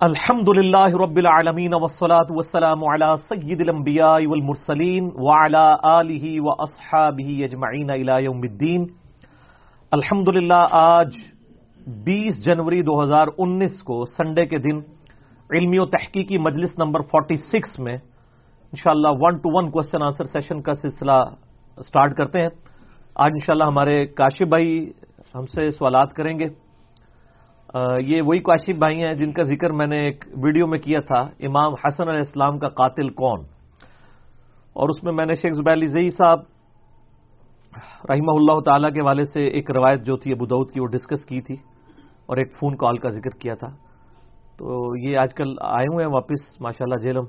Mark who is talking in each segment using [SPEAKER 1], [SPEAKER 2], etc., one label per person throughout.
[SPEAKER 1] الحمد للہ رب العالمین والصلاة والسلام على سید الانبیاء والمرسلین وعلى آلہ واصحابہ اجمعین الى یوم الدین. الحمد للہ آج بیس جنوری دو ہزار انیس کو سنڈے کے دن علمی و تحقیقی مجلس نمبر فورٹی سکس میں انشاءاللہ one two one question answer session کا سلسلہ سٹارٹ کرتے ہیں۔ آج انشاءاللہ ہمارے کاشف بھائی ہم سے سوالات کریں گے۔ یہ وہی کاشف بھائی ہیں جن کا ذکر میں نے ایک ویڈیو میں کیا تھا، امام حسن علیہ السلام کا قاتل کون؟ اور اس میں میں نے شیخ زبیر علی زئی صاحب رحمہ اللہ تعالیٰ کے والے سے ایک روایت جو تھی ابو دعود کی، وہ ڈسکس کی تھی اور ایک فون کال کا ذکر کیا تھا۔ تو یہ آج کل آئے ہوئے ہیں واپس ماشاء اللہ جیلم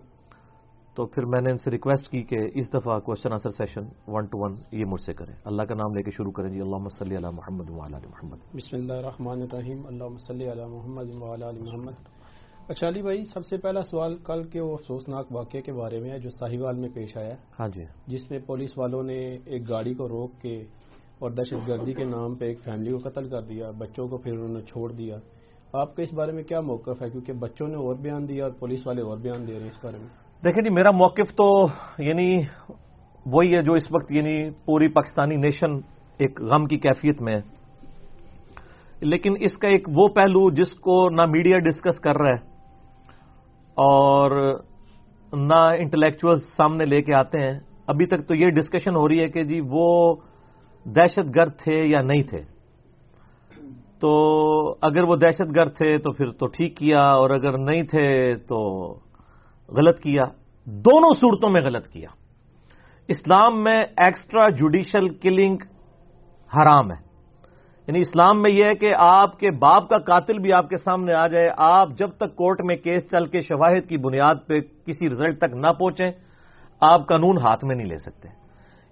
[SPEAKER 1] تو پھر میں نے ان سے ریکویسٹ کی کہ اس دفعہ question answer session one two one یہ مجھ سے کریں۔ اللہ کا نام لے کے شروع کریں جی۔ اللہ صلی علی محمد علی محمد۔
[SPEAKER 2] بسم اللہ الرحمن الرحیم۔ اللہ صلی علی محمد علی محمد۔ اچھا علی بھائی سب سے پہلا سوال کل کے وہ افسوسناک واقعے کے بارے میں ہے جو ساہیوال میں پیش آیا
[SPEAKER 1] ہاں جی۔
[SPEAKER 2] جس میں پولیس والوں نے ایک گاڑی کو روک کے اور دہشت گردی کے نام پہ ایک فیملی کو قتل کر دیا بچوں کو پھر انہوں نے چھوڑ دیا۔ آپ کا اس بارے میں کیا موقف ہے؟ کیونکہ بچوں نے اور بیان دیا اور پولیس والے اور بیان دے رہے ہیں اس بارے میں۔
[SPEAKER 1] دیکھیں جی میرا موقف تو یعنی وہی ہے جو اس وقت یعنی پوری پاکستانی نیشن ایک غم کی کیفیت میں ہے۔ لیکن اس کا ایک وہ پہلو جس کو نہ میڈیا ڈسکس کر رہا ہے اور نہ انٹلیکچوئل سامنے لے کے آتے ہیں، ابھی تک تو یہ ڈسکشن ہو رہی ہے کہ جی وہ دہشت گرد تھے یا نہیں تھے۔ تو اگر وہ دہشت گرد تھے تو پھر تو ٹھیک کیا، اور اگر نہیں تھے تو غلط کیا، دونوں صورتوں میں غلط کیا۔ اسلام میں ایکسٹرا جوڈیشل کلنگ حرام ہے۔ یعنی اسلام میں یہ ہے کہ آپ کے باپ کا قاتل بھی آپ کے سامنے آ جائے، آپ جب تک کورٹ میں کیس چل کے شواہد کی بنیاد پہ کسی رزلٹ تک نہ پہنچیں، آپ قانون ہاتھ میں نہیں لے سکتے۔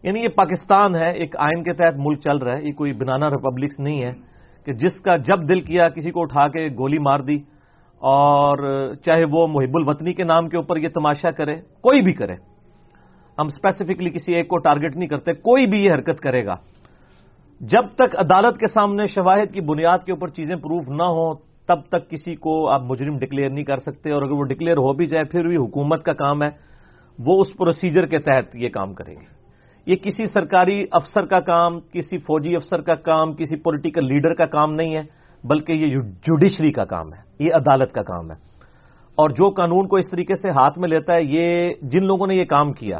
[SPEAKER 1] یعنی یہ پاکستان ہے، ایک آئین کے تحت ملک چل رہا ہے، یہ کوئی بنانا ریپبلکس نہیں ہے کہ جس کا جب دل کیا، کسی کو اٹھا کے گولی مار دی اور چاہے وہ محب الوطنی کے نام کے اوپر یہ تماشا کرے، کوئی بھی کرے۔ ہم اسپیسیفکلی کسی ایک کو ٹارگٹ نہیں کرتے، کوئی بھی یہ حرکت کرے گا۔ جب تک عدالت کے سامنے شواہد کی بنیاد کے اوپر چیزیں پروف نہ ہوں، تب تک کسی کو آپ مجرم ڈکلیئر نہیں کر سکتے، اور اگر وہ ڈکلیئر ہو بھی جائے، پھر بھی حکومت کا کام ہے۔ وہ اس پروسیجر کے تحت یہ کام کرے گی یہ کسی سرکاری افسر کا کام، کسی فوجی افسر کا کام، کسی پولیٹیکل لیڈر کا کام نہیں ہے۔ بلکہ یہ جوڈیشری کا کام ہے، یہ عدالت کا کام ہے۔ اور جو قانون کو اس طریقے سے ہاتھ میں لیتا ہے، یہ جن لوگوں نے یہ کام کیا،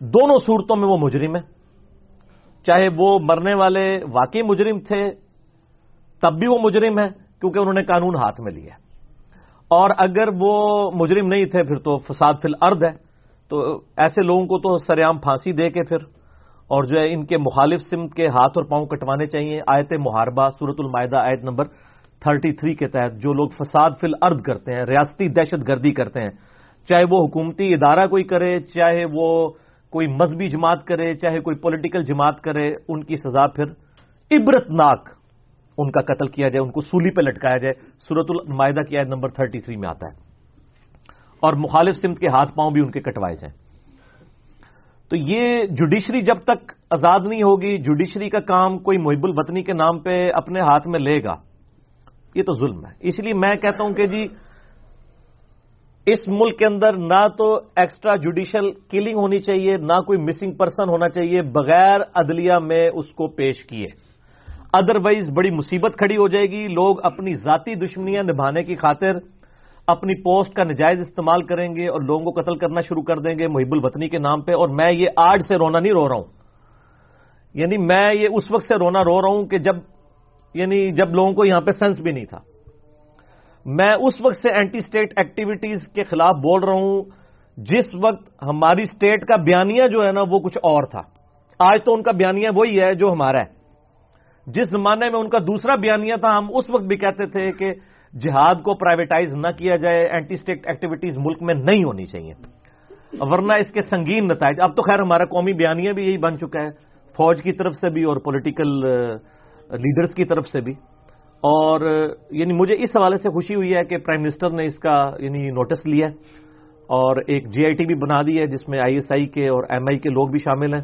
[SPEAKER 1] دونوں صورتوں میں وہ مجرم ہے چاہے وہ مرنے والے واقعی مجرم تھے، تب بھی وہ مجرم ہے کیونکہ انہوں نے قانون ہاتھ میں لیا اور اگر وہ مجرم نہیں تھے، پھر تو فساد فی الارض ہے۔ تو ایسے لوگوں کو تو سریام پھانسی دے کے پھر اور جو ہے ان کے مخالف سمت کے ہاتھ اور پاؤں کٹوانے چاہیے۔ آیت محاربہ سورت المائدہ، آیت نمبر 33 کے تحت جو لوگ فساد فی الارض کرتے ہیں، ریاستی دہشت گردی کرتے ہیں، چاہے وہ حکومتی ادارہ کوئی کرے، چاہے وہ کوئی مذہبی جماعت کرے، چاہے کوئی پولیٹیکل جماعت کرے، ان کی سزا پھر عبرت ناک ان کا قتل کیا جائے، ان کو سولی پہ لٹکایا جائے۔ سورت المائدہ کی آیت نمبر 33 میں آتا ہے۔ اور مخالف سمت کے ہاتھ پاؤں بھی ان کے کٹوائے جائیں۔ تو یہ جوڈیشری جب تک آزاد نہیں ہوگی، جوڈیشری کا کام کوئی محب الوطنی کے نام پہ اپنے ہاتھ میں لے گا، یہ تو ظلم ہے۔ اس لیے میں کہتا ہوں کہ جی اس ملک کے اندر نہ تو ایکسٹرا جوڈیشل کلنگ ہونی چاہیے، نہ کوئی مسنگ پرسن ہونا چاہیے، بغیر عدلیہ میں اس کو پیش کیے۔ ادروائز بڑی مصیبت کھڑی ہو جائے گی، لوگ اپنی ذاتی دشمنیاں نبھانے کی خاطر اپنی پوسٹ کا نجائز استعمال کریں گے اور لوگوں کو قتل کرنا شروع کر دیں گے محب الوطنی کے نام پہ اور میں یہ آج سے رونا نہیں رو رہا ہوں۔ یعنی میں یہ اس وقت سے رونا رو رہا ہوں کہ جب یعنی جب لوگوں کو یہاں پہ سینس بھی نہیں تھا۔ میں اس وقت سے اینٹی اسٹیٹ ایکٹیویٹیز کے خلاف بول رہا ہوں جس وقت ہماری اسٹیٹ کا بیانیہ جو ہے نا وہ کچھ اور تھا۔ آج تو ان کا بیانیہ وہی ہے جو ہمارا ہے۔ جس زمانے میں ان کا دوسرا بیانیہ تھا، ہم اس وقت بھی کہتے تھے کہ جہاد کو پرائیویٹائز نہ کیا جائے اینٹی اسٹیٹ ایکٹیویٹیز ملک میں نہیں ہونی چاہیے۔ ورنہ اس کے سنگین نتائج، اب تو خیر ہمارا قومی بیانیہ بھی یہی بن چکا ہے، فوج کی طرف سے بھی اور پولیٹیکل لیڈرز کی طرف سے بھی۔ اور یعنی مجھے اس حوالے سے خوشی ہوئی ہے کہ پرائم منسٹر نے اس کا یعنی نوٹس لیا اور ایک جی آئی ٹی بھی بنا دی ہے، جس میں آئی ایس آئی کے اور ایم آئی کے لوگ بھی شامل ہیں۔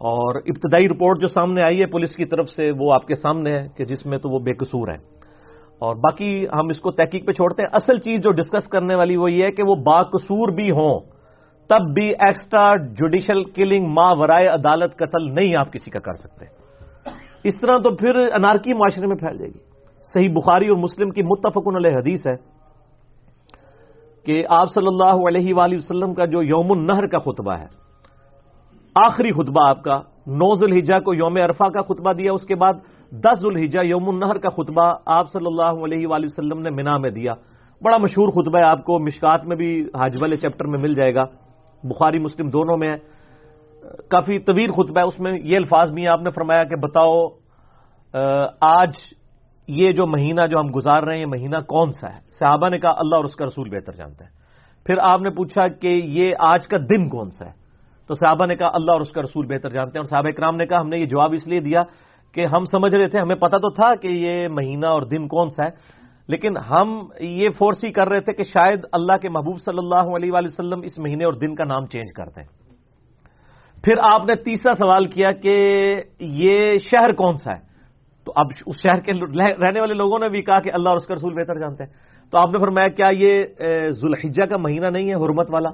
[SPEAKER 1] اور ابتدائی رپورٹ جو سامنے آئی ہے پولیس کی طرف سے، وہ آپ کے سامنے ہے کہ جس میں تو وہ بے قصور ہے اور باقی ہم اس کو تحقیق پہ چھوڑتے ہیں۔ اصل چیز جو ڈسکس کرنے والی وہ یہ ہے کہ وہ باقصور بھی ہوں، تب بھی ایکسٹرا جوڈیشل کلنگ ماں ورائے عدالت قتل نہیں آپ کسی کا کر سکتے۔ اس طرح تو پھر انارکی معاشرے میں پھیل جائے گی۔ صحیح بخاری اور مسلم کی متفق علیہ حدیث ہے کہ آپ صلی اللہ علیہ وآلہ وسلم کا جو یوم النہر کا خطبہ ہے، آخری خطبہ آپ کا نوز الحجہ کو یوم عرفہ کا خطبہ دیا، اس کے بعد دس الحجہ یوم النہر کا خطبہ آپ صلی اللہ علیہ وآلہ وسلم نے مینا میں دیا۔ بڑا مشہور خطبہ ہے، آپ کو مشکات میں بھی حاج والے چیپٹر میں مل جائے گا۔ بخاری، مسلم دونوں میں کافی طویل خطبہ ہے، اس میں یہ الفاظ بھی ہیں۔ آپ نے فرمایا کہ بتاؤ آج یہ جو مہینہ جو ہم گزار رہے ہیں، یہ مہینہ کون سا ہے؟ صحابہ نے کہا، اللہ اور اس کا رسول بہتر جانتے ہیں۔ پھر آپ نے پوچھا کہ یہ آج کا دن کون سا ہے؟ تو صحابہ نے کہا، اللہ اور اس کا رسول بہتر جانتے ہیں۔ اور صحابہ اکرام نے کہا، ہم نے یہ جواب اس لیے دیا کہ ہم سمجھ رہے تھے، ہمیں پتا تو تھا کہ یہ مہینہ اور دن کون سا ہے، لیکن ہم یہ فورسی کر رہے تھے کہ شاید اللہ کے محبوب صلی اللہ علیہ وآلہ وسلم اس مہینے اور دن کا نام چینج کر دیں۔ پھر آپ نے تیسرا سوال کیا کہ یہ شہر کون سا ہے؟ تو اب اس شہر کے رہنے والے لوگوں نے بھی کہا کہ اللہ اور اس کا رسول بہتر جانتے ہیں۔ تو آپ نے فرمایا، کیا یہ ذوالحجہ کا مہینہ نہیں ہے، حرمت والا؟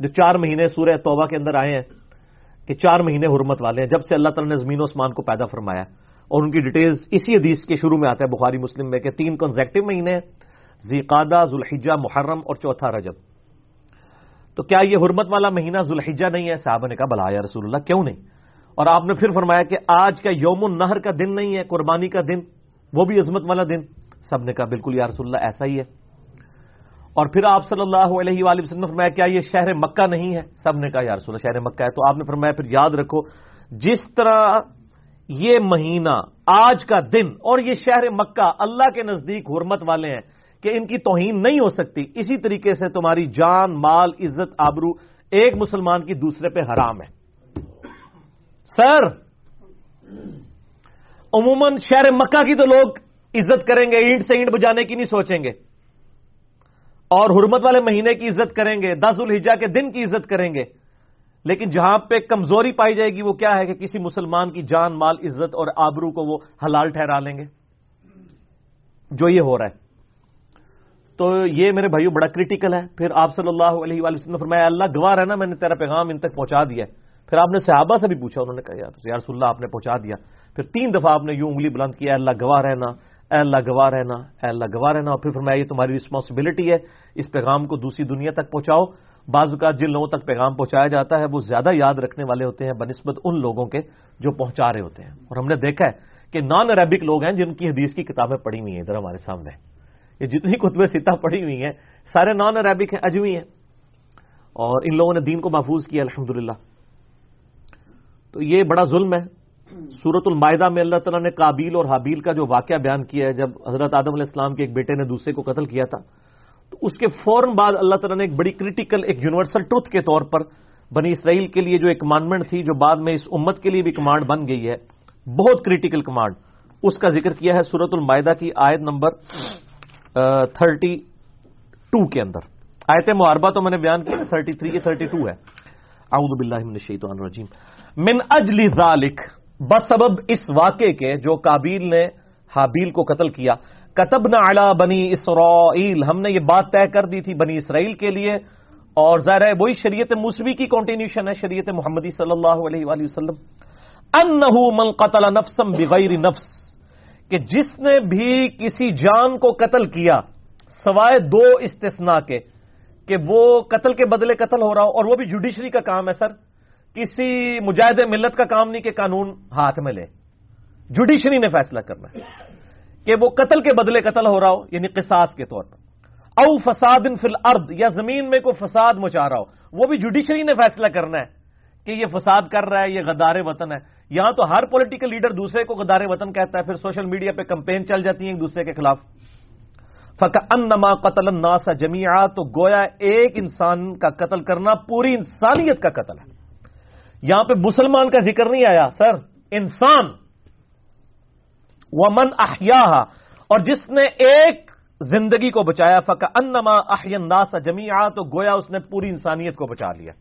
[SPEAKER 1] جو چار مہینے سورہ توبہ کے اندر آئے ہیں۔ کہ چار مہینے حرمت والے ہیں، جب سے اللہ تعالیٰ نے زمین و عثمان کو پیدا فرمایا اور ان کی ڈیٹیلز اسی حدیث کے شروع میں آتا ہے بخاری، مسلم میں، کہ تین کنزیکٹو مہینے زیقادہ ذوالحجہ، محرم اور چوتھا رجب۔ تو کیا یہ حرمت والا مہینہ ذوالحجہ نہیں ہے؟ صاحب نے کہا، بلا یا رسول اللہ، کیوں نہیں؟ اور آپ نے پھر فرمایا کہ آج کا یوم النہر کا دن نہیں ہے، قربانی کا دن، وہ بھی عظمت والا دن۔ سب نے کہا، بالکل یا رسول اللہ، ایسا ہی ہے۔ اور پھر آپ صلی اللہ علیہ وآلہ وسلم نے فرمایا، کیا یہ شہر مکہ نہیں ہے؟ سب نے کہا، یا رسول اللہ، شہر مکہ ہے. تو آپ نے فرمایا، پھر یاد رکھو، جس طرح یہ مہینہ، آج کا دن اور یہ شہر مکہ اللہ کے نزدیک حرمت والے ہیں کہ ان کی توہین نہیں ہو سکتی، اسی طریقے سے تمہاری جان، مال، عزت، آبرو ایک مسلمان کی دوسرے پہ حرام ہے۔ سر، عموماً شہر مکہ کی تو لوگ عزت کریں گے، اینٹ سے اینٹ بجانے کی نہیں سوچیں گے۔ اور حرمت والے مہینے کی عزت کریں گے، دس الحجا کے دن کی عزت کریں گے۔ لیکن جہاں پہ کمزوری پائی جائے گی، وہ کیا ہے کہ کسی مسلمان کی جان، مال، عزت اور آبرو کو وہ حلال ٹھہرا لیں گے؟ جو یہ ہو رہا ہے۔ تو یہ میرے بھائیو بڑا کریٹیکل ہے۔ پھر آپ صلی اللہ علیہ وسلم نے فرمایا اللہ، گواہ ہے نا میں نے تیرا پیغام ان تک پہنچا دیا ہے۔ پھر آپ نے صحابہ سے بھی پوچھا، انہوں نے کہا، یار یار اللہ، آپ نے پہنچا دیا۔ پھر تین دفعہ آپ نے یوں انگلی بلند کیا اللہ، گواہ رہنا۔ اے اللہ گواہ رہنا، اے اللہ گواہ رہنا۔ اور پھر فرمایا، یہ تمہاری رسپانسبلٹی ہے، اس پیغام کو دوسری دنیا تک پہنچاؤ۔ بعض اوقات جن لوگوں تک پیغام پہنچایا جاتا ہے، وہ زیادہ یاد رکھنے والے ہوتے ہیں، بنسبت ان لوگوں کے جو پہنچا رہے ہوتے ہیں۔ اور ہم نے دیکھا ہے کہ نان عربک لوگ ہیں جن کی حدیث کی کتابیں پڑھی ہوئی ہیں ادھر ہمارے سامنے۔ یہ جتنی کتبیں سیتا پڑھی ہوئی ہیں، سارے نان عربک ہیں اجوی ہیں۔ اور ان لوگوں نے دین کو محفوظ کیا، الحمدللہ۔ تو یہ بڑا ظلم ہے۔ سورت المائدہ میں اللہ تعالیٰ نے کابیل اور حابیل کا جو واقعہ بیان کیا ہے، جب حضرت آدم علیہ السلام کے ایک بیٹے نے دوسرے کو قتل کیا تھا، تو اس کے فوراً بعد اللہ تعالیٰ نے ایک بڑی کریٹیکل ایک یونیورسل ٹروتھ کے طور پر بنی اسرائیل کے لیے جو ایک کمانڈمنٹ تھی، جو بعد میں اس امت کے لیے بھی کمانڈ بن گئی ہے، بہت کریٹیکل کمانڈ اس کا ذکر کیا ہے سورت المائدہ کی آیت نمبر تھرٹی ٹو کے اندر۔ آیت معاربہ تو میں نے بیان کیا تھرٹی تھری یا تھرٹی ٹو ہے۔ اعوذ باللہ من الشیطان الرجیم۔ من اجلی ذالک بس سبب اس واقعے کے جو کابیل نے حابیل کو قتل کیا۔ کتب نہ بنی اسرائیل، ہم نے یہ بات طے کر دی تھی بنی اسرائیل کے لیے۔ اور ظاہر ہے وہی شریعت موسوی کی کنٹینیوشن ہے، شریعت محمدی صلی اللہ علیہ وآلہ وسلم۔ انہو من قتل نفسم بغیر نفس، کہ جس نے بھی کسی جان کو قتل کیا، سوائے دو استثناء کے، کہ وہ قتل کے بدلے قتل ہو رہا ہو، اور وہ بھی جوڈیشری کا کام ہے سر۔ کسی مجاہد ملت کا کام نہیں کہ قانون ہاتھ میں لے۔ جوڈیشری نے فیصلہ کرنا ہے کہ وہ قتل کے بدلے قتل ہو رہا ہو یعنی قصاص کے طور پر۔ او فساد فی الارض، یا زمین میں کوئی فساد مچا رہا ہو۔ وہ بھی جوڈیشری نے فیصلہ کرنا ہے کہ یہ فساد کر رہا ہے، یہ غدار وطن ہے۔ یہاں تو ہر پولیٹیکل لیڈر دوسرے کو غدار وطن کہتا ہے، پھر سوشل میڈیا پہ کمپین چل جاتی ہیں ایک دوسرے کے خلاف۔ فق انما قتل الناس جميعا تو گویا ایک انسان کا قتل کرنا پوری انسانیت کا قتل ہے۔ یہاں پہ مسلمان کا ذکر نہیں آیا، سر، انسان۔ ومن احیا اور جس نے ایک زندگی کو بچایا فقا انما احناس جمیا تو گویا اس نے پوری انسانیت کو بچا لیا۔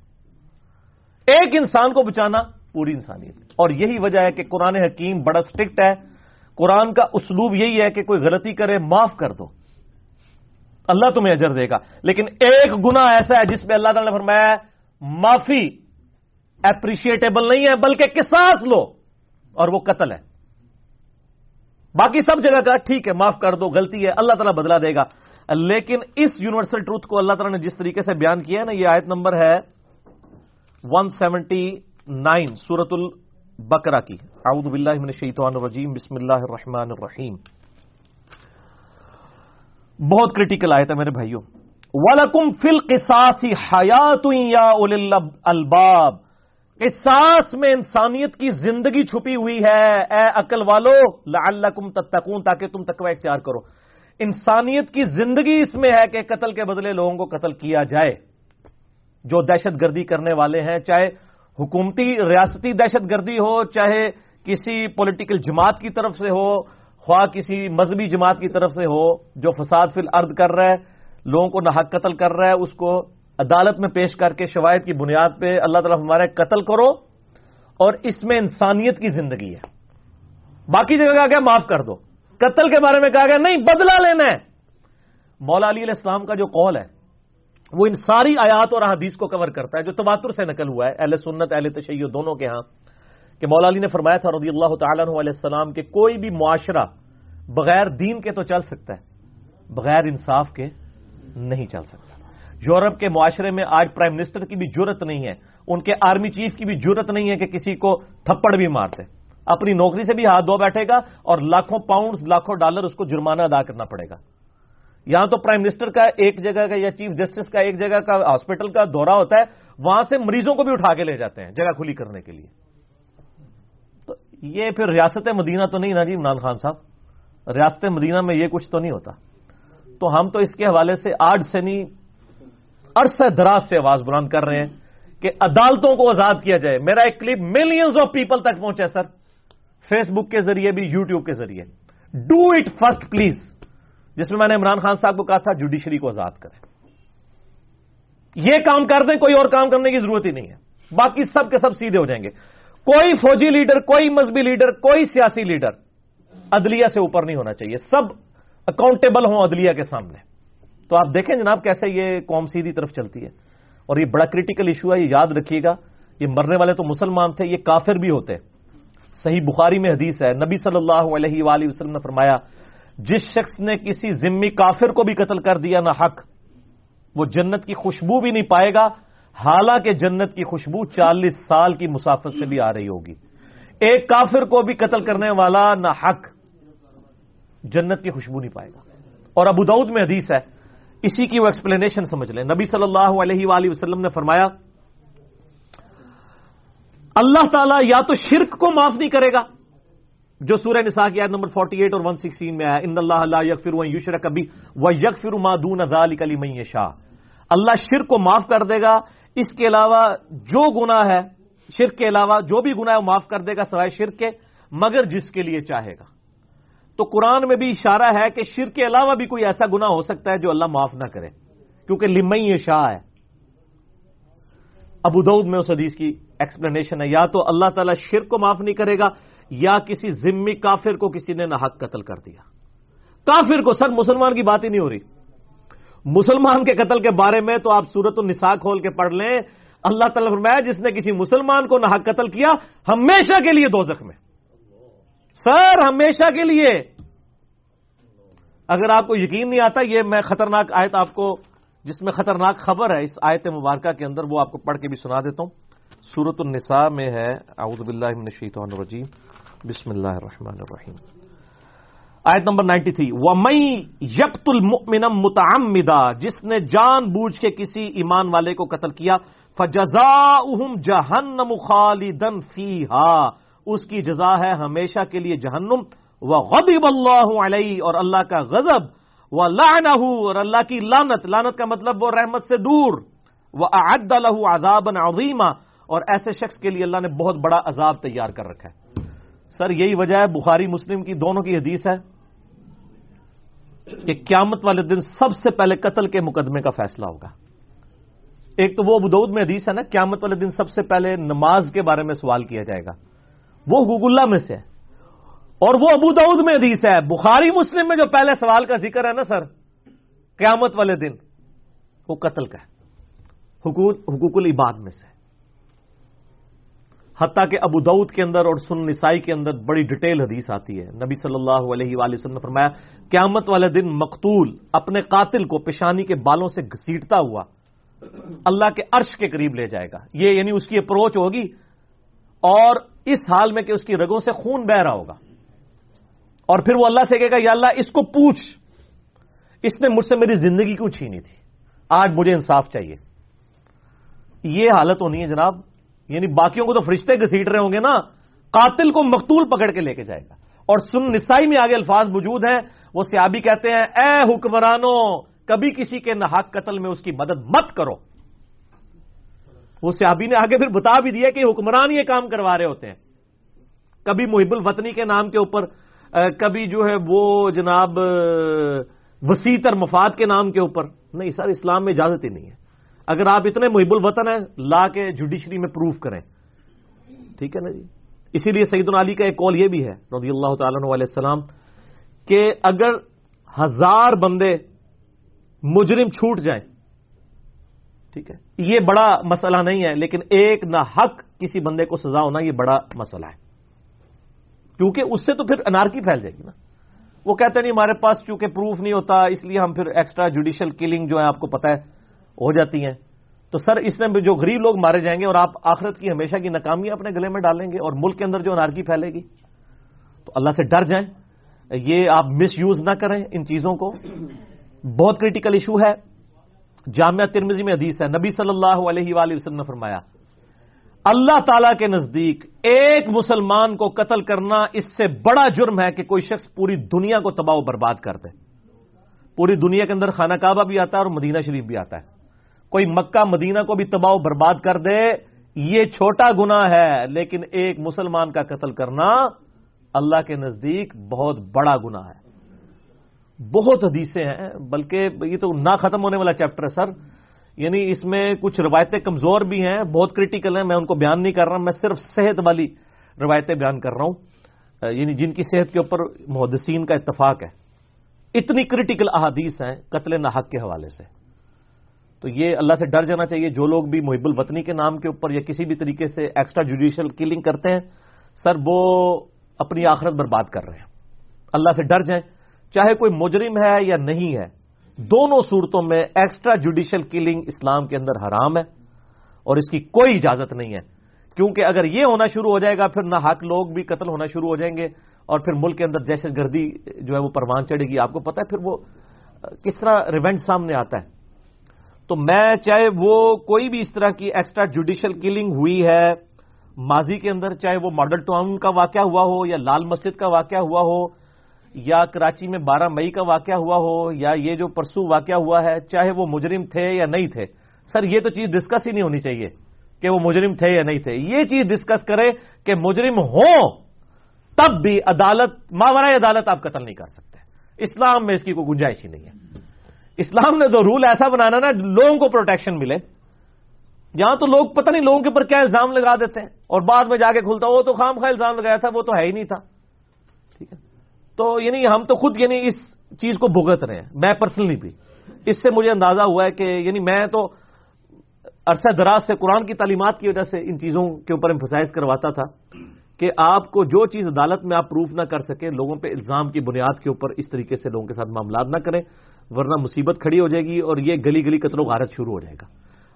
[SPEAKER 1] ایک انسان کو بچانا پوری انسانیت۔ اور یہی وجہ ہے کہ قرآن حکیم بڑا اسٹرکٹ ہے۔ قرآن کا اسلوب یہی ہے کہ کوئی غلطی کرے، معاف کر دو۔ اللہ تمہیں اجر دے گا۔ لیکن ایک گنا ایسا ہے جس پہ اللہ تعالی نے فرمایا معافی۔ اپریشیٹیبل نہیں ہے بلکہ کساس لو اور وہ قتل ہے۔ باقی سب جگہ کا ٹھیک ہے، معاف کر دو، غلطی ہے، اللہ تعالیٰ بدلا دے گا۔ لیکن اس یونیورسل ٹروتھ کو اللہ تعالیٰ نے جس طریقے سے بیان کیا ہے نا، یہ آیت نمبر ہے ون سیونٹی نائن سورت البکرا کی۔ اعوذ باللہ من الشیطان الرجیم، بسم اللہ الرحمن الرحیم۔ بہت کریٹیکل آیت ہے میرے بھائیوں۔ وَلَكُمْ فِي الْقِسَاسِ حَيَاتٌ يَا أُولِي الْأَلْبَابِ۔ قصاص میں انسانیت کی زندگی چھپی ہوئی ہے۔ اے عقل والو، لعلکم تتقون، تاکہ تم تقوی اختیار کرو۔ انسانیت کی زندگی اس میں ہے کہ قتل کے بدلے لوگوں کو قتل کیا جائے۔ جو دہشت گردی کرنے والے ہیں، چاہے حکومتی، ریاستی دہشت گردی ہو، چاہے کسی پولیٹیکل جماعت کی طرف سے ہو، خواہ کسی مذہبی جماعت کی طرف سے ہو، جو فساد فی الارض کر رہا ہے، لوگوں کو نحق قتل کر رہا ہے، اس کو عدالت میں پیش کر کے شوائد کی بنیاد پہ اللہ تعالیٰ ہمارے قتل کرو اور اس میں انسانیت کی زندگی ہے۔ باقی جگہ کہا گیا معاف کر دو۔ قتل کے بارے میں کہا گیا نہیں، بدلہ لینا ہے۔ مولا علی علیہ السلام کا جو قول ہے، وہ ان ساری آیات اور حدیث کو کور کرتا ہے، جو تباتر سے نقل ہوا ہے۔ اہل سنت، اہل تشیع دونوں کے ہاں۔ کہ مولا علی نے فرمایا تھا رضی اللہ تعالیٰ علیہ السلام کہ کوئی بھی معاشرہ بغیر دین کے تو چل سکتا ہے، بغیر انصاف کے نہیں چل سکتا۔ یورپ کے معاشرے میں آج پرائم منسٹر کی بھی ضرورت نہیں ہے، ان کے آرمی چیف کی بھی ضرورت نہیں ہے کہ کسی کو تھپڑ بھی مارتے۔ اپنی نوکری سے بھی ہاتھ دھو بیٹھے گا اور لاکھوں پاؤنڈ لاکھوں ڈالر اس کو جرمانہ ادا کرنا پڑے گا۔ یہاں تو پرائم منسٹر کا ایک جگہ کا یا چیف جسٹس کا ایک جگہ کا ہاسپٹل کا دورہ ہوتا ہے، وہاں سے مریضوں کو بھی اٹھا کے لے جاتے ہیں جگہ کھلی کرنے کے لیے۔ تو یہ پھر ریاست مدینہ تو نہیں نا جی عمران خان صاحب؟ ریاست مدینہ میں یہ کچھ تو نہیں ہوتا۔ تو ہم تو اس کے حوالے سے آج سے نہیں عرصہ دراز سے آواز بلند کر رہے ہیں کہ عدالتوں کو آزاد کیا جائے۔ میرا ایک کلپ ملینز آف پیپل تک پہنچا سر۔ فیس بک کے ذریعے بھی یوٹیوب کے ذریعے۔ ڈو اٹ فرسٹ پلیز جس میں میں نے عمران خان صاحب کو کہا تھا جوڈیشری کو آزاد کریں۔ یہ کام کر دیں، کوئی اور کام کرنے کی ضرورت ہی نہیں ہے۔ باقی سب کے سب سیدھے ہو جائیں گے۔ کوئی فوجی لیڈر، کوئی مذہبی لیڈر، کوئی سیاسی لیڈر عدلیہ سے اوپر نہیں ہونا چاہیے۔ سب اکاؤنٹیبل ہوں عدلیہ کے سامنے۔ تو آپ دیکھیں جناب کیسے یہ قوم سیدھی طرف چلتی ہے۔ اور یہ بڑا کریٹیکل ایشو ہے، یہ یاد رکھیے گا۔ یہ مرنے والے تو مسلمان تھے، یہ کافر بھی ہوتے۔ صحیح بخاری میں حدیث ہے، نبی صلی اللہ علیہ وآلہ وسلم نے فرمایا، جس شخص نے کسی ذمی کافر کو بھی قتل کر دیا نہ حق، وہ جنت کی خوشبو بھی نہیں پائے گا۔ حالانکہ جنت کی خوشبو چالیس سال کی مسافت سے بھی آ رہی ہوگی۔ ایک کافر کو بھی قتل کرنے والا نہ حق، جنت کی خوشبو نہیں پائے گا۔ اور ابو دعود میں حدیث ہے اسی کی وہ ایکسپلینیشن سمجھ لیں۔ نبی صلی اللہ علیہ وآلہ وسلم نے فرمایا، اللہ تعالیٰ یا تو شرک کو معاف نہیں کرے گا۔ جو سورہ نساء کی آیت نمبر 48 اور 116 میں آیا، ان اللہ اللہ یکفر و یشرک کبھی و یکفر ما دون ذالک لمن یشاء. اللہ شرک کو معاف کر دے گا۔ اس کے علاوہ جو گناہ ہے، شرک کے علاوہ جو بھی گناہ ہے، وہ معاف کر دے گا، سوائے شرک کے، مگر جس کے لیے چاہے گا۔ تو قرآن میں بھی اشارہ ہے کہ شر کے علاوہ بھی کوئی ایسا گنا ہو سکتا ہے جو اللہ معاف نہ کرے۔ کیونکہ لمئی شاہ ہے۔ ابو دعود میں اس حدیث کی ایکسپلینیشن ہے، یا تو اللہ تعالیٰ شر کو معاف نہیں کرے گا، یا کسی ذمی کافر کو کسی نے نہ قتل کر دیا۔ کافر کو، سر، مسلمان کی بات ہی نہیں ہو رہی۔ مسلمان کے قتل کے بارے میں تو آپ سورت النساء کھول کے پڑھ لیں۔ اللہ تعالیٰ فرمایا، جس نے کسی مسلمان کو نہ قتل کیا، ہمیشہ کے لیے دو زخم میں۔ سر ہمیشہ کے لیے۔ اگر آپ کو یقین نہیں آتا، یہ میں خطرناک آیت آپ کو، جس میں خطرناک خبر ہے، اس آیت مبارکہ کے اندر وہ آپ کو پڑھ کے بھی سنا دیتا ہوں۔ سورت النساء میں ہے، اعوذ باللہ من الشیطان الرجیم۔ بسم اللہ الرحمن الرحیم۔ آیت نمبر نائنٹی تھری۔ ومئی یکت المؤمن متعمدہ جس نے جان بوجھ کے کسی ایمان والے کو قتل کیا فجزا جہنم خالدن فیہا اس کی جزا ہے ہمیشہ کے لیے جہنم وہ غدب اللہ علیہ، اور اللہ کا غضب وہ لعنہ اور اللہ کی لانت لانت کا مطلب وہ رحمت سے دور وہ اعد الح عذاب عظیمہ اور ایسے شخص کے لیے اللہ نے بہت بڑا عذاب تیار کر رکھا ہے۔ سر، یہی وجہ ہے بخاری مسلم کی دونوں کی حدیث ہے کہ قیامت والے دن سب سے پہلے قتل کے مقدمے کا فیصلہ ہوگا۔ ایک تو وہ بدود میں حدیث ہے نا، قیامت والے دن سب سے پہلے نماز کے بارے میں سوال کیا جائے گا۔ وہ حقوق اللہ میں سے ہے۔ اور وہ ابو دعود میں حدیث ہے۔ بخاری مسلم میں جو پہلے سوال کا ذکر ہے نا سر، قیامت والے دن، وہ قتل کا ہے۔ حقوق العباد میں سے۔ حتیٰ کہ ابو دعود کے اندر اور سن نسائی کے اندر بڑی ڈیٹیل حدیث آتی ہے۔ نبی صلی اللہ علیہ وآلہ وسلم نے فرمایا، قیامت والے دن مقتول اپنے قاتل کو پیشانی کے بالوں سے گھسیٹتا ہوا اللہ کے عرش کے قریب لے جائے گا۔ یہ یعنی اس کی اپروچ ہوگی۔ اور اس حال میں کہ اس کی رگوں سے خون بہ رہا ہوگا۔ اور پھر وہ اللہ سے کہے گا، یا اللہ، اس کو پوچھ۔ اس نے مجھ سے میری زندگی کیوں چھینی تھی؟ آج مجھے انصاف چاہیے۔ یہ حالت ہونی ہے جناب۔ یعنی باقیوں کو تو فرشتے گھسیٹ رہے ہوں گے نا۔ قاتل کو مقتول پکڑ کے لے کے جائے گا۔ اور سن نسائی میں آگے الفاظ موجود ہیں۔ وہ سیابی کہتے ہیں، اے حکمرانوں، کبھی کسی کے نحق قتل میں اس کی مدد مت کرو۔ وہ سیابی نے آگے پھر بتا بھی دیا کہ حکمران یہ کام کروا رہے ہوتے ہیں۔ کبھی محب الوطنی کے نام کے اوپر کبھی جو ہے وہ جناب وسیع تر مفاد کے نام کے اوپر۔ نہیں، سر، اسلام میں اجازت ہی نہیں ہے۔ اگر آپ اتنے محب الوطن ہیں، لا کے جوڈیشری میں پروف کریں۔ ٹھیک ہے نا جی؟ اسی لیے سعید علی کا ایک کال یہ بھی ہے، رضی اللہ تعالیٰ علیہ السلام، کہ اگر ہزار بندے مجرم چھوٹ جائیں ٹھیک ہے؟ یہ بڑا مسئلہ نہیں ہے، لیکن ایک نہ حق کسی بندے کو سزا ہونا یہ بڑا مسئلہ ہے۔ کیونکہ اس سے تو پھر انارکی پھیل جائے گی نا۔ وہ کہتے نہیں، ہمارے پاس چونکہ پروف نہیں ہوتا، اس لیے ہم پھر ایکسٹرا جوڈیشل کلنگ جو ہے آپ کو پتا ہے، ہو جاتی ہیں۔ تو سر، اس میں جو غریب لوگ مارے جائیں گے اور آپ آخرت کی ہمیشہ کی ناکامی اپنے گلے میں ڈالیں گے اور ملک کے اندر جو انارکی پھیلے گی، تو اللہ سے ڈر جائیں۔ یہ آپ مس یوز نہ کریں ان چیزوں کو۔ بہت کریٹیکل ایشو ہے۔ جامعہ ترمزی میں حدیث ہے۔ نبی صلی اللہ علیہ وآلہ وسلم نے فرمایا، اللہ تعالی کے نزدیک ایک مسلمان کو قتل کرنا اس سے بڑا جرم ہے کہ کوئی شخص پوری دنیا کو تباہ و برباد کر دے۔ پوری دنیا کے اندر خانہ کعبہ بھی آتا ہے اور مدینہ شریف بھی آتا ہے۔ کوئی مکہ، مدینہ کو بھی تباہ و برباد کر دے، یہ چھوٹا گنا ہے، لیکن ایک مسلمان کا قتل کرنا اللہ کے نزدیک بہت بڑا گنا ہے۔ بہت حدیثیں ہیں، بلکہ یہ تو نہ ختم ہونے والا چیپٹر ہے سر۔ یعنی اس میں کچھ روایتیں کمزور بھی ہیں، بہت کریٹیکل ہیں، میں ان کو بیان نہیں کر رہا، میں صرف صحت والی روایتیں بیان کر رہا ہوں۔ یعنی جن کی صحت کے اوپر محدثین کا اتفاق ہے۔ اتنی کریٹیکل احادیث ہیں قتل نہ حق کے حوالے سے۔ تو یہ اللہ سے ڈر جانا چاہیے، جو لوگ بھی محب الوطنی کے نام کے اوپر یا کسی بھی طریقے سے ایکسٹرا جوڈیشل کلنگ کرتے ہیں، سر وہ اپنی آخرت برباد کر رہے ہیں۔ اللہ سے ڈر جائیں۔ چاہے کوئی مجرم ہے یا نہیں ہے، دونوں صورتوں میں ایکسٹرا جوڈیشل کلنگ اسلام کے اندر حرام ہے اور اس کی کوئی اجازت نہیں ہے۔ کیونکہ اگر یہ ہونا شروع ہو جائے گا، پھر نہ حق لوگ بھی قتل ہونا شروع ہو جائیں گے اور پھر ملک کے اندر دہشت گردی جو ہے وہ پروان چڑھے گی۔ آپ کو پتا ہے، پھر وہ کس طرح ریونٹ سامنے آتا ہے۔ تو میں چاہے وہ کوئی بھی اس طرح کی ایکسٹرا جوڈیشل کلنگ ہوئی ہے، ماضی کے اندر چاہے وہ ماڈل ٹاؤن کا واقعہ ہوا ہو یا لال مسجد کا واقعہ ہوا ہو یا کراچی میں بارہ مئی کا واقعہ ہوا ہو یا یہ جو پرسو واقعہ ہوا ہے، چاہے وہ مجرم تھے یا نہیں تھے، سر یہ تو چیز ڈسکس ہی نہیں ہونی چاہیے کہ وہ مجرم تھے یا نہیں تھے۔ یہ چیز ڈسکس کرے کہ مجرم ہوں تب بھی عدالت ماورائے عدالت آپ قتل نہیں کر سکتے۔ اسلام میں اس کی کوئی گنجائش ہی نہیں ہے۔ اسلام نے تو رول ایسا بنانا نا، لوگوں کو پروٹیکشن ملے۔ یہاں تو لوگ پتہ نہیں لوگوں کے اوپر کیا الزام لگا دیتے ہیں۔ اور بعد میں جا کے کھلتا، وہ تو خام خواہ الزام لگایا تھا، وہ تو ہے ہی نہیں تھا۔ تو یعنی ہم تو خود یعنی اس چیز کو بھگت رہے ہیں، میں پرسنلی بھی۔ اس سے مجھے اندازہ ہوا ہے کہ یعنی میں تو عرصہ دراز سے قرآن کی تعلیمات کی وجہ سے ان چیزوں کے اوپر امفسائز کرواتا تھا کہ آپ کو جو چیز عدالت میں آپ پروف نہ کر سکیں، لوگوں پہ الزام کی بنیاد کے اوپر اس طریقے سے لوگوں کے ساتھ معاملات نہ کریں، ورنہ مصیبت کھڑی ہو جائے گی اور یہ گلی گلی قتل و غارت شروع ہو جائے گا۔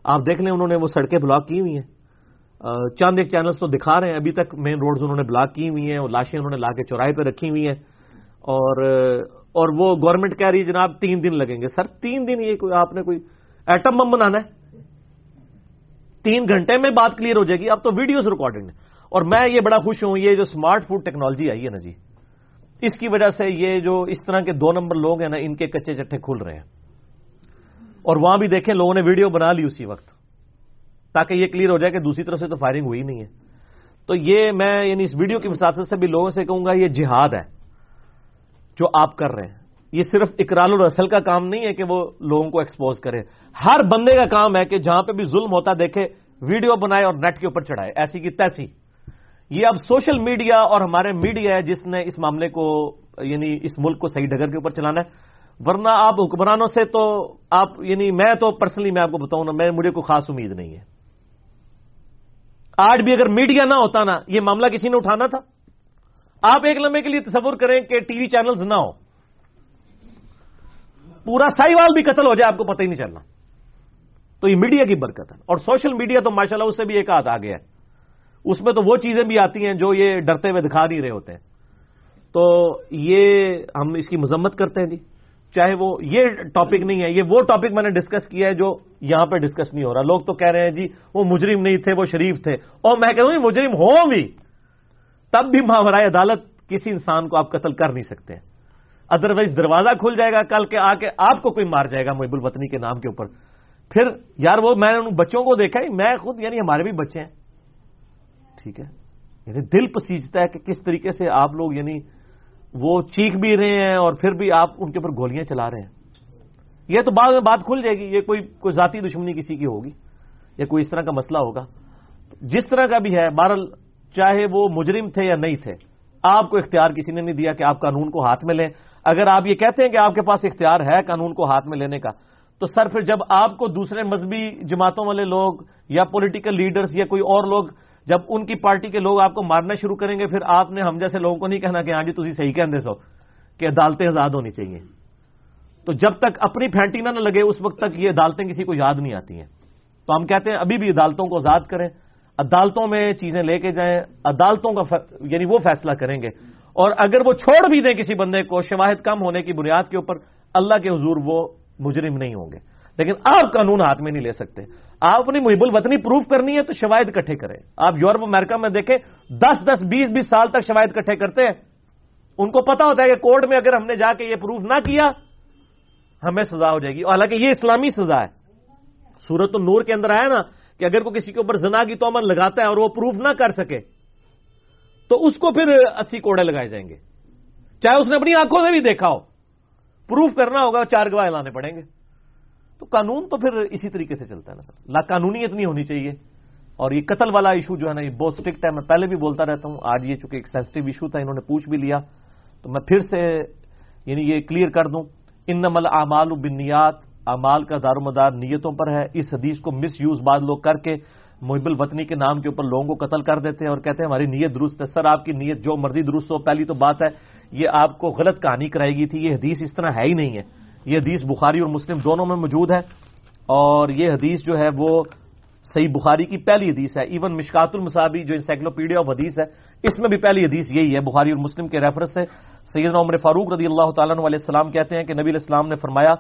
[SPEAKER 1] آپ دیکھ لیں انہوں نے وہ سڑکیں بلاک کی ہوئی ہیں۔ چاند ایک چینلز تو دکھا رہے ہیں، ابھی تک مین روڈز انہوں نے بلاک کی ہوئی ہیں اور لاشیں انہوں نے لا کے چوراہے پہ رکھی ہوئی ہیں۔ اور اور وہ گورنمنٹ کہہ رہی ہے، جناب، تین دن لگیں گے۔ سر، تین دن یہ کوئی آپ نے کوئی ایٹم بم بنانا ہے؟ تین گھنٹے میں بات کلیئر ہو جائے گی۔ اب تو ویڈیوز ریکارڈنگ اور میں یہ بڑا خوش ہوں، یہ جو اسمارٹ فوڈ ٹیکنالوجی آئی ہے نا جی اس کی وجہ سے یہ جو اس طرح کے دو نمبر لوگ ہیں نا، ان کے کچے چٹھے کھل رہے ہیں۔ اور وہاں بھی دیکھیں، لوگوں نے ویڈیو بنا لی اسی وقت، تاکہ یہ کلیئر ہو جائے کہ دوسری طرف سے تو فائرنگ ہوئی نہیں ہے۔ تو یہ میں یعنی اس ویڈیو کی مسافت سے بھی لوگوں سے کہوں گا، یہ جہاد ہے۔ جو آپ کر رہے ہیں۔ یہ صرف اقرال الرسل کا کام نہیں ہے کہ وہ لوگوں کو ایکسپوز کرے۔ ہر بندے کا کام ہے کہ جہاں پہ بھی ظلم ہوتا دیکھے، ویڈیو بنائے اور نیٹ کے اوپر چڑھائے۔ ایسی کی تیسی۔ یہ اب سوشل میڈیا اور ہمارے میڈیا ہے جس نے اس معاملے کو یعنی اس ملک کو صحیح ڈگر کے اوپر چلانا ہے۔ ورنہ آپ حکمرانوں سے تو آپ یعنی میں تو پرسنلی میں آپ کو بتاؤں نا، میں، مجھے کوئی خاص امید نہیں ہے۔ آج بھی اگر میڈیا نہ ہوتا نا، یہ معاملہ کسی نے اٹھانا تھا؟ آپ ایک لمحے کے لیے تصور کریں کہ ٹی وی چینلز نہ ہو پورا سائی وال بھی قتل ہو جائے، آپ کو پتہ ہی نہیں چلنا۔ تو یہ میڈیا کی برکت ہے۔ اور سوشل میڈیا تو ماشاءاللہ اس سے بھی ایک ہاتھ آ گیا ہے۔ اس میں تو وہ چیزیں بھی آتی ہیں جو یہ ڈرتے ہوئے دکھا نہیں رہے ہوتے ہیں۔ تو یہ ہم اس کی مذمت کرتے ہیں جی۔ چاہے وہ یہ ٹاپک نہیں ہے، یہ وہ ٹاپک میں نے ڈسکس کیا ہے جو یہاں پہ ڈسکس نہیں ہو رہا۔ لوگ تو کہہ رہے ہیں جی وہ مجرم نہیں تھے، وہ شریف تھے۔ اور میں کہہ رہا ہوں مجرم ہوں بھی۔ تب بھی ماورائے عدالت کسی انسان کو آپ قتل کر نہیں سکتے ادروائز دروازہ کھل جائے گا کل کے آ کے آپ کو کوئی مار جائے گا محب الوطنی کے نام کے اوپر۔ پھر یار وہ میں نے ان بچوں کو دیکھا ہی، میں خود یعنی ہمارے بھی بچے ہیں۔ ٹھیک ہے؟ یعنی دل پسیجتا ہے کہ کس طریقے سے آپ لوگ یعنی وہ چیخ بھی رہے ہیں اور پھر بھی آپ ان کے اوپر گولیاں چلا رہے ہیں۔ یہ تو بعد میں بات کھل جائے گی، یہ کوئی کوئی ذاتی دشمنی کسی کی ہوگی یا کوئی اس طرح کا مسئلہ ہوگا۔ جس طرح کا بھی ہے بہرل چاہے وہ مجرم تھے یا نہیں تھے، آپ کو اختیار کسی نے نہیں دیا کہ آپ قانون کو ہاتھ میں لیں۔ اگر آپ یہ کہتے ہیں کہ آپ کے پاس اختیار ہے قانون کو ہاتھ میں لینے کا، تو سر پھر جب آپ کو دوسرے مذہبی جماعتوں والے لوگ یا پولیٹیکل لیڈرز یا کوئی اور لوگ جب ان کی پارٹی کے لوگ آپ کو مارنا شروع کریں گے، پھر آپ نے ہم جیسے لوگوں کو نہیں کہنا کہ ہاں جی تھی صحیح کہنے سو کہ عدالتیں آزاد ہونی چاہیے۔ تو جب تک اپنی پھینٹینا نہ لگے، اس وقت تک یہ عدالتیں کسی کو یاد نہیں آتی ہیں۔ تو ہم کہتے ہیں ابھی بھی عدالتوں کو آزاد کریں۔ عدالتوں میں چیزیں لے کے جائیں، عدالتوں کا یعنی وہ فیصلہ کریں گے۔ اور اگر وہ چھوڑ بھی دیں کسی بندے کو شواہد کم ہونے کی بنیاد کے اوپر، اللہ کے حضور وہ مجرم نہیں ہوں گے۔ لیکن آپ قانون ہاتھ میں نہیں لے سکتے۔ آپ اپنی محب الوطنی پروف کرنی ہے تو شواہد اکٹھے کریں۔ آپ یورپ، امریکہ میں دیکھیں، دس دس، بیس بیس سال تک شواہد اکٹھے کرتے ہیں۔ ان کو پتا ہوتا ہے کہ کورٹ میں اگر ہم نے جا کے یہ پروف نہ کیا، ہمیں سزا ہو جائے گی۔ حالانکہ یہ اسلامی سزا ہے۔ سورت النور کے اندر آیا نا کہ اگر کوئی کسی کے اوپر زنا کی تو لگاتا ہے اور وہ پروف نہ کر سکے، تو اس کو پھر اسی کوڑے لگائے جائیں گے۔ چاہے اس نے اپنی آنکھوں سے بھی دیکھا ہو، پروف کرنا ہوگا، چار گواہ لانے پڑیں گے۔ تو قانون تو پھر اسی طریقے سے چلتا ہے نا سر۔ لا قانونیت نہیں ہونی چاہیے۔ اور یہ قتل والا ایشو جو ہے نا، یہ بہت اسٹرکٹ ہے۔ میں پہلے بھی بولتا رہتا ہوں، آج یہ چونکہ ایک سینسٹو ایشو تھا، انہوں نے پوچھ بھی لیا۔ تو میں پھر سے یعنی یہ کلیئر کر دوں۔ ان نمل اعمال بنیاد اعمال کا دار و مدار نیتوں پر ہے۔ اس حدیث کو مس یوز بعد لوگ کر کے محب الوطنی کے نام کے اوپر لوگوں کو قتل کر دیتے ہیں اور کہتے ہیں ہماری نیت درست ہے۔ سر، آپ کی نیت جو مرضی درست ہو، پہلی تو بات ہے، یہ آپ کو غلط کہانی کرائی گئی تھی۔ یہ حدیث اس طرح ہے ہی نہیں ہے۔ یہ حدیث بخاری اور مسلم دونوں میں موجود ہے اور یہ حدیث جو ہے وہ صحیح بخاری کی پہلی حدیث ہے۔ ایون مشکات المصابی جو انسائکلوپیڈیا آف حدیث ہے، اس میں بھی پہلی حدیث یہی ہے۔ بخاری اور مسلم کے ریفرنس سے سیدنا عمر فاروق رضی اللہ تعالیٰ علیہ السلام کہتے ہیں کہ نبی علیہ السلام نے فرمایا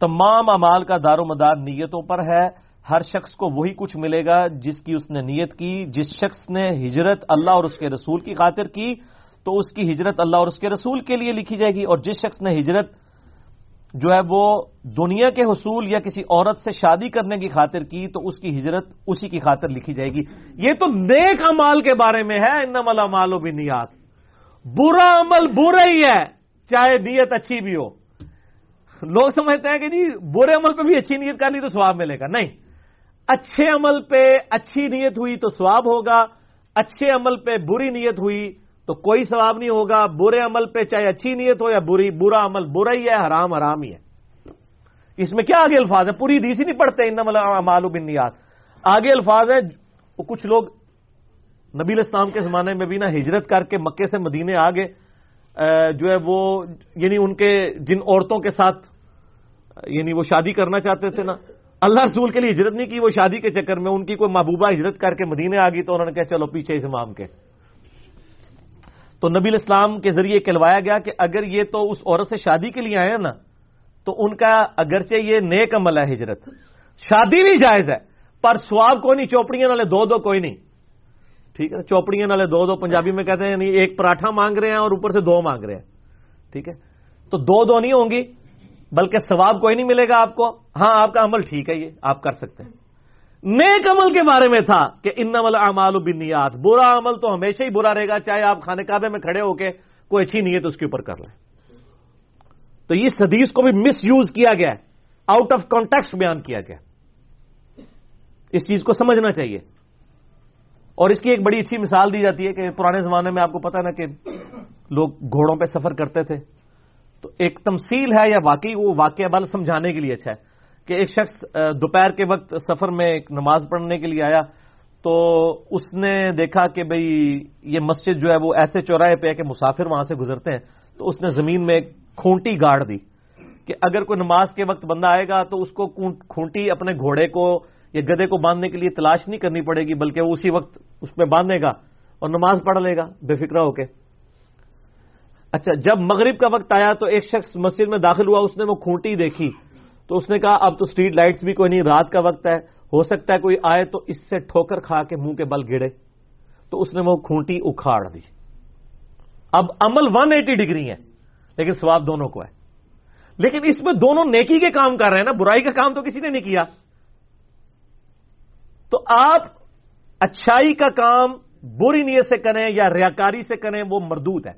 [SPEAKER 1] تمام امال کا دار و مدار نیتوں پر ہے۔ ہر شخص کو وہی کچھ ملے گا جس کی اس نے نیت کی، جس شخص نے ہجرت اللہ اور اس کے رسول کی خاطر کی، تو اس کی ہجرت اللہ اور اس کے رسول کے لیے لکھی جائے گی۔ اور جس شخص نے ہجرت جو ہے وہ دنیا کے حصول یا کسی عورت سے شادی کرنے کی خاطر کی، تو اس کی ہجرت اسی کی خاطر لکھی جائے گی۔ یہ تو نیک امال کے بارے میں ہے ان مل امال و برا عمل برا ہی ہے، چاہے نیت اچھی بھی ہو۔ لوگ سمجھتے ہیں کہ جی برے عمل پہ بھی اچھی نیت کرنی تو سواب ملے گا۔ نہیں۔ اچھے عمل پہ اچھی نیت ہوئی تو سواب ہوگا، اچھے عمل پہ بری نیت ہوئی تو کوئی ثواب نہیں ہوگا۔ برے عمل پہ چاہے اچھی نیت ہو یا بری، برا عمل برا ہی ہے، حرام حرام ہی ہے۔ اس میں کیا آگے الفاظ ہے پوری دیسی نہیں پڑھتے ان مالو بن نیات آگے الفاظ ہے کچھ لوگ نبی اسلام کے زمانے میں بھی نا ہجرت کر کے مکے سے مدینے آگے جو ہے وہ یعنی ان کے جن عورتوں کے ساتھ یعنی وہ شادی کرنا چاہتے تھے نا، اللہ رسول کے لیے ہجرت نہیں کی، وہ شادی کے چکر میں ان کی کوئی محبوبہ ہجرت کر کے مدینے آ گئی تو انہوں نے کہا، چلو پیچھے اس امام کے۔ تو نبی اسلام کے ذریعے کہلوایا گیا کہ اگر یہ تو اس عورت سے شادی کے لیے آئے نا، تو ان کا اگرچہ یہ نیک عمل ہے ہجرت۔ شادی بھی جائز ہے، پر سواب کوئی نہیں، چوپڑیاں والے دو دو کوئی نہیں۔ ٹھیک ہے چوپڑیاں والے دو دو پنجابی میں کہتے ہیں یعنی ایک پراٹھا مانگ رہے ہیں اور اوپر سے دو مانگ رہے ہیں۔ ٹھیک ہے؟ تو دو دو نہیں ہوں گی، بلکہ ثواب کوئی نہیں ملے گا آپ کو۔ ہاں آپ کا عمل ٹھیک ہے، یہ آپ کر سکتے ہیں۔ نیک عمل کے بارے میں تھا کہ ان نمل امال بنیاد برا عمل تو ہمیشہ ہی برا رہے گا، چاہے آپ خانے کعبے میں کھڑے ہو کے کوئی اچھی نیت اس کے اوپر کر لیں۔ تو اس حدیث کو بھی مس یوز کیا گیا آؤٹ آف کانٹیکس بیان کیا گیا اس چیز کو سمجھنا چاہیے۔ اور اس کی ایک بڑی اچھی مثال دی جاتی ہے کہ پرانے زمانے میں آپ کو پتا نا کہ لوگ گھوڑوں پہ سفر کرتے تھے۔ تو ایک تمثیل ہے یا واقعی وہ واقعہ بل سمجھانے کے لیے اچھا ہے کہ ایک شخص دوپہر کے وقت سفر میں ایک نماز پڑھنے کے لیے آیا تو اس نے دیکھا کہ بھئی یہ مسجد جو ہے وہ ایسے چوراہے پہ ہے کہ مسافر وہاں سے گزرتے ہیں۔ تو اس نے زمین میں ایک کھونٹی گاڑ دی کہ اگر کوئی نماز کے وقت بندہ آئے گا تو اس کو کھونٹی اپنے گھوڑے کو یا گدے کو باندھنے کے لیے تلاش نہیں کرنی پڑے گی، بلکہ وہ اسی وقت اس میں باندھے گا اور نماز پڑھ لے گا، بے فکر ہو کے۔ اچھا جب مغرب کا وقت آیا تو ایک شخص مسجد میں داخل ہوا، اس نے وہ کھونٹی دیکھی۔ تو اس نے کہا، اب تو اسٹریٹ لائٹس بھی کوئی نہیں، رات کا وقت ہے، ہو سکتا ہے کوئی آئے تو اس سے ٹھوکر کھا کے منہ کے بل گڑے تو اس نے وہ کھونٹی اکھاڑ دی۔ اب عمل ون ایٹی ڈگری ہے، لیکن سواب دونوں کو ہے۔ لیکن اس میں دونوں نیکی کے کام کر رہے ہیں نا، برائی کا کام تو کسی نے نہیں کیا۔ تو آپ اچھائی کا کام بری نیت سے کریں یا ریاکاری سے کریں، وہ مردود ہے۔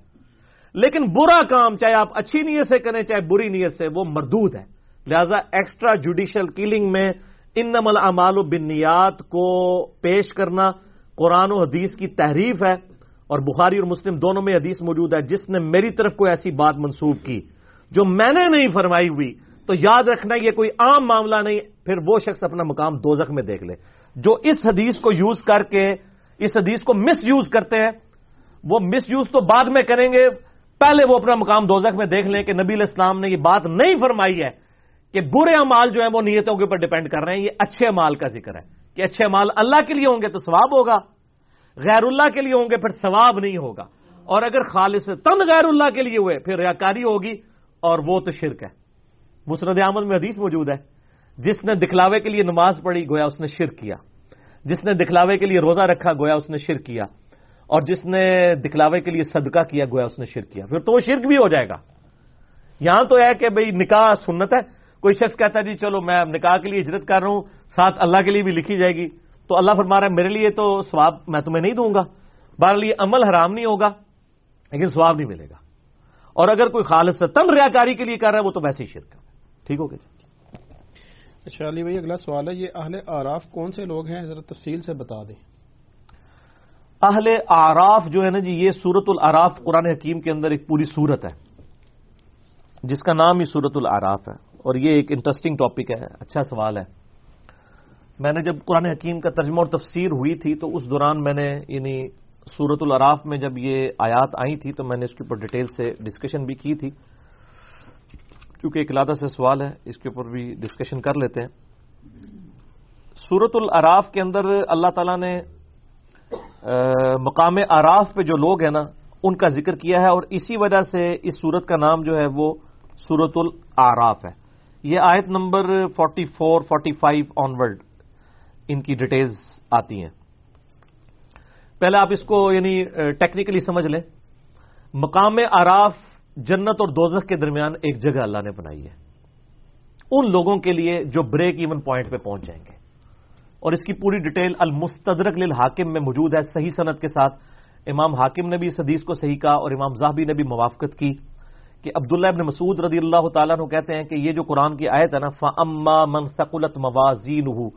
[SPEAKER 1] لیکن برا کام چاہے آپ اچھی نیت سے کریں، چاہے بری نیت سے، وہ مردود ہے۔ لہذا ایکسٹرا جوڈیشل کلنگ میں ان نمل امال و بنیات کو پیش کرنا قرآن و حدیث کی تحریف ہے اور بخاری اور مسلم دونوں میں حدیث موجود ہے۔ جس نے میری طرف کوئی ایسی بات منسوخ کی جو میں نے نہیں فرمائی ہوئی، تو یاد رکھنا یہ کوئی عام معاملہ نہیں، پھر وہ شخص اپنا مقام دوزخ میں دیکھ لے۔ جو اس حدیث کو یوز کر کے، اس حدیث کو مس یوز کرتے ہیں، وہ مس یوز تو بعد میں کریں گے، پہلے وہ اپنا مقام دوزخ میں دیکھ لیں کہ نبی الاسلام نے یہ بات نہیں فرمائی ہے کہ برے امال جو ہیں وہ نیتوں کے اوپر ڈپینڈ کر رہے ہیں، یہ اچھے مال کا ذکر ہے۔ کہ اچھے مال اللہ کے لیے ہوں گے تو ثواب ہوگا، غیر اللہ کے لیے ہوں گے پھر ثواب نہیں ہوگا۔ اور اگر خالص تن غیر اللہ کے لیے ہوئے، پھر ریاکاری ہوگی اور وہ تو شرک ہے۔ مسرد احمد میں حدیث موجود ہے۔ جس نے دکھلاوے کے لیے نماز پڑھی، گویا اس نے شرک کیا۔ جس نے دکھلاوے کے لیے روزہ رکھا، گویا اس نے شرک کیا۔ اور جس نے دکھلاوے کے لیے صدقہ کیا، گویا اس نے شرک کیا۔ پھر تو وہ شرک بھی ہو جائے گا۔ یہاں تو ہے کہ بھئی نکاح سنت ہے۔ کوئی شخص کہتا ہے جی چلو میں نکاح کے لیے ہجرت کر رہا ہوں، ساتھ اللہ کے لیے بھی لکھی جائے گی۔ تو اللہ فرما رہا ہے، میرے لیے تو سواب میں تمہیں نہیں دوں گا۔ بہر یہ عمل حرام نہیں ہوگا، لیکن سواب نہیں ملے گا۔ اور اگر کوئی خالص تن ریا کاری کے لیے کر رہا ہے، وہ تو ویسے ہی شرک ہے۔ ٹھیک ہو گیا جی۔
[SPEAKER 2] اچھا علی بھائی، اگلا سوال ہے، یہ اہل آراف کون سے لوگ ہیں؟ ذرا تفصیل سے بتا دیں۔
[SPEAKER 1] اہل آراف جو ہے نا جی یہ سورت العراف قرآن حکیم کے اندر ایک پوری صورت ہے، جس کا نام ہی سورت العراف ہے، اور یہ ایک انٹرسٹنگ ٹاپک ہے اچھا سوال ہے۔ میں نے جب قرآن حکیم کا ترجمہ اور تفسیر ہوئی تھی، تو اس دوران میں نے یعنی سورت العراف میں جب یہ آیات آئی تھی، تو میں نے اس کے اوپر ڈیٹیل سے ڈسکشن بھی کی تھی۔ کیونکہ ایک لادہ سے سوال ہے، اس کے اوپر بھی ڈسکشن کر لیتے ہیں۔ سورت العراف کے اندر اللہ تعالیٰ نے مقام آراف پہ جو لوگ ہیں نا، ان کا ذکر کیا ہے اور اسی وجہ سے اس سورت کا نام جو ہے وہ سورت العراف ہے۔ یہ آیت نمبر 44 45 آن ورڈ ان کی ڈیٹیلز آتی ہیں۔ پہلے آپ اس کو یعنی ٹیکنیکلی سمجھ لیں۔ مقام آراف جنت اور دوزخ کے درمیان ایک جگہ اللہ نے بنائی ہے۔ ان لوگوں کے لیے جو بریک ایون پوائنٹ پہ پہنچ جائیں گے۔ اور اس کی پوری ڈیٹیل المستدرک للحاکم میں موجود ہے۔ صحیح صنعت کے ساتھ امام حاکم نے بھی اس حدیث کو صحیح کہا اور امام زاہبی نے بھی موافقت کی کہ عبداللہ ابن مسعود رضی اللہ تعالیٰ نے کہتے ہیں کہ یہ جو قرآن کی آیت ہے نا فما من ثقلت موازین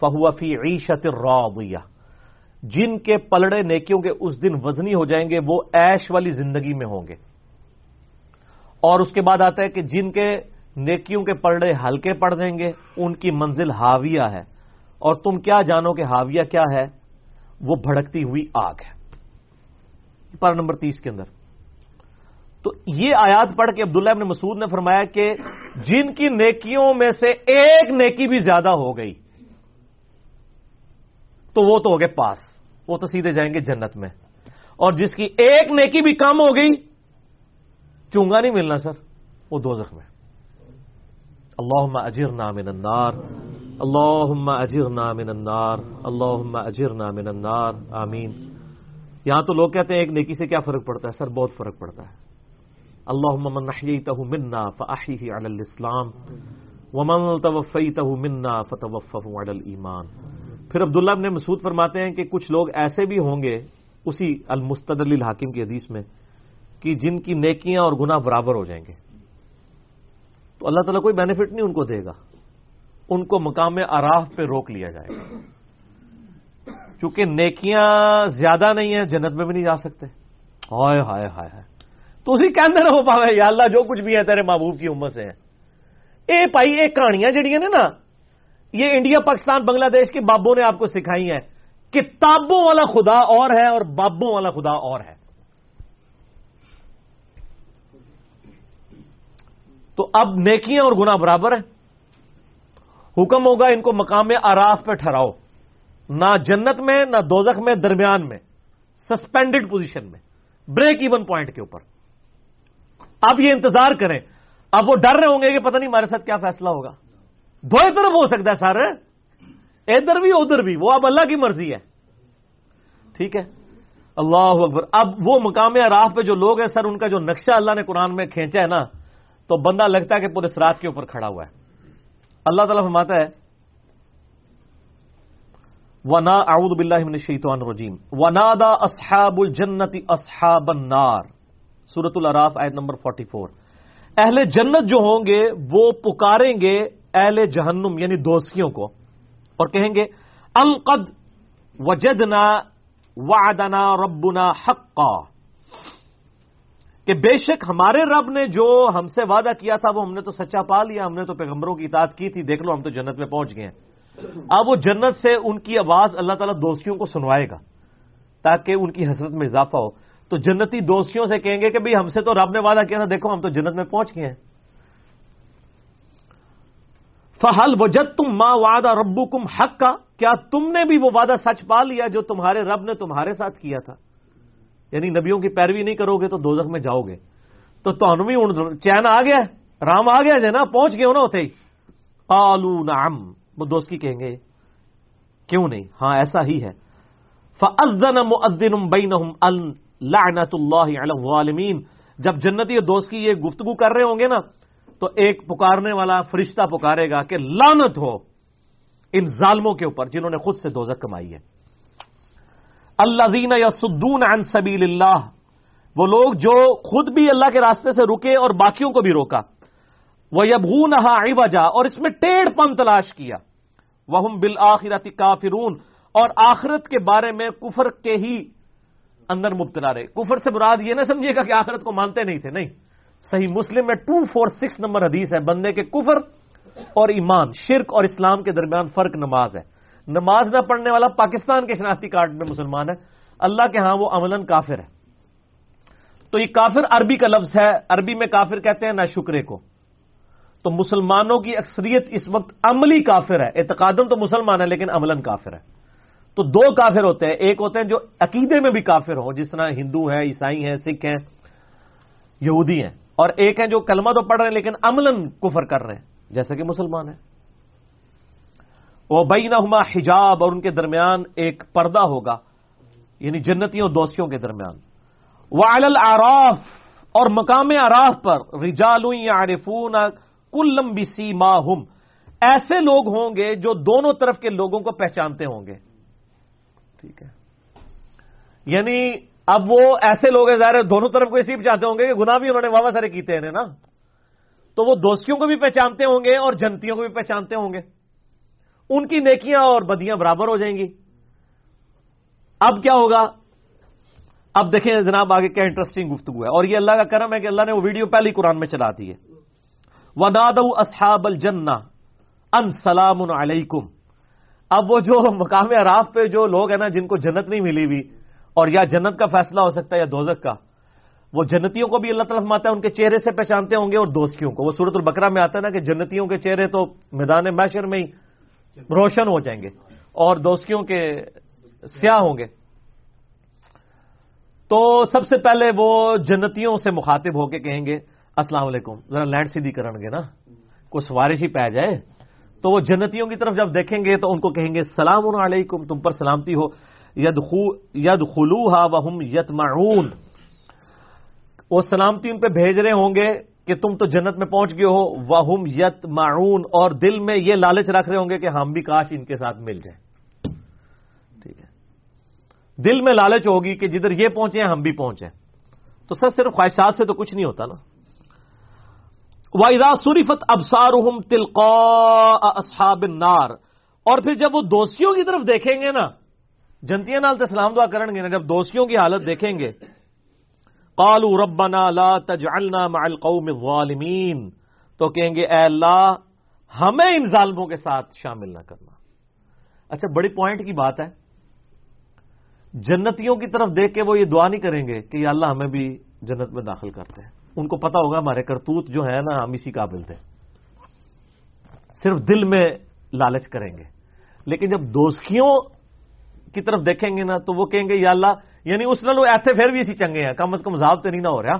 [SPEAKER 1] فہو فی عیشت راضیہ جن کے پلڑے نیکیوں کے اس دن وزنی ہو جائیں گے، وہ ایش والی زندگی میں ہوں گے۔ اور اس کے بعد آتا ہے کہ جن کے نیکیوں کے پلڑے ہلکے پڑ جائیں گے، ان کی منزل ہاویہ ہے۔ اور تم کیا جانو کہ ہاویہ کیا ہے؟ وہ بھڑکتی ہوئی آگ ہے۔ پر نمبر تیس کے اندر۔ تو یہ آیات پڑھ کے عبداللہ ابن مسعود نے فرمایا کہ جن کی نیکیوں میں سے ایک نیکی بھی زیادہ ہو گئی، تو وہ تو ہو گئے پاس، وہ تو سیدھے جائیں گے جنت میں۔ اور جس کی ایک نیکی بھی کم ہو گئی چونگا نہیں ملنا، سر، وہ دو زخم ہے اللہ اجر نام النار اللہ اجر نام النار اللہ اجر نام النار، آمین۔ یہاں تو لوگ کہتے ہیں، ایک نیکی سے کیا فرق پڑتا ہے؟ سر، بہت فرق پڑتا ہے۔ اللہ من نحیتہ منا فاحیہ علی الاسلام، ومن توفیتہ منا فتوفہ علی الایمان۔ پھر عبداللہ ابن مسعود فرماتے ہیں کہ کچھ لوگ ایسے بھی ہوں گے، اسی المستدل الحاکم کی حدیث میں کہ جن کی نیکیاں اور گناہ برابر ہو جائیں گے۔ تو اللہ تعالیٰ کوئی بینیفٹ نہیں ان کو دے گا۔ ان کو مقام آراف پہ روک لیا جائے گا۔ چونکہ نیکیاں زیادہ نہیں ہیں، جنت میں بھی نہیں جا سکتے۔ ہائے ہائے ہائے ہائے۔ تو اسی کے اندر ہو پاوے یا اللہ جو کچھ بھی ہے، تیرے محبوب کی امت سے۔ ہیں اے پائی یہ کہانیاں جڑیاں نے نا، یہ انڈیا، پاکستان، بنگلہ دیش کے بابوں نے آپ کو سکھائی ہیں۔ کتابوں والا خدا اور ہے اور بابوں والا خدا اور ہے۔ تو اب نیکیاں اور گنا برابر ہیں۔ حکم ہوگا ان کو مقام آراف پہ ٹھہراؤ۔ نہ جنت میں، نہ دوزخ میں، درمیان میں۔ سسپینڈڈ پوزیشن میں۔ بریک ایون پوائنٹ کے اوپر۔ اب یہ انتظار کریں۔ اب وہ ڈر رہے ہوں گے کہ پتہ نہیں ہمارے ساتھ کیا فیصلہ ہوگا۔ دو طرف ہو سکتا ہے سر۔ ادھر بھی ادھر بھی۔ وہ اب اللہ کی مرضی ہے۔ ٹھیک ہے۔ اللہ اکبر۔ اب وہ مقام راہ پہ جو لوگ ہیں سر، ان کا جو نقشہ اللہ نے قرآن میں کھینچا ہے نا تو بندہ لگتا ہے کہ پورے سرات کے اوپر کھڑا ہوا ہے۔ اللہ تعالیٰ فرماتا ہے، ونا اعوذ باللہ من الشیطان الرجیم ونادا اصحاب الجنت اصحاب النار۔ سورت العراف آیت نمبر 44 اہل جنت جو ہوں گے، وہ پکاریں گے اہل جہنم یعنی دوستیوں کو۔ اور کہیں گے، القد وجدنا وعدنا ربنا حقا. کہ بے شک ہمارے رب نے جو ہم سے وعدہ کیا تھا، وہ ہم نے تو سچا پا لیا، ہم نے تو پیغمبروں کی اطاعت کی تھی، دیکھ لو ہم تو جنت میں پہنچ گئے ہیں۔ اب وہ جنت سے ان کی آواز اللہ تعالیٰ دوستیوں کو سنوائے گا، تاکہ ان کی حسرت میں اضافہ ہو۔ تو جنتی دوستیوں سے کہیں گے کہ بھئی ہم سے تو رب نے وعدہ کیا تھا، دیکھو ہم تو جنت میں پہنچ گئے ہیں۔ فہل وجد تم ماں وعدہ ربو کم حق کا کیا تم نے بھی وہ وعدہ سچ پا لیا جو تمہارے رب نے تمہارے ساتھ کیا تھا؟ یعنی نبیوں کی پیروی نہیں کرو گے تو دوزخ میں جاؤ گے۔ تو تمہیں بھی چین آ گیا رام آ گیا نا پہنچ گئے ہو نا ہوتے ہی۔ آلو نعم، وہ دوست کی کہیں گے، کیوں نہیں؟ ہاں ایسا ہی ہے۔ فَأَذَّنَ مُؤَذِّنٌ بَيْنَهُمْ لعنت اللہ علی الظالمین جب جنتی دوست کی یہ گفتگو کر رہے ہوں گے نا، تو ایک پکارنے والا فرشتہ پکارے گا کہ لانت ہو ان ظالموں کے اوپر جنہوں نے خود سے دوزک کمائی ہے۔ اللہ دین یا سدون عن سبیل اللہ۔ وہ لوگ جو خود بھی اللہ کے راستے سے رکے اور باقیوں کو بھی روکا۔ وہ یبغون وجہ اور اس میں ٹیڑھ پن تلاش کیا۔ وہ بالآخرت کافرون۔ اور آخرت کے بارے میں کفر کے ہی اندر مبتلا رہے۔ کفر سے مراد یہ نہ سمجھیے گا کہ آخرت کو مانتے نہیں تھے، نہیں۔ صحیح مسلم میں ٹو فور سکس نمبر حدیث ہے، بندے کے کفر اور ایمان، شرک اور اسلام کے درمیان فرق نماز ہے۔ نماز نہ پڑھنے والا پاکستان کے شناختی کارڈ میں مسلمان ہے۔ اللہ کے ہاں وہ عملاً کافر ہے۔ تو یہ کافر عربی کا لفظ ہے۔ عربی میں کافر کہتے ہیں نہ شکرے کو۔ تو مسلمانوں کی اکثریت اس وقت عملی کافر ہے۔ اعتقادن تو مسلمان ہے، لیکن عملاً کافر ہے۔ تو دو کافر ہوتے ہیں۔ ایک ہوتے ہیں جو عقیدے میں بھی کافر ہوں، جس طرح ہندو ہیں، عیسائی ہیں، سکھ ہیں، یہودی ہیں۔ اور ایک ہیں جو کلمہ تو پڑھ رہے ہیں، لیکن عملاً کفر کر رہے ہیں، جیسے کہ مسلمان ہیں۔ وہ بئی نہ حجاب اور ان کے درمیان ایک پردہ ہوگا یعنی جنتیوں دوستیوں کے درمیان۔ وہ آراف اور مقام آراف پر رجال عارفون کل سی ماہم ایسے لوگ ہوں گے جو دونوں طرف کے لوگوں کو پہچانتے ہوں گے۔ ٹھیک ہے۔ یعنی اب وہ ایسے لوگ ہیں، ظاہر دونوں طرف کو اسی چاہتے ہوں گے کہ گنا بھی انہوں نے واہ سارے کیتے ہیں نا۔ تو وہ دوستیوں کو بھی پہچانتے ہوں گے اور جنتیوں کو بھی پہچانتے ہوں گے۔ ان کی نیکیاں اور بدیاں برابر ہو جائیں گی۔ اب کیا ہوگا؟ اب دیکھیں جناب آگے کیا انٹرسٹنگ گفتگو ہے۔ اور یہ اللہ کا کرم ہے کہ اللہ نے وہ ویڈیو پہلے ہی قرآن میں چلا دی ہے۔ وداد اصحاب الجنہ ان سلام علیکم اب وہ جو مقام عراف پہ جو لوگ ہیں نا، جن کو جنت نہیں ملی ہوئی اور یا جنت کا فیصلہ ہو سکتا ہے یا دوزک کا، وہ جنتیوں کو بھی اللہ تعالیٰ ماتا ہے، ان کے چہرے سے پہچانتے ہوں گے اور دوستیوں کو۔ وہ صورت البکرا میں آتا ہے نا کہ جنتیوں کے چہرے تو میدان میشر میں ہی روشن ہو جائیں گے اور دوستیوں کے سیاہ ہوں گے۔ تو سب سے پہلے وہ جنتیوں سے مخاطب ہو کے کہیں گے، السلام علیکم، ذرا لینڈ سیدھی کرن گے نا، کوئی سوارش ہی پہ جائے۔ تو وہ جنتیوں کی طرف جب دیکھیں گے تو ان کو کہیں گے، سلام علیکم، تم پر سلامتی ہو۔ ید خلو ہا وہ یت وہ سلامتی ان پہ بھیج رہے ہوں گے۔ کہ تم تو جنت میں پہنچ گئے ہو وہ یت معون اور دل میں یہ لالچ رکھ رہے ہوں گے کہ ہم بھی کاش ان کے ساتھ مل جائیں۔ ٹھیک ہے۔ دل میں لالچ ہوگی کہ جدھر یہ پہنچے ہیں، ہم بھی پہنچے تو سر صرف خواہشات سے تو کچھ نہیں ہوتا نا۔ واحدہ سریفت ابسار تلقا اصحاب النار۔ اور پھر جب وہ دوستیوں کی طرف دیکھیں گے نا، جنتیاں نال تے سلام دعا کرن گے نا، جب دوستیوں کی حالت دیکھیں گے قالوا ربنا لا تجعلنا مع القوم الظالمین۔ تو کہیں گے، اے اللہ، ہمیں ان ظالموں کے ساتھ شامل نہ کرنا۔ اچھا بڑی پوائنٹ کی بات ہے۔ جنتیوں کی طرف دیکھ کے وہ یہ دعا نہیں کریں گے کہ یا اللہ ہمیں بھی جنت میں داخل کرتے ہیں۔ ان کو پتا ہوگا ہمارے کرتوت جو ہے نا، ہم اسی قابل تھے۔ صرف دل میں لالچ کریں گے۔ لیکن جب دوستیوں کی طرف دیکھیں گے نا، تو وہ کہیں گے، یا اللہ یعنی اس نالوں ایسے پھر بھی اسی چنگے ہیں۔ کم از کم ضابطے نہیں نہ ہو رہا۔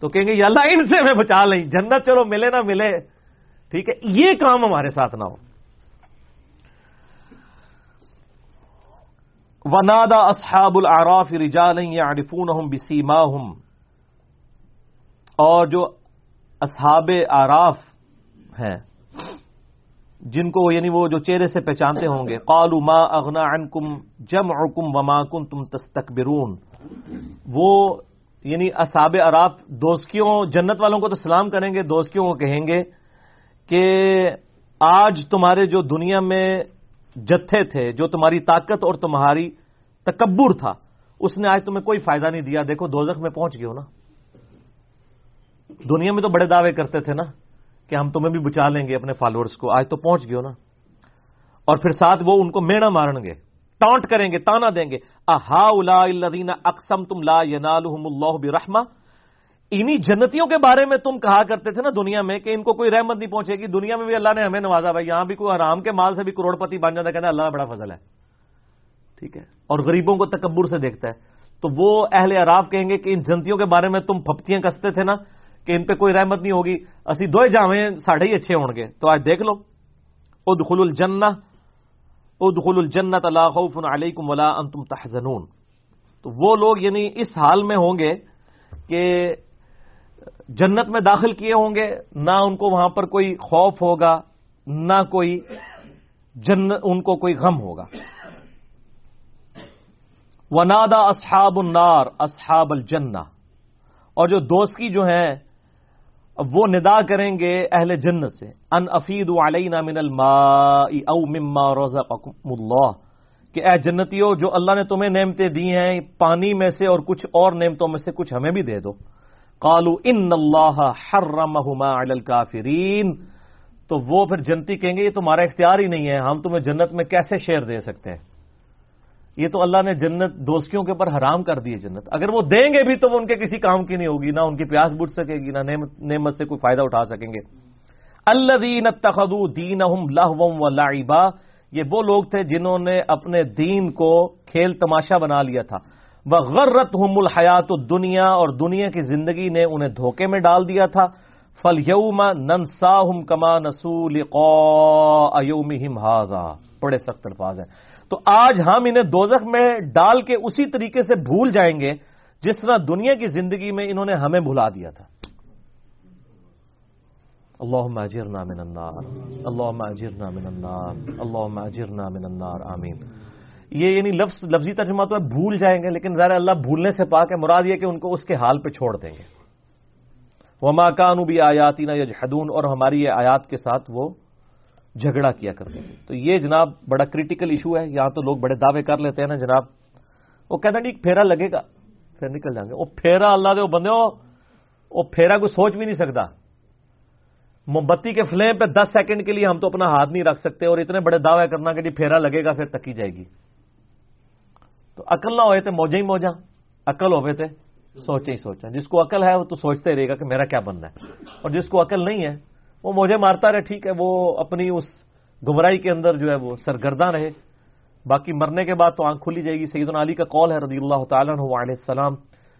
[SPEAKER 1] تو کہیں گے، یا اللہ، ان سے میں بچا لیں۔ جنت چلو، ملے نہ ملے۔ ٹھیک ہے؟ یہ کام ہمارے ساتھ نہ ہو۔ ونادا اصحاب العراف رجال يعرفونهم بسيماهم۔ اور جو اصحاب آراف ہیں جن کو یعنی وہ جو چہرے سے پہچانتے ہوں گے، قالوا ما اغنا عنکم جمعکم وما کنتم تستكبرون. وہ یعنی اصحاب عراف دوستیوں جنت والوں کو تو سلام کریں گے دوستیوں کو کہیں گے کہ آج تمہارے جو دنیا میں جتھے تھے، جو تمہاری طاقت اور تمہاری تکبر تھا، اس نے آج تمہیں کوئی فائدہ نہیں دیا۔ دیکھو، دوزخ میں پہنچ گئے ہو نا۔ دنیا میں تو بڑے دعوے کرتے تھے نا۔ کہ ہم تمہیں بھی بچا لیں گے اپنے فالوورز کو۔ آج تو پہنچ گئے ہو نا۔ اور پھر ساتھ وہ ان کو میڑا مارن گے۔ ٹانٹ کریں گے، تانا دیں گے۔ اہا الدین اقسم تم لا اللہ برحمہ۔ انہی جنتیوں کے بارے میں تم کہا کرتے تھے نا دنیا میں کہ ان کو کوئی رحمت نہیں پہنچے گی۔ دنیا میں بھی اللہ نے ہمیں نوازا۔ بھائی، یہاں بھی کوئی آرام کے مال سے بھی کروڑ پتی بن جاتا کہتا ہے اللہ بڑا فضل ہے۔ ٹھیک ہے۔ اور غریبوں کو تکبر سے دیکھتا ہے۔ تو وہ اہل عراف کہیں گے کہ ان جنتیوں کے بارے میں تم پھپتیاں کستے تھے نا۔ کہ ان پہ کوئی رحمت نہیں ہوگی۔ اسی دو جاویں ساڑھے ہی اچھے ہوں گے تو آج دیکھ لو۔ ادخل الجنہ۔ ادخل الجنت اللہ خوف علیکم ولا انتم تحزنون۔ تو وہ لوگ یعنی اس حال میں ہوں گے کہ جنت میں داخل کیے ہوں گے نہ ان کو وہاں پر کوئی خوف ہوگا، نہ کوئی جن، ان کو کوئی غم ہوگا۔ ونادا اصحاب النار اصحاب الجنہ اور جو دوستی جو ہیں اب وہ ندا کریں گے اہل جنت سے۔ ان افید علینا من الماء او مما رزقکم اللہ۔ کہ اے جنتیو، جو اللہ نے تمہیں نعمتیں دی ہیں، پانی میں سے اور کچھ اور نعمتوں میں سے کچھ ہمیں بھی دے دو۔ قالوا ان اللہ حرمہما علی الکافرین۔ تو وہ پھر جنتی کہیں گے، یہ تمہارا اختیار ہی نہیں ہے، ہم تمہیں جنت میں کیسے شیر دے سکتے ہیں؟ یہ تو اللہ نے جنت دوستیوں کے اوپر حرام کر دی جنت۔ اگر وہ دیں گے بھی تو وہ ان کے کسی کام کی نہیں ہوگی، نہ ان کی پیاس بٹ سکے گی، نہ نعمت سے کوئی فائدہ اٹھا سکیں گے۔ اللہ دین تخدو دین و یہ وہ لوگ تھے جنہوں نے اپنے دین کو کھیل تماشا بنا لیا تھا۔ وہ غرت ہم الحیات دنیا اور دنیا کی زندگی نے انہیں دھوکے میں ڈال دیا تھا۔ فل یوم ننسا ہم کما نسول بڑے سخت الفاظ ہیں۔ تو آج ہم انہیں دوزخ میں ڈال کے اسی طریقے سے بھول جائیں گے جس طرح دنیا کی زندگی میں انہوں نے ہمیں بھلا دیا تھا۔ اللہ ماجر من النار۔ اللہ ماجر من النار۔ اللہ ماجر من النار۔ آمین۔ یہ یعنی لفظ لفظی ترجمہ تو ہے بھول جائیں گے، لیکن ظاہر اللہ بھولنے سے پاک ہے، مراد یہ کہ ان کو اس کے حال پہ چھوڑ دیں گے۔ وہ ماں کانو بھی آیاتی نہ اور ہماری یہ آیات کے ساتھ وہ جھگڑا کیا کرتے تھے۔ تو یہ جناب بڑا کریٹیکل ایشو ہے۔ یہاں تو لوگ بڑے دعوے کر لیتے ہیں نا جناب۔ وہ کہتے ہیں جی، پھیرا لگے گا۔ پھر نکل جائیں گے۔ وہ پھیرا اللہ دے وہ بندے، وہ پھیرا کوئی سوچ بھی نہیں سکتا۔ موم بتی کے فلیم پہ دس سیکنڈ کے لیے ہم تو اپنا ہاتھ نہیں رکھ سکتے اور اتنے بڑے دعوے کرنا کہ جی پھیرا لگے گا پھر تکی جائے گی۔ تو عقل نہ ہوئے تھے موجہ ہی موجہ عقل ہوئے تھے سوچے ہی سوچا جس کو عقل ہے وہ تو سوچتے ہی رہے گا کہ میرا کیا بننا ہے۔ اور جس کو عقل نہیں ہے وہ مجھے مارتا رہے، ٹھیک ہے، وہ اپنی اس گمراہی کے اندر جو ہے وہ سرگرداں رہے۔ باقی مرنے کے بعد تو آنکھ کھلی جائے گی۔ سیدنا علی کا قول ہے رضی اللہ تعالیٰ علیہ السلام،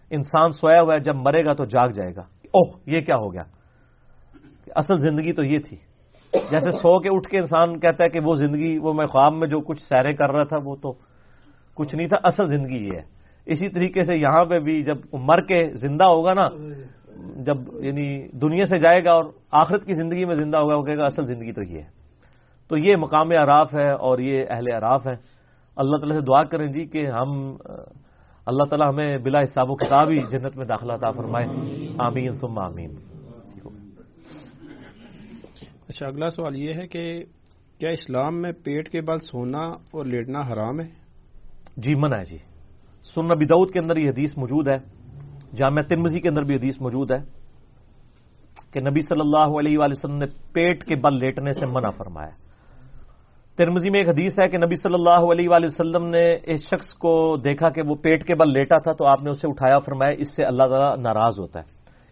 [SPEAKER 1] انسان سویا ہوا ہے، جب مرے گا تو جاگ جائے گا۔ اوہ، یہ کیا ہو گیا؟ اصل زندگی تو یہ تھی۔ جیسے سو کے اٹھ کے انسان کہتا ہے کہ وہ زندگی، وہ میں خواب میں جو کچھ سیرے کر رہا تھا، وہ تو کچھ نہیں تھا، اصل زندگی یہ ہے۔ اسی طریقے سے یہاں پہ بھی جب مر کے زندہ ہوگا نا جب یعنی دنیا سے جائے گا اور آخرت کی زندگی میں زندہ ہوگا وہ کہے گا اصل زندگی تو یہ ہے۔ تو یہ مقام عراف ہے اور یہ اہل عراف ہے اللہ تعالیٰ سے دعا کریں جی کہ ہم اللہ تعالیٰ ہمیں بلا حساب و کتاب ہی جنت میں داخلہ عطا فرمائے۔ آمین سم آمین۔
[SPEAKER 2] اچھا اگلا سوال یہ ہے کہ کیا اسلام میں پیٹ کے بعد سونا اور لیٹنا حرام ہے؟
[SPEAKER 1] جی من ہے جی۔ سن نبی دعود کے اندر یہ حدیث موجود ہے۔ جامع ترمزی کے اندر بھی حدیث موجود ہے کہ نبی صلی اللہ علیہ وآلہ وسلم نے پیٹ کے بل لیٹنے سے منع فرمایا۔ ترمزی میں ایک حدیث ہے کہ نبی صلی اللہ علیہ وآلہ وسلم نے اس شخص کو دیکھا کہ وہ پیٹ کے بل لیٹا تھا تو آپ نے اسے اٹھایا فرمایا اس سے اللہ تعالیٰ ناراض ہوتا ہے۔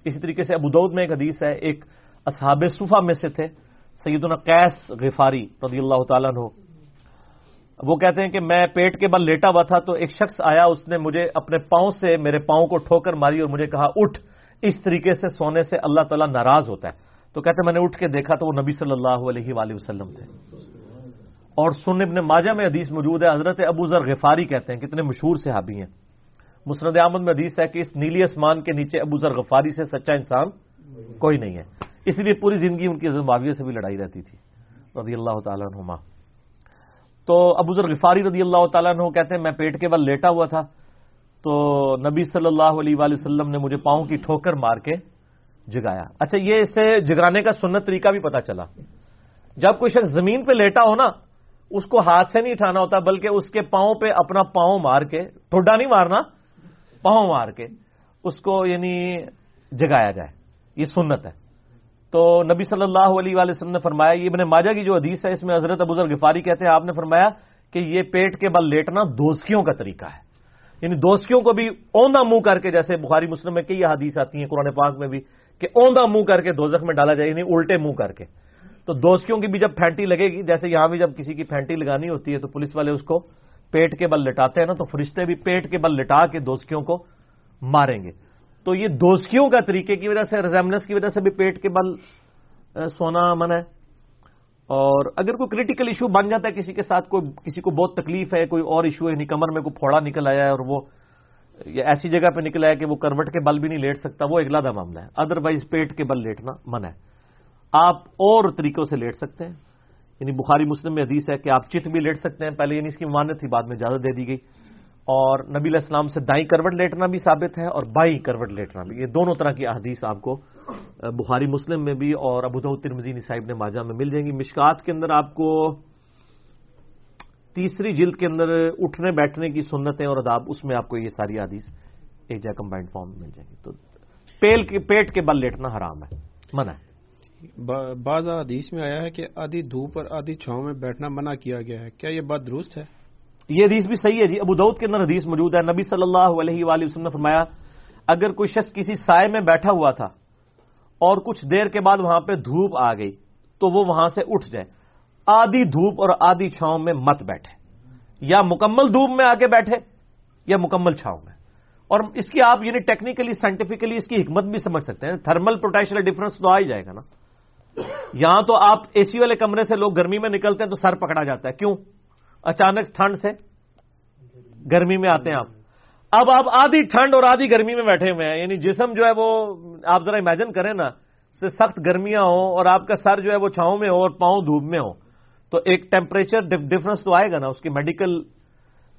[SPEAKER 1] اسی طریقے سے ابودود میں ایک حدیث ہے، ایک اصحاب صفا میں سے تھے، سیدنا قیس غفاری رضی اللہ تعالیٰ نے وہ کہتے ہیں کہ میں پیٹ کے بل لیٹا ہوا تھا تو ایک شخص آیا، اس نے مجھے اپنے پاؤں سے، میرے پاؤں کو ٹھوکر ماری اور مجھے کہا، اٹھ۔ اس طریقے سے سونے سے اللہ تعالیٰ ناراض ہوتا ہے۔ تو کہتے ہیں، میں نے اٹھ کے دیکھا تو وہ نبی صلی اللہ علیہ وآلہ وسلم تھے۔ اور سن ابن ماجہ میں حدیث موجود ہے، حضرت ابو ذر غفاری کہتے ہیں، کتنے مشہور صحابی ہیں۔ مسرد احمد میں حدیث ہے کہ اس نیلی اسمان کے نیچے ابو ذر غفاری سے سچا انسان کوئی نہیں ہے۔ اس لیے پوری زندگی ان کی معاویہ سے بھی لڑائی رہتی تھی۔ رضی اللہ تعالیٰ نما تو ابو ذر غفاری رضی اللہ تعالیٰ عنہ کہتے ہیں، میں پیٹ کے بل لیٹا ہوا تھا۔ تو نبی صلی اللہ علیہ وآلہ وسلم نے مجھے پاؤں کی ٹھوکر مار کے جگایا۔ اچھا یہ اسے جگانے کا سنت طریقہ بھی پتا چلا۔ جب کوئی شخص زمین پہ لیٹا ہو نا، اس کو ہاتھ سے نہیں اٹھانا ہوتا، بلکہ اس کے پاؤں پہ اپنا پاؤں مار کے ٹھوڈا نہیں مارنا، پاؤں مار کے، اس کو یعنی جگایا جائے۔ یہ سنت ہے۔ تو نبی صلی اللہ علیہ وآلہ وسلم نے فرمایا، یہ ابن ماجہ کی جو حدیث ہے، اس میں حضرت ابوذر غفاری کہتے ہیں، آپ نے فرمایا کہ یہ پیٹ کے بل لیٹنا دوستیوں کا طریقہ ہے۔ یعنی دوستیوں کو بھی اوندا منہ کر کے، جیسے بخاری مسلم میں کئی حدیث آتی ہیں، قرآن پاک میں بھی، کہ اوندا منہ کر کے دوزخ میں ڈالا جائے یعنی الٹے منہ کر کے۔ تو دوستیوں کی بھی جب پھینٹی لگے گی جیسے یہاں بھی جب کسی کی پھینٹی لگانی ہوتی ہے، تو پولیس والے اس کو پیٹ کے بل لٹاتے ہیں نا، تو فرشتے بھی پیٹ کے بل لٹا کے دوستیوں کو ماریں گے۔ تو یہ دوستیوں کا طریقے کی وجہ سے ریزیمنس کی وجہ سے بھی پیٹ کے بل سونا من ہے۔ اور اگر کوئی کریٹیکل ایشو بن جاتا ہے کسی کے ساتھ، کوئی کسی کو بہت تکلیف ہے، کوئی اور ایشو ہے یعنی کمر میں کوئی پھوڑا نکل آیا ہے اور وہ ایسی جگہ پہ نکل آیا کہ وہ کروٹ کے بل بھی نہیں لیٹ سکتا، وہ اگلا دا معاملہ ہے۔ ادر وائز پیٹ کے بل لیٹنا من ہے۔ آپ اور طریقوں سے لیٹ سکتے ہیں۔ یعنی بخاری مسلم میں حدیث ہے کہ آپ چت بھی لیٹ سکتے ہیں۔ پہلے یعنی اس کی مانت تھی، بعد میں اجازت دے دی گئی۔ اور نبی علیہ السلام سے دائیں کروٹ لیٹنا بھی ثابت ہے اور بائیں کروٹ لیٹنا بھی۔ یہ دونوں طرح کی احادیث آپ کو بخاری مسلم میں بھی اور ابو ترمزین صاحب نے ماجہ میں مل جائیں گی۔ مشکات کے اندر آپ کو تیسری جلد کے اندر اٹھنے بیٹھنے کی سنتیں اور اداب اس میں آپ کو یہ ساری حدیث ایک جگہ کمبائنڈ فارم میں مل جائیں گی۔ تو پیل کے پیٹ کے بل لیٹنا حرام ہے۔ منع ہے۔
[SPEAKER 2] بعض حدیث میں آیا ہے کہ آدھی دھوپ اور آدھی چھاؤں میں بیٹھنا منع کیا گیا ہے۔ کیا یہ بات درست ہے؟
[SPEAKER 1] یہ حدیث بھی صحیح ہے جی ابو دعود کے اندر حدیث موجود ہے۔ نبی صلی اللہ علیہ وآلہ وسلم نے فرمایا، اگر کوئی شخص کسی سائے میں بیٹھا ہوا تھا اور کچھ دیر کے بعد وہاں پہ دھوپ آ گئی، تو وہ وہاں سے اٹھ جائے۔ آدھی دھوپ اور آدھی چھاؤں میں مت بیٹھے۔ یا مکمل دھوپ میں آ کے بیٹھے یا مکمل چھاؤں میں۔ اور اس کی آپ یعنی ٹیکنیکلی سائنٹیفکلی اس کی حکمت بھی سمجھ سکتے ہیں۔ تھرمل پروٹیکشن ڈفرنس تو آ ہی جائے گا نا۔ یہاں تو آپ اے سی والے کمرے سے لوگ گرمی میں نکلتے ہیں تو سر پکڑا جاتا ہے۔ کیوں؟ اچانک ٹھنڈ سے گرمی میں آتے ہیں آپ۔ اب آپ آدھی ٹھنڈ اور آدھی گرمی میں بیٹھے ہوئے ہیں یعنی جسم جو ہے وہ، آپ ذرا امیجن کریں نا سخت گرمیاں ہوں اور آپ کا سر جو ہے وہ چھاؤں میں ہو اور پاؤں دھوپ میں ہو، تو ایک ٹیمپریچر ڈفرنس تو آئے گا نا، اس کے میڈیکل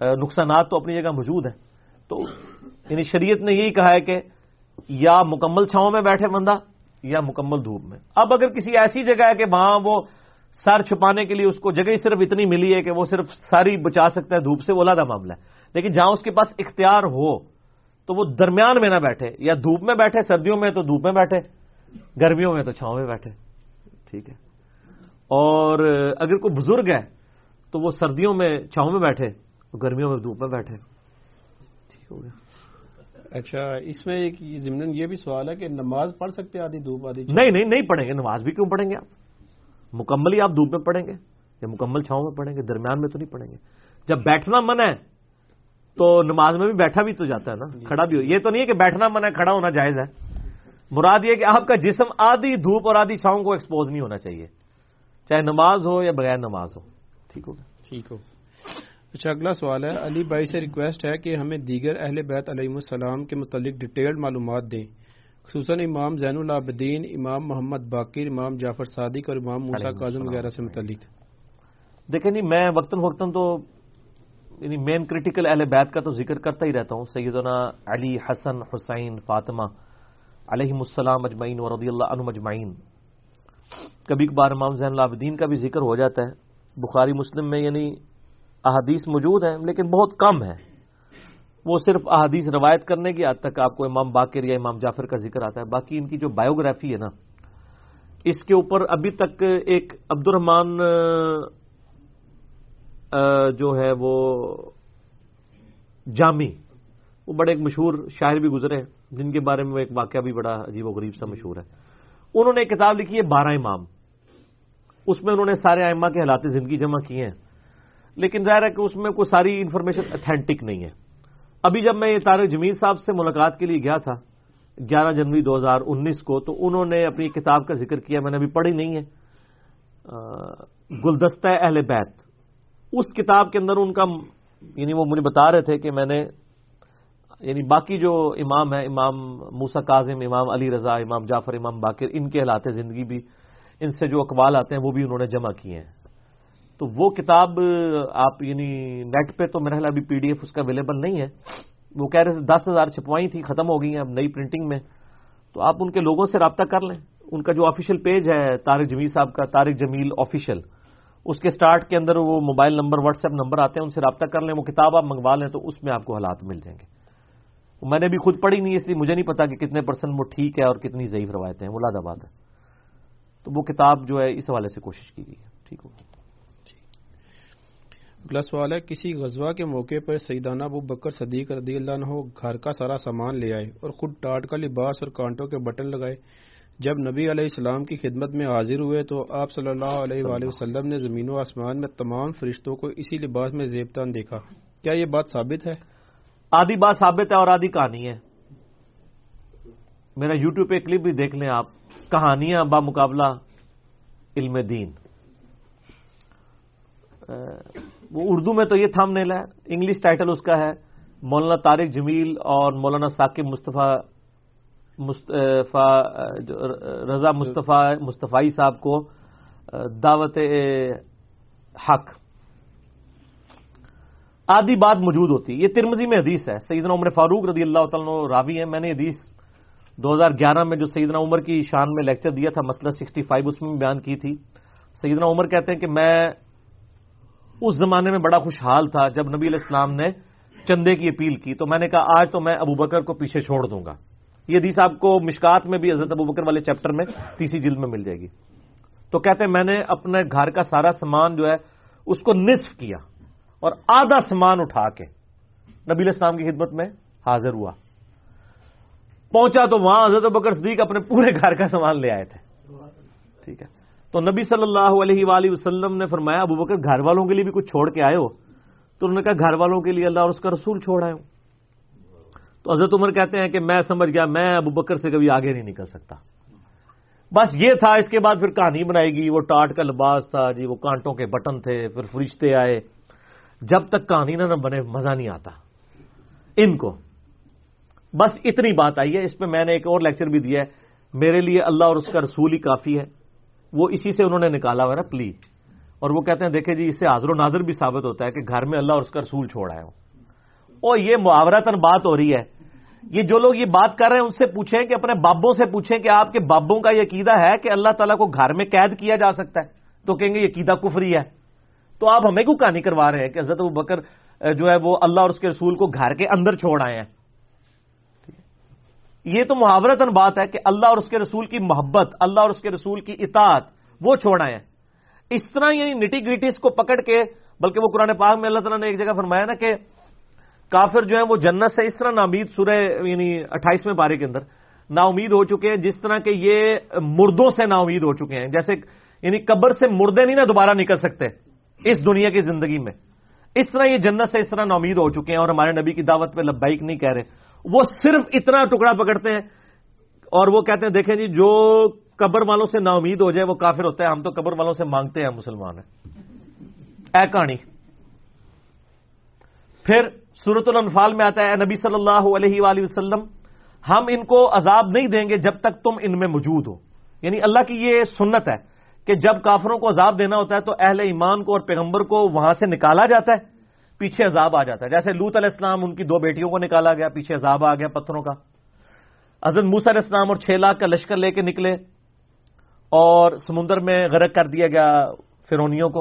[SPEAKER 1] نقصانات تو اپنی جگہ موجود ہیں۔ تو یعنی شریعت نے یہی کہا ہے کہ یا مکمل چھاؤں میں بیٹھے بندہ یا مکمل دھوپ میں۔ اب اگر کسی ایسی جگہ ہے کہ وہاں وہ سر چھپانے کے لیے اس کو جگہ ہی صرف اتنی ملی ہے کہ وہ صرف ساری بچا سکتا ہے دھوپ سے وہ لادہ معاملہ ہے۔ لیکن جہاں اس کے پاس اختیار ہو تو وہ درمیان میں نہ بیٹھے یا دھوپ میں بیٹھے سردیوں میں تو دھوپ میں بیٹھے گرمیوں میں تو چھاؤں میں بیٹھے۔ ٹھیک ہے۔ اور اگر کوئی بزرگ ہے تو وہ سردیوں میں چھاؤں میں بیٹھے گرمیوں میں دھوپ میں بیٹھے۔ ٹھیک ہو گیا۔
[SPEAKER 2] اچھا اس میں ایک ضمن یہ بھی سوال ہے کہ نماز پڑھ سکتے آدھی دھوپ آدھی
[SPEAKER 1] نہیں نہیں نہیں پڑھیں گے نماز بھی کیوں پڑھیں گے آپ؟ مکمل ہی آپ دھوپ میں پڑھیں گے یا مکمل چھاؤں میں پڑھیں گے درمیان میں تو نہیں پڑھیں گے۔ جب بیٹھنا من ہے تو نماز میں بھی بیٹھا بھی تو جاتا ہے نا جی۔ کھڑا بھی ہو۔ یہ تو نہیں ہے کہ بیٹھنا من ہے کھڑا ہونا جائز ہے۔ مراد یہ کہ آپ کا جسم آدھی دھوپ اور آدھی چھاؤں کو ایکسپوز نہیں ہونا چاہیے۔ چاہے نماز ہو یا بغیر نماز ہو۔ ٹھیک ہوگا
[SPEAKER 2] ٹھیک ہو۔ اچھا اگلا سوال ہے۔ علی بھائی سے ریکویسٹ ہے کہ ہمیں دیگر اہل بیت علیہ السلام کے متعلق ڈیٹیلڈ معلومات دیں۔ خصوصاً امام زین العابدین امام محمد باقر امام جعفر صادق اور امام موسا کاظم وغیرہ سے متعلق۔
[SPEAKER 1] دیکھیں نہیں میں وقتاً فوقتاً تو یعنی مین کریٹیکل اہل بیت کا تو ذکر کرتا ہی رہتا ہوں۔ سیدنا علی حسن حسین فاطمہ علیہ السلام اجمعین و رضی اللہ عنہ اجمعین۔ کبھی کبھار امام زین العابدین کا بھی ذکر ہو جاتا ہے۔ بخاری مسلم میں یعنی احادیث موجود ہیں لیکن بہت کم ہے وہ صرف احادیث روایت کرنے کی حد تک آپ کو امام باقر یا امام جعفر کا ذکر آتا ہے، باقی ان کی جو بایوگرافی ہے نا، اس کے اوپر ابھی تک ایک عبد الرحمان جو ہے وہ جامی وہ بڑے ایک مشہور شاعر بھی گزرے ہیں، جن کے بارے میں وہ ایک واقعہ بھی بڑا عجیب و غریب سا مشہور ہے۔ انہوں نے ایک کتاب لکھی ہے بارہ امام۔ اس میں انہوں نے سارے آئمہ کے حالات زندگی جمع کیے ہیں، لیکن ظاہر ہے کہ اس میں کوئی ساری انفارمیشن اتھینٹک نہیں ہے۔ ابھی جب میں یہ جمیل صاحب سے ملاقات کے لیے گیا تھا، گیارہ جنوری دو ہزار انیس کو، تو انہوں نے اپنی کتاب کا ذکر کیا، میں نے ابھی پڑھی نہیں ہے۔ گلدستہ اہل بیت۔ اس کتاب کے اندر ان کا یعنی وہ مجھے بتا رہے تھے کہ میں نے یعنی باقی جو امام ہیں، امام موسا کاظم، امام علی رضا، امام جعفر، امام باقر، ان کے حالات زندگی بھی، ان سے جو اقوال آتے ہیں، وہ بھی انہوں نے جمع کیے ہیں۔ تو وہ کتاب، آپ یعنی نیٹ پہ تو میرا خیال ابھی پی ڈی ایف اس کا اویلیبل نہیں ہے۔ وہ کہہ رہے تھے دس ہزار چھپوائی تھی ختم ہو گئی ہیں اب نئی پرنٹنگ میں۔ تو آپ ان کے لوگوں سے رابطہ کر لیں۔ ان کا جو آفیشیل پیج ہے، طارق جمیل صاحب کا، طارق جمیل آفیشیل اس کے سٹارٹ کے اندر وہ mobile number WhatsApp number آتے ہیں، ان سے رابطہ کر لیں۔ وہ کتاب آپ منگوا لیں تو اس میں آپ کو حالات مل جائیں گے۔ میں نے بھی خود پڑھی نہیں، اس لیے مجھے نہیں پتا کہ کتنے پرسنٹ وہ ٹھیک ہے اور کتنی ضعیف روایتیں ہیں۔ وہ لاد آباد ہے۔ تو وہ کتاب جو ہے، اس حوالے سے کوشش کی گئی ہے۔ ٹھیک ہوگی
[SPEAKER 2] اگلا سوال ہے، کسی غزوہ کے موقع پر سیدانہ ابو بکر صدیق رضی اللہ عنہ گھر کا سارا سامان لے آئے اور خود ٹاٹ کا لباس اور کانٹوں کے بٹن لگائے۔ جب نبی علیہ السلام کی خدمت میں حاضر ہوئے تو آپ صلی اللہ علیہ وآلہ وسلم نے زمین و آسمان میں تمام فرشتوں کو اسی لباس میں زیبتان دیکھا۔ کیا یہ بات ثابت ہے؟
[SPEAKER 1] آدھی بات ثابت ہے اور آدھی کہانی ہے۔ میرا یوٹیوب پہ کلپ بھی دیکھ لیں آپ۔ کہانیاں با مقابلہ علم دین۔ وہ اردو میں تو یہ تھام نیل ہے، انگلش ٹائٹل اس کا ہے، مولانا طارق جمیل اور مولانا ثاقب مصطفیٰ رضا مصطفیٰ، مصطفی صاحب کو دعوت حق۔ آدھی بات موجود ہوتی، یہ ترمزی میں حدیث ہے۔ سیدنا عمر فاروق رضی اللہ تعالیٰ راوی ہے میں نے حدیث دو ہزار گیارہ میں جو سیدنا عمر کی شان میں لیکچر دیا تھا، مسئلہ سکسٹی فائیو اس میں بیان کی تھی۔ سیدنا عمر کہتے ہیں کہ میں اس زمانے میں بڑا خوشحال تھا جب نبی علیہ السلام نے چندے کی اپیل کی تو میں نے کہا، آج تو میں ابو بکر کو پیچھے چھوڑ دوں گا۔ یہ حدیث آپ کو مشکات میں بھی حضرت ابو بکر والے چیپٹر میں تیسری جلد میں مل جائے گی۔ تو کہتے ہیں، میں نے اپنے گھر کا سارا سامان جو ہے، اس کو نصف کیا اور آدھا سامان اٹھا کے نبی الاسلام کی خدمت میں حاضر ہوا۔ پہنچا تو وہاں حضرت بکر صدیق اپنے پورے گھر کا سامان لے آئے تھے۔ ٹھیک ہے۔ تو نبی صلی اللہ علیہ وآلہ وسلم نے فرمایا، ابو بکر، گھر والوں کے لیے بھی کچھ چھوڑ کے آئے ہو۔ تو انہوں نے کہا، گھر والوں کے لیے اللہ اور اس کا رسول چھوڑ آئے ہوں۔ تو حضرت عمر کہتے ہیں کہ میں سمجھ گیا، میں ابو بکر سے کبھی آگے نہیں نکل سکتا۔ بس یہ تھا، اس کے بعد پھر کہانی بنائی گی وہ ٹاٹ کا لباس تھا جی وہ کانٹوں کے بٹن تھے، پھر فرشتے آئے۔ جب تک کہانی نہ بنے، مزہ نہیں آتا۔ ان کو۔ بس اتنی بات آئی ہے۔ اس پہ میں نے ایک اور لیکچر بھی دیا ہے۔ میرے لیے اللہ اور اس کا رسول ہی کافی ہے۔ وہ اسی سے انہوں نے نکالا ہوا نا پلی۔ اور وہ کہتے ہیں، دیکھیں جی اس سے حاضر و ناظر بھی ثابت ہوتا ہے کہ گھر میں اللہ اور اس کا رسول چھوڑ آئے ہوں۔ اور یہ محاورتن بات ہو رہی ہے۔ یہ جو لوگ یہ بات کر رہے ہیں، ان سے پوچھیں کہ، اپنے بابوں سے پوچھیں کہ آپ کے بابوں کا یہ عقیدہ ہے کہ اللہ تعالیٰ کو گھر میں قید کیا جا سکتا ہے؟ تو کہیں گے، یہ عقیدہ کفری ہے۔ تو آپ ہمیں کیوں کہانی کروا رہے ہیں کہ حضرت بکر، جو ہے، وہ اللہ اور اس کے رسول کو گھر کے اندر چھوڑ آئے ہیں؟ یہ تو محاورتن بات ہے کہ اللہ اور اس کے رسول کی محبت، اللہ اور اس کے رسول کی اطاعت، وہ چھوڑ آئے ہیں اس طرح یعنی نٹی گریٹیز کو پکڑ کے، بلکہ وہ قرآن پاک میں اللہ تعالیٰ نے ایک جگہ فرمایا نا کہ کافر جو ہے وہ جنت سے اس طرح نامید سورہ یعنی اٹھائیسویں پارے کے اندر نا امید ہو چکے ہیں، جس طرح کہ یہ مردوں سے نا امید ہو چکے ہیں۔ جیسے یعنی قبر سے مردے نہیں نا دوبارہ نکل سکتے اس دنیا کی زندگی میں۔ اس طرح یہ جنت سے اس طرح نا امید ہو چکے ہیں اور ہمارے نبی کی دعوت پہ لبائک نہیں کہہ رہے۔ وہ صرف اتنا ٹکڑا پکڑتے ہیں اور وہ کہتے ہیں دیکھیں جی جو قبر والوں سے نا امید ہو جائے وہ کافر ہوتا ہے، ہم تو قبر والوں سے مانگتے ہیں مسلمان ہیں۔ اے کہانی۔ پھر صورت الانفال میں آتا ہے نبی صلی اللہ علیہ وآلہ وسلم، ہم ان کو عذاب نہیں دیں گے جب تک تم ان میں موجود ہو۔ یعنی اللہ کی یہ سنت ہے کہ جب کافروں کو عذاب دینا ہوتا ہے تو اہل ایمان کو اور پیغمبر کو وہاں سے نکالا جاتا ہے۔ پیچھے عذاب آ جاتا ہے۔ جیسے لوت علیہ السلام، ان کی دو بیٹیوں کو نکالا گیا، پیچھے عذاب آ گیا پتھروں کا۔ حضرت موسا علیہ السلام اور چھ لاکھ کا لشکر لے کے نکلے اور سمندر میں غرق کر دیا گیا فرونیوں کو۔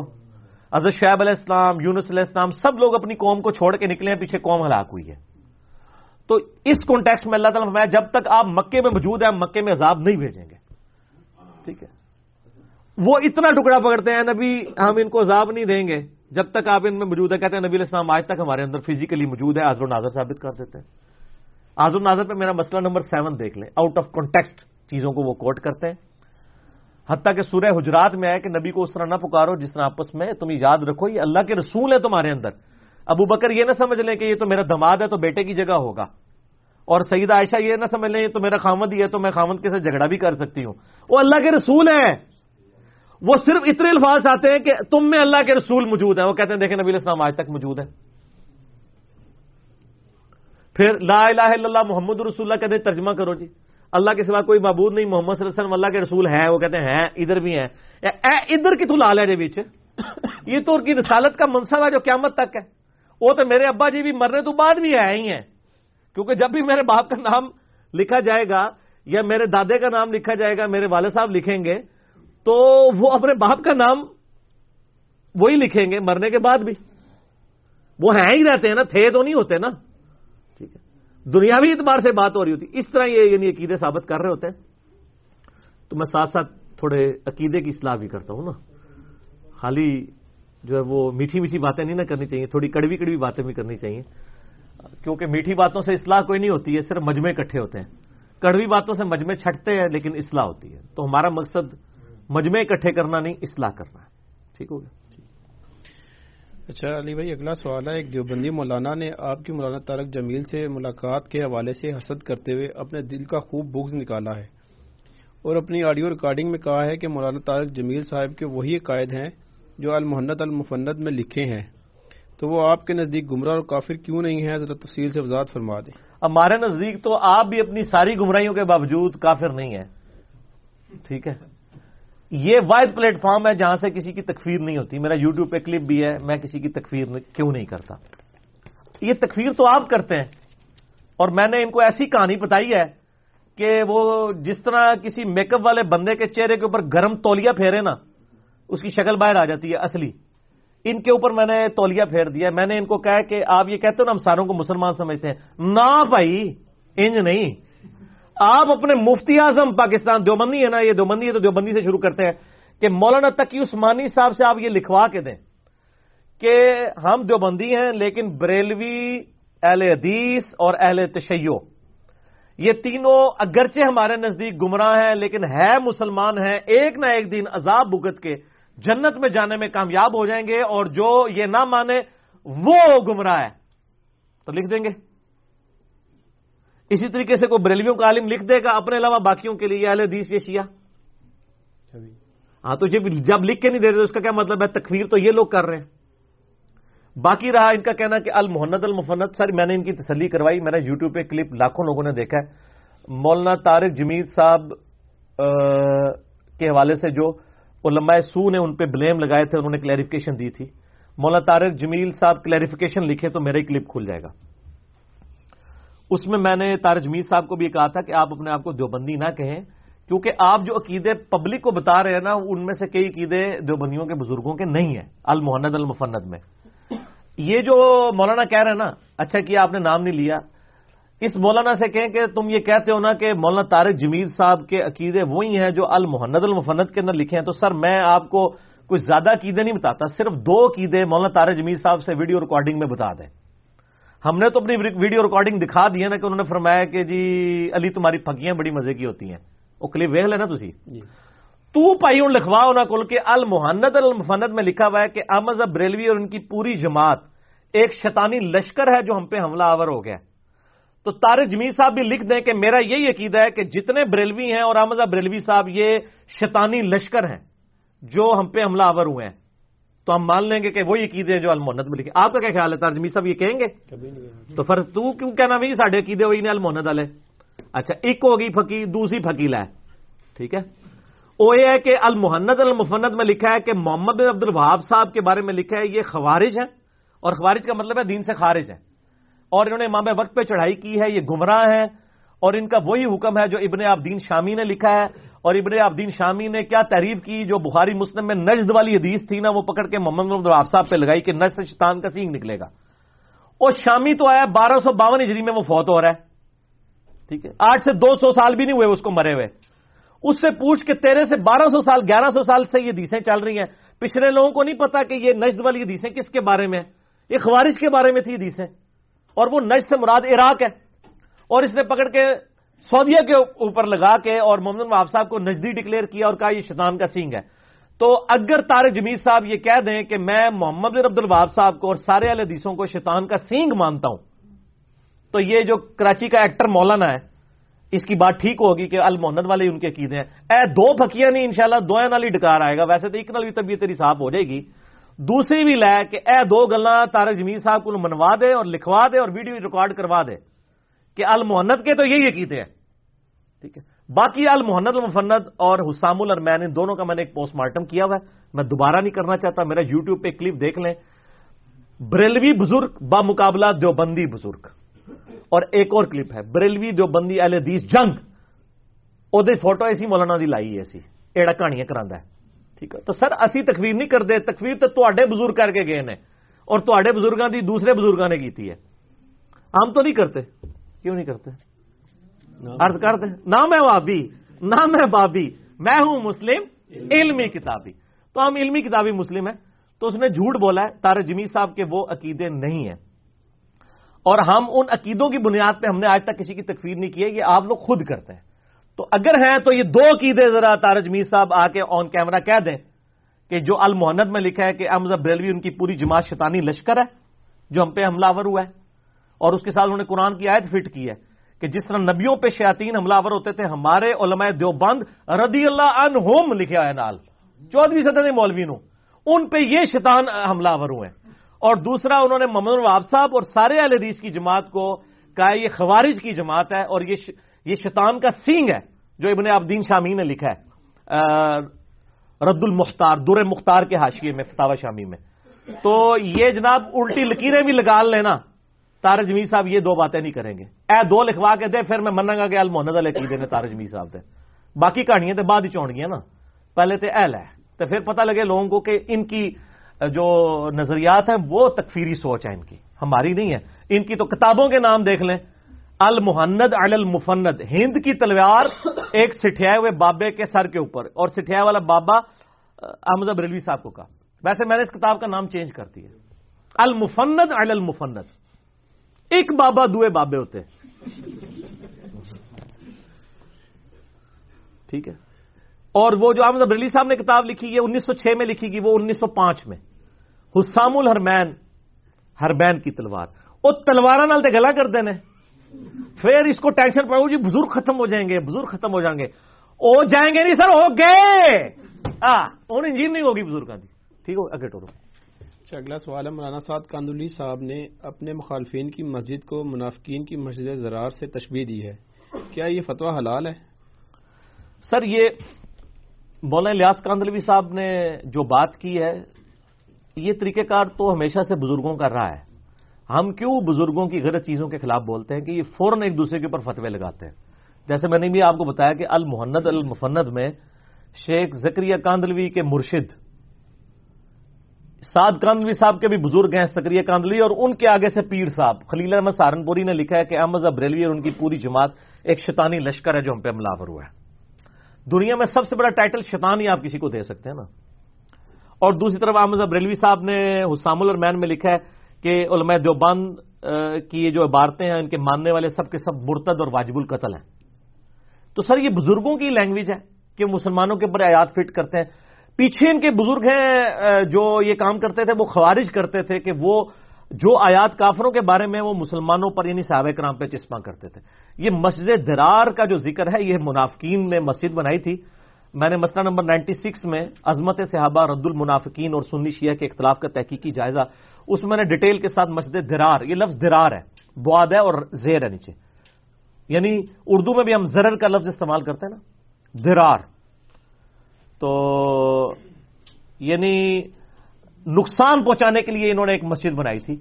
[SPEAKER 1] حضرت شعیب علیہ السلام، یونس علیہ السلام، سب لوگ اپنی قوم کو چھوڑ کے نکلے ہیں، پیچھے قوم ہلاک ہوئی ہے۔ تو اس کانٹیکس میں اللہ تعالیٰ فرمایا، جب تک آپ مکے میں موجود ہیں، مکے میں عذاب نہیں بھیجیں گے۔ ٹھیک ہے۔ وہ اتنا ٹکڑا پکڑتے ہیں، نبی ہم ان کو عذاب نہیں دیں گے۔ جب تک آپ ان میں موجود ہے کہتے ہیں نبی علیہ السلام آج تک ہمارے اندر فزیکلی موجود ہے آزر ناظر ثابت کر دیتے ہیں۔ آزر ناظر پہ میرا مسئلہ نمبر سیون دیکھ لیں۔ آؤٹ آف کانٹیکسٹ چیزوں کو وہ کوٹ کرتے ہیں۔ حتیٰ کہ سورہ حجرات میں آئے کہ نبی کو اس طرح نہ پکارو جس طرح آپس میں، تم یاد رکھو، یہ اللہ کے رسول ہے تمہارے اندر۔ ابو بکر یہ نہ سمجھ لیں کہ یہ تو میرا دماد ہے، تو بیٹے کی جگہ ہوگا۔ اور سعید عائشہ یہ نہ سمجھ لیں، یہ تو میرا خامد ہی ہے، تو میں خامد کے ساتھ جھگڑا بھی کر سکتی ہوں۔ وہ اللہ کے رسول ہیں۔ وہ صرف اتنے الفاظ آتے ہیں کہ تم میں اللہ کے رسول موجود ہیں۔ وہ کہتے ہیں، دیکھیں نبی السلام آج تک موجود ہے پھر لا الہ الا اللہ محمد رسول اللہ کہتے ہیں، ترجمہ کرو جی۔ اللہ کے سوا کوئی معبود نہیں، محمد صلی اللہ علیہ وسلم اللہ کے رسول ہے وہ کہتے ہیں ادھر بھی ہیں۔ اے ادھر کی تو لال ہے جی بیچ۔ یہ تو ان کی رسالت کا منصب ہے جو قیامت تک ہے۔ وہ تو میرے ابا جی بھی مرنے تو بعد بھی ہے ہی ہیں۔ کیونکہ جب بھی میرے باپ کا نام لکھا جائے گا یا میرے دادے کا نام لکھا جائے گا، میرے والد صاحب لکھیں گے تو وہ اپنے باپ کا نام وہی لکھیں گے، مرنے کے بعد بھی۔ وہ ہیں ہی رہتے ہیں نا، تھے تو نہیں ہوتے نا۔ ٹھیک ہے۔ دنیاوی اعتبار سے بات ہو رہی ہوتی۔ اس طرح یہ یعنی عقیدے ثابت کر رہے ہوتے ہیں۔ تو میں ساتھ ساتھ تھوڑے عقیدے کی اصلاح بھی کرتا ہوں نا۔ خالی جو ہے وہ میٹھی میٹھی باتیں نہیں نہ کرنی چاہیے، تھوڑی کڑوی کڑوی باتیں بھی کرنی چاہیے۔ کیونکہ میٹھی باتوں سے اصلاح کوئی نہیں ہوتی ہے صرف مجمے اکٹھے ہوتے ہیں۔ کڑوی باتوں سے مجمے چھٹتے ہیں، لیکن اصلاح ہوتی ہے۔ تو ہمارا مقصد مجمے اکٹھے کرنا نہیں اصلاح کرنا ٹھیک ہو گیا؟
[SPEAKER 2] اچھا علی بھائی اگلا سوال ہے ایک دیوبندی مولانا نے آپ کی مولانا تارک جمیل سے ملاقات کے حوالے سے حسد کرتے ہوئے اپنے دل کا خوب بغض نکالا ہے اور اپنی آڈیو ریکارڈنگ میں کہا ہے کہ مولانا تارک جمیل صاحب کے وہی قائد ہیں جو المحنت المفند میں لکھے ہیں۔ تو وہ آپ کے نزدیک گمراہ اور کافر کیوں نہیں ہے ذرا تفصیل سے وضاحت فرما دیں۔
[SPEAKER 1] ہمارے نزدیک تو آپ بھی اپنی ساری گمراہیوں کے باوجود کافر نہیں ہے ٹھیک ہے؟ یہ واحد پلیٹ فارم ہے جہاں سے کسی کی تکفیر نہیں ہوتی۔ میرا یوٹیوب پہ کلپ بھی ہے، میں کسی کی تکفیر کیوں نہیں کرتا؟ یہ تکفیر تو آپ کرتے ہیں۔ اور میں نے ان کو ایسی کہانی بتائی ہے کہ وہ جس طرح کسی میک اپ والے بندے کے چہرے کے اوپر گرم تولیا پھیرے نا، اس کی شکل باہر آ جاتی ہے اصلی۔ ان کے اوپر میں نے تولیا پھیر دیا میں نے ان کو کہا کہ آپ یہ کہتے ہو نا، ہم ساروں کو مسلمان سمجھتے ہیں۔ نہ بھائی، انج نہیں۔ آپ اپنے مفتی اعظم پاکستان دیوبندی ہے نا، یہ دیوبندی ہے تو دیوبندی سے شروع کرتے ہیں کہ مولانا تقی عثمانی صاحب سے آپ یہ لکھوا کے دیں کہ ہم دیوبندی ہیں لیکن بریلوی اہل حدیث اور اہل تشیو یہ تینوں اگرچہ ہمارے نزدیک گمراہ ہیں لیکن ہے مسلمان ہیں، ایک نہ ایک دن عذاب بھگت کے جنت میں جانے میں کامیاب ہو جائیں گے اور جو یہ نہ مانے وہ گمراہ ہے تو لکھ دیں گے۔ اسی طریقے سے کوئی بریلویوں کا عالم لکھ دے گا اپنے علاوہ باقیوں کے لیے اہل حدیث یہ شیعہ؟ ہاں تو جب جب لکھ کے نہیں دے رہے اس کا کیا مطلب ہے؟ تکفیر تو یہ لوگ کر رہے ہیں۔ باقی رہا ان کا کہنا کہ المحنت المفنت سر میں نے ان کی تسلی کروائی میرا یوٹیوب پہ کلپ لاکھوں لوگوں نے دیکھا ہے۔ مولانا طارق جمیل صاحب کے حوالے سے جو علماء سو نے ان پہ بلیم لگائے تھے انہوں نے کلیریفکیشن دی تھی۔ مولانا طارق جمیل صاحب کلیریفکیشن لکھے تو میرا ہی کلپ کھل جائے گا۔ اس میں میں نے طارق جمیل صاحب کو بھی کہا تھا کہ آپ اپنے آپ کو دیوبندی نہ کہیں، کیونکہ آپ جو عقیدے پبلک کو بتا رہے ہیں نا، ان میں سے کئی عقیدے دیوبندیوں کے بزرگوں کے نہیں ہیں المحنت المفند میں۔ یہ جو مولانا کہہ رہے ہیں نا اچھا کیا آپ نے نام نہیں لیا، اس مولانا سے کہیں کہ تم یہ کہتے ہو نا کہ مولانا طارق جمیل صاحب کے عقیدے وہی ہیں جو المحنت المفنت کے اندر لکھے ہیں۔ تو سر، میں آپ کو کچھ زیادہ عقیدے نہیں بتاتا، صرف دو عقیدے مولانا طارق جمیل صاحب سے ویڈیو ریکارڈنگ میں بتا دیں۔ ہم نے تو اپنی ویڈیو ریکارڈنگ دکھا دی ہے نا کہ انہوں نے فرمایا کہ جی علی تمہاری پھکیاں بڑی مزے کی ہوتی ہیں۔ وہ کلپ ویک لینا تھی جی۔ تو پائی ہوں لکھوا ہونا کل کے المحنت المفنت میں لکھا ہوا ہے کہ احمد بریلوی اور ان کی پوری جماعت ایک شیطانی لشکر ہے جو ہم پہ حملہ آور ہو گیا۔ تو تارک جمیل صاحب بھی لکھ دیں کہ میرا یہی عقیدہ ہے کہ جتنے بریلوی ہیں اور احمد بریلوی صاحب یہ شیطانی لشکر ہیں جو ہم پہ حملہ آور ہوئے ہیں۔ تو ہم مان لیں گے کہ وہی عقیدے جو المحنت میں لکھے آپ کا کیا خیال ہے؟ تارج جمیل صاحب یہ کہیں گے؟ تو پھر تو کیوں کہنا بھی ساڈے عقیدے ہوئی نے المحنت والے؟ اچھا ایک ہوگی فقی دوسری فقیلا ہے ٹھیک ہے؟ وہ یہ ہے کہ المحنت المفنت میں لکھا ہے کہ محمد بن عبد الوہاب صاحب کے بارے میں لکھا ہے یہ خوارج ہے اور خوارج کا مطلب ہے دین سے خارج ہے اور انہوں نے امام وقت پہ چڑھائی کی ہے یہ گمراہ ہے اور ان کا وہی حکم ہے جو ابن عبدین شامی نے لکھا ہے۔ اور ابن عبدین شامی نے کیا تعریف کی جو بخاری مسلم میں نجد والی حدیث تھی نا، وہ پکڑ کے محمد صاحب پہ لگائی کہ نجد سے شیطان کا سینگ نکلے گا۔ اور شامی تو آیا بارہ سو باون ہجری میں وہ فوت ہو رہا ہے۔ ٹھیک ہے؟ آٹھ سے دو سو سال بھی نہیں ہوئے اس کو مرے ہوئے۔ اس سے پوچھ کے تیرے سے بارہ سو سال، گیارہ سو سال سے یہ حدیثیں چل رہی ہیں۔ پچھلے لوگوں کو نہیں پتا کہ یہ نجد والی حدیثیں کس کے بارے میں یہ خوارش کے بارے میں تھی حدیثیں۔ اور وہ نجد سے مراد عراق ہے۔ اور اس نے پکڑ کے سعودیہ کے اوپر لگا کے اور محمد واب صاحب کو نزدی ڈکلیئر کیا اور کہا یہ شیطان کا سینگ ہے۔ تو اگر تارک جمیل صاحب یہ کہہ دیں کہ میں محمد عبد الواب صاحب کو اور سارے حدیثوں کو شیطان کا سینگ مانتا ہوں، تو یہ جو کراچی کا ایکٹر مولانا ہے، اس کی بات ٹھیک ہوگی کہ المحمد والے ان کے عقیدے ہیں۔ اے دو پھکیاں نہیں، انشاءاللہ شاء اللہ نال ہی ڈکار آئے گا۔ ویسے تو ایک نال بھی طبیعت تیری صاف ہو جائے گی۔ دوسری بھی لے کہ اے دو گلا تارک جمیل صاحب کو منوا دے اور لکھوا دے اور ویڈیو ریکارڈ کروا دے کہ المحنت کے تو یہی عقیدے ہیں۔ ٹھیک ہے۔ باقی المحنت المفند اور حسام الرمین ان دونوں کا میں نے ایک پوسٹ مارٹم کیا ہوا ہے۔ میں دوبارہ نہیں کرنا چاہتا، میرا یوٹیوب پہ کلپ دیکھ لیں۔ بریلوی بزرگ با مقابلہ دیوبندی بزرگ۔ اور ایک اور کلپ ہے، بریلوی دیوبندی اہل حدیث جنگ۔ وہ فوٹو ایسی مولانا دی لائی ایسی، ایڑا کہانیاں کرا ہے۔ ٹھیک ہے۔ تو سر، اسی تکویر نہیں کرتے، تکویر تو تے بزرگ کر کے گئے نے۔ اور تے بزرگوں کی دوسرے بزرگوں نے کی ہے۔ ہم تو نہیں کرتے۔ کیوں نہیں کرتے؟ ارض کرتے نہ میں بابی نہ میں بابی۔ میں ہوں مسلم علمی کتابی۔ تو ہم علمی کتابی مسلم ہیں۔ تو اس نے جھوٹ بولا ہے تارے جمی صاحب کے وہ عقیدے نہیں ہیں۔ اور ہم ان عقیدوں کی بنیاد پہ ہم نے آج تک کسی کی تکفیر نہیں کی ہے یہ آپ لوگ خود کرتے ہیں۔ تو اگر ہیں تو یہ دو عقیدے ذرا تارج میر صاحب آ کے آن کیمرہ کہہ دیں کہ جو المحنت میں لکھا ہے کہ احمد بریلوی ان کی پوری جماعت شیطانی لشکر ہے جو ہم پہ حملہ آور ہوا ہے۔ اور اس کے ساتھ انہوں نے قرآن کی آیت فٹ کی ہے۔ کہ جس طرح نبیوں پہ شیاطین حملہ آور ہوتے تھے، ہمارے علماء دیوبند رضی اللہ عنہم لکھا ہے نال۔ چودہویں صدی مولوی نو۔ ان پہ یہ شیطان حملہ آور ہوئے۔ اور دوسرا، انہوں نے محمد الواب صاحب اور سارے اہل حدیث کی جماعت کو کہا یہ خوارج کی جماعت ہے اور یہ شیطان کا سینگ ہے، جو ابن عبدین شامی نے لکھا ہے۔ رد المختار در مختار کے حاشیے میں فتح شامی میں۔ تو یہ جناب الٹی لکیریں بھی لگا لینا۔ تار جمی صاحب یہ دو باتیں نہیں کریں گے۔ اے دو لکھوا کے دے، پھر میں منگا گا کہ المحمد علیہ کی نے تار جمی صاحب دے۔ باقی کہانیاں تو بعد ہی چون گیا نا۔ پہلے تو اہل ہے۔ تو پھر پتہ لگے لوگوں کو کہ ان کی جو نظریات ہیں، وہ تکفیری سوچ ہے ان کی۔ ہماری نہیں ہے۔ ان کی تو کتابوں کے نام دیکھ لیں۔ المحند المفند، ہند کی تلوار ایک سٹھیائے ہوئے بابے کے سر کے اوپر۔ اور سٹھیا والا بابا احمد ریلوی صاحب کو کہا۔ ویسے میں نے اس کتاب کا نام چینج کر دیا۔ المفند المفند۔ ایک بابا دوے بابے ہوتے ٹھیک ہے۔ اور وہ جو احمد ابریلی صاحب نے کتاب لکھی ہے انیس سو چھ میں لکھی گی، وہ انیس سو پانچ میں۔ حسام الحرمین ہرمین کی تلوار۔ وہ تلوار نال گلا کر دینے پھر اس کو ٹینشن پڑو جی بزرگ ختم ہو جائیں گے، بزرگ ختم ہو جائیں گے۔ او جائیں گے نہیں سر، ہو گئے۔ انجین نہیں ہوگی بزرگوں کی ٹھیک ہو، اگے ٹورو
[SPEAKER 2] اچھا اگلا سوال ہے، مولانا سعد کاندولی صاحب نے اپنے مخالفین کی مسجد کو منافقین کی مسجد زرار سے تشبیح دی ہے۔ کیا یہ فتویٰ حلال ہے؟
[SPEAKER 1] سر، یہ مولانا لیاس کاندلوی صاحب نے جو بات کی ہے، یہ طریقہ کار تو ہمیشہ سے بزرگوں کا رہا ہے۔ ہم کیوں بزرگوں کی غلط چیزوں کے خلاف بولتے ہیں کہ یہ فوراً ایک دوسرے کے اوپر فتوے لگاتے ہیں؟ جیسے میں نے بھی آپ کو بتایا کہ المحند المفند میں شیخ زکریہ کاندلوی کے مرشد سعد کاندلوی صاحب کے بھی بزرگ ہیں سکریہ کاندلوی اور ان کے آگے سے پیر صاحب، خلیل احمد سہارنپوری نے لکھا ہے کہ احمد ابریلوی اور ان کی پوری جماعت ایک شیطانی لشکر ہے جو ہم پہ ملاور ہوا ہے۔ دنیا میں سب سے بڑا ٹائٹل شیطان ہی آپ کسی کو دے سکتے ہیں نا۔ اور دوسری طرف احمد ریلوی صاحب نے حسام الرمین میں لکھا ہے کہ علماء دیوبند کی یہ جو عبارتیں ہیں، ان کے ماننے والے سب کے سب مرتد اور واجب القتل ہیں۔ تو سر، یہ بزرگوں کی لینگویج ہے کہ مسلمانوں کے اوپر آیات فٹ کرتے ہیں۔ پیچھے ان کے بزرگ ہیں جو یہ کام کرتے تھے، وہ خوارج کرتے تھے کہ وہ جو آیات کافروں کے بارے میں وہ مسلمانوں پر یعنی صحابہ کرام پہ چشمہ کرتے تھے۔ یہ مسجد درار کا جو ذکر ہے، یہ منافقین نے مسجد بنائی تھی۔ میں نے مسئلہ نمبر نائنٹی سکس میں عظمت صحابہ رد المنافقین اور سنی شیعہ کے اختلاف کا تحقیقی جائزہ، اس میں نے ڈیٹیل کے ساتھ مسجد درار، یہ لفظ درار ہے بواد ہے اور زیر ہے نیچے۔ یعنی اردو میں بھی ہم زرر کا لفظ استعمال کرتے ہیں نا، درار۔ تو یعنی نقصان پہنچانے کے لیے انہوں نے ایک مسجد بنائی تھی۔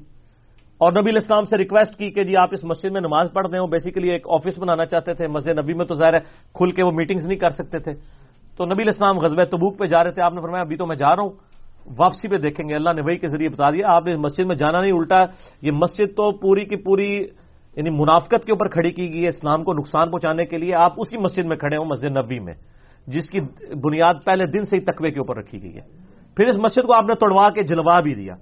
[SPEAKER 1] اور نبی الاسلام سے ریکویسٹ کی کہ جی آپ اس مسجد میں نماز پڑھ دیں بیسیکلی ایک آفس بنانا چاہتے تھے۔ مسجد نبی میں تو ظاہر ہے کھل کے وہ میٹنگز نہیں کر سکتے تھے۔ تو نبی الاسلام غزب تبوک پہ جا رہے تھے۔ آپ نے فرمایا، ابھی تو میں جا رہا ہوں۔ واپسی پہ دیکھیں گے۔ اللہ نے وہی کے ذریعے بتا دیا، آپ نے مسجد میں جانا نہیں، الٹا یہ مسجد تو پوری کی پوری یعنی منافقت کے اوپر کھڑی کی گئی ہے اسلام کو نقصان پہنچانے کے لیے۔ آپ اسی مسجد میں کھڑے ہوں، مسجد نبی میں۔ جس کی بنیاد پہلے دن سے ہی تقوی کے اوپر رکھی گئی ہے۔ پھر اس مسجد کو آپ نے توڑوا کے جلوا بھی دیا۔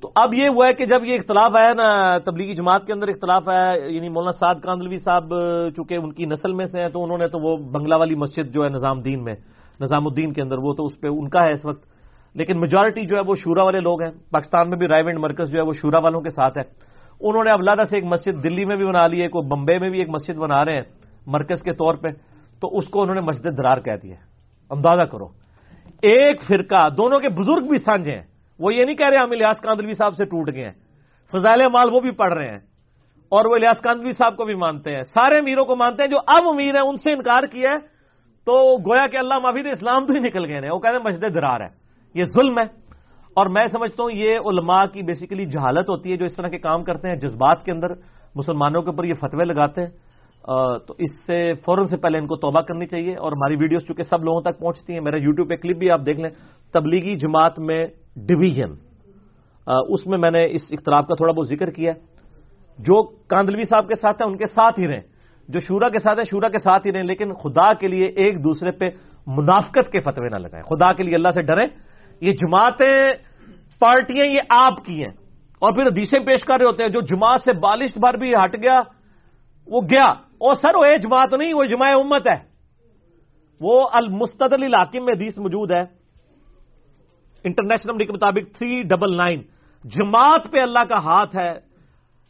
[SPEAKER 1] تو اب یہ ہوا ہے کہ جب یہ اختلاف ہے نا، تبلیغی جماعت کے اندر اختلاف ہے یعنی مولانا سعد کاندلوی صاحب، چونکہ ان کی نسل میں سے ہیں، تو انہوں نے تو وہ بنگلہ والی مسجد جو ہے نظام دین میں، نظام الدین کے اندر وہ تو اس پہ ان کا ہے اس وقت۔ لیکن میجورٹی جو ہے وہ شورا والے لوگ ہیں۔ پاکستان میں بھی رائے ونڈ مرکز جو ہے وہ شورا والوں کے ساتھ ہے انہوں نے اب لادہ سے ایک مسجد دلی میں بھی بنا لی ہے کوئی بمبے میں بھی ایک مسجد بنا رہے ہیں مرکز کے طور پہ۔ تو اس کو انہوں نے مسجد درار کہہ دیا اندازہ کرو۔ ایک فرقہ، دونوں کے بزرگ بھی سانجے ہیں۔ وہ یہ نہیں کہہ رہے ہم الیاس کاندلوی صاحب سے ٹوٹ گئے ہیں۔ فضائل مال وہ بھی پڑھ رہے ہیں۔ اور وہ الیاس کاندلوی صاحب کو بھی مانتے ہیں۔ سارے امیروں کو مانتے ہیں جو اب امیر ہیں، ان سے انکار کیا ہے۔ تو گویا کہ اللہ معافی اسلام تو ہی نکل گئے ہیں۔ وہ کہتے ہیں مسجد درار ہے۔ یہ ظلم ہے۔ اور میں سمجھتا ہوں یہ علماء کی بیسیکلی جہالت ہوتی ہے جو اس طرح کے کام کرتے ہیں، جذبات کے اندر مسلمانوں کے اوپر یہ فتوے لگاتے ہیں۔ تو اس سے فوراً سے پہلے ان کو توبہ کرنی چاہیے اور ہماری ویڈیوز چونکہ سب لوگوں تک پہنچتی ہیں میرا یوٹیوب پہ کلپ بھی آپ دیکھ لیں، تبلیغی جماعت میں ڈویژن۔ اس میں میں نے اس اختلاف کا تھوڑا بہت ذکر کیا۔ جو کاندلوی صاحب کے ساتھ ہیں، ان کے ساتھ ہی رہیں۔ جو شورا کے ساتھ ہیں، شورا کے ساتھ ہی رہیں، لیکن خدا کے لیے ایک دوسرے پہ منافقت کے فتوے نہ لگائیں۔ خدا کے لیے اللہ سے ڈریں۔ یہ جماعتیں، پارٹیاں یہ آپ کی ہیں۔ اور پھر حدیثیں پیش کر رہے ہوتے ہیں، جو جماعت سے بالش بھر بھی ہٹ گیا، وہ گیا۔ اور سر وہ جماعت نہیں، وہ جماع امت ہے۔ وہ المستدل علاقے میں حدیث موجود ہے۔ انٹرنیشنل نمبر کے مطابق تھری ڈبل نائن۔ جماعت پہ اللہ کا ہاتھ ہے۔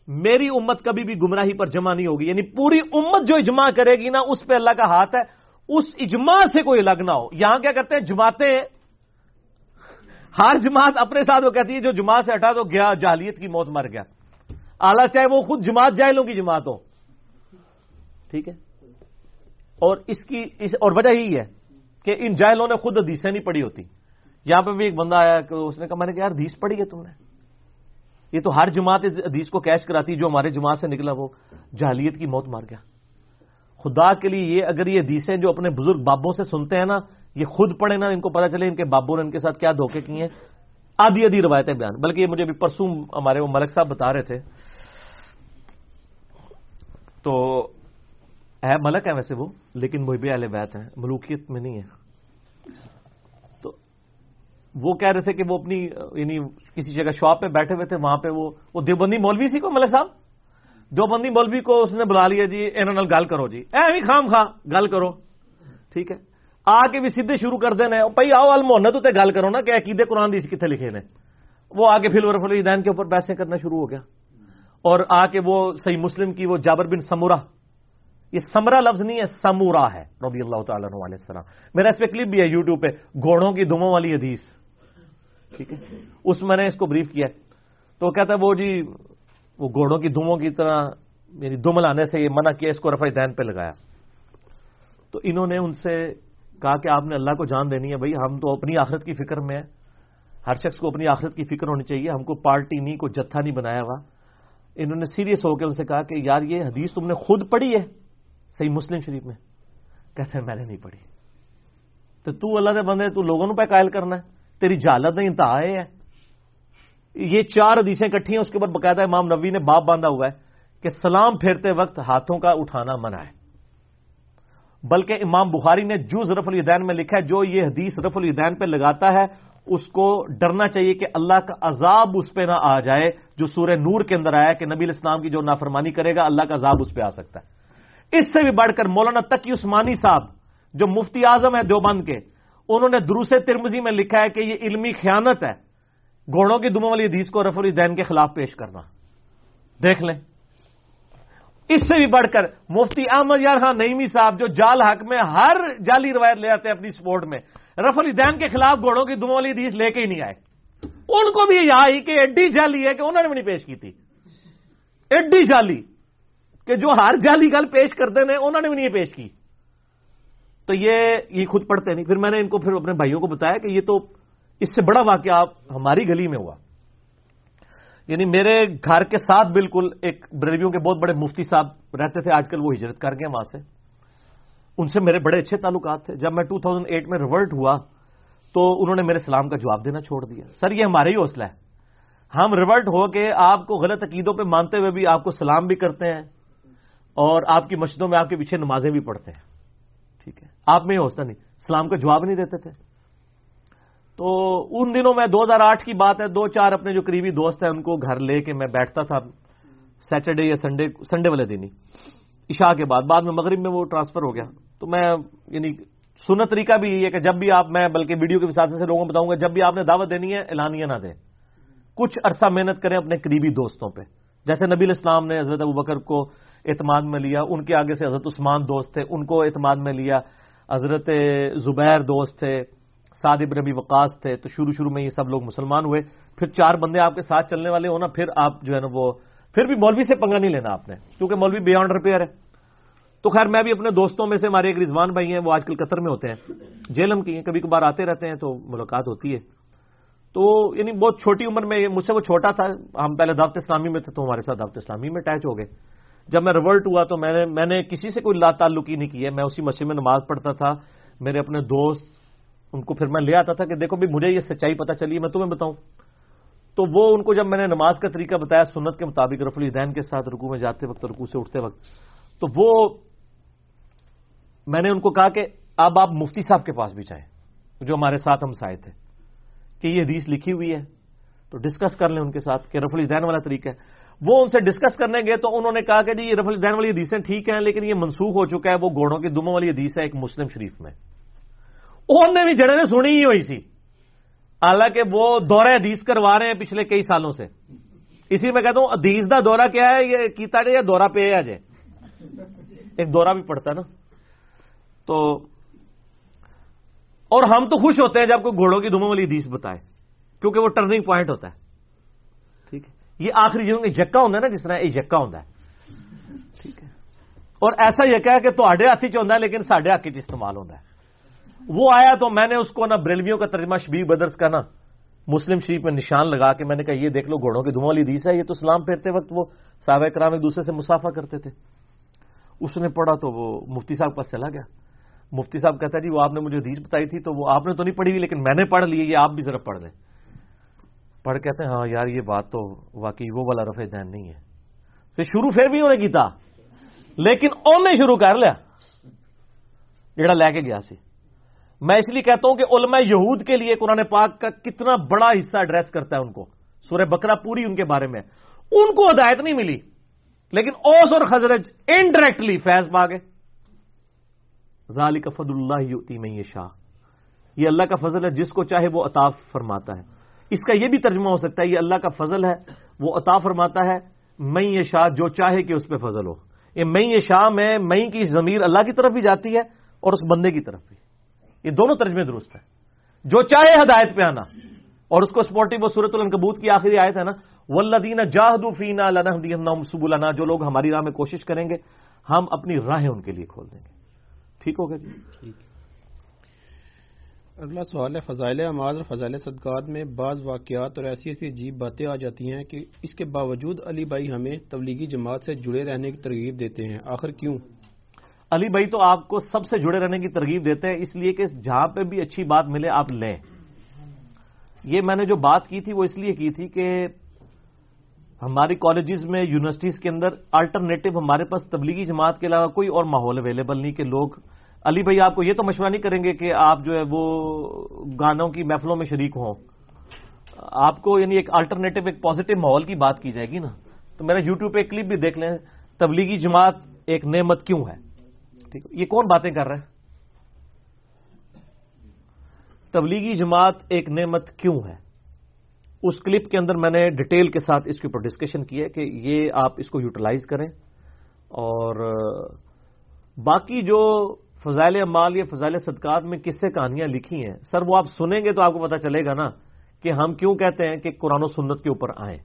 [SPEAKER 1] میری امت کبھی بھی گمراہی پر جمع نہیں ہوگی۔ یعنی پوری امت جو اجماع کرے گی نا، اس پہ اللہ کا ہاتھ ہے۔ اس اجماع سے کوئی الگ نہ ہو۔ یہاں کیا کرتے ہیں؟ جماعتیں ہر جماعت اپنے ساتھ وہ کہتی ہے، جو جماعت سے ہٹا تو گیا جہلیت کی موت مر گیا۔ اعلیٰ چاہے وہ خود جماعت جائلوں کی جماعت ہو۔ ٹھیک ہے؟ اور اس کی، اس، اور وجہ یہی ہے کہ ان جائلوں نے خود حدیثیں نہیں پڑھی ہوتی۔ یہاں پہ بھی ایک بندہ آیا کہ اس نے کہا، میں نے کہا، یار حدیث پڑھی ہے تم نے۔ یہ تو ہر جماعت حدیث کو کیش کراتی، جو ہمارے جماعت سے نکلا، وہ جہلیت کی موت مار گیا۔ خدا کے لیے یہ، اگر یہ حدیثیں جو اپنے بزرگ بابوں سے سنتے ہیں نا، یہ خود پڑھے نا، ان کو پتا چلے ان کے بابوں نے ان کے ساتھ کیا دھوکے کیے ہیں۔ آدھی آدھی روایتیں بیان۔ بلکہ یہ مجھے بھی پرسوں ہمارے وہ ملک صاحب بتا رہے تھے۔ تو ہے، ملک ہے ویسے وہ، لیکن محب اہل بیت ہیں، ملوکیت میں نہیں ہے تو وہ کہہ رہے تھے کہ وہ اپنی یعنی کسی جگہ شاپ پہ بیٹھے ہوئے تھے، وہاں پہ وہ دیوبندی مولوی سی کو، ملک صاحب؟ دیوبندی مولوی کو اس نے بلا لیا جی انہوں گل کرو جی۔ اے خام خاں گل کرو۔ ٹھیک ہے؟ آ کے بھی سیدھے شروع کر دینا بھائی آؤ المحنت تے گل کرو نا کہ عقیدے قرآن دی کتنے لکھے نے۔ وہ آ کے فل ورف الدین کے اوپر پیسے کرنا شروع ہو گیا۔ اور آ کے وہ صحیح مسلم کی وہ جابر بن سمورا یہ سمرا لفظ نہیں ہے، سمورا ہے، رضی اللہ تعالیٰ علیہ السلام۔ میرا اس پہ کلپ بھی ہے یوٹیوب پہ، گھوڑوں کی دموں والی حدیث۔ ٹھیک ہے؟ اس میں نے اس کو بریف کیا تو کہتا ہے، وہ جی وہ گھوڑوں کی دموں کی طرح یعنی دم لانے سے یہ منع کیا، اس کو رفا دین پہ لگایا۔ تو انہوں نے ان سے کہا کہ آپ نے اللہ کو جان دینی ہے، بھائی، ہم تو اپنی آخرت کی فکر میں ہر شخص کو اپنی آخرت کی فکر ہونی چاہیے، ہم کو پارٹی نہیں، کوئی جتھا نہیں بنایا ہوا۔ انہوں نے سیریس ہو کے ان سے کہا کہ یار، یہ حدیث تم نے خود پڑھی ہے۔ صحیح مسلم شریف میں۔ کہتے ہیں میں نے نہیں پڑھی۔ تو تو اللہ کے بندے، تو لوگوں پہ قائل کرنا ہے۔ تیری جالت نہیں، انتہا ہے۔ یہ چار حدیثیں کٹھی ہیں، اس کے بعد باقاعدہ امام نبی نے باپ باندھا ہوا ہے کہ سلام پھیرتے وقت ہاتھوں کا اٹھانا منع ہے۔ بلکہ امام بخاری نے جوز رف الدین میں لکھا ہے، جو یہ حدیث رف الدین پہ لگاتا ہے، اس کو ڈرنا چاہیے کہ اللہ کا عذاب اس پہ نہ آ جائے، جو سورہ نور کے اندر آیا کہ نبی الاسلام کی جو نافرمانی کرے گا، اللہ کا عذاب اس پہ آ سکتا ہے۔ اس سے بھی بڑھ کر مولانا تقی عثمانی صاحب، جو مفتی اعظم ہے دیوبند کے، انہوں نے دروس ترمزی میں لکھا ہے کہ یہ علمی خیانت ہے۔ گھوڑوں کی دموں والی حدیث کو رف الدین کے خلاف پیش کرنا۔ دیکھ لیں۔ اس سے بھی بڑھ کر مفتی احمد یار خان نئیمی صاحب، جو جال حق میں ہر جعلی روایت لے آتے ہیں اپنی سپورٹ میں رف دین کے خلاف گھوڑوں کی دموں والی حدیث لے کے ہی نہیں آئے۔ ان کو بھی یہ آئی کہ ایڈی جعلی ہے کہ انہوں نے بھی نہیں پیش کی تھی۔ ایڈی جعلی۔ کہ جو ہر جعلی گل پیش کرتے ہیں، انہوں نے بھی نہیں پیش کی۔ تو یہ یہ خود پڑھتے نہیں۔ پھر میں نے ان کو پھر اپنے بھائیوں کو بتایا کہ یہ تو اس سے بڑا واقعہ ہماری گلی میں ہوا۔ یعنی میرے گھر کے ساتھ بالکل ایک بریلیوں کے بہت بڑے مفتی صاحب رہتے تھے، آج کل وہ ہجرت کر گئے وہاں سے۔ ان سے میرے بڑے اچھے تعلقات تھے۔ جب میں ٹو تھاؤزینڈ ایٹ میں ریورٹ ہوا تو انہوں نے میرے سلام کا جواب دینا چھوڑ دیا۔ سر، یہ ہمارا ہی حوصلہ ہے۔ ہم ریورٹ ہو کے آپ کو غلط عقیدوں پہ مانتے ہوئے بھی آپ کو سلام بھی کرتے ہیں۔ اور آپ کی مسجدوں میں آپ کے پیچھے نمازیں بھی پڑھتے ہیں۔ ٹھیک ہے۔ آپ میں یہ حوصلہ نہیں۔ سلام کا جواب نہیں دیتے تھے۔ تو ان دنوں میں دو ہزار آٹھ کی بات ہے، دو چار اپنے جو قریبی دوست ہیں، ان کو گھر لے کے میں بیٹھتا تھا۔ سیٹرڈے یا سنڈے سنڈے والے دن ہی۔ عشاء کے بعد بعد میں مغرب میں وہ ٹرانسفر ہو گیا۔ تو میں یعنی سنت طریقہ بھی یہ ہے کہ جب بھی آپ، میں بلکہ ویڈیو کے حساب سے لوگوں کو بتاؤں گا، جب بھی آپ نے دعوت دینی ہے، اعلانیہ نہ دیں۔ کچھ عرصہ محنت کریں اپنے قریبی دوستوں پہ۔ جیسے نبی الاسلام نے حضرت ابو بکر کو اعتماد میں لیا، ان کے آگے سے حضرت عثمان دوست تھے، ان کو اعتماد میں لیا۔ حضرت زبیر دوست تھے، سعد ابن نبی وقاص تھے، تو شروع شروع میں یہ سب لوگ مسلمان ہوئے۔ پھر چار بندے آپ کے ساتھ چلنے والے ہو نا پھر آپ جو ہے نا وہ، پھر بھی مولوی سے پنگا نہیں لینا آپ نے، کیونکہ مولوی بیانڈ ریپیئر ہے۔ تو خیر، میں بھی اپنے دوستوں میں سے، ہمارے ایک رضوان بھائی ہیں، وہ آج کل قطر میں ہوتے ہیں۔ جیلم کی ہیں کبھی کبھار آتے رہتے ہیں تو ملاقات ہوتی ہے۔ تو یعنی بہت چھوٹی عمر میں مجھ سے وہ چھوٹا تھا، ہم پہلے دعوت اسلامی میں تھے تو ہمارے ساتھ دعوت اسلامی میں اٹیچ ہو گئے۔ جب میں ریورٹ ہوا تو میں نے میں نے کسی سے کوئی لا تعلقی نہیں کی ہے۔ میں اسی مسجد میں نماز پڑھتا تھا۔ میرے اپنے دوست ان کو پھر میں لے آتا تھا کہ دیکھو بھی مجھے یہ سچائی پتا چلی میں تمہیں بتاؤں۔ تو وہ ان کو جب میں نے نماز کا طریقہ بتایا سنت کے مطابق رف الدین کے ساتھ رکو میں جاتے وقت رکو سے اٹھتے وقت، تو وہ میں نے ان کو کہا کہ اب آپ مفتی صاحب کے پاس بھی جائیں، جو ہمارے ساتھ ہم سائے تھے، کہ یہ حدیث لکھی ہوئی ہے۔ تو ڈسکس کر لیں ان کے ساتھ کہ رف الدین والا طریقہ ہے۔ وہ ان سے ڈسکس کرنے گئے تو انہوں نے کہا کہ جی یہ رف الدین والی حدیثیں ٹھیک ہیں لیکن یہ منسوخ ہو چکا ہے، وہ گھوڑوں کی دموں والی حدیث ہے، ایک مسلم شریف میں۔ انہوں نے بھی جڑے نے سنی ہی ہوئی سی۔ حالانکہ وہ دورہ حدیث کروا رہے ہیں پچھلے کئی سالوں سے۔ اسی میں کہتا ہوں، حدیث دا دورہ کیا ہے؟ یہ کیتا جائے یا دورہ پہ ہے جائے؟ ایک دورہ بھی پڑتا نا۔ تو اور ہم تو خوش ہوتے ہیں جب کوئی گھوڑوں کی دموں والی حدیث بتائے، کیونکہ وہ ٹرننگ پوائنٹ ہوتا ہے۔ یہ آخری جنوں یکا ہوتا ہے نا جس طرح یہ یکا ہوتا ہے۔ ٹھیک ہے۔ اور ایسا یکا ہے کہ تے ہاتھ چ لیکن سڈے ہاتھ چ استعمال ہوتا ہے۔ وہ آیا تو میں نے اس کو نا بریلویوں کا ترجمہ شبی بدرس کا نا مسلم شریف میں نشان لگا کے میں نے کہا یہ دیکھ لو گھوڑوں کی دھواں والی دیس ہے یہ تو سلام پھیرتے وقت وہ صحابہ کرام ایک دوسرے سے مسافہ کرتے تھے۔ اس نے پڑھا تو وہ مفتی صاحب پاس چلا گیا۔ مفتی صاحب کہتا ہے جی وہ آپ نے مجھے حدیث بتائی تھی تو وہ آپ نے تو نہیں پڑھی ہوئی لیکن میں نے پڑھ لی یہ آپ بھی ذرا پڑھ لیں۔ پڑھ کہتے ہیں ہاں یار یہ بات تو واقعی وہ والا رفع دین نہیں ہے۔ پھر شروع پھر بھی انہیں کیتا، لیکن انہیں شروع کر لیا جڑا لے کے گیا سی۔ میں اس لیے کہتا ہوں کہ علماء یہود کے لیے قرآن پاک کا کتنا بڑا حصہ ایڈریس کرتا ہے ان کو۔ سورہ بکرا پوری ان کے بارے میں۔ ان کو ہدایت نہیں ملی، لیکن اوس اور خزرج انڈائریکٹلی فیض پا گئے۔ ذالک فضل اللہ یوتی میں یہ شاہ یہ اللہ کا فضل ہے، جس کو چاہے وہ عطا فرماتا ہے۔ اس کا یہ بھی ترجمہ ہو سکتا ہے، یہ اللہ کا فضل ہے، وہ عطا فرماتا ہے میں یہ شاہ جو چاہے کہ اس پہ فضل ہو۔ یہ میں یہ شاہ میں مئی کی ضمیر اللہ کی طرف بھی جاتی ہے اور اس بندے کی طرف بھی۔ یہ دونوں ترجمے درست ہیں۔ جو چاہے ہدایت پہ آنا۔ اور اس کو سپورٹو وہ سورت النکبوت کی آخری آیت ہے نا ولدین جاہدو فینا لنا سب النا جو لوگ ہماری راہ میں کوشش کریں گے، ہم اپنی راہیں ان کے لیے کھول دیں گے۔ ٹھیک ہوگا جی؟ ٹھیک۔
[SPEAKER 2] اگلا سوال ہے، فضائل اعمال اور فضائل صدقات میں بعض واقعات اور ایسی ایسی عجیب باتیں آ جاتی ہیں کہ اس کے باوجود علی بھائی ہمیں تبلیغی جماعت سے جڑے رہنے کی ترغیب دیتے ہیں۔ آخر کیوں؟
[SPEAKER 1] علی بھائی تو آپ کو سب سے جڑے رہنے کی ترغیب دیتے ہیں، اس لیے کہ جہاں پہ بھی اچھی بات ملے آپ لیں۔ یہ میں نے جو بات کی تھی، وہ اس لیے کی تھی کہ ہماری کالجز میں یونیورسٹیز کے اندر الٹرنیٹو ہمارے پاس تبلیغی جماعت کے علاوہ کوئی اور ماحول اویلیبل نہیں کہ لوگ علی بھائی، آپ کو یہ تو مشورہ نہیں کریں گے کہ آپ جو ہے وہ گانوں کی محفلوں میں شریک ہوں۔ آپ کو یعنی ایک الٹرنیٹو ایک پازیٹو ماحول کی بات کی جائے گی نا۔ تو میرا یوٹیوب پہ ایک کلپ بھی دیکھ لیں۔ تبلیغی جماعت ایک نعمت کیوں ہے؟ ٹھیک یہ کون باتیں کر رہے ہیں تبلیغی جماعت ایک نعمت کیوں ہے؟ اس کلپ کے اندر میں نے ڈیٹیل کے ساتھ اس کے اوپر ڈسکشن کی ہے کہ یہ آپ اس کو یوٹیلائز کریں۔ اور باقی جو فضائل مال یا فضائل صدقات میں کس سے کہانیاں لکھی ہیں؟ سر، وہ آپ سنیں گے تو آپ کو پتا چلے گا نا کہ ہم کیوں کہتے ہیں کہ قرآن و سنت کے اوپر آئیں۔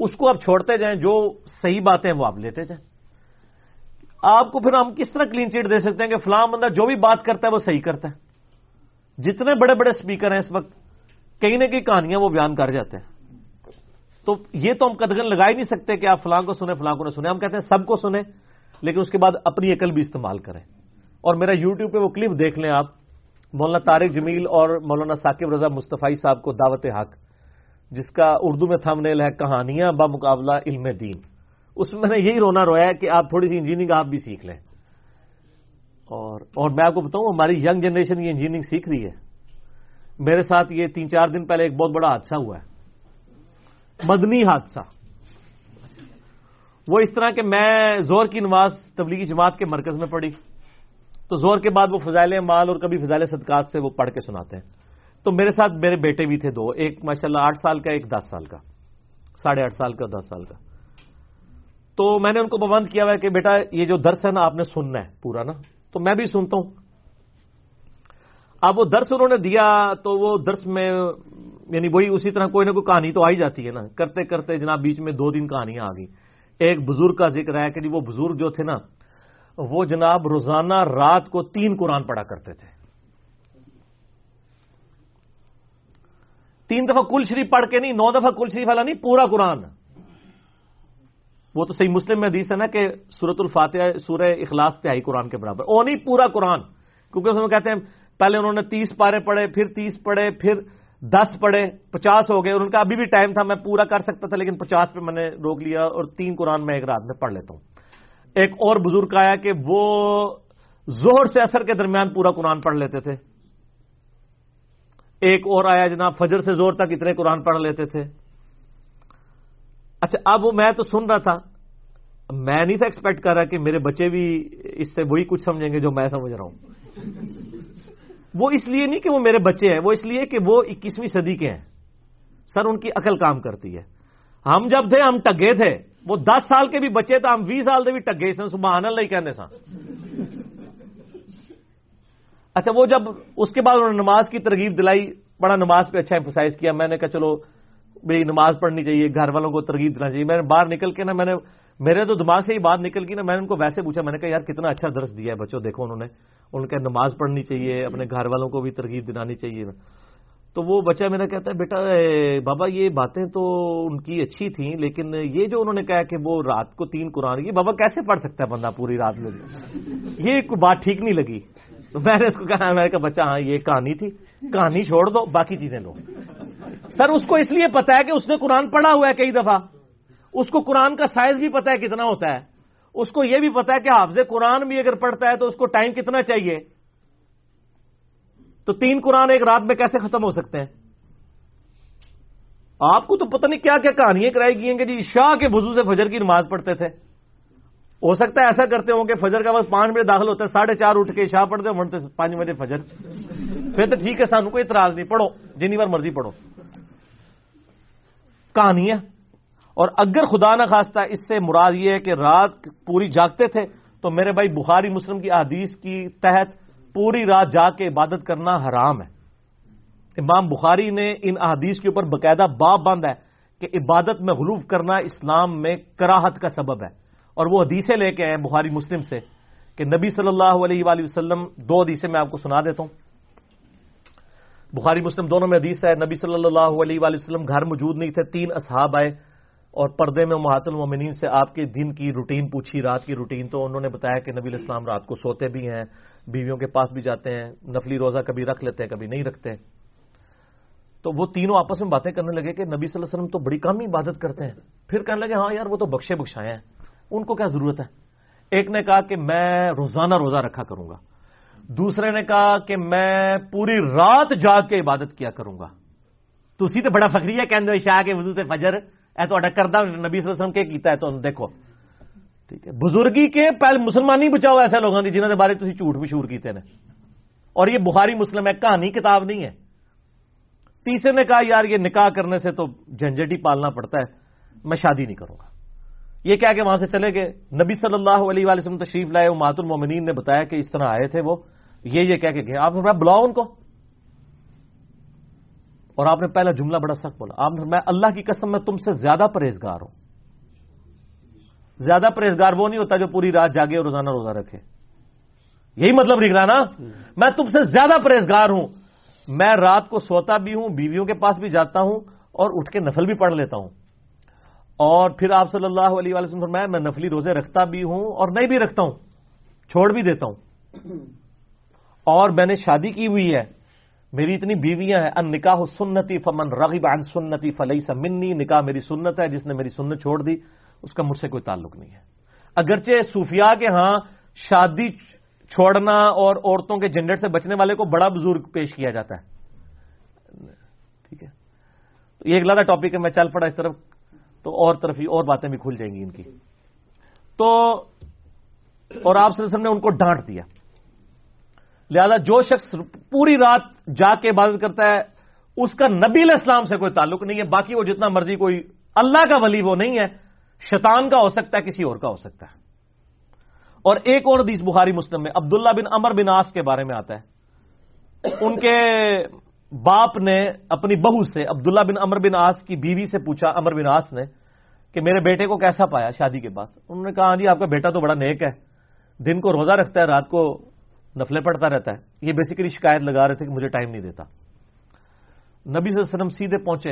[SPEAKER 1] اس کو آپ چھوڑتے جائیں، جو صحیح باتیں وہ آپ لیتے جائیں۔ آپ کو پھر ہم کس طرح کلین چیٹ دے سکتے ہیں کہ فلاں بندہ جو بھی بات کرتا ہے وہ صحیح کرتا ہے؟ جتنے بڑے بڑے اسپیکر ہیں اس وقت، کہیں نہ کہیں کہانیاں وہ بیان کر جاتے ہیں۔ تو یہ تو ہم قدغن لگا ہی نہیں سکتے کہ آپ فلاں کو سنیں، فلاں کو نہ سنیں۔ ہم کہتے ہیں سب کو سنیں، لیکن اس کے بعد اپنی عقل بھی استعمال کریں۔ اور میرا یوٹیوب پہ وہ کلپ دیکھ لیں آپ، مولانا طارق جمیل اور مولانا ثاقب رضا مصطفی صاحب کو دعوت حق، جس کا اردو میں تھم نیل ہے، کہانیاں بمقابلہ علم دین۔ اس میں میں نے یہی رونا رویا کہ آپ تھوڑی سی انجینئرنگ آپ بھی سیکھ لیں۔ اور اور میں آپ کو بتاؤں، ہماری ینگ جنریشن یہ انجینئرنگ سیکھ رہی ہے۔ میرے ساتھ یہ تین چار دن پہلے ایک بہت بڑا حادثہ ہوا ہے۔ مدنی حادثہ۔ وہ اس طرح کہ میں زور کی نماز تبلیغی جماعت کے مرکز میں پڑھی۔ تو زور کے بعد وہ فضائل مال اور کبھی فضائل صدقات سے وہ پڑھ کے سناتے ہیں۔ تو میرے ساتھ میرے بیٹے بھی تھے دو، ایک ماشاء اللہ آٹھ سال کا، ایک دس سال کا۔ ساڑھے آٹھ سال کا، دس سال کا۔ تو میں نے ان کو پابند کیا ہوا ہے کہ بیٹا، یہ جو درس ہے نا، آپ نے سننا ہے پورا نا۔ تو میں بھی سنتا ہوں۔ اب وہ درس انہوں نے دیا تو وہ درس میں یعنی وہی اسی طرح کوئی نہ کوئی کہانی تو آئی جاتی ہے نا۔ کرتے کرتے جناب بیچ میں دو دن کہانیاں آ گئی ایک بزرگ کا ذکر ہے کہ جی وہ بزرگ جو تھے نا وہ جناب روزانہ رات کو تین قرآن پڑھا کرتے تھے۔ تین دفعہ کل شریف پڑھ کے نہیں، نو دفعہ کل شریف والا نہیں، پورا قرآن۔ وہ تو صحیح مسلم میں حدیث ہے نا کہ سورت الفاتحہ، سورہ اخلاص تہائی قرآن کے برابر۔ وہ نہیں، پورا قرآن۔ کیونکہ اس میں کہتے ہیں، پہلے انہوں نے تیس پارے پڑھے، پھر تیس پڑھے، پھر دس پڑھے، پچاس ہو گئے۔ اور ان کا ابھی بھی ٹائم تھا، میں پورا کر سکتا تھا، لیکن پچاس پہ میں نے روک لیا اور تین قرآن میں ایک رات میں پڑھ لیتا ہوں۔ ایک اور بزرگ آیا کہ وہ زہر سے اثر کے درمیان پورا قرآن پڑھ لیتے تھے۔ ایک اور آیا جناب، فجر سے زور تک اتنے قرآن پڑھ لیتے تھے۔ اچھا اب وہ میں تو سن رہا تھا، میں نہیں تھا ایکسپیکٹ کر رہا کہ میرے بچے بھی اس سے وہی کچھ سمجھیں گے جو میں سمجھ رہا ہوں۔ وہ اس لیے نہیں کہ وہ میرے بچے ہیں، وہ اس لیے کہ وہ اکیسویں صدی کے ہیں۔ سر، ان کی عقل کام کرتی ہے۔ ہم جب تھے، ہم ٹگے تھے۔ وہ دس سال کے بھی بچے تھے ہم بھی سال کے بھی ٹگے سن، سبحان اللہ ہی کہنے سا اچھا وہ جب اس کے بعد انہوں نے نماز کی ترغیب دلائی، بڑا نماز پہ اچھا امفسائز کیا۔ میں نے کہا، چلو بھائی نماز پڑھنی چاہیے، گھر والوں کو ترغیب دینا چاہیے۔ میں نے باہر نکل کے نا، میں نے، میرے تو دماغ سے ہی بات نکل گئی نا، میں نے ان کو ویسے پوچھا، میں نے کہا، یار، کتنا اچھا درس دیا ہے بچوں، دیکھو انہوں نے۔ ان کے نماز پڑھنی چاہیے، اپنے گھر والوں کو بھی ترغیب دلانی چاہیے۔ تو وہ بچہ میرا کہتا ہے، بیٹا بابا، یہ باتیں تو ان کی اچھی تھیں، لیکن یہ جو انہوں نے کہا کہ وہ رات کو تین قرآن کی بابا کیسے پڑھ سکتا ہے بندہ پوری رات میں? یہ بات ٹھیک نہیں لگی. تو میں نے اس کو کہا، میں کہا، بچہ ہاں یہ کہانی تھی، کہانی چھوڑ دو، باقی چیزیں لو. سر، اس کو اس لیے پتا ہے کہ اس نے قرآن پڑھا ہوا ہے کئی دفعہ. اس کو قرآن کا سائز بھی پتا ہے کتنا ہوتا ہے. اس کو یہ بھی پتا ہے کہ حافظ قرآن بھی اگر پڑھتا ہے تو اس کو ٹائم کتنا چاہیے. تو تین قرآن ایک رات میں کیسے ختم ہو سکتے ہیں؟ آپ کو تو پتہ نہیں کیا کیا کہانیاں کرائی گئی ہیں کہ جی شاہ کے بزو سے فجر کی نماز پڑھتے تھے۔ ہو سکتا ہے ایسا کرتے ہوں کہ فجر کا وقت پانچ بجے داخل ہوتا ہے، ساڑھے چار اٹھ کے شاہ پڑھتے ہوں پانچ بجے فجر۔ پھر تو ٹھیک ہے سانو کوئی اعتراض نہیں، پڑھو، جنی بار مرضی پڑھو۔ کہانیاں۔ اور اگر خدا نہ خواستہ اس سے مراد یہ ہے کہ رات پوری جاگتے تھے، تو میرے بھائی بخاری مسلم کی حدیث کی تحت پوری رات جاگ کے عبادت کرنا حرام ہے۔ امام بخاری نے ان احادیث کے اوپر باقاعدہ باب بند ہے کہ عبادت میں غلوف کرنا اسلام میں کراہت کا سبب ہے۔ اور وہ حدیثیں لے کے آئے بخاری مسلم سے کہ نبی صلی اللہ علیہ وآلہ وسلم دو حدیثیں میں آپ کو سنا دیتا ہوں۔ بخاری مسلم دونوں میں حدیث ہے، نبی صلی اللہ علیہ وآلہ وسلم گھر موجود نہیں تھے، تین اصحاب آئے اور پردے میں محات المومنین سے آپ کے دن کی روٹین پوچھی، رات کی روٹین۔ تو انہوں نے بتایا کہ نبی الاسلام رات کو سوتے بھی ہیں بیویوں کے پاس بھی جاتے ہیں، نفلی روزہ کبھی رکھ لیتے ہیں، کبھی نہیں رکھتے تو وہ تینوں آپس میں باتیں کرنے لگے کہ نبی صلی اللہ علیہ وسلم تو بڑی کم ہی عبادت کرتے ہیں۔ پھر کہنے لگے ہاں یار، وہ تو بخشے بخشائے ہیں۔ ان کو کیا ضرورت ہے؟ ایک نے کہا کہ میں روزانہ روزہ رکھا کروں گا۔ دوسرے نے کہا کہ میں پوری رات جاگ کے عبادت کیا کروں گا۔ تو اسی تو بڑا فخری ہے کہ شاہ کے وضو سے فجر۔ اے تو اڈا کردہ نبی صلی اللہ علیہ وسلم کے کیتا ہے، تو دیکھو۔ ٹھیک ہے۔ بزرگی کے پہلے مسلمان نہیں بچاؤ ایسے لوگوں کی جنہوں نے بارے تھی جھوٹ مشہور کیتے ہیں اور یہ بخاری مسلم ہے کہانی کتاب نہیں ہے۔ تیسرے نے کہا، یار، یہ نکاح کرنے سے تو جھنجٹ ہی پالنا پڑتا ہے۔ میں شادی نہیں کروں گا۔ یہ کیا کہ وہاں سے چلے گئے۔ نبی صلی اللہ علیہ وآلہ وسلم تشریف لائے وہ مات المومنین نے بتایا کہ اس طرح آئے تھے وہ۔ یہ یہ کہہ کے گئے۔ آپ نے بلاؤ ان کو۔ اور آپ نے پہلا جملہ بڑا سخت بولا۔ آپ نے میں اللہ کی قسم، میں تم سے زیادہ پرہیزگار ہوں۔ زیادہ پرہیزگار وہ نہیں ہوتا جو پوری رات جاگے اور روزانہ روزہ رکھے۔ یہی مطلب نکلا نا؟ میں تم سے زیادہ پرہیزگار ہوں۔ میں رات کو سوتا بھی ہوں، بیویوں کے پاس بھی جاتا ہوں اور اٹھ کے نفل بھی پڑھ لیتا ہوں۔ اور پھر آپ صلی اللہ علیہ وسلم فرمایا، میں نفلی روزے رکھتا بھی ہوں اور نہیں بھی رکھتا ہوں، چھوڑ بھی دیتا ہوں۔ اور میں نے شادی کی ہوئی ہے، میری اتنی بیویاں ہیں ان نکاح سنتی فمن رغب عن سنتی فلئی سمنی نکاح میری سنت ہے، جس نے میری سنت چھوڑ دی۔ اس کا مجھ سے کوئی تعلق نہیں ہے۔ اگرچہ صوفیاء کے ہاں شادی چھوڑنا اور عورتوں کے جنڈر سے بچنے والے کو بڑا بزرگ پیش کیا جاتا ہے۔ ٹھیک ہے۔ یہ ایک لگا ٹاپک ہے، میں چل پڑا اس طرف، تو اور طرف ہی، اور باتیں بھی کھل جائیں گی ان کی۔ تو، اور آپ وسلم نے ان کو ڈانٹ دیا۔ لہذا جو شخص پوری رات جا کے عبادت کرتا ہے، اس کا نبی علیہ السلام سے کوئی تعلق نہیں ہے۔ باقی وہ جتنا مرضی کوئی اللہ کا ولی وہ نہیں ہے۔ شیطان کا ہو سکتا ہے، کسی اور کا ہو سکتا ہے۔ اور ایک اور حدیث بخاری مسلم میں، عبداللہ بن امر بن آس کے بارے میں آتا ہے۔ ان کے باپ نے اپنی بہو سے، عبداللہ بن امر بن آس کی بیوی سے پوچھا امر بن آس نے، کہ میرے بیٹے کو کیسا پایا شادی کے بعد؟ انہوں نے کہا ہاں جی آپ کا بیٹا تو بڑا نیک ہے۔ دن کو روزہ رکھتا ہے، رات کو نفلیں پڑتا رہتا ہے۔ یہ بیسیکلی شکایت لگا رہے تھے کہ مجھے ٹائم نہیں دیتا۔ نبی صلی اللہ علیہ وسلم سیدھے پہنچے۔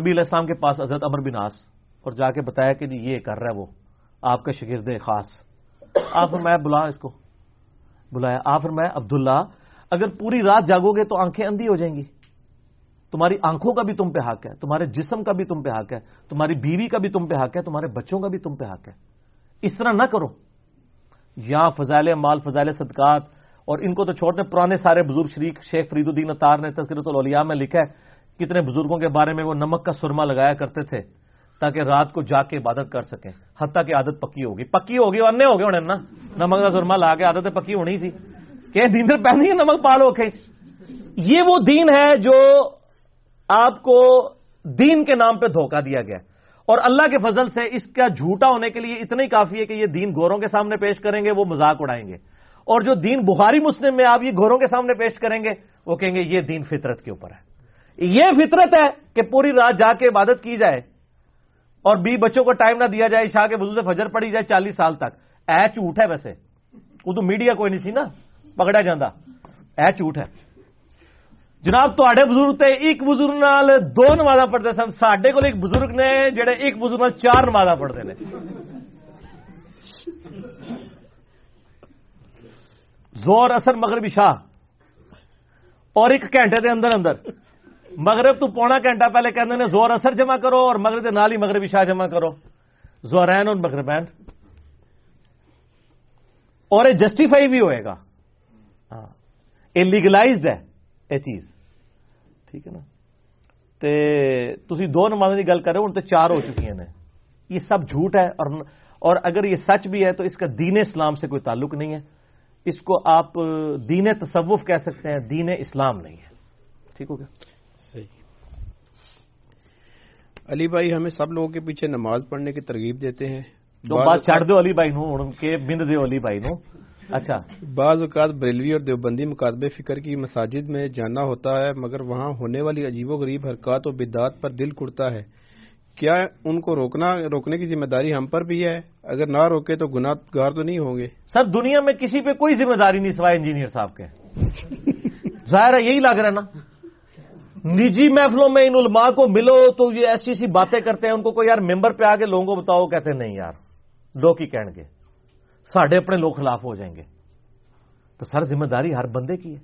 [SPEAKER 1] نبی علیہ السلام کے پاس حضرت امر بن آس اور جا کے بتایا کہ جی یہ کر رہا ہے وہ، آپ کا شگرد خاص۔ آپ فرمایا، بلا اس کو۔ بلایا، آپ فرمایا، عبداللہ، اگر پوری رات جاگو گے تو آنکھیں اندھی ہو جائیں گی۔ تمہاری آنکھوں کا بھی تم پہ حق ہے، تمہارے جسم کا بھی تم پہ حق ہے، تمہاری بیوی کا بھی تم پہ حق ہے، تمہارے بچوں کا بھی تم پہ حق ہے۔ اس طرح نہ کرو۔ یا فضائل مال، فضائل صدقات، اور ان کو تو چھوڑنے پرانے سارے بزرگ شریک شیخ فرید الدین اطار نے تذکرت الاولیاء میں لکھا ہے، کتنے بزرگوں کے بارے میں وہ نمک کا سرما لگایا کرتے تھے۔ تاکہ رات کو جا کے عبادت کر سکیں۔ حتیٰ کہ عادت پکی ہوگی۔ پکی ہوگی اور نہیں ہوگی نا۔ نمک کا سرما لا کے عادت پکی ہونی سی۔ کہ نیندر پہنی ہے، نمک پالو کے یہ وہ دین ہے جو آپ کو دین کے نام پہ دھوکہ دیا گیا۔ اور اللہ کے فضل سے اس کا جھوٹا ہونے کے لیے اتنا ہی کافی ہے کہ یہ دین گوروں کے سامنے پیش کریں گے، وہ مذاق اڑائیں گے۔ اور جو دین بخاری مسلم میں آپ یہ گوروں کے سامنے پیش کریں گے، وہ کہیں گے یہ دین فطرت کے اوپر ہے۔ یہ فطرت ہے کہ پوری رات جا کے عبادت کی جائے۔ اور بی بچوں کو ٹائم نہ دیا جائے شاہ کے بزو سے فجر پڑی جائے چالیس سال تک۔ اے جھوٹ ہے ویسے۔ وہ تو میڈیا کوئی نہیں سی نا، پکڑا جانا اے جھوٹ ہے۔ جناب تے بزرگ تھے ایک بزرگ نال دو نمازا پڑھتے سن۔ سڈے کو ایک بزرگ نے جڑے ایک بزرگ نال چار نمازا پڑھتے ہیں زور، اثر مغربی شاہ اور ایک گھنٹے دے اندر اندر۔ مغرب تو پونا گھنٹہ پہلے کہتے ہیں زور اثر جمع کرو اور مغرب کے نال ہی مغربی شاہ جمع کرو۔ زورین اور مغربین اور یہ جسٹیفائی بھی ہوئے گا۔ ہاں۔ یہ لیگلائزڈ ہے یہ چیز۔ ٹھیک ہے نا؟ تھی دو نماز کی گل کرو ہوں تو چار ہو چکی ہیں یہ سب جھوٹ ہے اور اور اگر یہ سچ بھی ہے تو اس کا دین اسلام سے کوئی تعلق نہیں ہے۔ اس کو آپ دین تصوف کہہ سکتے ہیں، دین اسلام نہیں ہے۔ ٹھیک ہو گیا؟ صحیح۔
[SPEAKER 2] علی بھائی ہمیں سب لوگوں کے پیچھے نماز پڑھنے کی ترغیب دیتے ہیں۔
[SPEAKER 1] تو بات چھڑ دو علی بھائی نو کے بند دو علی بھائی نو۔ اچھا۔
[SPEAKER 2] بعض اوقات بریلوی اور دیوبندی مقابے فکر کی مساجد میں جانا ہوتا ہے مگر وہاں ہونے والی عجیب و غریب حرکات و بدعات پر دل کڑتا ہے۔ کیا ان کو روکنا روکنے کی ذمہ داری ہم پر بھی ہے؟ اگر نہ روکے تو گناہ گار تو نہیں ہوں گے۔
[SPEAKER 1] سر دنیا میں کسی پہ کوئی ذمہ داری نہیں سوائے انجینئر صاحب کے۔ ظاہر ہے یہی لگ رہا ہے نا۔ نجی محفلوں میں ان علماء کو ملو تو یہ ایسی ایسی باتیں کرتے ہیں، ان کو کوئی یار ممبر پہ آ کے لوگوں کو بتاؤ، کہتے ہیں، نہیں یار، لوگ ہی کہیں گے ساڈے اپنے لوگ خلاف ہو جائیں گے۔ تو سر ذمہ داری ہر بندے کی ہے۔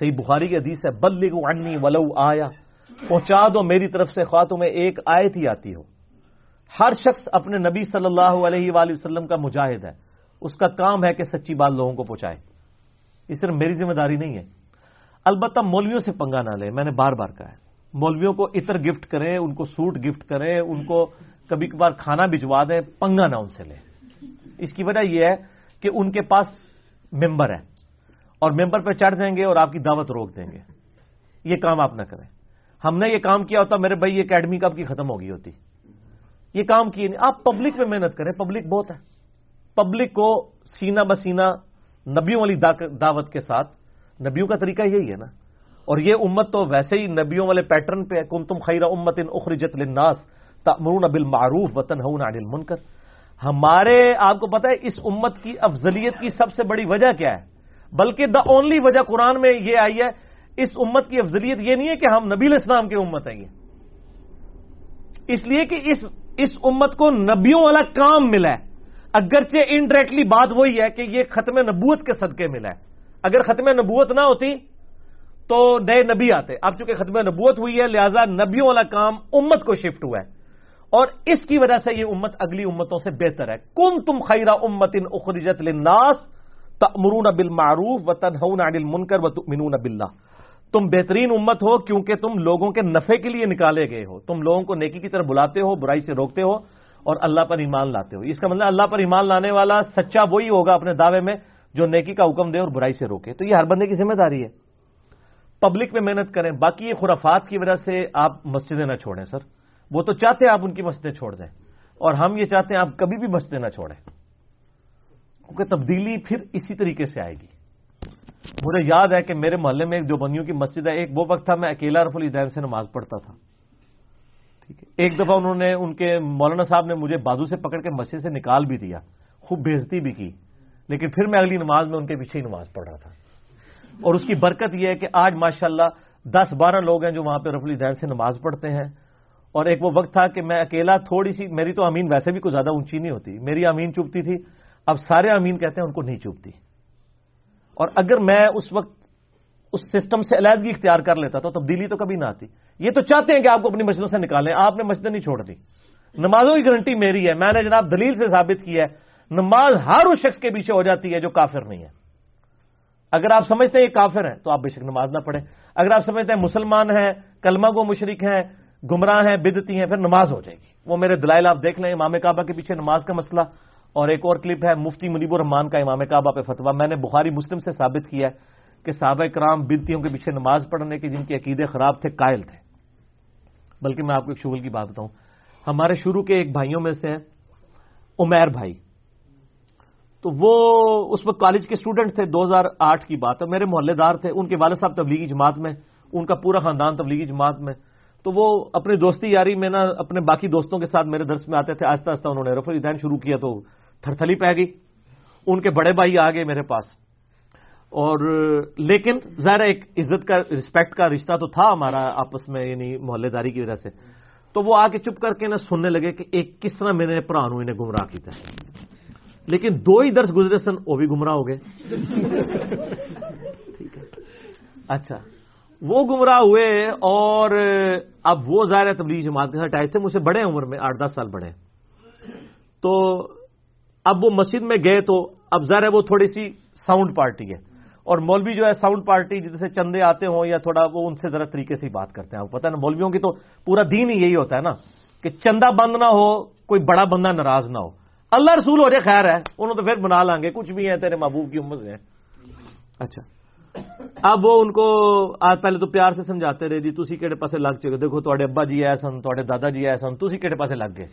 [SPEAKER 1] صحیح بخاری کی حدیث ہے بلی کو انی ولو آیا۔ پہنچا دو میری طرف سے، خواہ تمہیں ایک آیت ہی آتی ہو۔ ہر شخص اپنے نبی صلی اللہ علیہ وآلہ وسلم کا مجاہد ہے۔ اس کا کام ہے کہ سچی بات لوگوں کو پہنچائے۔ اس طرح میری ذمہ داری نہیں ہے۔ البتہ مولویوں سے پنگا نہ لے، میں نے بار بار کہا ہے۔ مولویوں کو عطر گفٹ کریں، ان کو سوٹ گفٹ کریں، ان کو کبھی کبھار کھانا بھجوا دیں، پنگا نہ ان سے لیں اس کی وجہ یہ ہے کہ ان کے پاس ممبر ہے۔ اور ممبر پہ چڑھ جائیں گے اور آپ کی دعوت روک دیں گے۔ یہ کام آپ نہ کریں۔ ہم نے یہ کام کیا ہوتا، میرے بھائی، یہ اکیڈمی کب کی ختم ہوگی ہوتی؟ یہ کام کیے نہیں۔ آپ پبلک میں محنت کریں پبلک بہت ہے۔ پبلک کو سینہ بسینہ نبیوں والی دعوت کے ساتھ نبیوں کا طریقہ یہی ہے نا۔ اور یہ امت تو ویسے ہی نبیوں والے پیٹرن پہ کم تم خیر امت ان اخرجت للناس تأمرون بالمعروف وتنهون عن المنکر۔ ہمارے، آپ کو پتا ہے، اس امت کی افضلیت کی سب سے بڑی وجہ کیا ہے؟ بلکہ دا اونلی وجہ قرآن میں یہ آئی ہے، اس امت کی افضلیت یہ نہیں ہے کہ ہم نبی الاسلام کی امت ہیں یہ۔ اس لیے کہ اس اس امت کو نبیوں والا کام ملا ہے۔ اگرچہ انڈائریکٹلی بات وہی ہے کہ یہ ختم نبوت کے صدقے ملا ہے۔ اگر ختم نبوت نہ ہوتی تو نئے نبی آتے۔ اب چونکہ ختم نبوت ہوئی ہے، لہذا نبیوں والا کام امت کو شفٹ ہوا ہے۔ اور اس کی وجہ سے یہ امت اگلی امتوں سے بہتر ہے۔ کن تم خیرہ امت ان اخرجت للناس تأمرون بالمعروف و تنہون عن المنکر و تؤمنون باللہ۔ تم بہترین امت ہو کیونکہ تم لوگوں کے نفع کے لیے نکالے گئے ہو۔ تم لوگوں کو نیکی کی طرف بلاتے ہو، برائی سے روکتے ہو اور اللہ پر ایمان لاتے ہو۔ اس کا مطلب اللہ پر ایمان لانے والا سچا وہی ہوگا اپنے دعوے میں جو نیکی کا حکم دے اور برائی سے روکے۔ تو یہ ہر بندے کی ذمہ داری ہے۔ پبلک میں محنت کریں۔ باقی یہ خرافات کی وجہ سے آپ مسجدیں نہ چھوڑیں، سر۔ وہ تو چاہتے ہیں آپ ان کی مسجدیں چھوڑ دیں۔ اور ہم یہ چاہتے ہیں آپ کبھی بھی مسجدیں نہ چھوڑیں۔ کیونکہ تبدیلی پھر اسی طریقے سے آئے گی۔ مجھے یاد ہے کہ میرے محلے میں ایک جو بنیوں کی مسجد ہے۔ ایک وہ وقت تھا، میں اکیلا رف الدین سے نماز پڑھتا تھا۔ ٹھیک ہے۔ ایک دفعہ انہوں نے، ان کے مولانا صاحب نے مجھے بازو سے پکڑ کے مسجد سے نکال بھی دیا۔ خوب بےزتی بھی کی۔ لیکن پھر میں اگلی نماز میں ان کے پیچھے ہی نماز پڑھ رہا تھا۔ اور اس کی برکت یہ ہے کہ آج ماشاء اللہ دس بارہ لوگ ہیں جو وہاں پہ رف الدین سے نماز پڑھتے ہیں۔ اور ایک وہ وقت تھا کہ میں اکیلا تھوڑی سی، میری تو امین ویسے بھی کوئی زیادہ اونچی نہیں ہوتی۔ میری امین چوبتی تھی۔ اب سارے امین کہتے ہیں ان کو نہیں چوبتی۔ اور اگر میں اس وقت اس سسٹم سے علیحدگی اختیار کر لیتا تو تبدیلی تو کبھی نہ آتی۔ یہ تو چاہتے ہیں کہ آپ کو اپنی مسجدوں سے نکالیں۔ آپ نے مسجدیں نہیں چھوڑ دی نمازوں کی گارنٹی میری ہے۔ میں نے جناب دلیل سے ثابت کیا ہے نماز ہر اس شخص کے پیچھے ہو جاتی ہے جو کافر نہیں ہے۔ اگر آپ سمجھتے ہیں یہ کافر ہیں، تو آپ بے شک نماز نہ پڑھیں۔ اگر آپ سمجھتے ہیں مسلمان ہیں، کلمہ کو مشرق ہیں، گمراہ ہیں، بدتی ہیں، پھر نماز ہو جائے گی۔ وہ میرے دلائل آپ دیکھ لیں، امام کعبہ کے پیچھے نماز کا مسئلہ۔ اور ایک اور کلپ ہے، مفتی منیب الرحمان کا امام کعبہ پہ فتوا میں نے بخاری مسلم سے ثابت کیا ہے کہ صحابہ کرام بدتیوں کے پیچھے نماز پڑھنے کے، جن کے عقیدے خراب تھے، قائل تھے۔ بلکہ میں آپ کو ایک شغل کی بات بتاؤں۔ ہمارے شروع کے ایک بھائیوں میں سے عمیر بھائی۔ تو وہ اس وقت کالج کے اسٹوڈنٹ تھے دو ہزار آٹھ کی بات ہے، میرے محلے دار تھے، ان کے والد صاحب تبلیغی جماعت میں، ان کا پورا خاندان تبلیغی جماعت میں۔ تو وہ اپنی دوستی یاری میں نا اپنے باقی دوستوں کے ساتھ میرے درس میں آتے تھے، آہستہ آہستہ انہوں نے رف الدین شروع کیا تو تھر تھلی پہ گئی۔ ان کے بڑے بھائی آ گئے میرے پاس۔ اور لیکن ظاہر ایک عزت کا رسپیکٹ کا رشتہ تو تھا ہمارا آپس میں یعنی محلے داری کی وجہ سے۔ تو وہ آ کے چپ کر کے نا سننے لگے کہ ایک کس طرح میرے پرانو انہیں گمراہ کیا لیکن دو ہی درس گزرے سن وہ بھی گمراہ ہو گئے۔ ٹھیک ہے۔ اچھا وہ گمراہ ہوئے اور اب وہ ظاہر تبلیغ جماعت کے ساتھ آئے تھے مجھ سے بڑے عمر میں آٹھ دس سال بڑے۔ تو اب وہ مسجد میں گئے تو اب ظاہر وہ تھوڑی سی ساؤنڈ پارٹی ہے۔ اور مولوی جو ہے ساؤنڈ پارٹی جیسے چندے آتے ہوں یا تھوڑا وہ ان سے ذرا طریقے سے بات کرتے ہیں۔ آپ پتہ نا مولویوں کی تو پورا دین ہی یہی ہوتا ہے نا کہ چندہ بند نہ ہو کوئی بڑا بندہ ناراض نہ ہو۔ اللہ رسول ہو جائے خیر ہے۔ انہوں تو پھر بنا لیں گے۔ کچھ بھی ہے تیرے محبوب کی امت سے اچھا۔ اب وہ ان کو آج پہلے تو پیار سے سمجھاتے رہے جی تھی کہڑے پاسے لگ چکے۔ دیکھو تے ابا جی آئے سن تے دادا جی آئے سن تھی کہڑے پاسے لگ گئے۔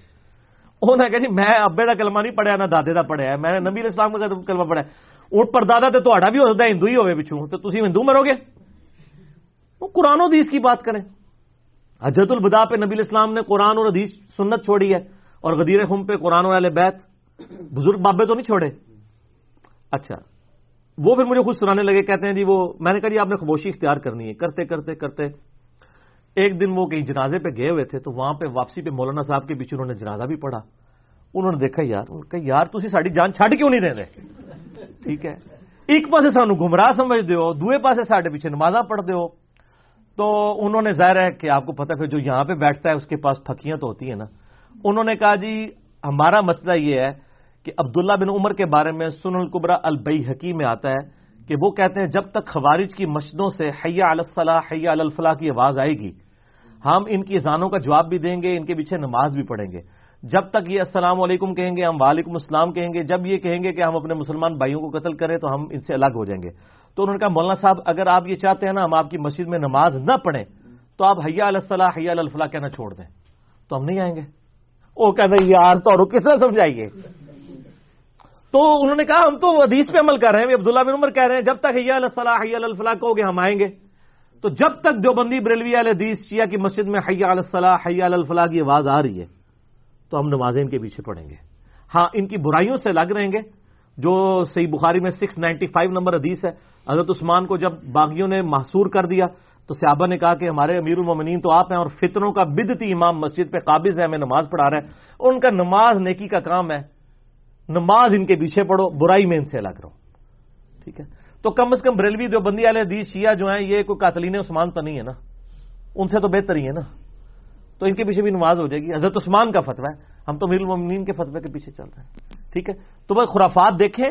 [SPEAKER 1] انہوں نے کہا جی میں ابے کا کلمہ نہیں پڑھیا نہ دادے کا پڑھیا۔ میں نے نبی اسلام کا کلمہ پڑھا اٹھ پر دادا تو بھی ہو سکتا ہے ہندو ہی ہوئے پچھوں۔ تو تھی ہندو مرو گے؟ وہ قرآن و حدیث کی بات کریں۔ حجت البدا پہ نبی اسلام نے قرآن اور حدیث سنت چھوڑی ہے اور غدیر خم پہ قرآن والے بیت بزرگ بابے تو نہیں چھوڑے؟ اچھا۔ وہ پھر مجھے خود سنانے لگے، کہتے ہیں جی وہ، میں نے کہا جی آپ نے خاموشی اختیار کرنی ہے۔ کرتے کرتے کرتے۔ ایک دن وہ کہیں جنازے پہ گئے ہوئے تھے، تو وہاں پہ واپسی پہ مولانا صاحب کے پیچھے انہوں نے جنازہ بھی پڑھا۔ انہوں نے دیکھا، یار ان کا یار تھی ساری جان چھڈ کیوں نہیں دے رہے؟ ٹھیک ہے۔ ایک پاسے سانو گمراہ سمجھ ہو دوے پاسے سارے پیچھے نمازاں پڑھتے ہو۔ تو انہوں نے ظاہر ہے کہ آپ کو پتا پھر جو یہاں پہ بیٹھتا ہے، اس کے پاس پھکیاں تو ہوتی ہیں نا۔ انہوں نے کہا جی ہمارا مسئلہ یہ ہے کہ عبداللہ بن عمر کے بارے میں سن القبرا البئی حکیم میں آتا ہے کہ وہ کہتے ہیں جب تک خوارج کی مسجدوں سے حیا الصلاح، حیا الفلاح کی آواز آئے گی، ہم ان کی اذانوں کا جواب بھی دیں گے، ان کے پیچھے نماز بھی پڑھیں گے۔ جب تک یہ السلام علیکم کہیں گے، ہم وعلیکم السلام کہیں گے، جب یہ کہیں گے کہ ہم اپنے مسلمان بھائیوں کو قتل کریں تو ہم ان سے الگ ہو جائیں گے۔ تو انہوں نے کہا، مولانا صاحب، اگر آپ یہ چاہتے ہیں نا ہم آپ کی مسجد میں نماز نہ پڑھیں، تو آپ حیا الصلاح، حیا الفلاح کہنا چھوڑ دیں۔ تو ہم نہیں آئیں گے۔ وہ کہتے یار، تو کس طرح سمجھائیے؟ تو انہوں نے کہا ہم تو حدیث پہ عمل کر رہے ہیں عبداللہ بن عمر کہہ رہے ہیں، جب تک حیا الصلاح حیا الفلاح کہو گے ہم آئیں گے۔ تو جب تک جو بندی بریلوی حدیث، شیعہ کی مسجد میں حیا الصلاح حیا الفلاح کی آواز آ رہی ہے، تو ہم نمازیں ان کے پیچھے پڑھیں گے۔ ہاں ان کی برائیوں سے لگ رہیں گے، جو صحیح بخاری میں سکس نائنٹی فائیو نمبر حدیث ہے۔ حضرت عثمان کو جب باغیوں نے محصور کر دیا، تو صحابہ نے کہا کہ ہمارے امیر المومنین تو آپ ہیں اور فطروں کا بدتی امام مسجد پہ قابض ہے ہمیں نماز پڑھا رہا ہے ان کا نماز نیکی کا کام ہے نماز ان کے پیچھے پڑھو، برائی میں ان سے الگ رہو۔ ٹھیک ہے؟ تو کم از کم بریلوی جو بندی والے حدیث، شیعہ جو ہیں، یہ کوئی قاتلین عثمان تو نہیں ہے نا؟ ان سے تو بہتر ہی ہے نا؟ تو ان کے پیچھے بھی نماز ہو جائے گی۔ حضرت عثمان کا فتویٰ ہے۔ ہم تو میر المین کے فتوے کے پیچھے چل رہے ہیں۔ ٹھیک ہے؟ تو بھائی خرافات دیکھیں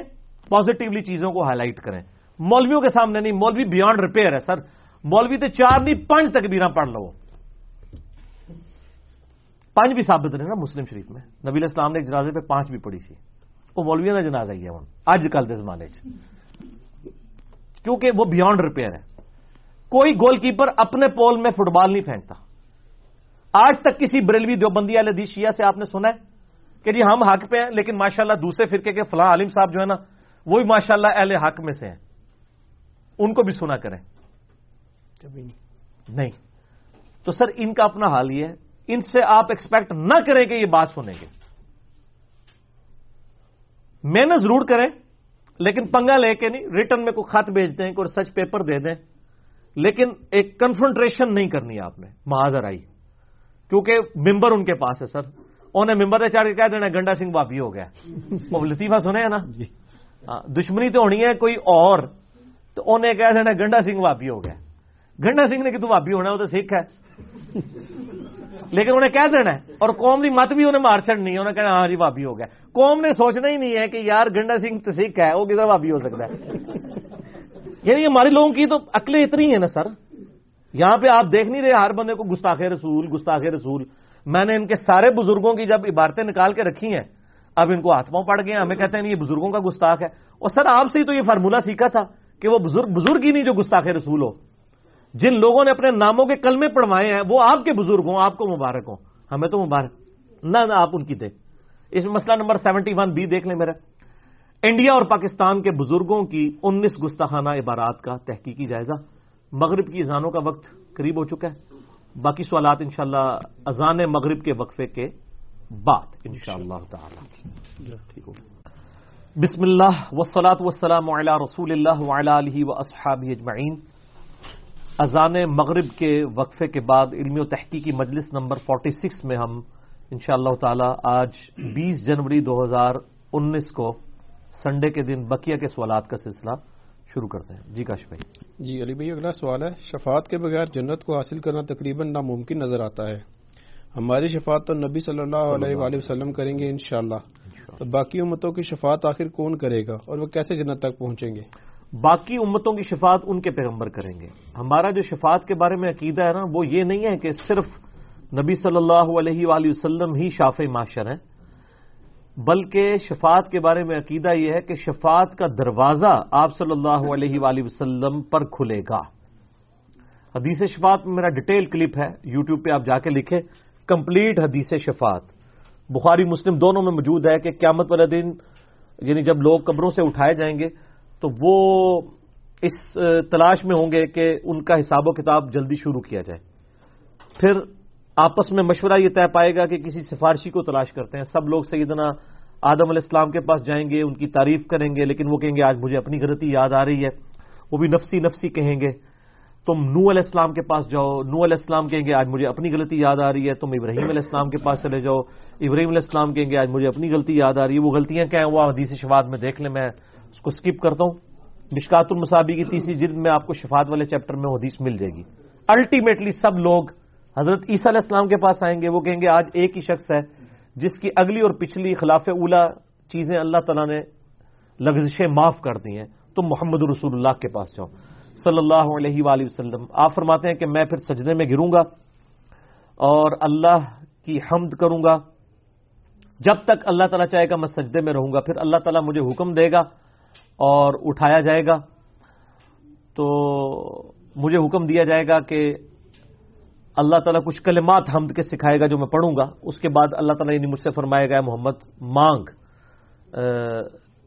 [SPEAKER 1] پازیٹیولی چیزوں کو ہائی لائٹ کریں۔ مولویوں کے سامنے نہیں، مولوی بیانڈ ریپیئر ہے، سر۔ مولوی تو چار نہیں، پانچ تک بھی نہ پڑھ لو۔ پانچ بھی ثابت رہے نا، مسلم شریف میں۔ نبی اسلام نے ایک جنازے پہ پانچ بھی پڑھی سی۔ وہ مولویوں کا جنازہ ہی ہے اج کل کے زمانے کیونکہ وہ بیانڈ ریپیئر ہے۔ کوئی گول کیپر اپنے پول میں فٹ بال نہیں پھینکتا۔ آج تک کسی بریلوی دیوبندی والے دی شیعہ سے آپ نے سنا ہے کہ جی ہم حق پہ ہیں لیکن ماشاءاللہ دوسرے فرقے کے فلاں عالم صاحب جو ہے نا وہ بھی ماشاء اللہ اہل حق میں سے ہیں۔ ان کو بھی سنا کریں۔ نہیں۔ تو سر ان کا اپنا حال یہ ہے۔ ان سے آپ ایکسپیکٹ نہ کریں کہ یہ بات سنیں گے۔ محنت ضرور کریں لیکن پنگا لے کے نہیں ریٹرن میں کوئی خط بھیج دیں کوئی سچ پیپر دے دیں۔ لیکن ایک کنفرنٹریشن نہیں کرنی آپ نے معاذر آئی کیونکہ ممبر ان کے پاس ہے سر۔ انہیں ممبر نے چاہ کے کہہ دینا گنڈا سنگھ بابی ہو گیا۔ وہ لطیفہ سنے نا؟ جی۔ ہاں، دشمنی تو ہونی ہے کوئی اور۔ تو انہیں کہہ دینا گنڈا سنگھ بابی ہو گیا۔ گنڈا سنگھ نے کہ تو بابی ہونا وہ تو سکھ ہے۔ لیکن انہیں کہہ دینا ہے، اور قوم کی مت بھی انہیں مار چڑنی ہے، انہیں کہنا ہاں جی بابی ہو گیا۔ قوم نے سوچنا ہی نہیں ہے کہ یار گنڈا سنگھ تو سکھ ہے، وہ کدھر بابی ہو سکتا ہے؟ یعنی ہمارے لوگوں کی تو عقلیں اتنی ہیں نا سر۔ یہاں پہ آپ دیکھ نہیں رہے، ہر بندے کو گستاخ رسول گستاخ رسول۔ میں نے ان کے سارے بزرگوں کی جب عبارتیں نکال کے رکھی ہیں، اب ان کو ہاتھ پاؤں پڑ گئے ہمیں کہتے ہیں یہ بزرگوں کا گستاخ ہے۔ اور سر آپ سے ہی تو یہ فارمولا سیکھا تھا کہ وہ بزرگ بزرگ ہی نہیں جو گستاخ رسول ہو۔ جن لوگوں نے اپنے ناموں کے کلمے پڑھوائے ہیں، وہ آپ کے بزرگ ہوں، آپ کو مبارک ہوں۔ ہمیں تو مبارک۔ نہ نہ، آپ ان کی دے اس مسئلہ نمبر سیونٹی ون بی دیکھ لیں میرا انڈیا اور پاکستان کے بزرگوں کی انیس گستاخانہ عبارات کا تحقیقی جائزہ۔ مغرب کی اذانوں کا وقت قریب ہو چکا ہے۔ باقی سوالات انشاءاللہ شاء اذان مغرب کے وقفے کے بعد ان شاء اللہ تعالی بسم اللہ وسلاۃ وسلام علی رسول اللہ علیہ و اصحاب اجمعین۔ اذان مغرب کے وقفے کے بعد علمی و تحقیقی مجلس نمبر 46 میں ہم ان شاء اللہ تعالی آج بیس جنوری دو ہزار انیس کو سنڈے کے دن بقیہ کے سوالات کا سلسلہ شروع کرتے ہیں۔ جی کاش بھائی۔
[SPEAKER 2] جی علی بھائی اگلا سوال ہے۔ شفاعت کے بغیر جنت کو حاصل کرنا تقریباً ناممکن نظر آتا ہے۔ ہماری شفاعت تو نبی صلی اللہ علیہ وآلہ وسلم کریں گے انشاءاللہ۔ تو باقی امتوں کی شفاعت آخر کون کرے گا اور وہ کیسے جنت تک پہنچیں گے؟
[SPEAKER 1] باقی امتوں کی شفاعت ان کے پیغمبر کریں گے۔ ہمارا جو شفاعت کے بارے میں عقیدہ ہے نا، وہ یہ نہیں ہے کہ صرف نبی صلی اللہ علیہ وآلہ وسلم ہی شاف معاشر ہیں، بلکہ شفاعت کے بارے میں عقیدہ یہ ہے کہ شفاعت کا دروازہ آپ صلی اللہ علیہ وآلہ وسلم پر کھلے گا۔ حدیث شفاعت میں میرا ڈیٹیل کلپ ہے، یوٹیوب پہ آپ جا کے لکھے کمپلیٹ حدیث شفاعت۔ بخاری مسلم دونوں میں موجود ہے کہ قیامت والے دن یعنی جب لوگ قبروں سے اٹھائے جائیں گے تو وہ اس تلاش میں ہوں گے کہ ان کا حساب و کتاب جلدی شروع کیا جائے۔ پھر آپس میں مشورہ یہ طے پائے گا کہ کسی سفارشی کو تلاش کرتے ہیں۔ سب لوگ سیدنا آدم علیہ السلام کے پاس جائیں گے، ان کی تعریف کریں گے، لیکن وہ کہیں گے، آج مجھے اپنی غلطی یاد آ رہی ہے۔ وہ بھی نفسی نفسی کہیں گے۔ تم نو علیہ السلام کے پاس جاؤ۔ نو علیہ السلام کہیں گے، آج مجھے اپنی غلطی یاد آ رہی ہے۔ تم ابراہیم علیہ السلام کے پاس چلے جاؤ۔ ابراہیم علیہ السلام کہیں گے، آج مجھے اپنی غلطی یاد آ رہی ہے۔ وہ غلطیاں کیا ہیں؟ وہ حدیث شفات میں دیکھ لیں میں۔ اس کو اسکپ کرتا ہوں. مشکات المصابی کی تیسری جلد میں آپ کو شفات والے چیپٹر میں حدیث مل جائے گی. الٹیمیٹلی سب لوگ حضرت عیسیٰ علیہ السلام کے پاس آئیں گے، وہ کہیں گے آج ایک ہی شخص ہے جس کی اگلی اور پچھلی خلاف اولا چیزیں اللہ تعالیٰ نے لغزشیں معاف کر دی ہیں. تم محمد رسول اللہ کے پاس جاؤ. صلی اللہ علیہ وآلہ وسلم، آپ فرماتے ہیں کہ میں پھر سجدے میں گروں گا اور اللہ کی حمد کروں گا. جب تک اللہ تعالیٰ چاہے گا میں سجدے میں رہوں گا، پھر اللہ تعالیٰ مجھے حکم دے گا اور اٹھایا جائے گا تو مجھے حکم دیا جائے گا کہ اللہ تعالیٰ کچھ کلمات حمد کے سکھائے گا جو میں پڑھوں گا۔ اس کے بعد اللہ تعالیٰ یعنی مجھ سے فرمائے گا محمد، مانگ۔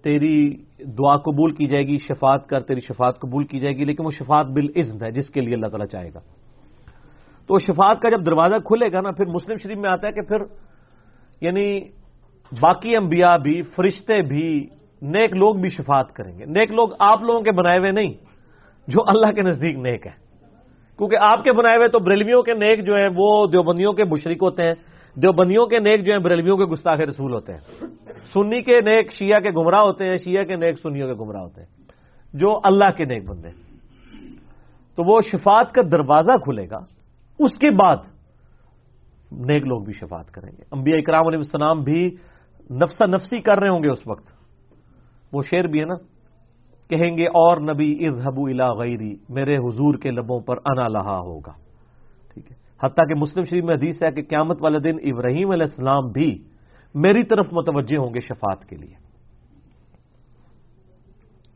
[SPEAKER 1] تیری دعا قبول کی جائے گی شفات کر، تیری شفات قبول کی جائے گی، لیکن وہ شفات بل ہے، جس کے لیے اللہ تعالیٰ چاہے گا۔ تو شفات کا جب دروازہ کھلے گا نا، پھر مسلم شریف میں آتا ہے کہ پھر یعنی باقی انبیاء بھی، فرشتے بھی نیک لوگ بھی شفاعت کریں گے۔ نیک لوگ آپ لوگوں کے بنائے ہوئے نہیں، جو اللہ کے نزدیک نیک ہے کیونکہ آپ کے بنائے ہوئے تو بریلویوں کے نیک جو ہیں، وہ دیوبندیوں کے مشرق ہوتے ہیں۔ دیوبندیوں کے نیک جو ہیں، بریلویوں کے گستاخ رسول ہوتے ہیں۔ سنی کے نیک شیعہ کے گمراہ ہوتے ہیں، شیعہ کے نیک سنیوں کے گمراہ ہوتے ہیں۔ جو اللہ کے نیک بندے تو وہ شفاعت کا دروازہ کھلے گا۔ اس کے بعد نیک لوگ بھی شفاعت کریں گے۔ انبیاء اکرام علیہ السلام بھی نفسا نفسی کر رہے ہوں گے اس وقت۔ وہ شعر بھی ہے نا، کہیں گے اور نبی اذهبوا الى غیری، میرے حضور کے لبوں پر انا لہا ہوگا۔ ٹھیک ہے۔ حتیٰ کہ مسلم شریف میں حدیث ہے کہ قیامت والے دن ابراہیم علیہ السلام بھی میری طرف متوجہ ہوں گے شفاعت کے لیے۔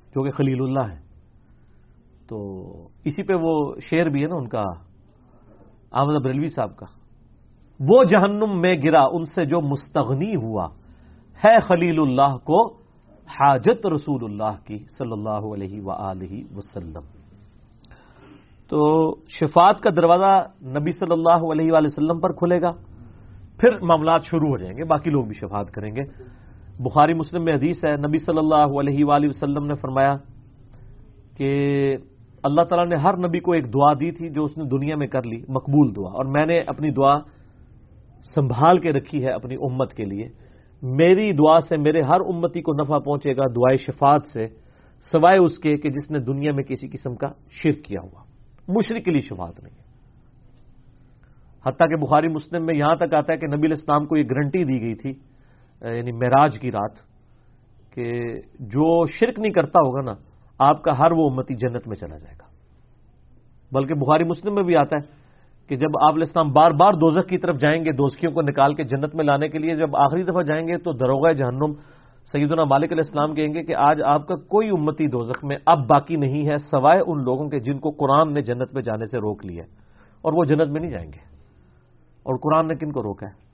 [SPEAKER 1] جو کہ خلیل اللہ ہے تو اسی پہ وہ شعر بھی ہے نا ان کا، احمد بریلوی صاحب کا۔ وہ جہنم میں گرا، ان سے جو مستغنی ہوا، ہے خلیل اللہ کو حاجت رسول اللہ کی صلی اللہ علیہ و وسلم۔ تو شفاعت کا دروازہ نبی صلی اللہ علیہ وآلہ وسلم پر کھلے گا۔ پھر معاملات شروع ہو جائیں گے، باقی لوگ بھی شفاعت کریں گے۔ بخاری مسلم میں حدیث ہے، نبی صلی اللہ علیہ وآلہ وسلم نے فرمایا کہ اللہ تعالیٰ نے ہر نبی کو ایک دعا دی تھی جو اس نے دنیا میں کر لی، مقبول دعا۔ اور میں نے اپنی دعا سنبھال کے رکھی ہے اپنی امت کے لیے۔ میری دعا سے میرے ہر امتی کو نفع پہنچے گا، دعائے شفاعت سے، سوائے اس کے کہ جس نے دنیا میں کسی قسم کا شرک کیا ہوا۔ مشرق کے لیے شفاعت نہیں ہے۔ حتیٰ کہ بخاری مسلم میں یہاں تک آتا ہے کہ نبی الاسلام کو یہ گارنٹی دی گئی تھی یعنی معراج کی رات، کہ جو شرک نہیں کرتا ہوگا نا، آپ کا ہر وہ امتی جنت میں چلا جائے گا۔ بلکہ بخاری مسلم میں بھی آتا ہے کہ جب آپ علیہ السلام بار بار دوزخ کی طرف جائیں گے دوستیوں کو نکال کے جنت میں لانے کے لیے جب آخری دفعہ جائیں گے تو دروغہ جہنم سیدنا مالک علیہ السلام کہیں گے کہ آج آپ کا کوئی امتی دوزخ میں اب باقی نہیں ہے، سوائے ان لوگوں کے جن کو قرآن نے جنت میں جانے سے روک لیا اور وہ جنت میں نہیں جائیں گے۔ اور قرآن نے کن کو روکا ہے؟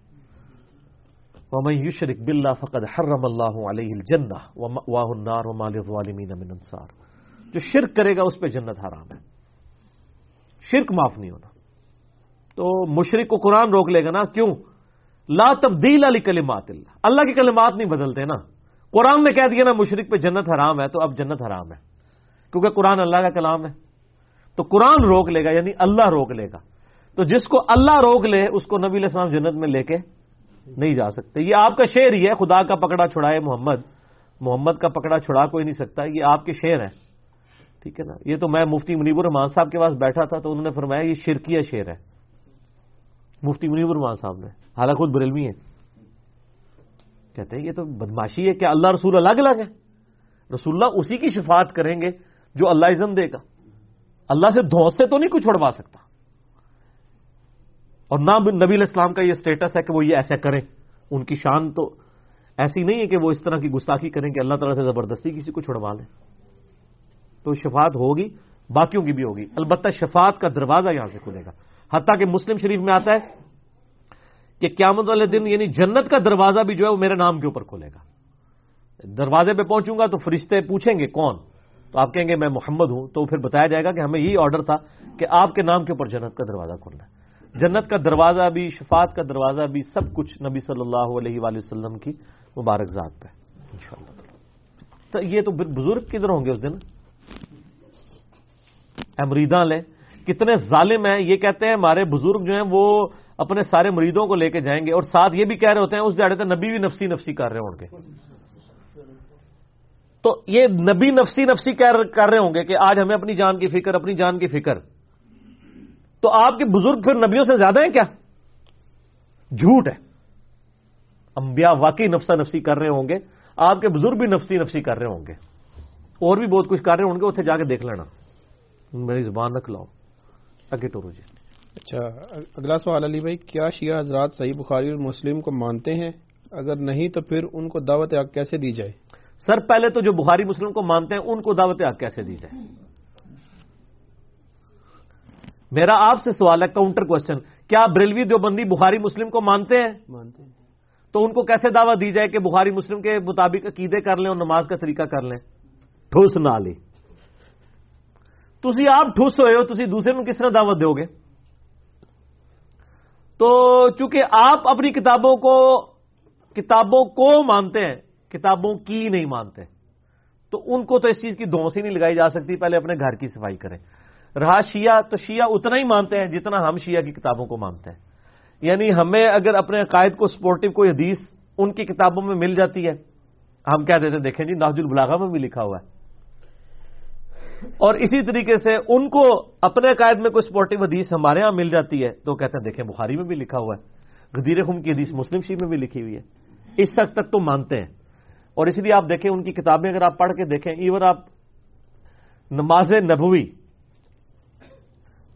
[SPEAKER 1] یشرک بلّہ فقد حرم اللہ علیہ واہ النار انصار جو شرک کرے گا، اس پہ جنت حرام ہے۔ شرک معاف نہیں ہونا۔ تو مشرق کو قرآن روک لے گا نا؟ کیوں؟ لا تبدیل علی کلمات اللہ۔ اللہ کی کلمات نہیں بدلتے نا۔ قرآن نے کہہ دیا نا مشرق پہ جنت حرام ہے، تو اب جنت حرام ہے۔ کیونکہ قرآن اللہ کا کلام ہے۔ تو قرآن روک لے گا یعنی اللہ روک لے گا۔ تو جس کو اللہ روک لے، اس کو نبی علیہ السلام جنت میں لے کے نہیں جا سکتے۔ یہ آپ کا شعر ہی ہے، خدا کا پکڑا چھڑائے محمد۔ محمد کا پکڑا چھڑا کوئی نہیں سکتا، یہ آپ کے شعر ہیں۔ ٹھیک ہے نا؟ یہ تو میں مفتی منیب الرحمان صاحب کے پاس بیٹھا تھا، تو انہوں نے فرمایا یہ شرکیہ شعر ہے۔ مفتی منیب الرحمان صاحب نے، حالانکہ خود بریلوی ہیں۔ کہتے ہیں یہ تو بدماشی ہے کہ اللہ رسول الگ الگ ہے رسول اللہ اسی کی شفاعت کریں گے جو اللہ عزم دے گا۔ اللہ سے دھوس سے تو نہیں کچھ چھڑوا سکتا۔ اور نہ نبی علیہ السلام کا یہ اسٹیٹس ہے کہ وہ یہ ایسا کریں۔ ان کی شان تو ایسی نہیں ہے کہ وہ اس طرح کی گستاخی کریں کہ اللہ تعالیٰ سے زبردستی کسی کو چھڑوا لیں۔ تو شفاعت ہوگی، باقیوں کی بھی ہوگی۔ البتہ شفاعت کا دروازہ یہاں سے کھلے گا۔ حتیٰ کہ مسلم شریف میں آتا ہے کہ قیامت والے دن یعنی جنت کا دروازہ بھی جو ہے وہ میرے نام کے اوپر کھلے گا۔ دروازے پہ پہنچوں گا تو فرشتے پوچھیں گے کون؟ تو آپ کہیں گے میں محمد ہوں۔ تو پھر بتایا جائے گا کہ ہمیں یہی آرڈر تھا کہ آپ کے نام کے اوپر جنت کا دروازہ کھلنا ہے۔ جنت کا دروازہ بھی، شفاعت کا دروازہ بھی سب کچھ نبی صلی اللہ علیہ وآلہ وسلم کی مبارک ذات پہ تو یہ تو بزرگ کدھر ہوں گے اس دن؟ امریداں لیں۔ کتنے ظالم ہیں، یہ کہتے ہیں ہمارے بزرگ جو ہیں وہ اپنے سارے مریدوں کو لے کے جائیں گے۔ اور ساتھ یہ بھی کہہ رہے ہوتے ہیں، اس جاڑے تھے نبی بھی نفسی نفسی کر رہے ہوں گے۔ تو یہ نبی نفسی نفسی کر رہے ہوں گے کہ آج ہمیں اپنی جان کی فکر، اپنی جان کی فکر۔ تو آپ کے بزرگ پھر نبیوں سے زیادہ ہیں کیا؟ جھوٹ ہے۔ انبیاء واقعی نفسا نفسی کر رہے ہوں گے۔ آپ کے بزرگ بھی نفسی نفسی کر رہے ہوں گے۔ اور بھی بہت کچھ کر رہے ہوں گے اتنے جا کے دیکھ لینا۔ میری زبان رکھ لاؤ آگے ٹورو جی
[SPEAKER 2] اچھا اگلا سوال علی بھائی کیا شیعہ حضرات صحیح بخاری اور مسلم کو مانتے ہیں؟ اگر نہیں تو پھر ان کو دعوت حق کیسے دی جائے؟
[SPEAKER 1] سر پہلے تو جو بخاری مسلم کو مانتے ہیں ان کو دعوت حق کیسے دی جائے؟ میرا آپ سے سوال ہے کاؤنٹر کوشچن کیا بریلوی دیوبندی بخاری مسلم کو مانتے ہیں؟
[SPEAKER 2] مانتے ہیں۔
[SPEAKER 1] تو ان کو کیسے دعوت دی جائے کہ بخاری مسلم کے مطابق عقیدے کر لیں اور نماز کا طریقہ کر لیں؟ ٹھوس نہ لی تھی آپ ٹھوس ہوئے ہو تھی دوسرے میں کس طرح دعوت دو گے؟ تو چونکہ آپ اپنی کتابوں کو کتابوں کو مانتے ہیں، کتابوں کی نہیں مانتے، تو ان کو تو اس چیز کی دونسی نہیں لگائی جا سکتی، پہلے اپنے گھر کی صفائی کریں۔ رہا شیعہ تو شیعہ اتنا ہی مانتے ہیں جتنا ہم شیعہ کی کتابوں کو مانتے ہیں۔ یعنی ہمیں اگر اپنے عقائد کو سپورٹو کوئی حدیث ان کی کتابوں میں مل جاتی ہے، ہم کیا دیتے ہیں، دیکھیں جی ناج البلاغا میں بھی لکھا ہوا ہے۔ اور اسی طریقے سے ان کو اپنے عقائد میں کوئی سپورٹو حدیث ہمارے ہاں مل جاتی ہے، تو کہتے ہیں، دیکھیں، بخاری میں بھی لکھا ہوا ہے، غدیر خم کی حدیث مسلم شیف میں بھی لکھی ہوئی ہے۔ اس حد تک تو مانتے ہیں۔ اور اس لیے آپ دیکھیں، ان کی کتابیں اگر آپ پڑھ کے دیکھیں ایون آپ نماز نبوی،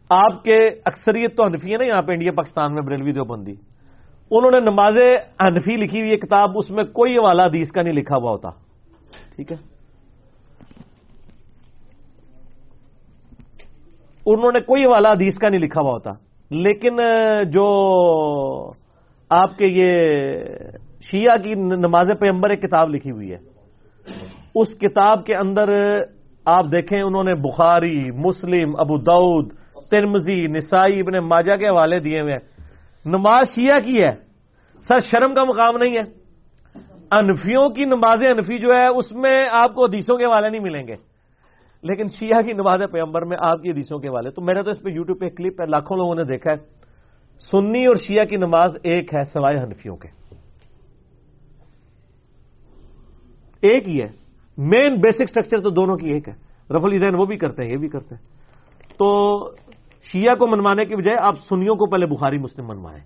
[SPEAKER 1] آپ کے اکثریت تو انفی ہے نا یہاں پہ، انڈیا، پاکستان میں، بریلوی دیوبندی۔ انہوں نے نماز انفی لکھی ہوئی کتاب، اس میں کوئی حوالہ حدیث کا نہیں لکھا ہوا ہوتا۔ ٹھیک ہے؟ انہوں نے کوئی حوالہ حدیث کا نہیں لکھا ہوا ہوتا۔ لیکن جو آپ کے یہ شیعہ کی نماز پیمبر ایک کتاب لکھی ہوئی ہے۔ اس کتاب کے اندر آپ دیکھیں، انہوں نے بخاری، مسلم، ابو دعود ترمزی نسائی، ابن ماجہ کے حوالے دیے ہوئے ہیں۔ نماز شیعہ کی ہے۔ سر، شرم کا مقام نہیں ہے۔ انفیوں کی نماز انفی جو ہے، اس میں آپ کو حدیثوں کے حوالے نہیں ملیں گے۔ لیکن شیعہ کی نماز پیمبر میں آپ کی حدیثوں کے حوالے تو میرا تو اس پہ یوٹیوب پہ کلپ ہے، لاکھوں لوگوں نے دیکھا ہے۔ سنی اور شیعہ کی نماز ایک ہے سوائے حنفیوں کے۔ ایک ہی ہے۔ مین بیسک اسٹرکچر تو دونوں کی ایک ہے۔ رف الدین وہ بھی کرتے ہیں، یہ بھی کرتے ہیں۔ تو شیعہ کو منوانے کی بجائے آپ سنیوں کو پہلے بخاری مسلم منوائیں۔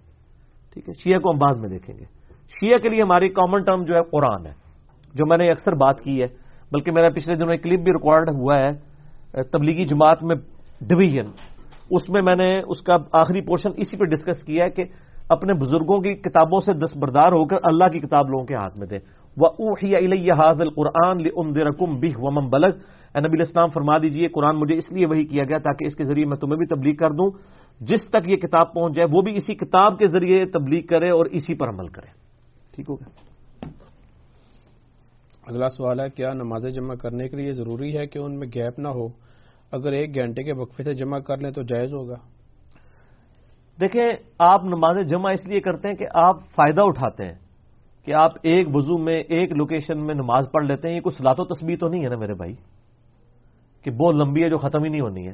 [SPEAKER 1] ٹھیک ہے، شیعہ کو ہم بعد میں دیکھیں گے۔ شیعہ کے لیے ہماری کامن ٹرم جو ہے قرآن ہے، جو میں نے اکثر بات کی ہے۔ بلکہ میرا پچھلے دنوں ایک کلپ بھی ریکارڈ ہوا ہے تبلیغی جماعت میں ڈویژن۔ اس میں میں نے اس کا آخری پورشن اسی پہ ڈسکس کیا ہے کہ اپنے بزرگوں کی کتابوں سے دستبردار ہو کر اللہ کی کتاب لوگوں کے ہاتھ میں دیں۔ وہ حاض القرآن رقم بہ ومم بلگ نبی الاسلام فرما دیجیے، قرآن مجھے اس لیے وہی کیا گیا تاکہ اس کے ذریعے میں تمہیں بھی تبلیغ کر دوں۔ جس تک یہ کتاب پہنچ جائے، وہ بھی اسی کتاب کے ذریعے تبلیغ کرے اور اسی پر عمل کرے۔ ٹھیک ہو گیا۔
[SPEAKER 2] اگلا سوال ہے، کیا نماز جمع کرنے کے لیے ضروری ہے کہ ان میں گیپ نہ ہو؟ اگر ایک گھنٹے کے وقفے سے جمع کر لیں تو جائز ہوگا۔
[SPEAKER 1] دیکھیں، آپ نماز جمع اس لیے کرتے ہیں کہ آپ فائدہ اٹھاتے ہیں کہ آپ ایک وضو میں، ایک لوکیشن میں نماز پڑھ لیتے ہیں۔ یہ کچھ سلاد و تصویر تو نہیں ہے نا میرے بھائی؟ کہ بہت لمبی ہے جو ختم ہی نہیں ہونی ہے۔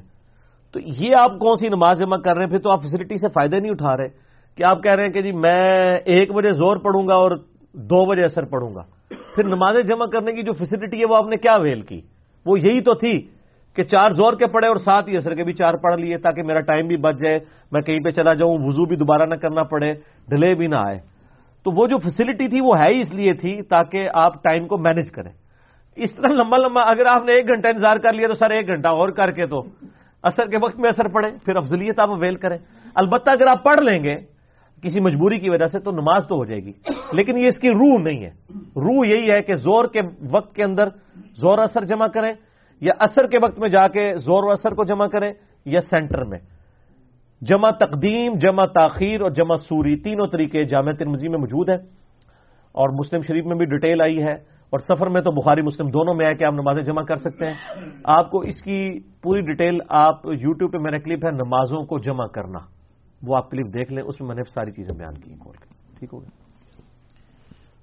[SPEAKER 1] تو یہ آپ کون سی نماز جمع کر رہے ہیں؟ پھر تو آپ فیسلٹی سے فائدہ نہیں اٹھا رہے۔ کہ آپ کہہ رہے ہیں کہ جی میں ایک بجے زور پڑھوں گا اور دو بجے اثر پڑھوں گا۔ پھر نماز جمع کرنے کی جو فیسلٹی ہے وہ آپ نے کیا ویل کی؟ وہ یہی تو تھی کہ چار زور کے پڑے اور ساتھ ہی اثر کے بھی چار پڑھ لیے تاکہ میرا ٹائم بھی بچ جائے، میں کہیں پہ چلا جاؤں، وضو بھی دوبارہ نہ کرنا پڑے ڈھلے بھی نہ آئے۔ تو وہ جو فیسلٹی تھی وہ ہے ہی اس لیے تھی تاکہ آپ ٹائم کو مینج کریں۔ اس طرح لمبا لمبا اگر آپ نے ایک گھنٹہ انتظار کر لیا تو سر ایک گھنٹہ اور کر کے تو۔ اثر کے وقت میں اثر پڑے پھر افضلیت آپ اویل کریں۔ البتہ اگر آپ پڑھ لیں گے کسی مجبوری کی وجہ سے تو نماز تو ہو جائے گی۔ لیکن یہ اس کی روح نہیں ہے۔ روح یہی ہے کہ زور کے وقت کے اندر زور اثر جمع کریں یا اثر کے وقت میں جا کے زور و اثر کو جمع کریں یا سینٹر میں۔ جمع تقدیم، جمع تاخیر اور جمع سوری تینوں طریقے جامع ترمزی میں موجود ہیں۔ اور مسلم شریف میں بھی ڈیٹیل آئی ہے۔ اور سفر میں تو بخاری مسلم دونوں میں ہے کہ آپ نمازیں جمع کر سکتے ہیں۔ آپ کو اس کی پوری ڈیٹیل آپ یوٹیوب پہ میرا کلپ ہے نمازوں کو جمع کرنا۔ وہ آپ کلپ دیکھ لیں اس میں میں نے ساری چیزیں بیان کی کھول کے۔ ٹھیک ہو گیا۔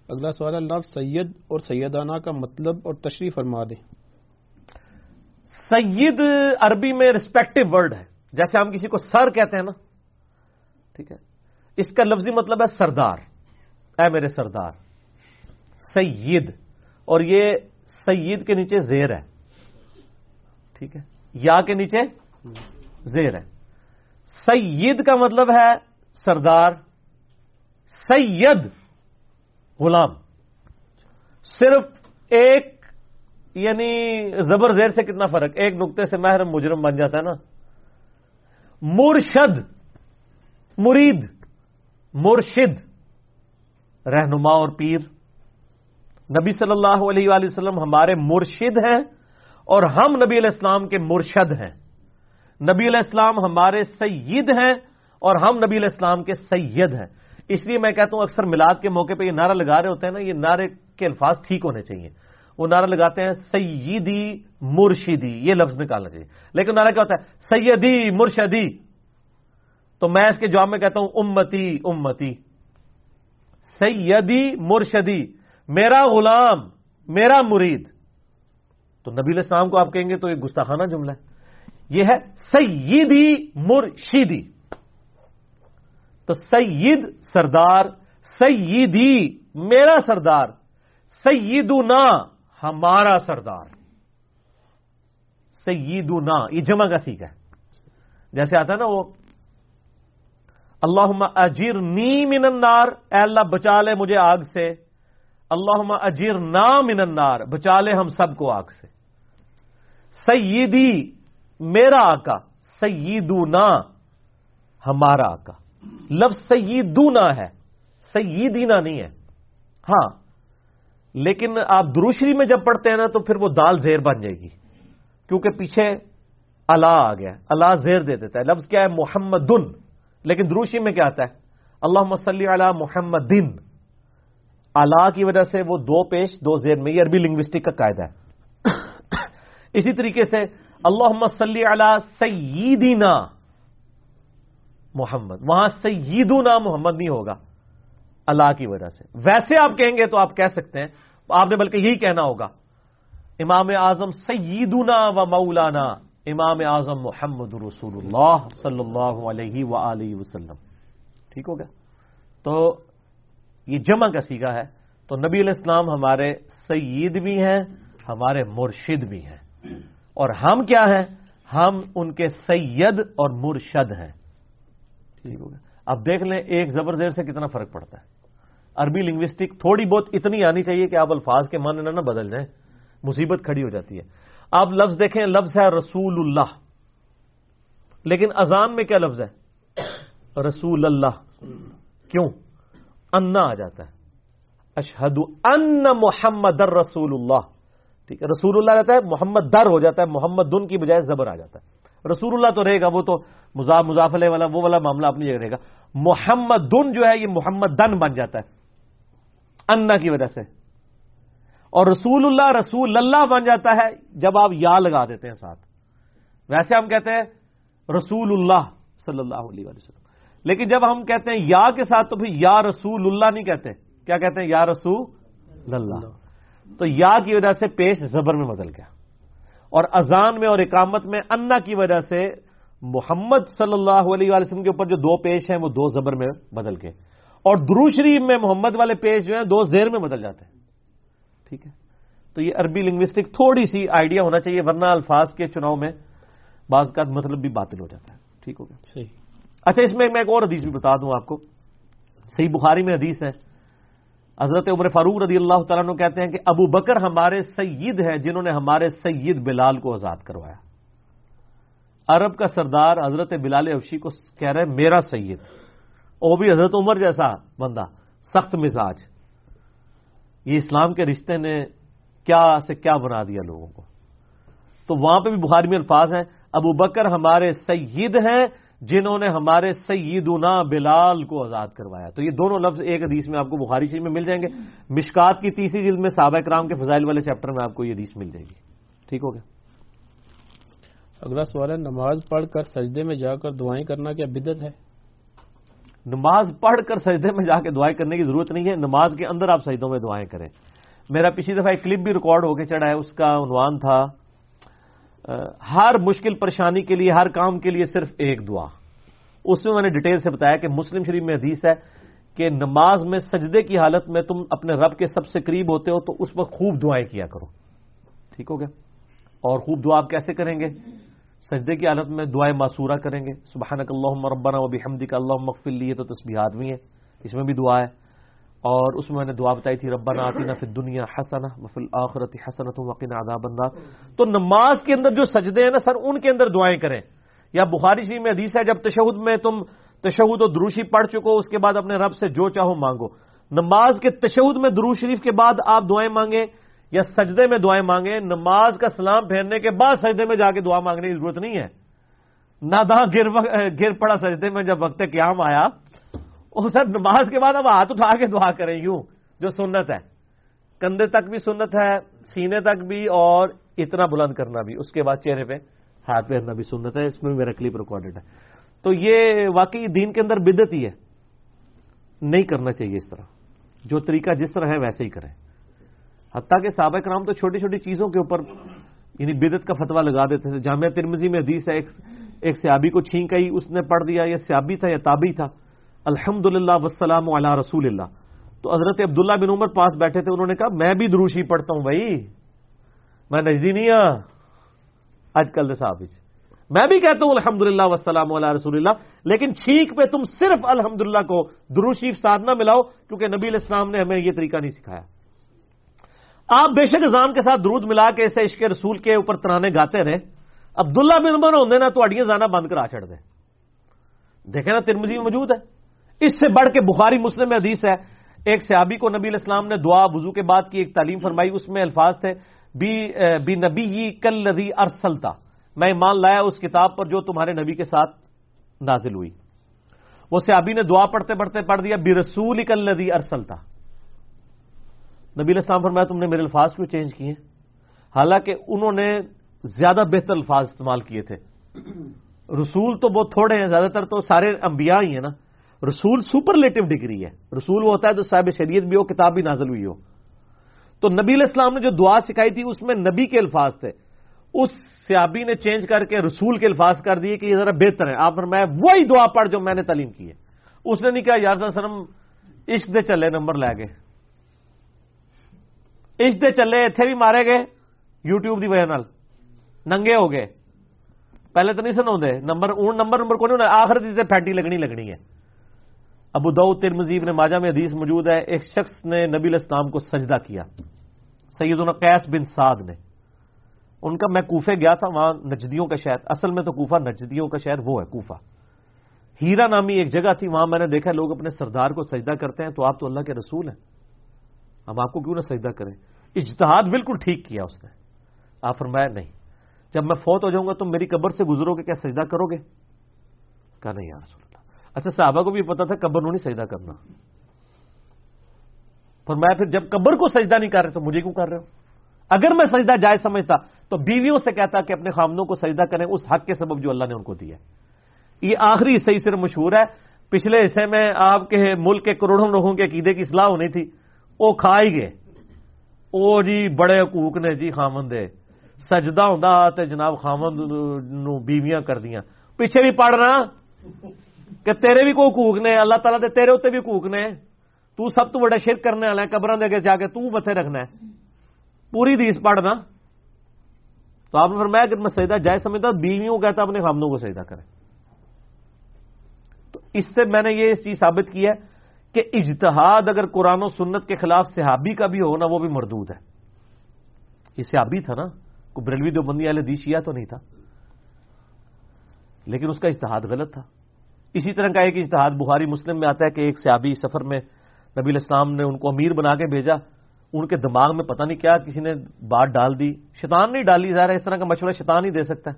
[SPEAKER 2] اگلا سوال اللہ سید اور سیدانہ کا مطلب اور تشریح فرما دیں۔
[SPEAKER 1] سید عربی میں ریسپیکٹو ورڈ ہے۔ جیسے ہم کسی کو سر کہتے ہیں نا۔ ٹھیک ہے؟ اس کا لفظی مطلب ہے سردار۔ اے میرے سردار سید۔ اور یہ سید کے نیچے زیر ہے۔ ٹھیک ہے؟ یا کے نیچے زیر ہے۔ سید کا مطلب ہے سردار، سید غلام۔ صرف ایک یعنی زبر زیر سے کتنا فرق؟ ایک نقطے سے محرم مجرم بن جاتا ہے نا۔ مرشد، مرید، مرشد، رہنما اور پیر۔ نبی صلی اللہ علیہ وآلہ وسلم ہمارے مرشد ہیں اور ہم نبی علیہ السلام کے مرشد ہیں۔ نبی علیہ السلام ہمارے سید ہیں اور ہم نبی علیہ السلام کے سید ہیں۔ اس لیے میں کہتا ہوں اکثر میلاد کے موقع پہ یہ نعرہ لگا رہے ہوتے ہیں نا، یہ نعرے کے الفاظ ٹھیک ہونے چاہیے۔ وہ نعرہ لگاتے ہیں، سیدی مرشدی، یہ لفظ نکالنا چاہیے۔ لیکن نعرہ کیا ہوتا ہے؟ سیدی مرشدی۔ تو میں اس کے جواب میں کہتا ہوں، امتی امتی۔ سیدی مرشدی، میرا غلام، میرا مرید۔ تو نبی علیہ السلام کو آپ کہیں گے تو یہ گستاخانہ جملہ ہے۔ یہ ہے سیدی مرشیدی تو سید سردار، سیدی میرا سردار، سیدنا ہمارا سردار۔ سیدنا، یہ جمع کا سیکھ ہے۔ جیسے آتا ہے نا وہ اللہ اجیر نی من النار، اے اللہ بچا لے مجھے آگ سے۔ اللہ اجیر نا من النار، بچا لے ہم سب کو آگ سے۔ سیدی میرا آقا سیدنا ہمارا آقا۔ لفظ سیدونا ہے سیدینا نہیں ہے۔ ہاں لیکن آپ دروشری میں جب پڑھتے ہیں نا تو پھر وہ دال زیر بن جائے گی۔ کیونکہ پیچھے اللہ آ گیا اللہ زیر دے دیتا ہے۔ لفظ کیا ہے؟ محمد لیکن دروشی میں کیا آتا ہے؟ اللہ مسلی علی محمد دن اللہ کی وجہ سے وہ دو پیش، دو زیر میں، یہ عربی لنگوسٹک کا قاعدہ ہے۔ اسی طریقے سے اللہ مسلی علی سیدینا محمد۔ وہاں سیدنا محمد نہیں ہوگا۔ اللہ کی وجہ سے۔ ویسے آپ کہیں گے تو آپ کہہ سکتے ہیں۔ آپ نے بلکہ یہی کہنا ہوگا۔ امام اعظم سیدنا و مولانا۔ امام اعظم محمد رسول اللہ صلی اللہ علیہ و وسلم۔ ٹھیک ہو گیا؟ تو یہ جمع کا سیگا ہے۔ تو نبی علیہ السلام ہمارے سید بھی ہیں، ہمارے مرشد بھی ہیں۔ اور ہم کیا ہیں؟ ہم ان کے سید اور مرشد ہیں۔ ٹھیک ہو گیا۔ اب دیکھ لیں ایک زبر زیر سے کتنا فرق پڑتا ہے۔ عربی لنگوسٹک تھوڑی بہت اتنی آنی چاہیے کہ آپ الفاظ کے معنی نہ بدل جائیں۔ مصیبت کھڑی ہو جاتی ہے۔ آپ لفظ دیکھیں لفظ ہے رسول اللہ لیکن اذان میں کیا لفظ ہے؟ رسول اللہ کیوں؟ انا آ جاتا ہے۔ اشہد ان محمد در رسول اللہ ٹھیک ہے رسول اللہ رہتا ہے محمد در ہو جاتا ہے، محمد دن کی بجائے زبر آ جاتا ہے۔ رسول اللہ تو رہے گا، وہ تو مزاف مزافلے والا، وہ والا معاملہ اپنی جگہ رہے گا۔ محمد دن جو ہے، یہ محمد دن بن جاتا ہے، انا کی وجہ سے۔ اور رسول اللہ رسول اللہ بن جاتا ہے جب آپ یا لگا دیتے ہیں ساتھ۔ ویسے ہم کہتے ہیں رسول اللہ صلی اللہ علیہ وسلم۔ لیکن جب ہم کہتے ہیں یا کے ساتھ تو پھر یا رسول اللہ نہیں کہتے۔ کیا کہتے ہیں؟ یا رسول اللہ۔ تو یا کی وجہ سے پیش زبر میں بدل گیا اور اذان میں اور اقامت میں انا کی وجہ سے محمد صلی اللہ علیہ وسلم کے اوپر جو دو پیش ہیں وہ دو زبر میں بدل گئے اور درو شریف میں محمد والے پیج جو ہیں دو زیر میں بدل جاتے ہیں۔ ٹھیک ہے؟ تو یہ عربی لنگوسٹک تھوڑی سی آئیڈیا ہونا چاہیے ورنہ الفاظ کے چناؤ میں بعض کا مطلب بھی باطل ہو جاتا ہے۔ ٹھیک ہو گیا؟ صحیح۔ اچھا اس میں میں ایک اور حدیث بھی بتا دوں آپ کو۔ صحیح بخاری میں حدیث ہے۔ حضرت عمر فاروق رضی اللہ تعالیٰ نے کہتے ہیں کہ ابو بکر ہمارے سید ہیں جنہوں نے ہمارے سید بلال کو آزاد کروایا۔ عرب کا سردار حضرت بلال افشی کو کہہ رہے میرا سید۔ وہ بھی حضرت عمر جیسا بندہ، سخت مزاج۔ یہ اسلام کے رشتے نے کیا سے کیا بنا دیا لوگوں کو؟ تو وہاں پہ بھی بخاری میں الفاظ ہیں، ابو بکر ہمارے سید ہیں جنہوں نے ہمارے سیدنا بلال کو آزاد کروایا۔ تو یہ دونوں لفظ ایک حدیث میں آپ کو بخاری شریف میں مل جائیں گے۔ مشکات کی تیسری جلد میں صحابہ کرام کے فضائل والے چیپٹر میں آپ کو یہ حدیث مل جائے گی۔ ٹھیک ہو گیا۔
[SPEAKER 2] اگلا سوال ہے نماز پڑھ کر سجدے میں جا کر دعائیں کرنا کیا بدت ہے؟
[SPEAKER 1] نماز پڑھ کر سجدے میں جا کے دعائیں کرنے کی ضرورت نہیں ہے نماز کے اندر آپ سجدوں میں دعائیں کریں۔ میرا پچھلی دفعہ ایک کلپ بھی ریکارڈ ہو کے چڑھا ہے اس کا عنوان تھا ہر مشکل پریشانی کے لیے، ہر کام کے لیے صرف ایک دعا۔ اس میں میں نے ڈیٹیل سے بتایا کہ مسلم شریف میں حدیث ہے کہ نماز میں سجدے کی حالت میں تم اپنے رب کے سب سے قریب ہوتے ہو تو اس وقت خوب دعائیں کیا کرو۔ ٹھیک ہو گیا؟ اور خوب دعا آپ کیسے کریں گے؟ سجدے کی حالت میں دعائیں معصورہ کریں گے۔ سبحانک اللہ ربنا و بحمدک اللہ مغفر لیے تو تسبیحات بھی ہیں۔ اس میں بھی دعا ہے۔ اور اس میں میں نے دعا بتائی تھی، ربنا آتینا فی الدنیا حسنہ، وفی الاخرت حسنت وقنا عذاب النار. تو نماز کے اندر جو سجدے ہیں نا سر، ان کے اندر دعائیں کریں. یا بخاری شریف میں حدیث ہے، جب تشہد میں تم تشہد و دروشی پڑھ چکو، اس کے بعد اپنے رب سے جو چاہو مانگو. نماز کے تشہد میں درو شریف کے بعد آپ دعائیں مانگیں یا سجدے میں دعائیں مانگیں، نماز کا سلام پھیرنے کے بعد سجدے میں جا کے دعا مانگنے کی ضرورت نہیں ہے. نہ گر گر پڑا سجدے میں جب وقت قیام آیا سر نماز کے بعد اب ہاتھ اٹھا کے دعا کریں، یوں، جو سنت ہے۔ کندھے تک بھی سنت ہے، سینے تک بھی، اور اتنا بلند کرنا بھی۔ اس کے بعد چہرے پہ ہاتھ پھیرنا بھی سنت ہے، اس میں میرا کلپ ریکارڈڈ ہے۔ تو یہ واقعی دین کے اندر بدت ہی ہے۔ نہیں کرنا چاہیے اس طرح۔ جو طریقہ جس طرح ہے، ویسے ہی کریں۔ حتیٰ کہ سابق کرام تو چھوٹی چھوٹی چیزوں کے اوپر یعنی بدت کا فتوا لگا دیتے تھے۔ جامعہ ترمزی میں حدیث ہے، ایک سیابی کو چھینک آئی اس نے پڑھ دیا یہ سیابی تھا یا تابی تھا۔ الحمد للہ وسلام علیہ رسول اللہ تو حضرت عبداللہ بن عمر پاس بیٹھے تھے، انہوں نے کہا، میں بھی دروشی پڑھتا ہوں بھائی۔ میں نجدی نہیں ہاں۔ آج کل صاحب میں بھی کہتا ہوں الحمد للہ وسلام علیہ رسول اللہ لیکن چھینک پہ تم صرف الحمد للہ کو دروشیف ساتھ نہ ملاؤ، کیونکہ نبی الاسلام نے ہمیں یہ طریقہ نہیں سکھایا۔ آپ بے شک اذان کے ساتھ درود ملا کے اسے عشق رسول کے اوپر ترانے گاتے رہے۔ عبداللہ بن عمر ہوندے نا تو اڈیاں زانا بند کرا چڑھ دیں دیکھیں نا ترمزی موجود ہے۔ اس سے بڑھ کے بخاری مسلم میں حدیث ہے۔ ایک صحابی کو نبی الاسلام نے دعا وضو کے بعد کی، ایک تعلیم فرمائی، اس میں الفاظ تھے، بی نبی کل لدی ارسلتا۔ میں ایمان لایا، اس کتاب پر جو تمہارے نبی کے ساتھ نازل ہوئی۔ وہ صحابی نے دعا پڑھتے پڑھتے پڑھ دیا، بی رسول کل لدی ارسلتا۔ نبی الاسلام فرمایا، تم نے میرے الفاظ کیوں چینج کیے؟ حالانکہ انہوں نے زیادہ بہتر الفاظ استعمال کیے تھے۔ رسول تو بہت تھوڑے ہیں، زیادہ تر تو سارے انبیاء ہی ہیں نا۔ رسول سپرلیٹو ڈگری ہے۔ رسول وہ ہوتا ہے جو صاحب شریعت بھی ہو، کتاب بھی نازل ہوئی ہو۔ تو نبی الاسلام نے جو دعا سکھائی تھی، اس میں نبی کے الفاظ تھے۔ اس سیابی نے چینج کر کے رسول کے الفاظ کر دیے کہ یہ ذرا بہتر ہے۔ آپ میں وہی دعا پڑھ جو میں نے تعلیم کی ہے۔ اس نے نہیں کہا، یار سرم عشق دے چلے، نمبر لے گئے۔ عشق دے چلے اتنے بھی مارے گئے۔ یو ٹیوب کی وجہ ننگے ہو گئے۔ پہلے تو نہیں سنا نمبر نمبر نمبر کو نہیں آخر پھیٹی لگنی لگنی ہے۔ ابو دعود تر مزید نے ماجا میں حدیث موجود ہے، ایک شخص نے نبی الاسلام کو سجدہ کیا۔ سید قیس بن سعد نے۔ ان کا میں کوفے گیا تھا، وہاں نجدیوں کا شہر۔ اصل میں تو کوفہ نجدیوں کا شہر، وہ ہے کوفہ۔ ہیرا نامی ایک جگہ تھی، وہاں میں نے دیکھا، لوگ اپنے سردار کو سجدہ کرتے ہیں، تو آپ تو اللہ کے رسول ہیں۔ ہم آپ کو کیوں نہ سجدہ کریں؟ اجتہاد بالکل ٹھیک کیا اس نے۔ آپ فرمایا، نہیں۔ جب میں فوت ہو جاؤں گا تو میری قبر سے گزرو گے، کیا سجدہ کرو گے؟ کہا، نہیں یا رسول اللہ۔ اچھا صحابہ کو بھی پتا تھا قبر نہیں سجدہ کرنا۔ پر میں پھر جب قبر کو سجدہ نہیں کر رہے تو مجھے کیوں کر رہے ہو؟ اگر میں سجدہ جائز سمجھتا تو بیویوں سے کہتا کہ اپنے خامنوں کو سجدہ کریں، اس حق کے سبب جو اللہ نے ان کو دیا یہ آخری حصہ ہی صرف مشہور ہے۔ پچھلے حصے میں آپ کے ملک کے کروڑوں لوگوں کے عقیدے کی اصلاح ہونی تھی، وہ کھا ہی گئے۔ او جی بڑے حقوق نے جی خامن دے سجدہ ہوں جناب خامند نو بیویاں کر دیا پیچھے بھی پڑھ رہا۔ کہ تیرے بھی کوئی حقوق نے، اللہ تعالیٰ دے تیرے اتنے بھی حقوق نے۔ تو سب تو بڑا شرک کرنے والا ہے قبر دے کے جا کے تو بتے رکھنا ہے۔ پوری دیس پڑھنا تو آپ نے فرمایا کہ میں سجدہ جائے سمجھتا، بیویوں کہتا، اپنے خامنوں کو سجدہ کرے۔ تو اس سے میں نے یہ اس چیز ثابت کی ہے کہ اجتہاد اگر قرآن و سنت کے خلاف صحابی کا بھی ہو نا، وہ بھی مردود ہے۔ یہ صحابی تھا نا، کوئی بریلوی دو بندی والے دیشیا تو نہیں تھا۔ لیکن اس کا اجتہاد غلط تھا۔ اسی طرح کا ایک اجتہاد بخاری مسلم میں آتا ہے کہ ایک سیابی سفر میں نبی الاسلام نے ان کو امیر بنا کے بھیجا۔ ان کے دماغ میں پتہ نہیں کیا کسی نے بات ڈال دی۔ شیطان نہیں ڈالی جا رہا اس طرح کا مشورہ شیطان ہی دے سکتا ہے۔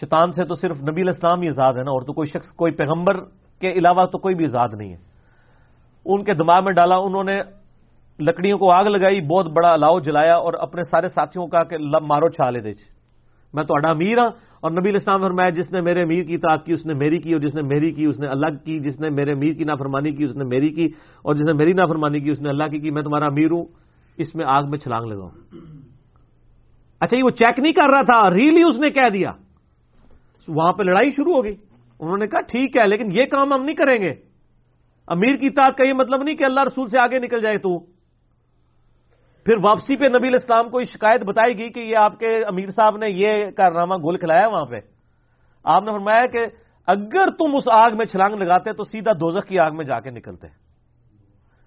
[SPEAKER 1] شیطان سے تو صرف نبی الاسلام ہی آزاد ہے نا، اور تو کوئی شخص، کوئی پیغمبر کے علاوہ تو کوئی بھی آزاد نہیں ہے۔ ان کے دماغ میں ڈالا، انہوں نے لکڑیوں کو آگ لگائی، بہت بڑا الاؤ جلایا اور اپنے سارے ساتھیوں کا کہ لب مارو چھالے دے۔ میں تو اڈا امیر ہاں اور نبی الاسلام فرمایا، جس نے میرے امیر کی اطاعت کی، اس نے میری کی، اور جس نے میری کی، اس نے اللہ کی، جس نے میرے امیر کی نافرمانی کی، اس نے میری کی، اور جس نے میری نافرمانی کی، اس نے اللہ کی کی میں تمہارا امیر ہوں، اس میں آگ میں چھلانگ لگاؤں۔ اچھا یہ وہ چیک نہیں کر رہا تھا ریلی اس نے کہہ دیا۔ وہاں پہ لڑائی شروع ہو گئی۔ انہوں نے کہا، ٹھیک ہے، لیکن یہ کام ہم نہیں کریں گے۔ امیر کی اطاعت کا یہ مطلب نہیں کہ اللہ رسول سے آگے نکل جائے تو۔ پھر واپسی پہ نبی الاسلام کو شکایت بتائی گئی کہ یہ آپ کے امیر صاحب نے یہ کارنامہ گول کھلایا وہاں پہ؟ آپ نے فرمایا کہ اگر تم اس آگ میں چھلانگ لگاتے تو سیدھا دوزخ کی آگ میں جا کے نکلتے۔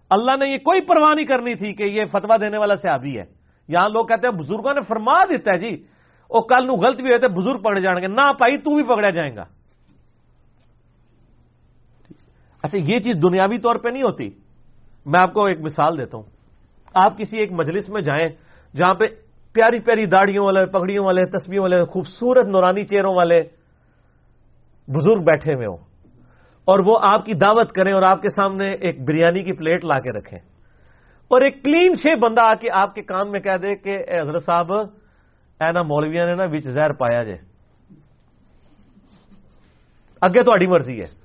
[SPEAKER 1] اللہ نے یہ کوئی پرواہ نہیں کرنی تھی کہ یہ فتوا دینے والا صحابی ہے۔ یہاں لوگ کہتے ہیں بزرگوں نے فرما دیتا ہے جی وہ کل نو غلط بھی ہوتے بزرگ پکڑے جان گے، نہ پائی تو بھی پکڑا جائے گا۔ اچھا یہ چیز دنیاوی طور پہ نہیں ہوتی۔ میں آپ کو ایک مثال دیتا ہوں۔ آپ کسی ایک مجلس میں جائیں جہاں پہ پیاری پیاری داڑیوں والے، پگڑیوں والے تصویروں والے، خوبصورت نورانی چہروں والے بزرگ بیٹھے ہوئے ہوں اور وہ آپ کی دعوت کریں اور آپ کے سامنے ایک بریانی کی پلیٹ لا کے رکھیں اور ایک کلین شیپ بندہ آ کے آپ کے کان میں کہہ دے کہ اے حضرت صاحب، اے نا مولویا نے نا وچ زہر پایا جے۔ اگے تھوڑی مرضی ہے۔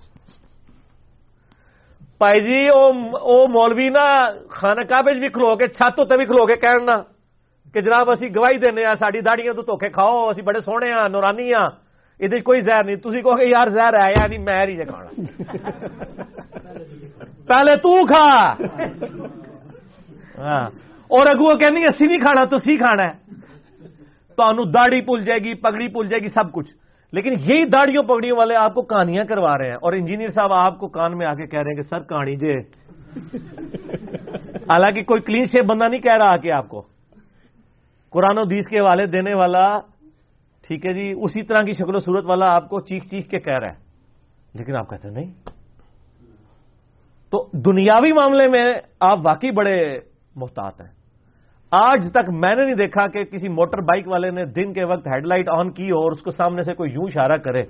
[SPEAKER 1] پائی جی او مولوی نا خانہ کعبے بھی کھلو کے چھت تے بھی کھلو کے کہنا کہ جناب اسی گواہی دینے ہاں ساری داڑیاں تو دھوکے کھاؤ اسی بڑے سونے ہاں نورانی ہاں یہ کوئی زہر نہیں تھی کہو کہ یار زہر ہے یا نہیں میں کھانا پہلے تو کھا ہاں اور اگو کہ اسی نہیں کھانا تو سی کھانا ہے تو داڑھی پل جائے گی پگڑی پل لیکن یہی داڑیوں پگڑیوں والے آپ کو کہانیاں کروا رہے ہیں اور انجینئر صاحب آپ کو کان میں آ کے کہہ رہے ہیں کہ سر کہانی جے۔ حالانکہ کوئی کلین شیپ بندہ نہیں کہہ رہا کہ آپ کو۔ قرآن و دیس کے حوالے دینے والا ٹھیک ہے جی اسی طرح کی شکل و صورت والا آپ کو چیخ چیخ کے کہہ رہا ہے۔ لیکن آپ کہتے ہیں نہیں۔ تو دنیاوی معاملے میں آپ واقعی بڑے محتاط ہیں۔ آج تک میں نے نہیں دیکھا کہ کسی موٹر بائک والے نے دن کے وقت ہیڈ لائٹ آن کی ہو اور اس کو سامنے سے کوئی یوں اشارہ کرے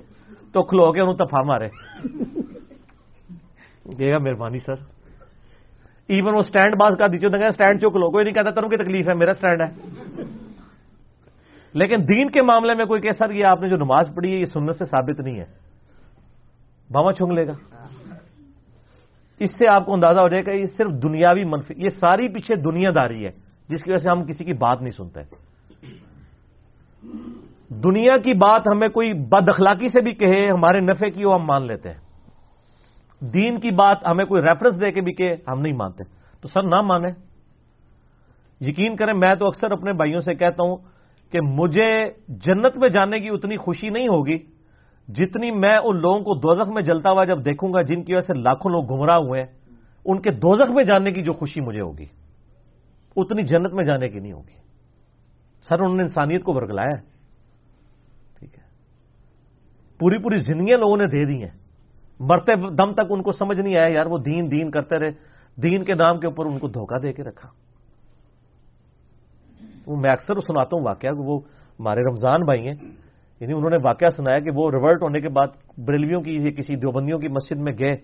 [SPEAKER 1] تو کھلو کے انہوں تفا مارے۔ گا مہربانی سر۔ ایون وہ اسٹینڈ باز کا دیجیے اسٹینڈ چو کھلو کوئی نہیں کہتا تروں کی تکلیف ہے، میرا اسٹینڈ ہے۔ لیکن دین کے معاملے میں کوئی کہ سر، یہ آپ نے جو نماز پڑھی ہے، یہ سنت سے ثابت نہیں ہے۔ باما چھنگ لے گا۔ اس سے آپ کو اندازہ ہو جائے گا یہ صرف دنیاوی منفی، یہ ساری پیچھے دنیا داری ہے۔ جس کی وجہ سے ہم کسی کی بات نہیں سنتے۔ دنیا کی بات ہمیں کوئی بد اخلاقی سے بھی کہے، ہمارے نفے کی وہ ہم مان لیتے ہیں۔ دین کی بات ہمیں کوئی ریفرنس دے کے بھی کہ ہم نہیں مانتے۔ تو سر نہ مانے یقین کریں، میں تو اکثر اپنے بھائیوں سے کہتا ہوں کہ مجھے جنت میں جانے کی اتنی خوشی نہیں ہوگی جتنی میں ان لوگوں کو دوزخ میں جلتا ہوا جب دیکھوں گا جن کی وجہ سے لاکھوں لوگ گمراہ ہوئے ہیں۔ ان کے دوزخ میں جانے کی جو خوشی مجھے ہوگی۔ اتنی جنت میں جانے کی نہیں ہوگی۔ سر، انہوں نے انسانیت کو برگلایا ہے۔ ٹھیک ہے۔ پوری پوری زندگیاں لوگوں نے دے دی ہیں۔ مرتے دم تک ان کو سمجھ نہیں آیا، یار، وہ دین دین کرتے رہے۔ دین کے نام کے اوپر ان کو دھوکہ دے کے رکھا۔ وہ میں اکثر سناتا ہوں واقعہ، وہ ہمارے رمضان بھائی ہیں۔ یعنی انہوں نے واقعہ سنایا کہ وہ ریورٹ ہونے کے بعد بریلویوں کی کسی دیوبندیوں کی مسجد میں گئے۔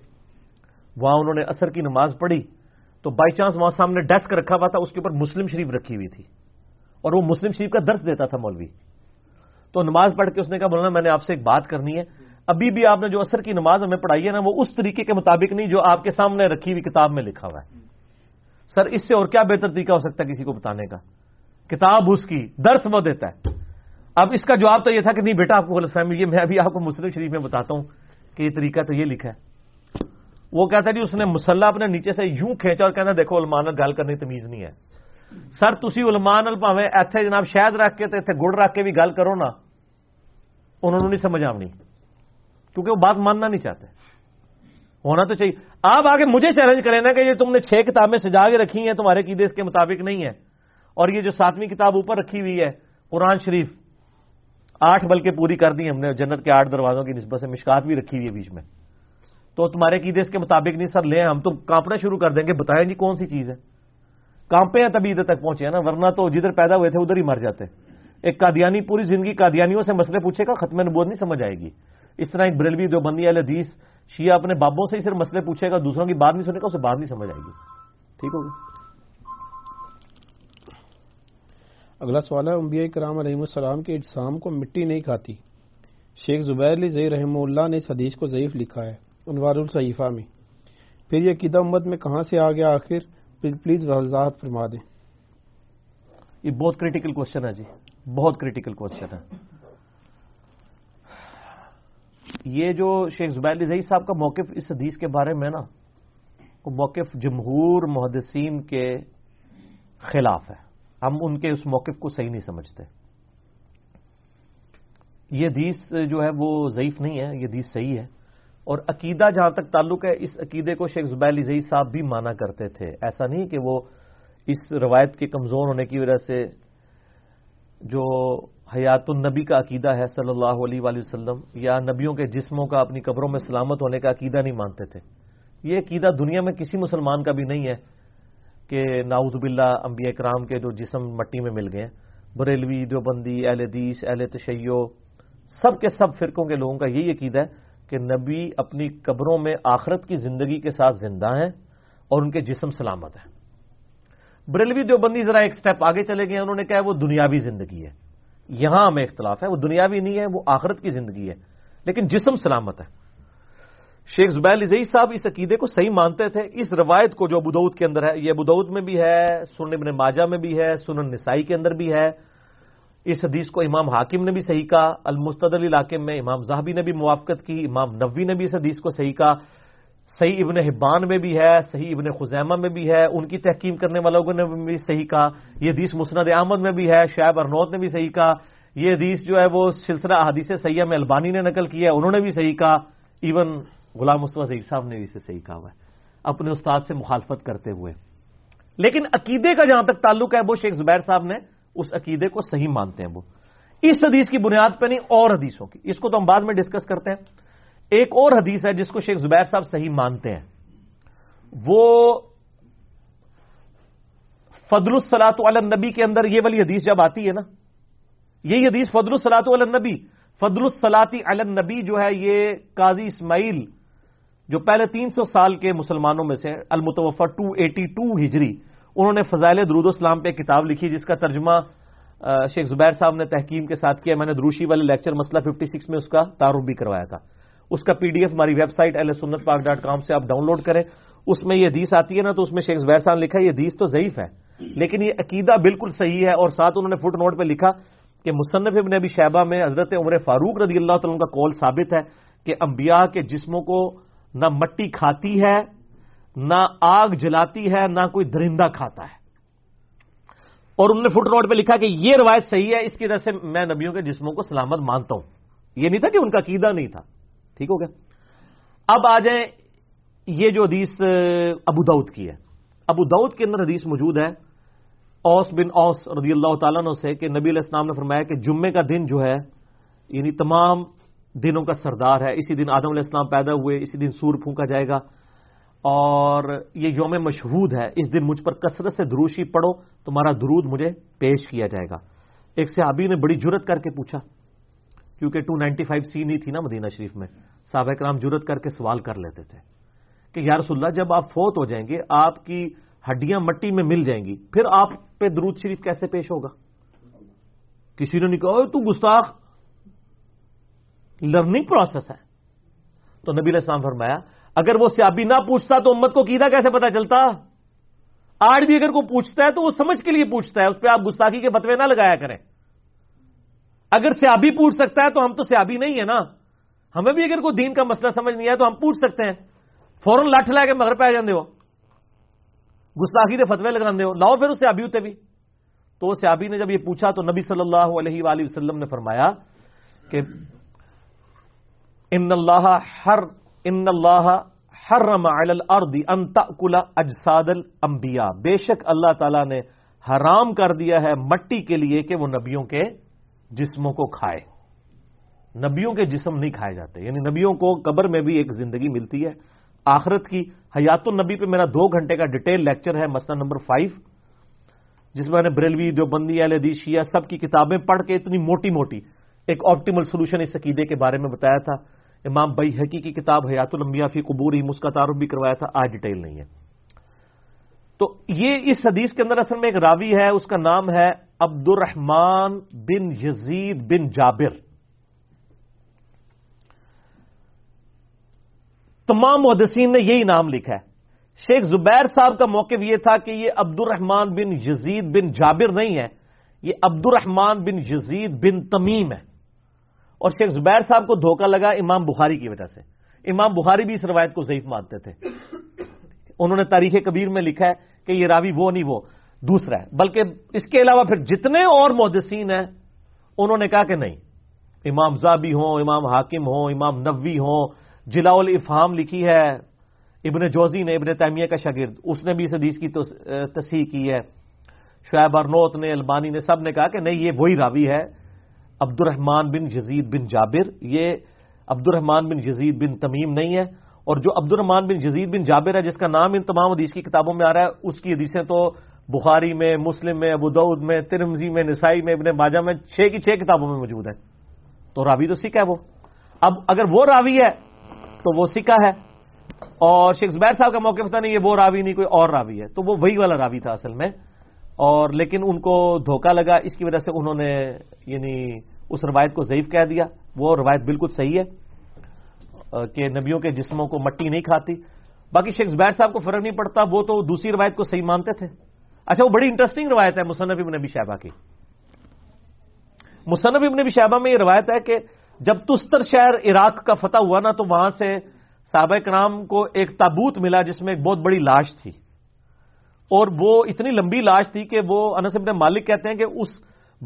[SPEAKER 1] وہاں انہوں نے اثر کی نماز پڑھی۔ تو بائی چانس وہاں سامنے ڈیسک رکھا ہوا تھا، اس کے اوپر مسلم شریف رکھی ہوئی تھی۔ اور وہ مسلم شریف کا درس دیتا تھا مولوی۔ تو نماز پڑھ کے اس نے کہا بولنا میں نے آپ سے ایک بات کرنی ہے۔ ابھی بھی آپ نے جو اثر کی نماز ہمیں پڑھائی ہے نا، وہ اس طریقے کے مطابق نہیں جو آپ کے سامنے رکھی ہوئی کتاب میں لکھا ہوا ہے۔ سر، اس سے اور کیا بہتر طریقہ ہو سکتا ہے کسی کو بتانے کا؟ کتاب اس کی درس وہ دیتا ہے۔ اب اس کا جواب تو یہ تھا کہ نہیں بیٹا، آپ کو غلط فہمی یہ میں ابھی آپ کو مسلم شریف میں بتاتا ہوں کہ یہ طریقہ تو یہ لکھا ہے۔ وہ کہتا جی اس نے مسلح اپنے نیچے سے یوں کھینچا اور کہنا دیکھو علمان گل کرنی تمیز نہیں ہے۔ سر تھی علمان پاوے ایتھے جناب شہد رکھ کے اتنے گڑ رکھ کے بھی گل کرو نا، انہوں نے نہیں سمجھ آنی کیونکہ وہ بات ماننا نہیں چاہتے۔ ہونا تو چاہیے۔ آپ آگے مجھے چیلنج کریں نا کہ یہ تم نے چھ کتابیں سجا کے رکھی ہیں، تمہارے قیدے اس کے مطابق نہیں ہے۔ اور یہ جو ساتویں کتاب اوپر رکھی ہوئی ہے، قرآن شریف، آٹھ بلکہ پوری کر دی ہم نے، جنت کے آٹھ دروازوں کی نسبت سے مشکات بھی رکھی ہوئی ہے بیچ میں۔ تو تمہارے قیدے اس کے مطابق نہیں، سر لیں ہم تو کانپنا شروع کر دیں گے۔ بتائیں جی کون سی چیز ہے؟ کانپے ہیں تبھی ادھر تک پہنچے ہیں نا، ورنہ تو جدھر پیدا ہوئے تھے ادھر ہی مر جاتے۔ ایک قادیانی، پوری زندگی قادیانیوں سے مسئلے پوچھے گا، ختم نبوت نہیں سمجھ آئے گی۔ اس طرح ایک بریلوی جو بندی حدیث، شیعہ اپنے بابوں سے ہی صرف مسئلے پوچھے گا، دوسروں کی بات نہیں سنے گا، اسے بات نہیں سمجھ آئے گی۔ ٹھیک ہوگی
[SPEAKER 2] اگلا سوال ہے، انبیاء کرام علیہ السلام کے اجسام کو مٹی نہیں کھاتی۔ شیخ زبیر علی زئی رحمہ اللہ نے اس حدیث کو ضعیف لکھا ہے۔ انوار الصحیفہ میں۔ پھر یہ قیدہ امت میں کہاں سے آ گیا آخر؟ پلیز وضاحت فرما دیں۔
[SPEAKER 1] یہ بہت کریٹیکل کوشچن ہے جی۔ بہت کریٹیکل کوشچن ہے۔ یہ جو شیخ زبیر زئی صاحب کا موقف اس حدیث کے بارے میں نا، وہ موقف جمہور محدثین کے خلاف ہے۔ ہم ان کے اس موقف کو صحیح نہیں سمجھتے۔ یہ حدیث جو ہے وہ ضعیف نہیں ہے، یہ حدیث صحیح ہے۔ اور عقیدہ جہاں تک تعلق ہے، اس عقیدے کو شیخ زبیر علی زئی صاحب بھی مانا کرتے تھے۔ ایسا نہیں کہ وہ اس روایت کے کمزور ہونے کی وجہ سے جو حیات النبی کا عقیدہ ہے صلی اللہ علیہ وآلہ وسلم، یا نبیوں کے جسموں کا اپنی قبروں میں سلامت ہونے کا عقیدہ نہیں مانتے تھے۔ یہ عقیدہ دنیا میں کسی مسلمان کا بھی نہیں ہے کہ ناؤد باللہ انبیاء کرام کے جو جسم مٹی میں مل گئے۔ بریلوی دیوبندی، اہل حدیث، اہل تشیع، سب کے سب فرقوں کے لوگوں کا یہی عقیدہ ہے۔ کہ نبی اپنی قبروں میں آخرت کی زندگی کے ساتھ زندہ ہیں اور ان کے جسم سلامت ہیں۔ بریلوی دیوبندی ذرا ایک سٹیپ آگے چلے گئے انہوں نے کہا وہ دنیاوی زندگی ہے۔ یہاں ہمیں اختلاف ہے۔ وہ دنیاوی نہیں ہے، وہ آخرت کی زندگی ہے۔ لیکن جسم سلامت ہے۔ شیخ زبیر علی صاحب اس عقیدے کو صحیح مانتے تھے۔ اس روایت کو جو ابودعود کے اندر ہے، یہ ابودعود میں بھی ہے، سنن ابن ماجہ میں بھی ہے، سنن نسائی کے اندر بھی ہے۔ اس حدیث کو امام حاکم نے بھی صحیح کہا، المستدل علاقے میں امام زاہبی نے بھی موافقت کی، امام نبوی نے بھی اس حدیث کو صحیح کہا۔ صحیح ابن حبان میں بھی ہے، صحیح ابن خزیمہ میں بھی ہے، ان کی تحقیم کرنے والوں نے بھی صحیح کہا۔ یہ حدیث مسند احمد میں بھی ہے، شعیب ارنوت نے بھی صحیح کہا۔ یہ حدیث جو ہے وہ سلسلہ حدیث سیاح میں البانی نے نقل کیا ہے، انہوں نے بھی صحیح کہا۔ ایون غلام ضعیف صاحب نے بھی اسے صحیح کہا ہوا ہے، اپنے استاد سے مخالفت کرتے ہوئے۔ لیکن عقیدے کا جہاں تک تعلق ہے، وہ شیخ زبیر صاحب نے اس عقیدے کو صحیح مانتے ہیں وہ۔ اس حدیث کی بنیاد پہ نہیں، اور حدیثوں کی۔ اس کو تو ہم بعد میں ڈسکس کرتے ہیں۔ ایک اور حدیث ہے جس کو شیخ زبیر صاحب صحیح مانتے ہیں۔ وہ فضل السلاط النبی کے اندر یہ والی حدیث جب آتی ہے نا، یہی حدیث فضل السلاط النبی۔ فضل السلاطی النبی جو ہے، یہ قاضی اسماعیل جو پہلے تین سو سال کے مسلمانوں میں سے المتوفا ٹو ایٹی ٹو ہجری۔ انہوں نے فضائل درود اسلام پہ کتاب لکھی جس کا ترجمہ شیخ زبیر صاحب نے تحکیم کے ساتھ کیا۔ میں نے دروشی والے لیکچر مسئلہ ففٹی سکس میں اس کا تعارف بھی کروایا تھا۔ اس کا پی ڈی ایف ہماری ویب سائٹ ایل سنت پاک ڈاٹ کام سے آپ ڈاؤن لوڈ کریں۔ اس میں یہ حدیث آتی ہے نا تو اس میں شیخ زبیر صاحب نے لکھا یہ حدیث تو ضعیف ہے۔ لیکن یہ عقیدہ بالکل صحیح ہے اور ساتھ انہوں نے فٹ نوٹ پہ لکھا کہ مصنف ابن ابی شہبہ میں حضرت عمر فاروق رضی اللہ تعالیٰ کا کال ثابت ہے کہ انبیاء کے جسموں کو نہ مٹی کھاتی ہے نہ آگ جلاتی ہے، نہ کوئی درندہ کھاتا ہے۔ اور انہوں نے فٹ نوٹ پہ لکھا کہ یہ روایت صحیح ہے، اس کی وجہ سے میں نبیوں کے جسموں کو سلامت مانتا ہوں۔ یہ نہیں تھا کہ ان کا عقیدہ نہیں تھا۔ ٹھیک ہو گیا۔ اب آ جائیں یہ جو حدیث ابو دعود کی ہے۔ ابو دعود کے اندر حدیث موجود ہے۔ اوس بن اوس رضی اللہ تعالیٰ نے سے کہ نبی علیہ السلام نے فرمایا کہ جمعے کا دن جو ہے یعنی تمام دنوں کا سردار ہے۔ اسی دن آدم علیہ السلام پیدا ہوئے، اسی دن سور پھونکا جائے گا۔ اور یہ یوم مشہود ہے، اس دن مجھ پر کثرت سے دروشی پڑھو، تمہارا درود مجھے پیش کیا جائے گا۔ ایک صحابی نے بڑی جرت کر کے پوچھا، کیونکہ ٹو نائنٹی فائیو سی نہیں تھی نا مدینہ شریف میں، صحابہ کرام جرت کر کے سوال کر لیتے تھے کہ یا رسول اللہ، جب آپ فوت ہو جائیں گے، آپ کی ہڈیاں مٹی میں مل جائیں گی، پھر آپ پہ درود شریف کیسے پیش ہوگا؟ کسی نے نہیں کہا تو گستاخ لرننگ پروسیس ہے۔ تو نبی علیہ السلام فرمایا اگر وہ سیابی نہ پوچھتا تو امت کو کیدا کیسے پتا چلتا؟ آج بھی اگر کوئی پوچھتا ہے تو وہ سمجھ کے لیے پوچھتا ہے، اس پہ آپ گستاخی کے بتوے نہ لگایا کریں۔ اگر سیابی پوچھ سکتا ہے تو ہم تو سیابی نہیں ہے نا۔ ہمیں بھی اگر کوئی دین کا مسئلہ سمجھ نہیں آیا تو ہم پوچھ سکتے ہیں۔ فوراً لٹ لا کے مگر پہ آ جاندے ہو۔ گستاخی دے فتوے لگا ہو۔ لاؤ پھر اس سیابی ہوتے بھی۔ تو سیابی نے جب یہ پوچھا تو نبی صلی اللہ علیہ وآلہ وسلم نے فرمایا کہ ان اللہ ہر ان اللہ حرم علی الارض ان تاکل اجساد الانبیاء بے شک اللہ تعالی نے حرام کر دیا ہے مٹی کے لیے کہ وہ نبیوں کے جسموں کو کھائے۔ نبیوں کے جسم نہیں کھائے جاتے۔ یعنی نبیوں کو قبر میں بھی ایک زندگی ملتی ہے۔ آخرت کی حیات النبی پہ میرا دو گھنٹے کا ڈیٹیل لیکچر ہے مسئلہ نمبر فائیو، جس میں نے بریلوی جو بندی اہل شیعہ سب کی کتابیں پڑھ کے اتنی موٹی موٹی ایک آپٹیمل سولوشن اس عقیدے کے بارے میں بتایا تھا۔ امام بئی حقی کی کتاب حیات الانبیاء فی قبور ہی مسکا تعارف بھی کروایا تھا، آج ڈیٹیل نہیں ہے۔ تو یہ اس حدیث کے اندر اصل میں ایک راوی ہے، اس کا نام ہے عبد الرحمان بن یزید بن جابر۔ تمام محدثین نے یہی نام لکھا ہے۔ شیخ زبیر صاحب کا موقف یہ تھا کہ یہ عبد الرحمان بن یزید بن جابر نہیں ہے، یہ عبد الرحمان بن یزید بن تمیم ہے۔ اور شیخ زبیر صاحب کو دھوکہ لگا امام بخاری کی وجہ سے۔ امام بخاری بھی اس روایت کو ضعیف مانتے تھے۔ انہوں نے تاریخ کبیر میں لکھا ہے کہ یہ راوی وہ نہیں وہ، دوسرا ہے۔ بلکہ اس کے علاوہ پھر جتنے اور محدثین ہیں، انہوں نے کہا کہ نہیں۔ امام زابی ہوں، امام حاکم ہوں، امام نبوی ہوں جلا الافہام لکھی ہے۔ ابن جوزی نے، ابن تیمیہ کا شاگرد، اس نے بھی اس حدیث کی تصحیح کی ہے۔ شعیب ارنوت نے، البانی نے، سب نے کہا کہ نہیں، یہ وہی راوی ہے۔ عبد الرحمان بن یزید بن جابر، یہ عبد الرحمان بن یزید بن تمیم نہیں ہے، اور جو عبد الرحمان بن یزید بن جابر ہے، جس کا نام ان تمام حدیث کی کتابوں میں آ رہا ہے، اس کی حدیثیں تو بخاری میں، مسلم میں ابود میں ترمزی میں، نسائی میں، ابن ماجہ میں چھ کی چھ کتابوں میں موجود ہے تو راوی تو سکھ ہے وہ۔ اب اگر وہ راوی ہے تو وہ سکھا ہے۔ اور شیخ زبیر صاحب کا موقع پتا نہیں، یہ وہ راوی نہیں، کوئی اور راوی ہے۔ تو وہ وہی والا راوی تھا اصل میں۔ اور لیکن ان کو دھوکہ لگا، اس کی وجہ سے انہوں نے یعنی اس روایت کو ضعیف کہہ دیا۔ وہ روایت بالکل صحیح ہے کہ نبیوں کے جسموں کو مٹی نہیں کھاتی۔ باقی شیخ زبیر صاحب کو فرق نہیں پڑتا، وہ تو دوسری روایت کو صحیح مانتے تھے۔ اچھا وہ بڑی انٹرسٹنگ روایت ہے مصنف ابن نبی شہبہ کی۔ مصنف ابن نبی شہبہ میں یہ روایت ہے کہ جب تستر شہر عراق کا فتح ہوا نا، تو وہاں سے صحابہ کرام کو ایک تابوت ملا جس میں ایک بہت بڑی لاش تھی۔ اور وہ اتنی لمبی لاش تھی کہ وہ انس ابن مالک کہتے ہیں کہ اس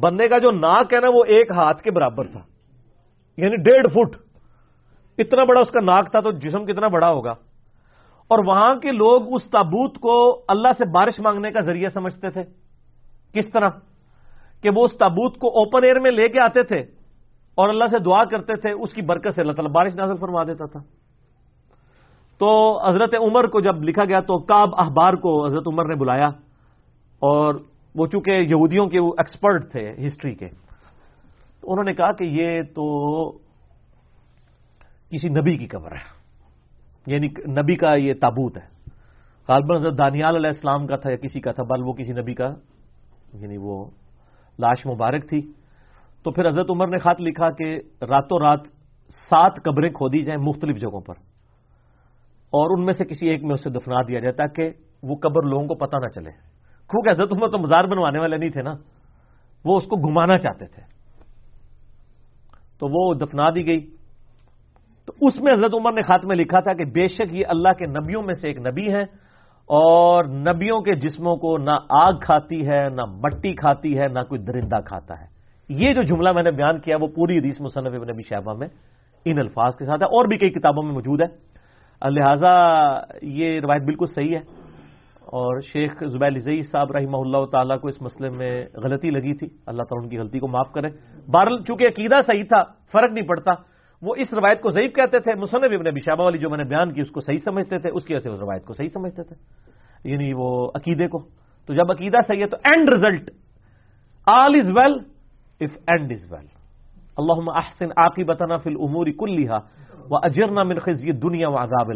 [SPEAKER 1] بندے کا جو ناک ہے نا وہ ایک ہاتھ کے برابر تھا۔ یعنی ڈیڑھ فٹ۔ اتنا بڑا اس کا ناک تھا تو جسم کتنا بڑا ہوگا۔ اور وہاں کے لوگ اس تابوت کو اللہ سے بارش مانگنے کا ذریعہ سمجھتے تھے۔ کس طرح؟ کہ وہ اس تابوت کو اوپن ایئر میں لے کے آتے تھے اور اللہ سے دعا کرتے تھے، اس کی برکت سے اللہ تعالیٰ بارش نازل فرما دیتا تھا۔ تو حضرت عمر کو جب لکھا گیا تو کاب اخبار کو حضرت عمر نے بلایا اور وہ چونکہ یہودیوں کے وہ ایکسپرٹ تھے ہسٹری کے انہوں نے کہا کہ یہ تو کسی نبی کی قبر ہے۔ یعنی نبی کا یہ تابوت ہے۔ غالباً حضرت دانیال علیہ السلام کا تھا یا کسی کا تھا، بل وہ کسی نبی کا یعنی وہ لاش مبارک تھی۔ تو پھر حضرت عمر نے خط لکھا کہ راتوں رات سات قبریں کھودی جائیں مختلف جگہوں پر۔ اور ان میں سے کسی ایک میں اسے دفنا دیا جائے تاکہ وہ قبر لوگوں کو پتہ نہ چلے۔ کیونکہ حضرت عمر تو مزار بنوانے والے نہیں تھے نا، وہ اس کو گھمانا چاہتے تھے۔ تو وہ دفنا دی گئی۔ تو اس میں حضرت عمر نے خط میں لکھا تھا کہ بے شک یہ اللہ کے نبیوں میں سے ایک نبی ہے اور نبیوں کے جسموں کو نہ آگ کھاتی ہے، نہ مٹی کھاتی ہے، نہ کوئی درندہ کھاتا ہے۔ یہ جو جملہ میں نے بیان کیا، وہ پوری حدیث مصنف ابن نبی شہبہ میں ان الفاظ کے ساتھ ہے اور بھی کئی کتابوں میں موجود ہے۔ لہذا یہ روایت بالکل صحیح ہے۔ اور شیخ زبیر زئی صاحب رحمہ اللہ تعالیٰ کو اس مسئلے میں غلطی لگی تھی۔ اللہ تعالیٰ ان کی غلطی کو معاف کرے۔ بہرحال چونکہ عقیدہ صحیح تھا فرق نہیں پڑتا۔ وہ اس روایت کو ضعیف کہتے تھے۔ مصنف ابن ابی شہبہ والی جو میں نے بیان کی اس کو صحیح سمجھتے تھے اس کی وجہ سے اس روایت کو صحیح سمجھتے تھے۔ یعنی وہ عقیدے کو۔ تو جب عقیدہ صحیح ہے تو end result all is well if end is well اللہ احسن آقی بتانا فل عموری کلیہ وہ اجرنا من خزی دنیا و عذاب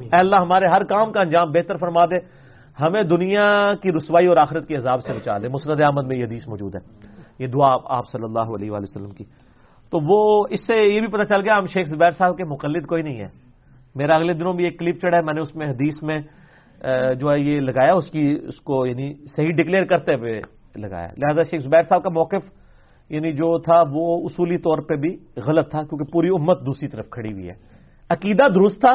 [SPEAKER 1] اے اللہ ہمارے ہر کام کا انجام بہتر فرما دے۔ ہمیں دنیا کی رسوائی اور آخرت کے عذاب سے بچا دے مسرد احمد میں یہ حدیث موجود ہے۔ یہ دعا آپ صلی اللہ علیہ وآلہ وسلم کی۔ تو وہ اس سے یہ بھی پتہ چل گیا ہم شیخ زبیر صاحب کے مقلد کوئی نہیں ہے۔ میرا اگلے دنوں بھی ایک کلپ چڑھا ہے میں نے اس میں حدیث میں جو ہے یہ لگایا اس کی اس کو یعنی صحیح ڈکلیئر کرتے ہوئے لگایا۔ لہذا شیخ زبیر صاحب کا موقف یعنی جو تھا وہ اصولی طور پہ بھی غلط تھا کیونکہ پوری امت دوسری طرف کھڑی ہوئی ہے۔ عقیدہ درست تھا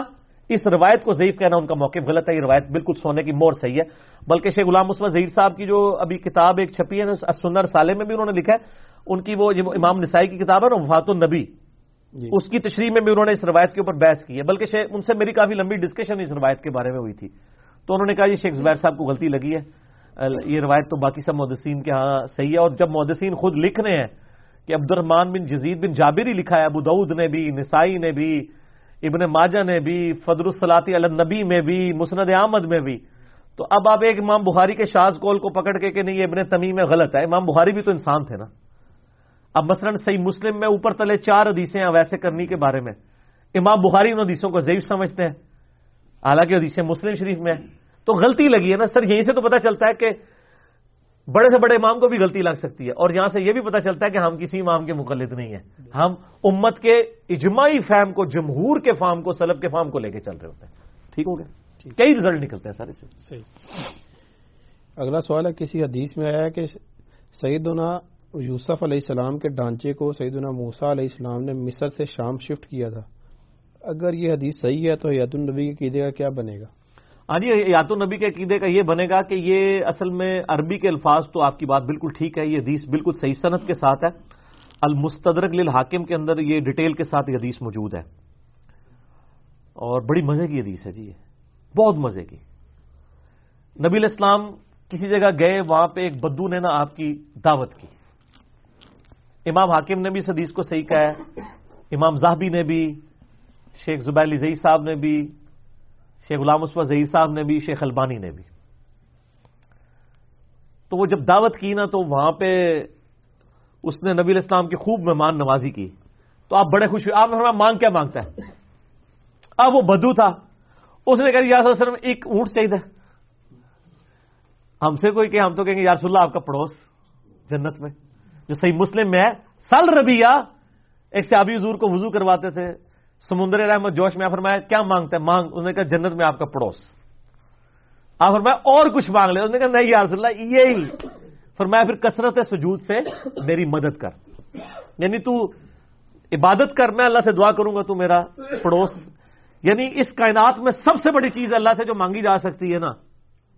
[SPEAKER 1] اس روایت کو ضعیف کہنا ان کا موقف غلط ہے یہ روایت بالکل سونے کی مور صحیح ہے۔ بلکہ شیخ غلام مسلم ظہیر صاحب کی جو ابھی کتاب ایک چھپی ہے سنر سالے میں بھی انہوں نے لکھا ہے ان کی وہ امام نسائی کی کتاب ہے نا وفات النبی جی۔ اس کی تشریح میں بھی انہوں نے اس روایت کے اوپر بحث کی ہے۔ بلکہ ان سے میری کافی لمبی ڈسکشن اس روایت کے بارے میں ہوئی تھی۔ تو انہوں نے کہا یہ شیخ زبیر صاحب کو غلطی لگی ہے۔ یہ روایت تو باقی سب مدسین کے ہاں صحیح ہے۔ اور جب مدسین خود لکھ رہے ہیں کہ عبد الرحمان بن جزید بن جابری لکھا ہے ابو دعود نے بھی نسائی نے بھی ابن ماجہ نے بھی فدر الصلاطی النبی میں بھی، مسند احمد میں بھی۔ تو اب آپ ایک امام بخاری کے شاز کول کو پکڑ کے کہ نہیں ابن تمیم میں غلط ہے۔ امام بخاری بھی تو انسان تھے نا۔ اب مثلا صحیح مسلم میں اوپر تلے چار حدیثیں ہیں ویسے کرنی کے بارے میں۔ امام بخاری ان حدیثوں کو ضعیف سمجھتے ہیں۔ حالانکہ حدیثیں مسلم شریف میں ہیں تو غلطی لگی ہے نا۔ سر یہیں سے تو پتا چلتا ہے کہ بڑے سے بڑے امام کو بھی غلطی لگ سکتی ہے اور یہاں سے یہ بھی پتا چلتا ہے کہ ہم کسی امام کے مقلد نہیں ہیں۔ ہم امت کے اجماعی فہم کو جمہور کے فارم کو سلب کے فارم کو لے کے چل رہے ہوتے ہیں۔ ٹھیک ہو گیا؟ کئی رزلٹ نکلتے ہیں سر اسے
[SPEAKER 2] اگلا سوال ہے کسی حدیث میں آیا کہ سیدنا یوسف علیہ السلام کے ڈھانچے کو سیدنا موسا علیہ السلام نے مصر سے شام شفٹ کیا تھا۔ اگر یہ حدیث صحیح ہے تو یاد النبی کے قیدے کا کیا بنے گا؟
[SPEAKER 1] ہاں جی یاتو نبی کے عقیدے کا یہ بنے گا کہ یہ اصل میں عربی کے الفاظ تو آپ کی بات بالکل ٹھیک ہے، یہ حدیث بالکل صحیح صنعت کے ساتھ ہے۔ المستدرک للحاکم کے اندر یہ ڈیٹیل کے ساتھ یہ حدیث موجود ہے۔ اور بڑی مزے کی حدیث ہے جی یہ۔ بہت مزے کی۔ نبی الاسلام کسی جگہ گئے، وہاں پہ ایک بدو نے نا آپ کی دعوت کی۔ امام حاکم نے بھی اس حدیث کو صحیح کہا ہے۔ امام زاہبی نے بھی، شیخ زبیر زئی صاحب نے بھی۔ شیخ غلام اسفا ظہیر صاحب نے بھی، شیخ البانی نے بھی۔ تو وہ جب دعوت کی نا، تو وہاں پہ اس نے نبی الاسلام کی خوب مہمان نوازی کی۔ تو آپ بڑے خوش ہوئے۔ آپ ہمارا مانگ کیا مانگتا ہے؟ اب وہ بدو تھا۔ اس نے کہا جی، یار سر ایک اونٹ چاہیے ہم سے کوئی کہ، ہم تو کہیں گے یارس اللہ، آپ کا پڑوس جنت میں۔ جو صحیح مسلم میں ہے، سل ربیہ ایک سیابی حضور کو وضو کرواتے تھے۔ سمندر رحمت جوش میں فرمایا، کیا مانگتا ہے مانگ انہوں نے کہا، جنت میں آپ کا پڑوس. آپ فرمایا، اور کچھ مانگ لے انہوں نے کہا، نہیں یا رسول اللہ، یہی. فرمایا، پھر کثرت سجود سے میری مدد کر۔ یعنی تو عبادت کر، میں اللہ سے دعا کروں گا، تو میرا پڑوس۔ یعنی اس کائنات میں سب سے بڑی چیز اللہ سے جو مانگی جا سکتی ہے نا،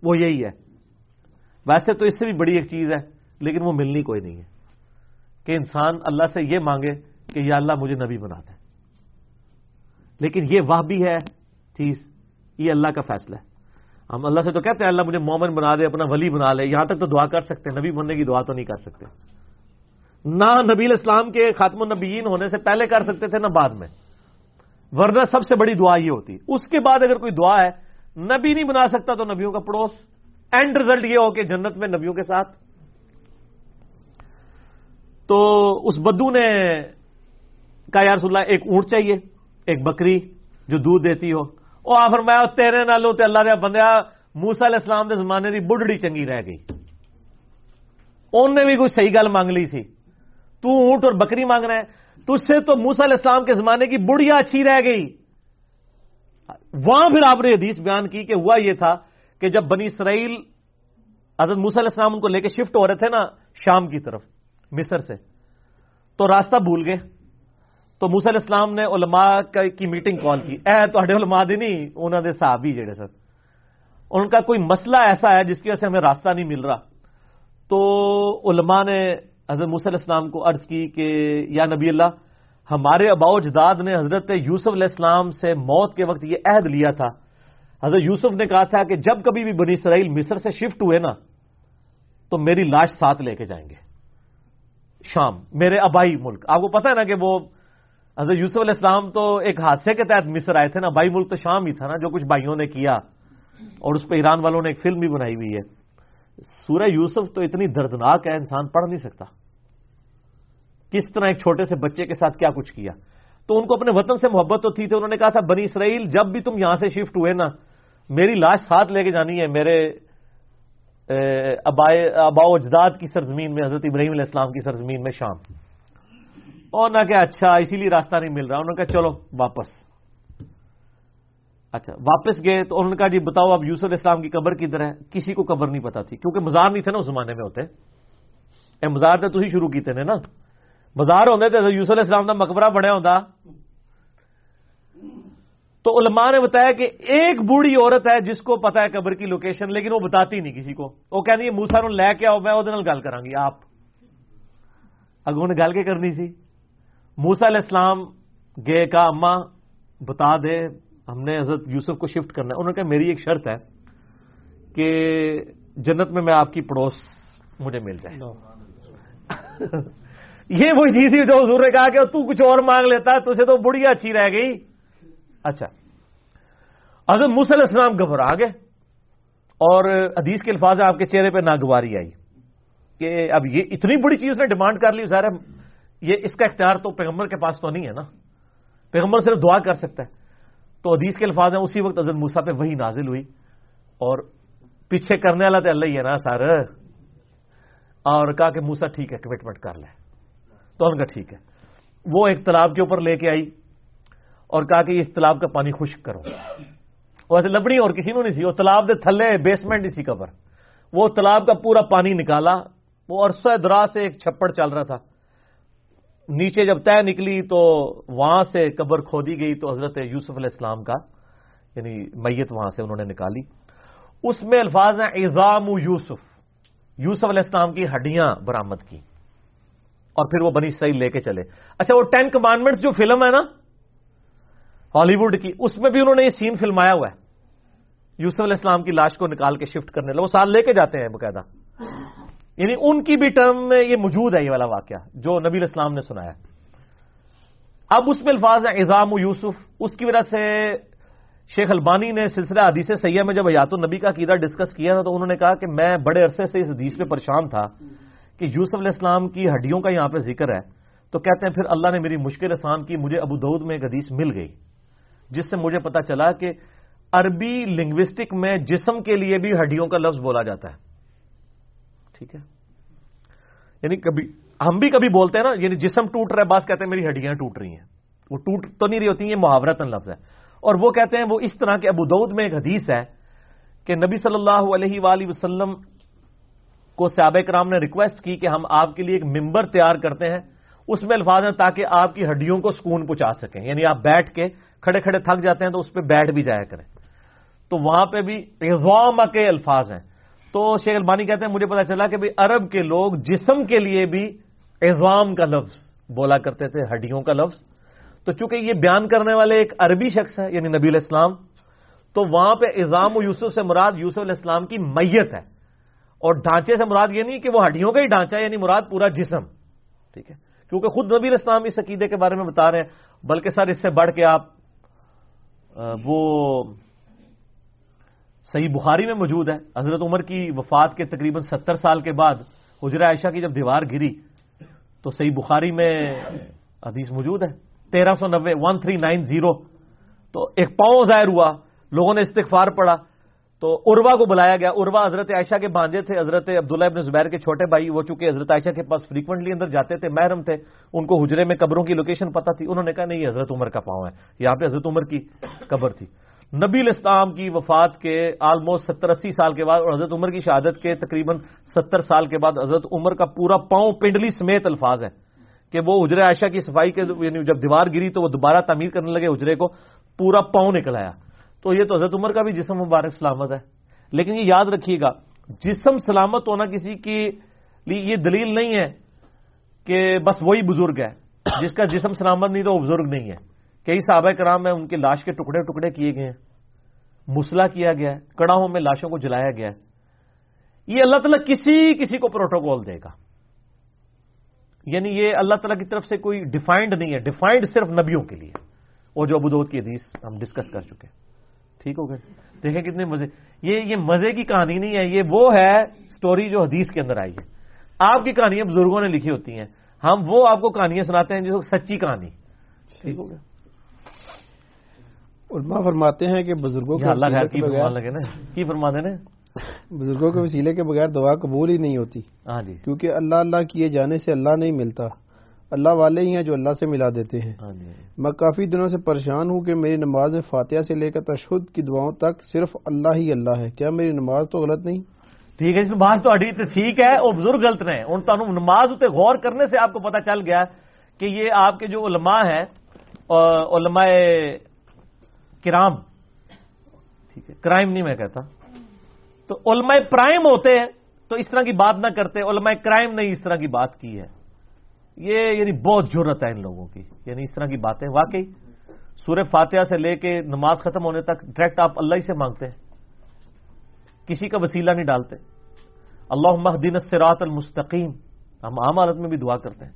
[SPEAKER 1] وہ یہی ہے۔ ویسے تو اس سے بھی بڑی ایک چیز ہے، لیکن وہ ملنی کوئی نہیں ہے۔ کہ انسان اللہ سے یہ مانگے کہ یا اللہ مجھے نبی بنا دے۔ لیکن یہ وہ بھی ہے، چیز، یہ اللہ کا فیصلہ ہے۔ ہم اللہ سے تو کہتے ہیں، اللہ مجھے مومن بنا دے، اپنا ولی بنا لے، یہاں تک تو دعا کر سکتے ہیں، نبی بننے کی دعا تو نہیں کر سکتے۔ نہ نبی اسلام کے خاتم النبیین ہونے سے پہلے کر سکتے تھے، نہ بعد میں۔ ورنہ سب سے بڑی دعا یہ ہوتی۔ اس کے بعد اگر کوئی دعا ہے، نبی نہیں بنا سکتا تو نبیوں کا پڑوس۔ اینڈ ریزلٹ یہ ہو کہ جنت میں نبیوں کے ساتھ۔ تو اس بدو نے کہا یار اللہ، ایک اونٹ چاہیے۔ ایک بکری جو دودھ دیتی ہو۔ وہ آ فرمایا، تیرے نالوں تے اللہ دیا بندیا موسا علیہ السلام دے زمانے دی بڑھڑی چنگی رہ گئی۔ ان نے بھی کوئی صحیح گل مانگ لی سی۔ تو اونٹ اور بکری مانگ رہا ہے تجھ سے تو موسا علیہ السلام کے زمانے کی بڑھیا اچھی رہ گئی۔ وہاں پھر آپ نے حدیث بیان کی کہ ہوا یہ تھا کہ جب بنی اسرائیل حضرت موسیٰ علیہ السلام ان کو لے کے شفٹ ہو رہے تھے نا، شام کی طرف، مصر سے، تو راستہ بھول گئے۔ تو موسیٰ علیہ السلام نے علماء کی میٹنگ کال کی. اے تو علماء دی نہیں انہوں نے صحابی جڑے سر ان کا کوئی مسئلہ ایسا ہے جس کی وجہ سے ہمیں راستہ نہیں مل رہا. تو علماء نے حضرت موسیٰ علیہ السلام کو عرض کی کہ، یا نبی اللہ، ہمارے اباؤ جداد نے حضرت یوسف علیہ السلام سے موت کے وقت یہ عہد لیا تھا. حضرت یوسف نے کہا تھا کہ جب کبھی بھی بنی اسرائیل مصر سے شفٹ ہوئے نا، تو میری لاش ساتھ لے کے جائیں گے. شام، میرے ابائی ملک. آپ کو پتا ہے نا کہ وہ حضرت یوسف علیہ السلام تو ایک حادثے کے تحت مصر آئے تھے نا بائی ملک تو شام ہی تھا نا، جو کچھ بھائیوں نے کیا۔ اور اس پہ ایران والوں نے ایک فلم بھی بنائی ہوئی ہے۔ سورہ یوسف تو اتنی دردناک ہے، انسان پڑھ نہیں سکتا۔ کس طرح ایک چھوٹے سے بچے کے ساتھ کیا کچھ کیا۔ تو ان کو اپنے وطن سے محبت تو تھی، تو انہوں نے کہا تھا، بنی اسرائیل، جب بھی تم یہاں سے شفٹ ہوئے نا، میری لاش ساتھ لے کے جانی ہے، میرے ابا اجداد کی سرزمین میں، حضرت ابراہیم علیہ السلام کی سرزمین میں شام۔ اور نہ کہ اچھا اسی لیے راستہ نہیں مل رہا۔ انہوں نے کہا، چلو، واپس۔ اچھا واپس گئے تو انہوں نے کہا جی بتاؤ، اب یوسف اسلام کی قبر کدھر ہے؟ کسی کو قبر نہیں پتا تھی، کیونکہ مزار نہیں تھے نا، اس زمانے میں ہوتے۔ اے، مزار تو تھی شروع کیتے نا۔ مزار ہوتے تھے یوسف علیہ السلام کا مقبرہ بڑا ہوتا تو علماء نے بتایا کہ ایک بوڑھی عورت ہے جس کو پتا ہے قبر کی لوکیشن لیکن وہ بتاتی نہیں کسی کو۔ وہ کہنی ہے موسا نو لے کے آؤ، میں وہ گل کرا گی، آپ۔ اگوں نے گل کے کرنی سی۔ موسا علیہ السلام گئے کا اما بتا دے ہم نے حضرت یوسف کو شفٹ کرنا ہے. انہوں نے کہا میری ایک شرط ہے کہ جنت میں میں آپ کی پڑوس مجھے مل جائے۔ یہ وہی چیز تھی جو حضور نے کہا کہ تو کچھ اور مانگ لیتا ہے تجھے تو بڑھیا اچھی رہ گئی۔ اچھا۔ حضرت علیہ السلام گھبرا گئے اور حدیث کے الفاظ آپ کے چہرے پہ ناگواری آئی کہ اب یہ اتنی بڑی چیز نے ڈیمانڈ کر لی ظاہر یہ اس کا اختیار تو پیغمبر کے پاس تو نہیں ہے نا۔ پیغمبر صرف دعا کر سکتا ہے۔ تو حدیث کے الفاظ ہیں، اسی وقت حضرت موسا پہ وہی نازل ہوئی۔ اور پیچھے کرنے والا تو اللہ ہی ہے نا سر اور کہا کہ موسا ٹھیک ہے کمٹمنٹ کر لے۔ تو ان کا ٹھیک ہے۔ وہ ایک تالاب کے اوپر لے کے آئی اور کہا کہ اس تالاب کا پانی خشک کرو۔ ویسے لبڑی اور کسی نے نہیں سی، وہ تالاب کے تھلے بیسمنٹ اسی قبر وہ تالاب کا پورا پانی نکالا۔ وہ عرصہ درا سے ایک چھپڑ چل رہا تھا۔ نیچے جب طے نکلی تو وہاں سے قبر کھودی گئی تو حضرت یوسف علیہ السلام کا یعنی میت وہاں سے انہوں نے نکالی۔ اس میں الفاظ ہیں ایزام یوسف۔ یوسف علیہ السلام کی ہڈیاں برامد کی۔ اور پھر وہ بنی صحیح لے کے چلے۔ اچھا وہ ٹین کمانڈمنٹس جو فلم ہے نا ہالی ووڈ کی، اس میں بھی انہوں نے یہ سین فلمایا ہوا ہے۔ یوسف علیہ السلام کی لاش کو نکال کے شفٹ کرنے لگے۔ وہ سال لے کے جاتے ہیں باقاعدہ۔ یعنی ان کی بھی ٹرم میں یہ موجود ہے یہ والا واقعہ جو نبی الاسلام نے سنایا اب اس میں الفاظ ہیں ایزام یوسف، اس کی وجہ سے شیخ البانی نے سلسلہ حدیث سیاح میں جب حیات النبی کا قیدا ڈسکس کیا تھا تو انہوں نے کہا کہ میں بڑے عرصے سے اس حدیث پہ پریشان تھا کہ یوسف علیہ السلام کی ہڈیوں کا یہاں پہ ذکر ہے۔ تو کہتے ہیں، پھر اللہ نے میری مشکل آسان کی مجھے ابو دعود میں ایک حدیث مل گئی، جس سے مجھے پتا چلا کہ عربی لنگوسٹک میں جسم کے لیے بھی ہڈیوں کا لفظ بولا جاتا ہے۔ ٹھیک ہے؟ یعنی کبھی ہم بھی کبھی بولتے ہیں نا یعنی جسم ٹوٹ رہا ہے بات کہتے ہیں میری ہڈیاں ٹوٹ رہی ہیں۔ وہ ٹوٹ تو نہیں رہی ہوتی، یہ محاورتن لفظ ہے۔ اور وہ کہتے ہیں، وہ اس طرح کے ابو دعود میں ایک حدیث ہے کہ نبی صلی اللہ علیہ وآلہ وسلم کو صحابہ کرام نے ریکویسٹ کی کہ ہم آپ کے لیے ایک ممبر تیار کرتے ہیں، اس میں الفاظ ہیں تاکہ آپ کی ہڈیوں کو سکون پہنچا سکیں۔ یعنی آپ بیٹھ کے کھڑے کھڑے تھک جاتے ہیں تو اس پہ بیٹھ بھی جایا کریں۔ تو وہاں پہ بھی کے الفاظ ہیں۔ تو شیخ البانی کہتے ہیں، مجھے پتا چلا کہ عرب کے لوگ جسم کے لیے بھی اعظام کا لفظ بولا کرتے تھے، ہڈیوں کا لفظ۔ تو چونکہ یہ بیان کرنے والے ایک عربی شخص ہے یعنی نبی علیہ السلام، تو وہاں پہ اظام و یوسف سے مراد یوسف علیہ السلام کی میت ہے۔ اور ڈھانچے سے مراد یہ نہیں کہ وہ ہڈیوں کا ہی ڈھانچہ ہے یعنی مراد پورا جسم۔ ٹھیک ہے؟ کیونکہ خود نبی علیہ السلام اس عقیدے کے بارے میں بتا رہے ہیں، بلکہ سر، اس سے بڑھ کے آپ وہ صحیح بخاری میں موجود ہے۔ حضرت عمر کی وفات کے تقریباً ستر سال کے بعد حجرہ عائشہ کی جب دیوار گری تو صحیح بخاری میں حدیث موجود ہے۔ تیرہ سو نبے ون تھری نائن زیرو تو ایک پاؤں ظاہر ہوا، لوگوں نے استغفار پڑا تو اروا کو بلایا گیا۔ اروا حضرت عائشہ کے بانجے تھے۔ حضرت عبداللہ ابن زبیر کے چھوٹے بھائی، وہ چونکہ حضرت عائشہ کے پاس فریکوینٹلی اندر جاتے تھے، محرم تھے، ان کو حجرے میں قبروں کی لوکیشن پتا تھی۔ انہوں نے کہا، نہیں، حضرت عمر کا پاؤں ہے۔ یہاں پہ حضرت عمر کی قبر تھی۔ نبی الاسلام کی وفات کے آلموسٹ ستر اسی سال کے بعد اور حضرت عمر کی شہادت کے تقریباً ستر سال کے بعد حضرت عمر کا پورا پاؤں پنڈلی سمیت الفاظ ہے کہ وہ حجر عائشہ کی صفائی کے یعنی جب دیوار گری تو وہ دوبارہ تعمیر کرنے لگے، حجرے کو پورا پاؤں نکل آیا۔ تو یہ تو حضرت عمر کا بھی جسم مبارک سلامت ہے۔ لیکن یہ یاد رکھیے گا، جسم سلامت ہونا کسی کی یہ دلیل نہیں ہے کہ بس وہی بزرگ ہے۔ جس کا جسم سلامت نہیں تو وہ بزرگ نہیں ہے۔ کئی صحابہ کرام میں ان کے لاش کے ٹکڑے ٹکڑے کیے گئے ہیں۔ مسلا کیا گیا ہے کڑاہوں میں لاشوں کو جلایا گیا۔ ہے یہ اللہ تعالیٰ کسی کسی کو پروٹوکول دے گا۔ یعنی یہ اللہ تعالیٰ کی طرف سے کوئی ڈیفائنڈ نہیں ہے ڈیفائنڈ صرف نبیوں کے لیے۔ وہ جو ابود کی حدیث ہم ڈسکس کر چکے ٹھیک ہو گئے۔ دیکھیں کتنے مزے۔ یہ یہ مزے کی کہانی نہیں ہے، یہ وہ ہے سٹوری جو حدیث کے اندر آئی ہے۔ آپ کی کہانیاں بزرگوں نے لکھی ہوتی ہیں۔ ہم وہ آپ کو کہانیاں سناتے ہیں جو سچی کہانی۔ ٹھیک ہو گیا
[SPEAKER 2] علماء فرماتے ہیں کہ بزرگوں
[SPEAKER 1] کے اللہ کی لگے نا۔ کی فرما دے
[SPEAKER 2] بزرگوں کے وسیلے کے بغیر دعا قبول ہی نہیں ہوتی۔
[SPEAKER 1] ہاں جی۔
[SPEAKER 2] کیونکہ اللہ اللہ کیے جانے سے اللہ نہیں ملتا۔ اللہ والے ہی ہیں جو اللہ سے ملا دیتے ہیں۔
[SPEAKER 1] ہاں جی۔
[SPEAKER 2] میں کافی دنوں سے پریشان ہوں کہ میری نماز فاتحہ سے لے کر تشہد کی دعاؤں تک صرف اللہ ہی اللہ ہے۔ کیا میری نماز تو غلط نہیں؟
[SPEAKER 1] ٹھیک ہے نماز تو اڈی ٹھیک ہے اور بزرگ غلط رہے ان نماز اتنے غور کرنے سے آپ کو پتا چل گیا کہ یہ آپ کے جو علماء ہیں علماء کرام۔ ٹھیک ہے، کرائم نہیں میں کہتا۔ تو علماء پرائم ہوتے ہیں، تو اس طرح کی بات نہ کرتے۔ علماء کرائم نے اس طرح کی بات کی ہے۔ یہ یعنی بہت ضرورت ہے ان لوگوں کی۔ یعنی اس طرح کی باتیں، واقعی سورہ فاتحہ سے لے کے نماز ختم ہونے تک ڈائریکٹ آپ اللہ ہی سے مانگتے ہیں۔ کسی کا وسیلہ نہیں ڈالتے۔ اللہ دن سرات المستقیم۔ ہم عام حالت میں بھی دعا کرتے ہیں۔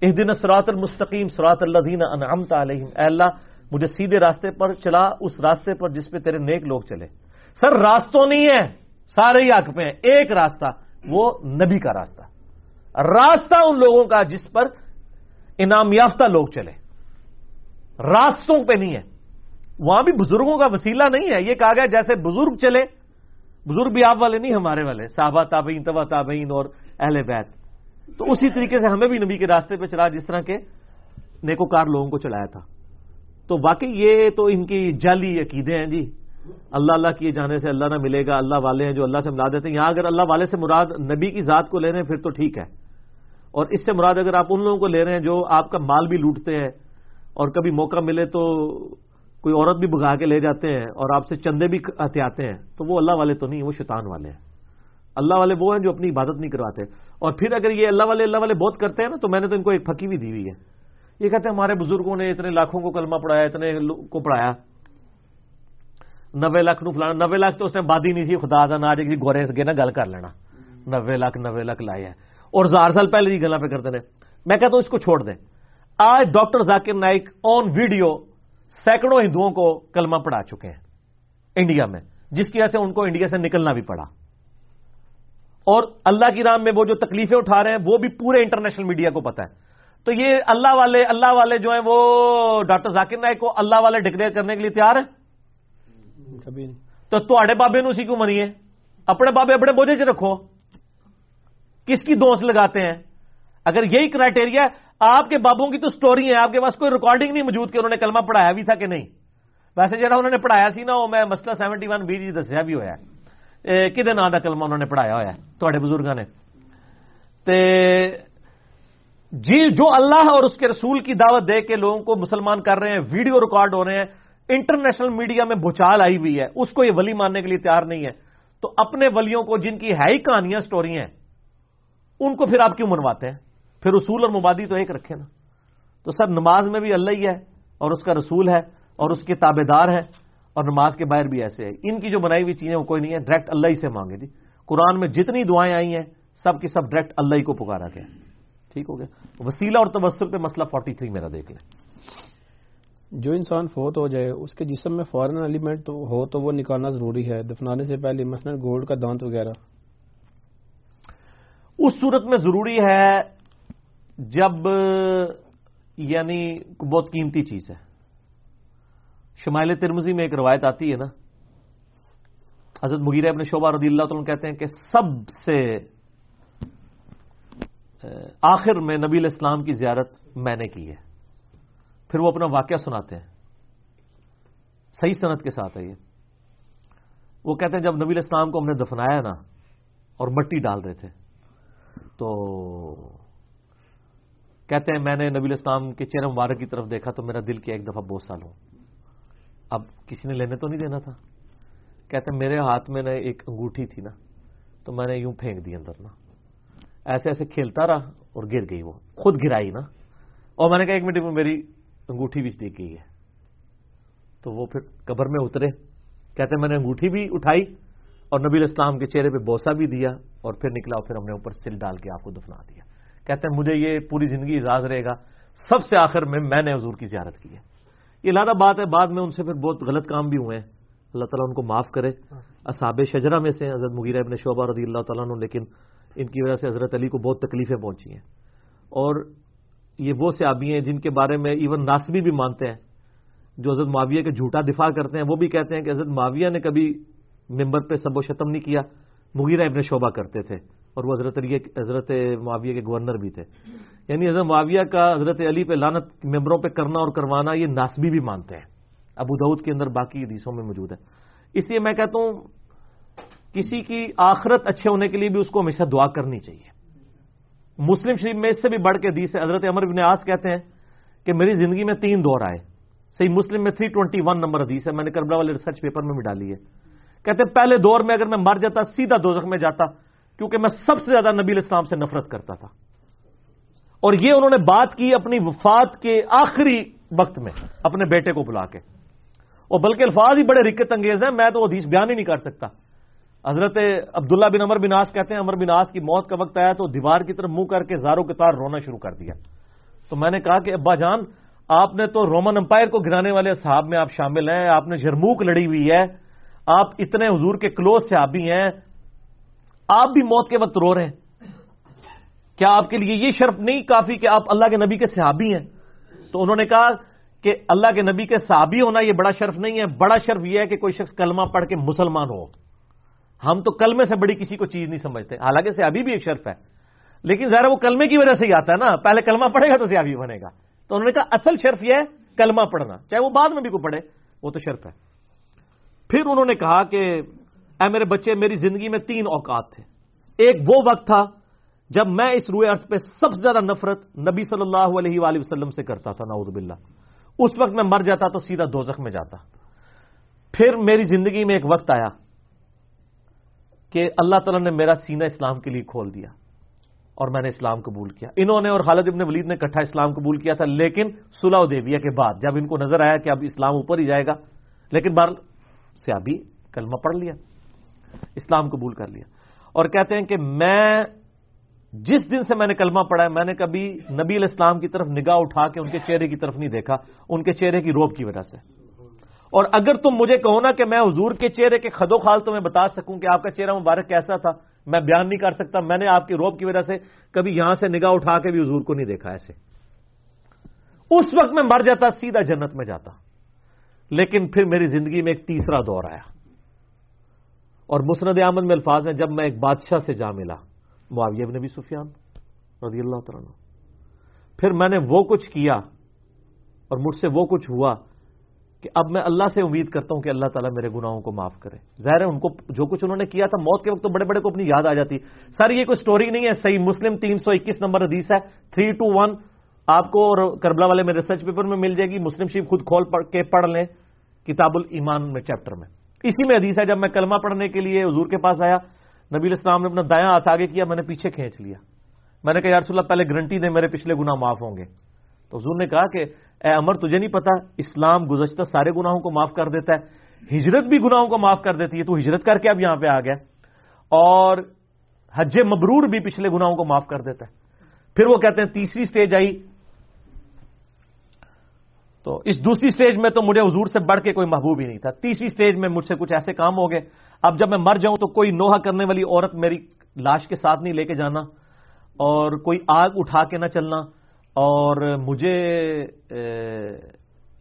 [SPEAKER 1] اس دن سرات المستقیم سرات اللہ دین انعمت علیہم۔ اے اللہ مجھے سیدھے راستے پر چلا، اس راستے پر جس پہ تیرے نیک لوگ چلے۔ سر، راستوں نہیں ہے سارے ہی آنکھ پہ ہیں۔ ایک راستہ، وہ نبی کا راستہ۔ راستہ ان لوگوں کا جس پر انعام یافتہ لوگ چلے۔ راستوں پہ نہیں ہے وہاں بھی بزرگوں کا وسیلہ نہیں ہے۔ یہ کہا گیا، جیسے بزرگ چلے، بزرگ بھی آپ والے نہیں، ہمارے والے۔ صحابہ تابعین، تبا تابعین اور اہل بیت۔ تو اسی طریقے سے ہمیں بھی نبی کے راستے پہ چلا، جس طرح کے نیکوکار لوگوں کو چلایا تھا۔ تو واقعی یہ تو ان کی جعلی عقیدے ہیں جی۔ اللہ اللہ کیے جانے سے اللہ نہ ملے گا، اللہ والے ہیں جو اللہ سے ملا دیتے ہیں۔ یہاں اگر اللہ والے سے مراد نبی کی ذات کو لے رہے ہیں، پھر تو ٹھیک ہے۔ اور اس سے مراد اگر آپ ان لوگوں کو لے رہے ہیں جو آپ کا مال بھی لوٹتے ہیں اور کبھی موقع ملے تو کوئی عورت بھی بگا کے لے جاتے ہیں اور آپ سے چندے بھی ہتھیاتے ہیں، تو وہ اللہ والے تو نہیں، وہ شیطان والے ہیں۔ اللہ والے وہ ہیں جو اپنی عبادت نہیں کرواتے۔ اور پھر اگر یہ اللہ والے اللہ والے بہت کرتے ہیں نا، تو میں نے تو ان کو ایک پھکی بھی دی ہوئی ہے۔ یہ کہتے ہیں ہمارے بزرگوں نے اتنے لاکھوں کو کلمہ پڑھایا، اتنے کو پڑھایا۔ نوے لاکھ نو فلانا نوے لاکھ تو اس نے بادی نہیں سی، خدا دا نہ کسی گورے سے نا گل کر لینا۔ نوے لاکھ نوے لاکھ لائے ہیں۔ اور ہزار سال پہلے ہی گلا پہ کرتے ہیں میں کہتا ہوں اس کو چھوڑ دیں۔ آج doctor Zakir Naik on video سینکڑوں ہندوؤں کو کلمہ پڑھا چکے ہیں۔ انڈیا میں، جس کی وجہ سے ان کو انڈیا سے نکلنا بھی پڑا۔ اور اللہ کی رام میں وہ جو تکلیفیں اٹھا رہے ہیں، وہ بھی پورے انٹرنیشنل میڈیا کو پتا ہے۔ تو یہ اللہ والے اللہ والے جو ہیں وہ ڈاکٹر ذاکر نائک کو اللہ والے ڈکلیئر کرنے کے لیے تیار ہے تو تھوڑے بابے اسی کو منیے؟ اپنے بابے اپنے بوجھے چ رکھو۔ کس کی دوست لگاتے ہیں؟ اگر یہی کرائٹیریا آپ کے بابوں کی تو سٹوری ہے آپ کے پاس کوئی ریکارڈنگ نہیں موجود کہ انہوں نے کلمہ پڑھایا بھی تھا کہ نہیں۔ ویسے جہاں انہوں نے پڑھایا سی نا وہ میں مسئلہ سیونٹی ون بی جی دسیا بھی ہوا کدے نا کا کلمہ انہوں نے پڑھایا ہوا تھوڑے بزرگوں نے۔ تے جی جو اللہ اور اس کے رسول کی دعوت دے کے لوگوں کو مسلمان کر رہے ہیں، ویڈیو ریکارڈ ہو رہے ہیں، انٹرنیشنل میڈیا میں بھوچال آئی ہوئی ہے، اس کو یہ ولی ماننے کے لیے تیار نہیں ہے۔ تو اپنے ولیوں کو جن کی ہے ہی کہانیاں سٹوری ہیں، ان کو پھر آپ کیوں منواتے ہیں؟ پھر رسول اور مبادی تو ایک رکھے نا۔ تو سر، نماز میں بھی اللہ ہی ہے اور اس کا رسول ہے اور اس کے تابے دار ہیں اور نماز کے باہر بھی ایسے ہے ان کی جو بنائی ہوئی چیزیں وہ کوئی نہیں ہے ڈائریکٹ اللہ ہی سے مانگے جی۔ قرآن میں جتنی دعائیں آئی ہیں، سب کی سب ڈائریکٹ اللہ ہی کو پکارا گیا۔ ٹھیک ہو گیا۔ وسیلہ اور تبسل پہ مسئلہ فورٹی تھری میرا دیکھ لیں۔
[SPEAKER 2] جو انسان فوت ہو جائے اس کے جسم میں فورن ایلیمنٹ ہو تو وہ نکالنا ضروری ہے۔ دفنانے سے پہلے مثلا گولڈ کا دانت وغیرہ۔
[SPEAKER 1] اس صورت میں ضروری ہے جب یعنی بہت قیمتی چیز ہے۔ شمائل ترمزی میں ایک روایت آتی ہے نا۔ حضرت مغیر ابن شعبہ رضی اللہ تعالیٰ کہتے ہیں کہ سب سے آخر میں نبی الاسلام کی زیارت میں نے کی ہے۔ پھر وہ اپنا واقعہ سناتے ہیں۔ صحیح صنعت کے ساتھ ہے یہ۔ وہ کہتے ہیں جب نبی الاسلام کو ہم نے دفنایا نا اور مٹی ڈال رہے تھے، تو کہتے ہیں میں نے نبی الاسلام کے چہرے مبارک کی طرف دیکھا تو میرا دل کیا ایک دفعہ بہت سال ہوں اب کسی نے لینے تو نہیں دینا تھا۔ کہتے ہیں میرے ہاتھ میں نا ایک انگوٹھی تھی نا، تو میں نے یوں پھینک دی اندر نا۔ ایسے ایسے کھیلتا رہا اور گر گئی وہ۔ خود گرائی نا۔ اور میں نے کہا ایک منٹ میں میری انگوٹھی بھی دیکھ گئی ہے۔ تو وہ پھر قبر میں اترے۔ کہتے ہیں میں نے انگوٹھی بھی اٹھائی اور نبی اسلام کے چہرے پہ بوسا بھی دیا اور پھر نکلا اور پھر ہم نے اوپر سل ڈال کے آپ کو دفنا دیا۔ کہتے ہیں مجھے یہ پوری زندگی راز رہے گا۔ سب سے آخر میں میں نے حضور کی زیارت کی ہے۔ یہ لادہ بات ہے۔ بعد میں ان سے پھر بہت غلط کام بھی ہوئے ہیں۔ اللہ تعالیٰ ان کو معاف کرے۔ اصاب شجرا میں سے حضرت مغیر ابن شعبہ رضی اللہ تعالیٰ نے لیکن ان کی وجہ سے حضرت علی کو بہت تکلیفیں پہنچی ہیں۔ اور یہ وہ سیابی ہیں جن کے بارے میں ایون ناسبی بھی مانتے ہیں، جو حضرت معاویہ کے جھوٹا دفاع کرتے ہیں، وہ بھی کہتے ہیں کہ حضرت معاویہ نے کبھی ممبر پہ سب و شتم نہیں کیا، مغیرہ ابن شعبہ کرتے تھے، اور وہ حضرت علی حضرت معاویہ کے گورنر بھی تھے۔ یعنی حضرت معاویہ کا حضرت علی پہ لانت ممبروں پہ کرنا اور کروانا یہ ناسبی بھی مانتے ہیں۔ ابو دعود کے اندر باقی حدیثوں میں موجود ہے۔ اس لیے میں کہتا ہوں کسی کی آخرت اچھے ہونے کے لیے بھی اس کو ہمیشہ دعا کرنی چاہیے۔ مسلم شریف میں اس سے بھی بڑھ کے حدیث ہے، حضرت عمر بن آس کہتے ہیں کہ میری زندگی میں تین دور آئے۔ صحیح مسلم میں 321 نمبر حدیث ہے، میں نے کربلا والے ریسرچ پیپر میں بھی ڈالی ہے۔ کہتے ہیں، پہلے دور میں اگر میں مر جاتا، سیدھا دوزخ میں جاتا، کیونکہ میں سب سے زیادہ نبی اسلام سے نفرت کرتا تھا۔ اور یہ انہوں نے بات کی اپنی وفات کے آخری وقت میں، اپنے بیٹے کو بلا کے۔ اور بلکہ الفاظ ہی بڑے رکت انگیز ہیں، میں تو حدیث بیان ہی نہیں کر سکتا۔ حضرت عبداللہ بن عمر بن آس کہتے ہیں، عمر بن آس کی موت کا وقت آیا تو دیوار کی طرف منہ کر کے زاروں کے تار رونا شروع کر دیا۔ تو میں نے کہا کہ ابا جان، آپ نے تو رومن امپائر کو گرانے والے صحاب میں آپ شامل ہیں، آپ نے جرموک لڑی ہوئی ہے، آپ اتنے حضور کے کلوز صحابی ہیں، آپ بھی موت کے وقت رو رہے ہیں۔ کیا آپ کے لیے یہ شرف نہیں کافی کہ آپ اللہ کے نبی کے صحابی ہیں؟ تو انہوں نے کہا کہ اللہ کے نبی کے صحابی ہونا یہ بڑا شرف نہیں ہے، بڑا شرف یہ ہے کہ کوئی شخص کلمہ پڑھ کے مسلمان ہو۔ ہم تو کلمے سے بڑی کسی کو چیز نہیں سمجھتے، حالانکہ سیابی بھی ایک شرف ہے۔ لیکن ذرا وہ کلمے کی وجہ سے ہی آتا ہے نا، پہلے کلمہ پڑھے گا تو سیابی بنے گا۔ تو انہوں نے کہا، اصل شرف یہ ہے کلمہ پڑھنا، چاہے وہ بعد میں بھی کو پڑھے، وہ تو شرف ہے۔ پھر انہوں نے کہا کہ، اے میرے بچے، میری زندگی میں تین اوقات تھے۔ ایک وہ وقت تھا جب میں اس روئے عرض پہ سب سے زیادہ نفرت نبی صلی اللہ علیہ وآلہ وسلم سے کرتا تھا، نعوذ باللہ۔ اس وقت میں مر جاتا تو سیدھا دوزخ میں جاتا۔ پھر میری زندگی میں ایک وقت آیا کہ اللہ تعالیٰ نے میرا سینہ اسلام کے لیے کھول دیا اور میں نے اسلام قبول کیا۔ انہوں نے اور خالد ابن ولید نے کٹھا اسلام قبول کیا تھا، لیکن سلاح دیویا کے بعد جب ان کو نظر آیا کہ اب اسلام اوپر ہی جائے گا، لیکن بار سے ابھی کلمہ پڑھ لیا، اسلام قبول کر لیا۔ اور کہتے ہیں کہ میں جس دن سے میں نے کلمہ پڑھا ہے، میں نے کبھی نبی الاسلام کی طرف نگاہ اٹھا کے ان کے چہرے کی طرف نہیں دیکھا، ان کے چہرے کی روب کی وجہ سے۔ اور اگر تم مجھے کہو نا کہ میں حضور کے چہرے کے خدو خال تمہیں بتا سکوں کہ آپ کا چہرہ مبارک کیسا تھا، میں بیان نہیں کر سکتا، میں نے آپ کی روب کی وجہ سے کبھی یہاں سے نگاہ اٹھا کے بھی حضور کو نہیں دیکھا ایسے۔ اس وقت میں مر جاتا، سیدھا جنت میں جاتا۔ لیکن پھر میری زندگی میں ایک تیسرا دور آیا۔ اور مسند احمد میں الفاظ ہیں، جب میں ایک بادشاہ سے جا ملا، معاویہ نبی سفیان رضی اللہ تعالیٰ پھر میں نے وہ کچھ کیا اور مجھ سے وہ کچھ ہوا کہ اب میں اللہ سے امید کرتا ہوں کہ اللہ تعالیٰ میرے گناہوں کو معاف کرے۔ ظاہر ہے، ان کو جو کچھ انہوں نے کیا تھا، موت کے وقت تو بڑے بڑے کو اپنی یاد آ جاتی۔ سر، یہ کوئی سٹوری نہیں ہے، صحیح مسلم تین سو اکیس نمبر حدیث ہے۔ تھری ٹو ون، آپ کو اور کربلا والے میں ریسرچ پیپر میں مل جائے گی۔ مسلم شریف خود کھول کے پڑھ لیں کتاب الایمان میں چیپٹر میں۔ اسی میں حدیث ہے، جب میں کلمہ پڑھنے کے لیے حضور کے پاس آیا، نبی الاسلام نے اپنا دایاں ہاتھ آگے کیا، میں نے پیچھے کھینچ لیا۔ میں نے کہا یار اللہ پہلے گارنٹی دے، میرے پچھلے گناہ معاف ہوں گے۔ تو حضور نے کہا کہ اے امر تجھے نہیں پتا اسلام گزشتہ سارے گناہوں کو معاف کر دیتا ہے؟ ہجرت بھی گناہوں کو معاف کر دیتی ہے، تو ہجرت کر کے اب یہاں پہ آ گیا۔ اور حج مبرور بھی پچھلے گناہوں کو معاف کر دیتا ہے۔ پھر وہ کہتے ہیں، تیسری سٹیج آئی۔ تو اس دوسری سٹیج میں تو مجھے حضور سے بڑھ کے کوئی محبوب ہی نہیں تھا۔ تیسری سٹیج میں مجھ سے کچھ ایسے کام ہو گئے۔ اب جب میں مر جاؤں تو کوئی نوحہ کرنے والی عورت میری لاش کے ساتھ نہیں لے کے جانا اور کوئی آگ اٹھا کے نہ چلنا۔ اور مجھے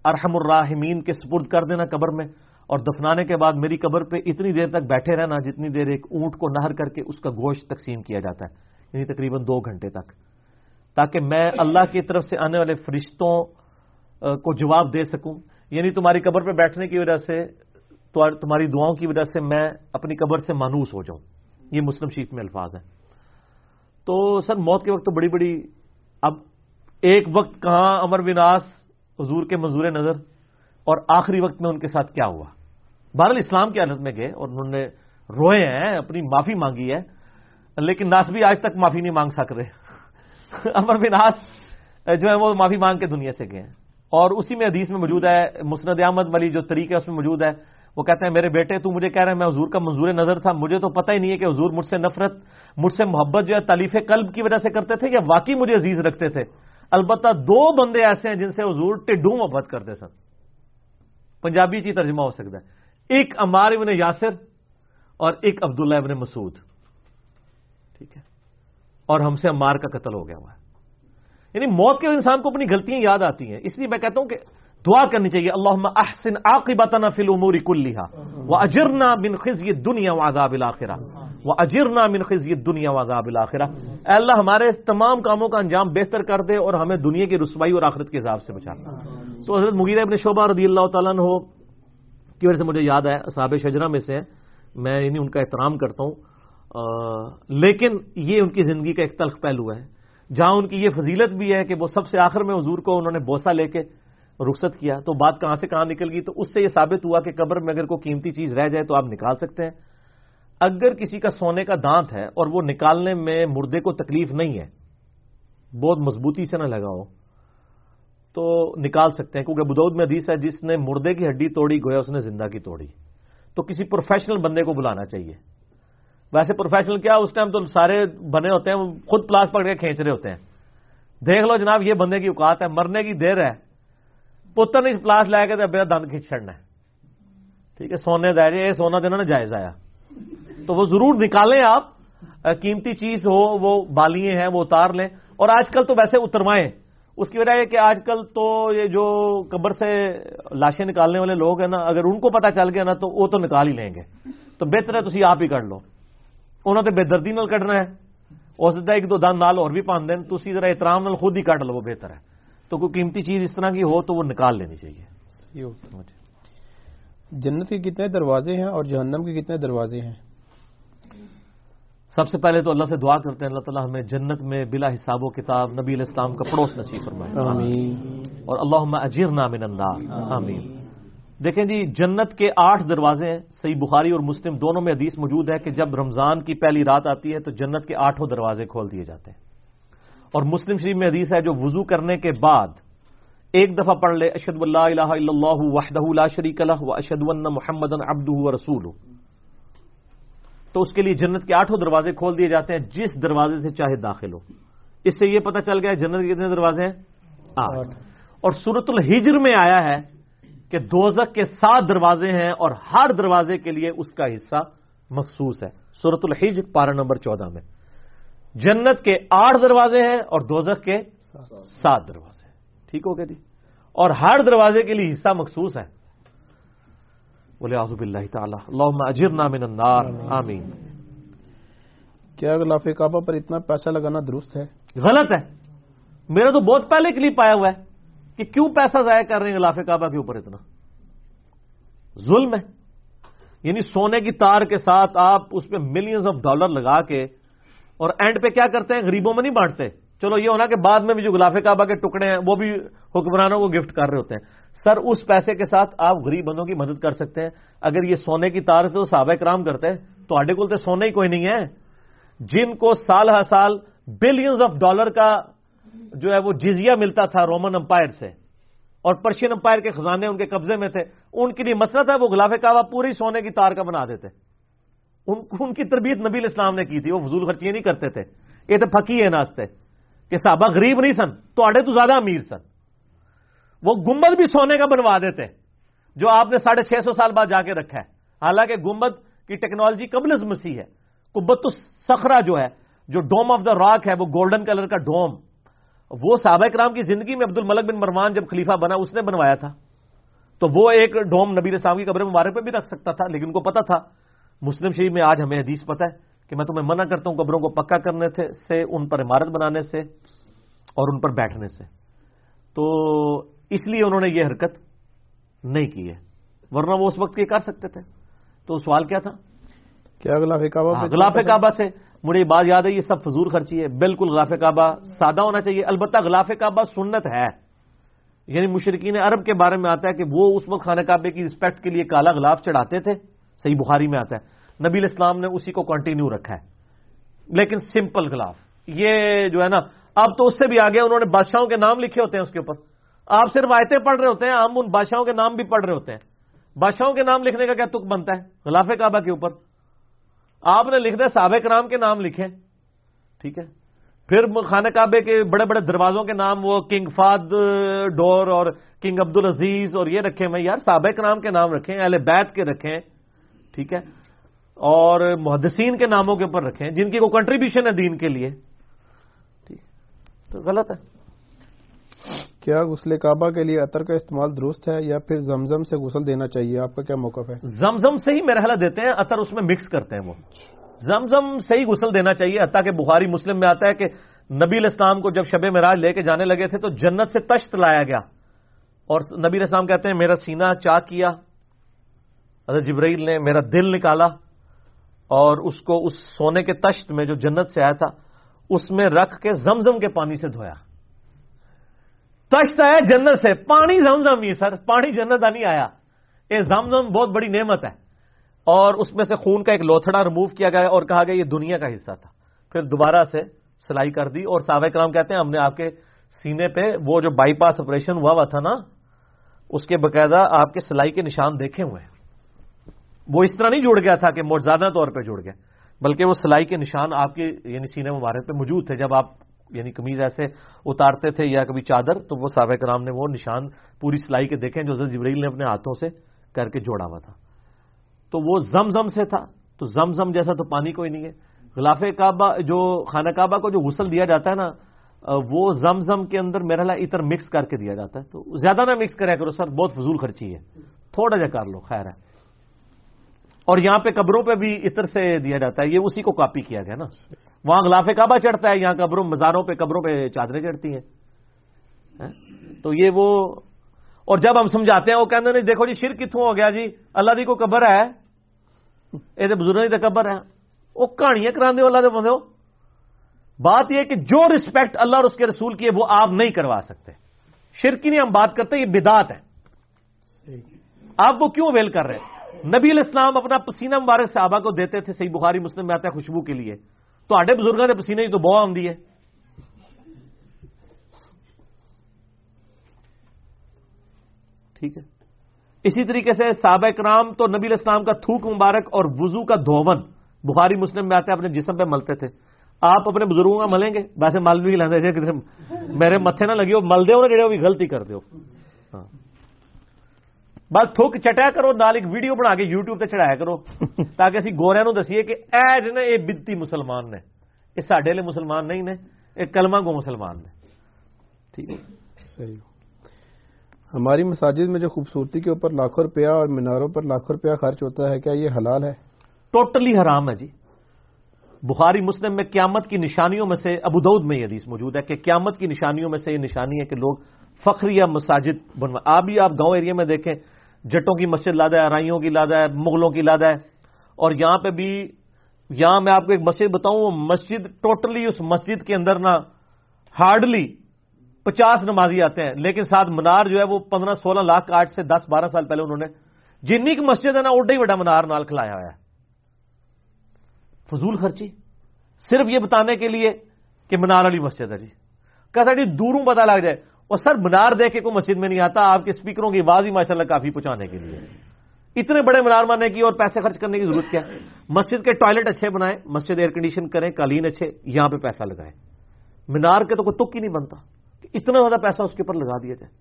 [SPEAKER 1] ارحم الراحمین کے سپرد کر دینا قبر میں، اور دفنانے کے بعد میری قبر پہ اتنی دیر تک بیٹھے رہنا جتنی دیر ایک اونٹ کو نہر کر کے اس کا گوشت تقسیم کیا جاتا ہے یعنی تقریباً دو گھنٹے تک۔ تاکہ میں اللہ کی طرف سے آنے والے فرشتوں کو جواب دے سکوں۔ یعنی تمہاری قبر پہ بیٹھنے کی وجہ سے تمہاری دعاؤں کی وجہ سے میں اپنی قبر سے مانوس ہو جاؤں۔ یہ مسلم شیخ میں الفاظ ہیں۔ تو سر، موت کے وقت تو بڑی بڑی، اب ایک وقت کہاں امر وناس حضور کے منظور نظر اور آخری وقت میں ان کے ساتھ کیا ہوا؟ بہرحال اسلام کی حالت میں گئے اور انہوں نے روئے ہیں، اپنی معافی مانگی ہے، لیکن ناس بھی آج تک معافی نہیں مانگ سک رہے۔ امر وناس جو ہے وہ معافی مانگ کے دنیا سے گئے ہیں۔ اور اسی میں حدیث میں موجود ہے، مسند احمد والی جو طریقہ ہے اس میں موجود ہے، وہ کہتے ہیں، میرے بیٹے، تو مجھے کہہ رہے ہیں، میں حضور کا منظور نظر تھا، مجھے تو پتہ ہی نہیں ہے کہ حضور مجھ سے نفرت، مجھ سے محبت جو ہے تلیف قلب کی وجہ سے کرتے تھے یا واقعی مجھے عزیز رکھتے تھے؟ البتہ دو بندے ایسے ہیں جن سے حضور ٹڈو محبت کرتے سن۔ پنجابی چی ترجمہ ہو سکتا ہے۔ ایک امار ابن یاسر اور ایک عبداللہ ابن مسعود۔ ٹھیک ہے۔ اور ہم سے امار کا قتل ہو گیا ہوا ہے۔ یعنی موت کے انسان کو اپنی غلطیاں یاد آتی ہیں۔ اس لیے میں کہتا ہوں کہ دعا کرنی چاہیے اللہ احسن عاقبتنا فی الامور کلھا واجرنا من خزي الدنيا وعذاب الاخره واجرنا من خزي الدنيا وعذاب الاخره اے اللہ، ہمارے تمام کاموں کا انجام بہتر کر دے اور ہمیں دنیا کی رسوائی اور آخرت کے عذاب سے بچا۔ تو حضرت مغیرہ ابن شعبہ رضی اللہ تعالیٰ عنہ کی وجہ سے مجھے یاد ہے اصحاب شجرہ میں سے میں یعنی ان کا احترام کرتا ہوں۔ لیکن یہ ان کی زندگی کا ایک تلخ پہلو ہے۔ جہاں ان کی یہ فضیلت بھی ہے کہ وہ سب سے آخر میں حضور کو انہوں نے بوسا لے کے رخصت کیا، تو بات کہاں سے کہاں نکل گئی؟ تو اس سے یہ ثابت ہوا کہ قبر میں اگر کوئی قیمتی چیز رہ جائے تو آپ نکال سکتے ہیں۔ اگر کسی کا سونے کا دانت ہے اور وہ نکالنے میں مردے کو تکلیف نہیں ہے، بہت مضبوطی سے نہ لگا ہو تو نکال سکتے ہیں۔ کیونکہ بدود میں حدیث ہے، جس نے مردے کی ہڈی توڑی، گویا اس نے زندہ کی توڑی۔ تو کسی پروفیشنل بندے کو بلانا چاہیے۔ ویسے پروفیشنل کیا، اس ٹائم تو سارے بنے ہوتے ہیں خود پلاس پکڑ کے کھینچ رہے ہوتے ہیں۔ دیکھ لو جناب، یہ بندے کی اوقات ہے، مرنے کی دیر ہے۔ پتر نے پلاس لے کے تو دند کھینچ چڑنا ہے۔ ٹھیک ہے، سونے دے یہ سونا دینا نا جائز آیا۔ تو وہ ضرور نکالیں آپ قیمتی چیز ہو وہ بالیے ہیں وہ اتار لیں۔ اور آج کل تو ویسے اتروائیں۔ اس کی وجہ یہ کہ آج کل تو یہ جو قبر سے لاشیں نکالنے والے لوگ ہیں نا اگر ان کو پتا چل گیا نا تو وہ تو نکال ہی لیں گے۔ تو بہتر ہے تھی آپ ہی کر لو۔ انہوں نے بے دردی نال کٹنا ہے۔ ہو سکتا ہے ایک دو دن نال اور بھی پان دین تھی ذرا احترام نال خود ہی کٹ لو بہتر ہے۔ تو کوئی قیمتی چیز اس طرح کی ہو تو وہ نکال لینی چاہیے۔
[SPEAKER 2] جنت کے کتنے دروازے ہیں اور جہنم کے کتنے دروازے ہیں؟
[SPEAKER 1] سب سے پہلے تو اللہ سے دعا کرتے ہیں اللہ تعالیٰ ہمیں جنت میں بلا حساب و کتاب نبی علیہ السلام کا پڑوس نصیب فرمائے۔
[SPEAKER 2] آمین۔
[SPEAKER 1] اور اللہ اجیر نام اندار آمین۔ دیکھیں جی جنت کے آٹھ دروازے ہیں صحیح بخاری اور مسلم دونوں میں حدیث موجود ہے کہ جب رمضان کی پہلی رات آتی ہے تو جنت کے آٹھوں دروازے کھول دیے جاتے ہیں۔ اور مسلم شریف میں حدیث ہے جو وضو کرنے کے بعد ایک دفعہ پڑھ لے اشد اللہ الہ الا اللہ وحدہ لا شریک لہ و اشد محمد عبدہ و رسول تو اس کے لیے جنت کے آٹھوں دروازے کھول دیے جاتے ہیں جس دروازے سے چاہے داخل ہو۔ اس سے یہ پتہ چل گیا جنت کے کتنے دروازے ہیں؟ آٹھ۔ اور سورت الحجر میں آیا ہے کہ دوزک کے سات دروازے ہیں اور ہر دروازے کے لیے اس کا حصہ مخصوص ہے۔ سورت الحج پارہ نمبر چودہ میں۔ جنت کے آٹھ دروازے ہیں اور دوزخ کے سات دروازے۔ ٹھیک ہو گیا جی اور ہر دروازے کے لیے حصہ مخصوص ہے بولے آزب اللہ تعالیٰ اللہ اجر نام النار۔ آمین۔
[SPEAKER 2] کیا غلاف کعبہ پر اتنا پیسہ لگانا درست ہے؟
[SPEAKER 1] غلط ہے۔ میرا تو بہت پہلے کلپ آیا ہوا ہے کہ کیوں پیسہ ضائع کر رہے ہیں غلاف کعبہ کے اوپر اتنا۔ ظلم ہے۔ یعنی سونے کی تار کے ساتھ آپ اس پہ ملینز آف ڈالر لگا کے اور اینڈ پہ کیا کرتے ہیں؟ غریبوں میں نہیں بانٹتے۔ چلو یہ ہونا کہ بعد میں بھی جو گلاف کعبہ کے ٹکڑے ہیں، وہ بھی حکمرانوں کو گفٹ کر رہے ہوتے ہیں۔ سر، اس پیسے کے ساتھ آپ غریب بندوں کی مدد کر سکتے ہیں۔ اگر یہ سونے کی تار سے وہ صحابہ کرام کرتے ہیں تو آڈے کو سونے ہی کوئی نہیں ہے۔ جن کو سال ہر سال بلینز آف ڈالر کا جو ہے وہ جزیہ ملتا تھا رومن امپائر سے، اور پرشین امپائر کے خزانے ان کے قبضے میں تھے، ان کے لیے مسئلہ تھا وہ غلاف کعبہ پوری سونے کی تار کا بنا دیتے۔ ان کی تربیت نبی اسلام نے کی تھی، وہ فضول خرچیاں نہیں کرتے تھے۔ یہ تو پھکی ہے ناستے کہ صحابہ غریب نہیں سن تو آڈے تو زیادہ امیر سن۔ وہ گمبد بھی سونے کا بنوا دیتے، جو آپ نے ساڑھے چھ سو سال بعد جا کے رکھا ہے۔ حالانکہ گمبد کی ٹیکنالوجی قبل مسیح ہے۔ کبت سخرا جو ہے، جو ڈوم آف دا راک ہے، وہ گولڈن کلر کا ڈوم۔ وہ صحابہ کرام کی زندگی میں عبد الملک بن مروان جب خلیفہ بنا، اس نے بنوایا تھا۔ تو وہ ایک ڈوم نبی اسلام کی قبر مبارک پہ بھی رکھ سکتا تھا، لیکن ان کو پتا تھا، مسلم شریف میں آج ہمیں حدیث پتا ہے۔ کہ میں تمہیں منع کرتا ہوں قبروں کو پکا کرنے تھے سے ان پر عمارت بنانے سے اور ان پر بیٹھنے سے۔ تو اس لیے انہوں نے یہ حرکت نہیں کی ہے۔ ورنہ وہ اس وقت یہ کر سکتے تھے۔ تو سوال کیا تھا؟
[SPEAKER 2] کیا غلاف کعبہ
[SPEAKER 1] غلاف کعبہ سے مجھے بات یاد ہے یہ سب فضول خرچی ہے۔ بالکل غلاف کعبہ سادہ ہونا چاہیے۔ البتہ غلاف کعبہ سنت ہے۔ یعنی مشرقین عرب کے بارے میں آتا ہے کہ وہ اس وقت خانہ کعبے کی رسپیکٹ کے لیے کالا غلاف چڑھاتے تھے۔ صحیح بخاری میں آتا ہے۔ نبی اسلام نے اسی کو کنٹینیو رکھا ہے۔ لیکن سمپل غلاف یہ جو ہے نا، اب تو اس سے بھی آگے انہوں نے بادشاہوں کے نام لکھے ہوتے ہیں اس کے اوپر۔ آپ صرف آیتیں پڑھ رہے ہوتے ہیں، ہم ان بادشاہوں کے نام بھی پڑھ رہے ہوتے ہیں۔ بادشاہوں کے نام لکھنے کا کیا تک بنتا ہے؟ غلاف کعبہ کے اوپر۔ آپ نے لکھ دیا سابق نام کے نام لکھے۔ ٹھیک ہے۔ پھر خانہ کعبے کے بڑے بڑے دروازوں کے نام، وہ کنگ فاد، ڈور اور کنگ عبد العزیز اور یہ رکھے میں یار سابق نام کے نام رکھیں اہل بیت کے رکھیں ٹھیک ہے۔ اور محدثین کے ناموں کے اوپر رکھیں جن کی وہ کنٹریبیوشن ہے دین کے لیے۔ تو غلط ہے۔
[SPEAKER 2] کیا غسل کعبہ کے لیے عطر کا استعمال درست ہے یا پھر زمزم سے غسل دینا چاہیے؟ آپ کا کیا موقف ہے؟
[SPEAKER 1] زمزم سے ہی حال دیتے ہیں عطر اس میں مکس کرتے ہیں وہ۔ زمزم سے ہی غسل دینا چاہیے حتیٰ کہ بخاری مسلم میں آتا ہے کہ نبی الاسلام کو جب شب مراج لے کے جانے لگے تھے تو جنت سے تشت لایا گیا۔ اور نبی الاسلام کہتے ہیں میرا سینہ چا کیا۔ حضرت جبرائیل نے میرا دل نکالا۔ اور اس کو اس سونے کے تشت میں جو جنت سے آیا تھا، اس میں رکھ کے زمزم کے پانی سے دھویا۔ تشت آیا جنت سے، پانی زمزم ہی سر، پانی جنت نہیں آیا۔ یہ زمزم بہت بڑی نعمت ہے۔ اور اس میں سے خون کا ایک لوتھڑا ریموو کیا گیا اور کہا گیا یہ دنیا کا حصہ تھا۔ پھر دوبارہ سے سلائی کر دی اور ساوے کرام کہتے ہیں، ہم نے آپ کے سینے پہ وہ جو بائی پاس آپریشن ہوا ہوا تھا نا، اس کے باقاعدہ آپ کے سلائی کے نشان دیکھے ہوئے ہیں۔ وہ اس طرح نہیں جڑ گیا تھا کہ موزادہ طور پہ جڑ گیا، بلکہ وہ سلائی کے نشان آپ کے یعنی سینے مبارک پہ موجود تھے۔ جب آپ یعنی کمیز ایسے اتارتے تھے یا کبھی چادر، تو وہ سابق کرام نے وہ نشان پوری سلائی کے دیکھیں جو حضرت جبریل نے اپنے ہاتھوں سے کر کے جوڑا ہوا تھا۔ تو وہ زم زم سے تھا۔ تو زم زم جیسا تو پانی کوئی نہیں ہے۔ غلاف کعبہ، جو خانہ کعبہ کو جو غسل دیا جاتا ہے نا، وہ زم زم کے اندر میرا لا اتر مکس کر کے دیا جاتا ہے۔ تو زیادہ نہ مکس کرے کرو سر، بہت فضول خرچی ہے۔ تھوڑا جا کر لو، خیر ہے۔ اور یہاں پہ قبروں پہ بھی عطر سے دیا جاتا ہے یہ اسی کو کاپی کیا گیا نا۔ وہاں غلاف کعبہ چڑھتا ہے یہاں قبروں مزاروں پہ قبروں پہ چادریں چڑھتی ہیں۔ تو یہ وہ اور جب ہم سمجھاتے ہیں وہ کہتے ہیں دیکھو جی شر کتوں ہو گیا جی؟ اللہ دی کو قبر ہے۔ یہ بزرگ کی قبر ہے۔ وہ کہانیاں کرا اللہ دے بندے بات یہ کہ جو رسپیکٹ اللہ اور اس کے رسول کی ہے وہ آپ نہیں کروا سکتے۔ شرکی نہیں ہم بات کرتے یہ بدات ہے۔ آپ وہ کیوں ویل کر رہے ہیں؟ نبی الاسلام اپنا پسینہ مبارک صحابہ کو دیتے تھے، صحیح بخاری، مسلم میں آتا ہے خوشبو کے لیے۔ تو آڈے بزرگوں نے پسینے کی تو بہت آمدی ہے۔ ٹھیک ہے۔ اسی طریقے سے صحابہ کرام تو نبی الاسلام کا تھوک مبارک اور وضو کا دھون بخاری، مسلم میں آتا ہے، اپنے جسم پہ ملتے تھے۔ آپ اپنے بزرگوں کا ملیں گے؟ ویسے مل بھی لینا میرے متھے نہ لگی ہو مل دے ہو نا جڑے وہ غلطی کر دو ہاں۔ بس تھوک چٹیا کرو نال ایک ویڈیو بنا کے یوٹیوب تے چڑھایا کرو تاکہ اسی گوریا نو دسیے کہ اے جن یہ بدتی مسلمان نے یہ سڈے لیے مسلمان نہیں نے یہ کلمہ گو مسلمان نے ٹھیک ہے
[SPEAKER 2] صحیح ہماری مساجد میں جو خوبصورتی کے اوپر لاکھوں روپیہ اور میناروں پر لاکھوں روپیہ خرچ ہوتا ہے کیا یہ حلال ہے
[SPEAKER 1] ٹوٹلی حرام ہے جی بخاری مسلم میں قیامت کی نشانیوں میں سے ابودود میں یہ حدیث موجود ہے کہ قیامت کی نشانیوں میں سے یہ نشانی ہے کہ لوگ فخریہ مساجد بنوا آپ بھی آپ گاؤں ایریا میں دیکھیں جٹوں کی مسجد لادا ہے ارائیوں کی لادا ہے، مغلوں کی لادا ہے۔ اور یہاں پہ بھی، یہاں میں آپ کو ایک مسجد بتاؤں، وہ مسجد ٹوٹلی اس مسجد کے اندر نا ہارڈلی پچاس نمازی آتے ہیں۔ لیکن ساتھ منار جو ہے، وہ پندرہ سولہ لاکھ آٹھ سے دس بارہ سال پہلے انہوں نے جنی کی مسجد ہے نا اڈا ہی بڑا منار نال کھلایا ہوا ہے۔ فضول خرچی۔ صرف یہ بتانے کے لیے کہ منار والی مسجد ہے جی۔ کہتا جی دوروں پتا لگ جائے۔ اور سر منار دیکھ کے کوئی مسجد میں نہیں آتا، آپ کے اسپیکروں کی آواز ہی ماشاء اللہ کافی پہنچانے کے لیے۔ اتنے بڑے منار ماننے کی اور پیسے خرچ کرنے کی ضرورت کیا؟ مسجد کے ٹوائلٹ اچھے بنائیں، مسجد ایئر کنڈیشن کریں، قالین اچھے، یہاں پہ پیسہ لگائیں۔ مینار کے تو کوئی تک ہی نہیں بنتا۔ کہ اتنا زیادہ پیسہ اس کے اوپر لگا دیا جائے۔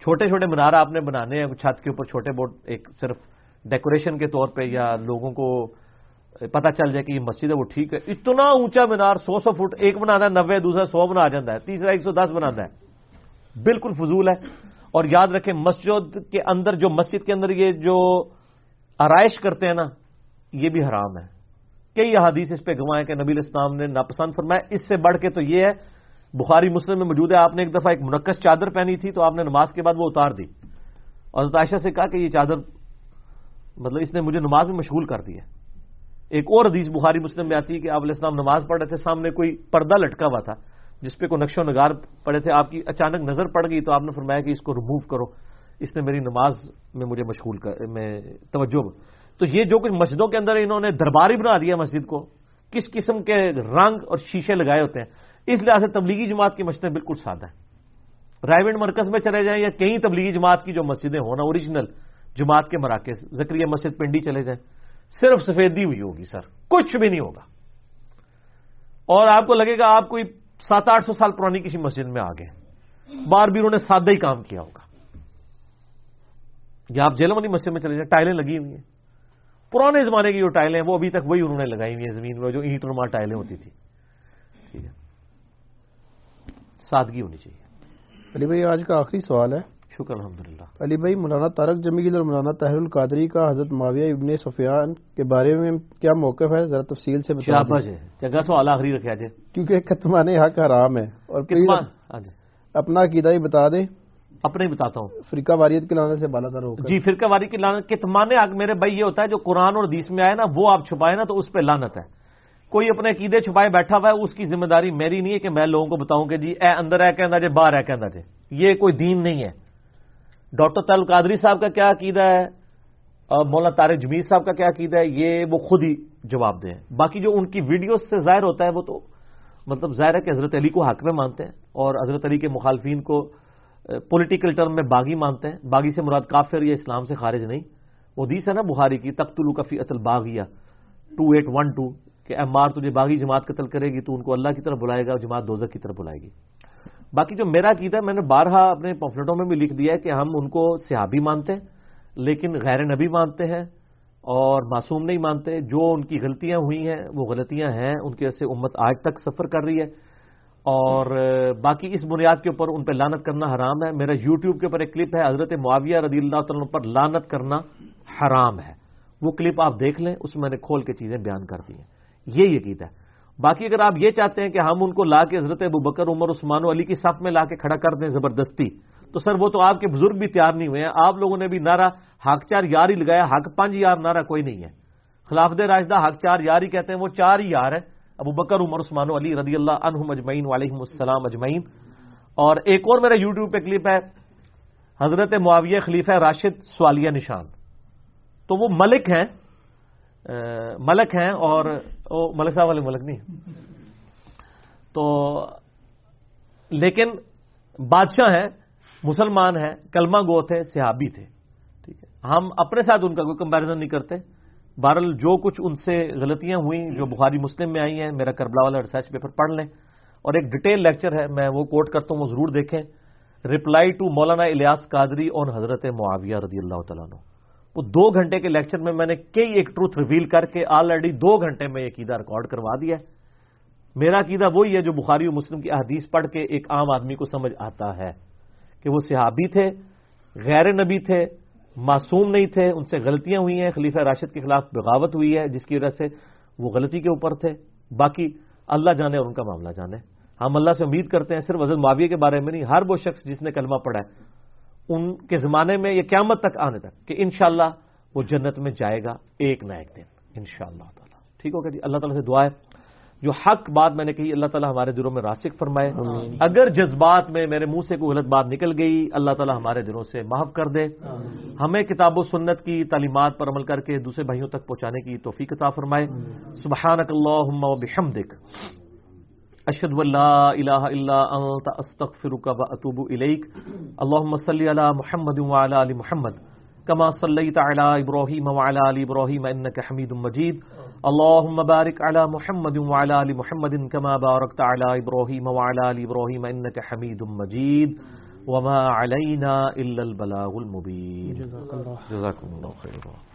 [SPEAKER 1] چھوٹے چھوٹے مینار آپ نے بنانے ہیں، چھت کے اوپر چھوٹے بورڈ ایک صرف ڈیکوریشن کے طور پہ یا لوگوں کو پتا چل جائے کہ یہ مسجد ہے، وہ ٹھیک ہے۔ اتنا اونچا مینار سو سو فٹ، ایک بنا ہے، نوے، دوسرا سو بنا جاتا ہے، تیسرا ایک سو دس بنا ہے۔ بالکل فضول ہے۔ اور یاد رکھیں، مسجد کے اندر جو مسجد کے اندر یہ جو آرائش کرتے ہیں نا، یہ بھی حرام ہے۔ کئی احادیث اس پہ گوائے کہ نبی اسلام نے ناپسند فرمایا۔ اس سے بڑھ کے تو یہ ہے، بخاری مسلم میں موجود ہے، آپ نے ایک دفعہ ایک منقص چادر پہنی تھی تو آپ نے نماز کے بعد وہ اتار دی۔ اور عائشہ سے کہا کہ یہ چادر مطلب اس نے مجھے نماز میں مشغول کر دی ہے۔ ایک اور حدیث بخاری مسلم میں آتی ہے کہ آپ علیہ السلام نماز پڑھ رہے تھے، سامنے کوئی پردہ لٹکا ہوا تھا، جس پہ کوئی نقش و نگار پڑے تھے، آپ کی اچانک نظر پڑ گئی تو آپ نے فرمایا کہ اس کو ریموو کرو، اس نے میری نماز میں مجھے مشغول کر، میں توجہ تو یہ جو کچھ مسجدوں کے اندر انہوں نے درباری بنا دیا مسجد کو، کس قسم کے رنگ اور شیشے لگائے ہوتے ہیں، اس لحاظ سے تبلیغی جماعت کی مسجدیں بالکل سادہ ہیں۔ رائے مرکز میں چلے جائیں یا کئی تبلیغی جماعت کی جو مسجدیں ہونا اوریجنل جماعت کے مراکز زکریہ مسجد پنڈی چلے جائیں۔ صرف سفیدی ہوئی ہوگی سر، کچھ بھی نہیں ہوگا۔ اور آپ کو لگے گا آپ کوئی سات آٹھ سو سال پرانی کسی مسجد میں آ گئے بار بھی انہوں نے سادہ ہی کام کیا ہوگا۔ یا آپ جیلوں والی مسجد میں چلے جائیں، ٹائلیں لگی ہوئی ہیں۔ پرانے زمانے کی جو ٹائلیں ہیں، وہ ابھی تک وہی انہوں نے لگائی ہوئی ہیں زمین میں، جو اینٹ نما ٹائلیں ہوتی تھی ٹھیک ہے۔ سادگی ہونی چاہیے۔
[SPEAKER 2] علی بھائی، آج کا آخری سوال ہے۔
[SPEAKER 1] شکر الحمد للہ
[SPEAKER 2] علی بھائی مولانا تارک جمیل اور مولانا طاہر القادری کا حضرت معاویہ ابن سفیان کے بارے میں کیا موقف ہے؟ ذرا تفصیل سے
[SPEAKER 1] بتا جگہ سوال آخری رکھا جائے
[SPEAKER 2] کیونکہ کتمان حق حرام ہے۔ اور جی۔ اپنا عقیدہ ہی بتا دیں۔
[SPEAKER 1] اپنے ہی بتاتا ہوں۔
[SPEAKER 2] فرقہ واریت کے لانے سے بالا تر ہوگا
[SPEAKER 1] جی فرقہ واریت کے لانے کتمان حق میرے بھائی یہ ہوتا ہے جو قرآن اور حدیث میں آئے نا وہ آپ چھپائے نا تو اس پہ لانت ہے۔ کوئی اپنے عقیدے چھپائے بیٹھا ہوا ہے اس کی ذمہ داری میری نہیں ہے کہ میں لوگوں کو بتاؤں کہ جی اے اندر ہے کہ جی باہر ہے کہ جی یہ کوئی دین نہیں ہے۔ ڈاکٹر تعلق قادری صاحب کا کیا عقیدہ ہے مولانا طارق جمیز صاحب کا کیا عقیدہ ہے؟ یہ وہ خود ہی جواب دیں باقی جو ان کی ویڈیوز سے ظاہر ہوتا ہے وہ تو مطلب ظاہر ہے کہ حضرت علی کو حق میں مانتے ہیں اور حضرت علی کے مخالفین کو پولیٹیکل ٹرم میں باغی مانتے ہیں۔ باغی سے مراد کافر یا اسلام سے خارج نہیں۔ وہ دیس ہے نا بخاری کی تخت الوقفی اطل باغیہ ٹو ایٹ ون ٹو کہ ایم آر تجھے باغی جماعت قتل کرے گی تو ان کو اللہ کی طرف بلائے گا اور جماعت دوزک کی طرف بلائے گی۔ باقی جو میرا عقیدہ ہے، میں نے بارہا اپنے پمفلٹوں میں بھی لکھ دیا ہے کہ ہم ان کو صحابی مانتے ہیں، لیکن غیر نبی مانتے ہیں اور معصوم نہیں مانتے۔ جو ان کی غلطیاں ہوئی ہیں، وہ غلطیاں ہیں۔ ان کی وجہ سے امت آج تک سفر کر رہی ہے۔ اور باقی اس بنیاد کے اوپر ان پہ لانت کرنا حرام ہے۔ میرا یوٹیوب کے اوپر ایک کلپ ہے، حضرت معاویہ رضی اللہ تعالیٰ پر لانت کرنا حرام ہے۔ وہ کلپ آپ دیکھ لیں، اس میں میں نے کھول کے چیزیں بیان کر دی ہیں۔ یہ یقین ہے۔ باقی اگر آپ یہ چاہتے ہیں کہ ہم ان کو لا کے حضرت ابو بکر، عمر، عثمان و علی کی صف میں لا کے کھڑا کر دیں زبردستی، تو سر وہ تو آپ کے بزرگ بھی تیار نہیں ہوئے ہیں۔ آپ لوگوں نے بھی نعرہ حق چار یار ہی لگایا حق پانچ یار نعرہ کوئی نہیں ہے۔ خلاف راجدہ حق چار یار ہی کہتے ہیں، وہ چار ہی یار ہے ابو بکر، عمر، عثمان و علی رضی اللہ عنہم اجمعین علیہم السلام اجمعین۔ اور ایک اور میرا یوٹیوب پہ کلپ ہے، حضرت معاویہ خلیفہ راشد سوالیہ نشان۔ تو وہ ملک ہیں۔ ملک ہیں اور ملک صاحب والے ملک نہیں تو لیکن بادشاہ ہیں، مسلمان ہیں، کلمہ گو تھے، صحابی تھے۔ ٹھیک ہے۔ ہم اپنے ساتھ ان کا کوئی کمپیرزن نہیں کرتے۔ بہرحال جو کچھ ان سے غلطیاں ہوئیں، جو بخاری مسلم میں آئی ہیں، میرا کربلا والا ریسرچ پیپر پڑھ لیں۔ اور ایک ڈیٹیل لیکچر ہے، میں وہ کوٹ کرتا ہوں، وہ ضرور دیکھیں۔ ریپلائی ٹو مولانا الیاس قادری اور حضرت معاویہ رضی اللہ تعالیٰ وہ دو گھنٹے کے لیکچر میں میں نے کئی ایک ٹروتھ ریویل کر کے آلریڈی دو گھنٹے میں یہ عقیدہ ریکارڈ کروا دیا میرا عقیدہ وہی ہے جو بخاری و مسلم کی احادیث پڑھ کے ایک عام آدمی کو سمجھ آتا ہے کہ وہ صحابی تھے، غیر نبی تھے، معصوم نہیں تھے، ان سے غلطیاں ہوئی ہیں، خلیفہ راشد کے خلاف بغاوت ہوئی ہے، جس کی وجہ سے وہ غلطی کے اوپر تھے۔ باقی اللہ جانے اور ان کا معاملہ جانے۔ ہم اللہ سے امید کرتے ہیں، صرف حضرت معاویہ کے بارے میں نہیں، ہر وہ شخص جس نے کلمہ پڑھا ہے ان کے زمانے میں یہ قیامت تک آنے تک کہ انشاءاللہ وہ جنت میں جائے گا ایک نہ ایک دن انشاءاللہ تعالی۔ ٹھیک ہوگا جی؟ اللہ تعالیٰ سے دعا ہے۔ جو حق بات میں نے کہی اللہ تعالیٰ ہمارے دلوں میں راسک فرمائے۔ اگر جذبات میں میرے منہ سے کوئی غلط بات نکل گئی اللہ تعالیٰ ہمارے دلوں سے محف کر دے۔ ہمیں کتاب و سنت کی تعلیمات پر عمل کر کے دوسرے بھائیوں تک پہنچانے کی توفیق عطا فرمائے۔ سبحانک اللہم و بحمدک۔ اشهد ان لا اله الا انت استغفرك واتوب اليك اللهم صل على محمد وعلى ال محمد كما صليت على ابراهيم وعلى ال ابراهيم انك حميد مجيد. اللهم بارك على محمد وعلى ال محمد كما باركت على ابراهيم وعلى ال ابراهيم انك حميد مجيد. وما علينا الا البلاغ المبين.
[SPEAKER 2] جزاک اللہ
[SPEAKER 1] جزاكم الله خيرا.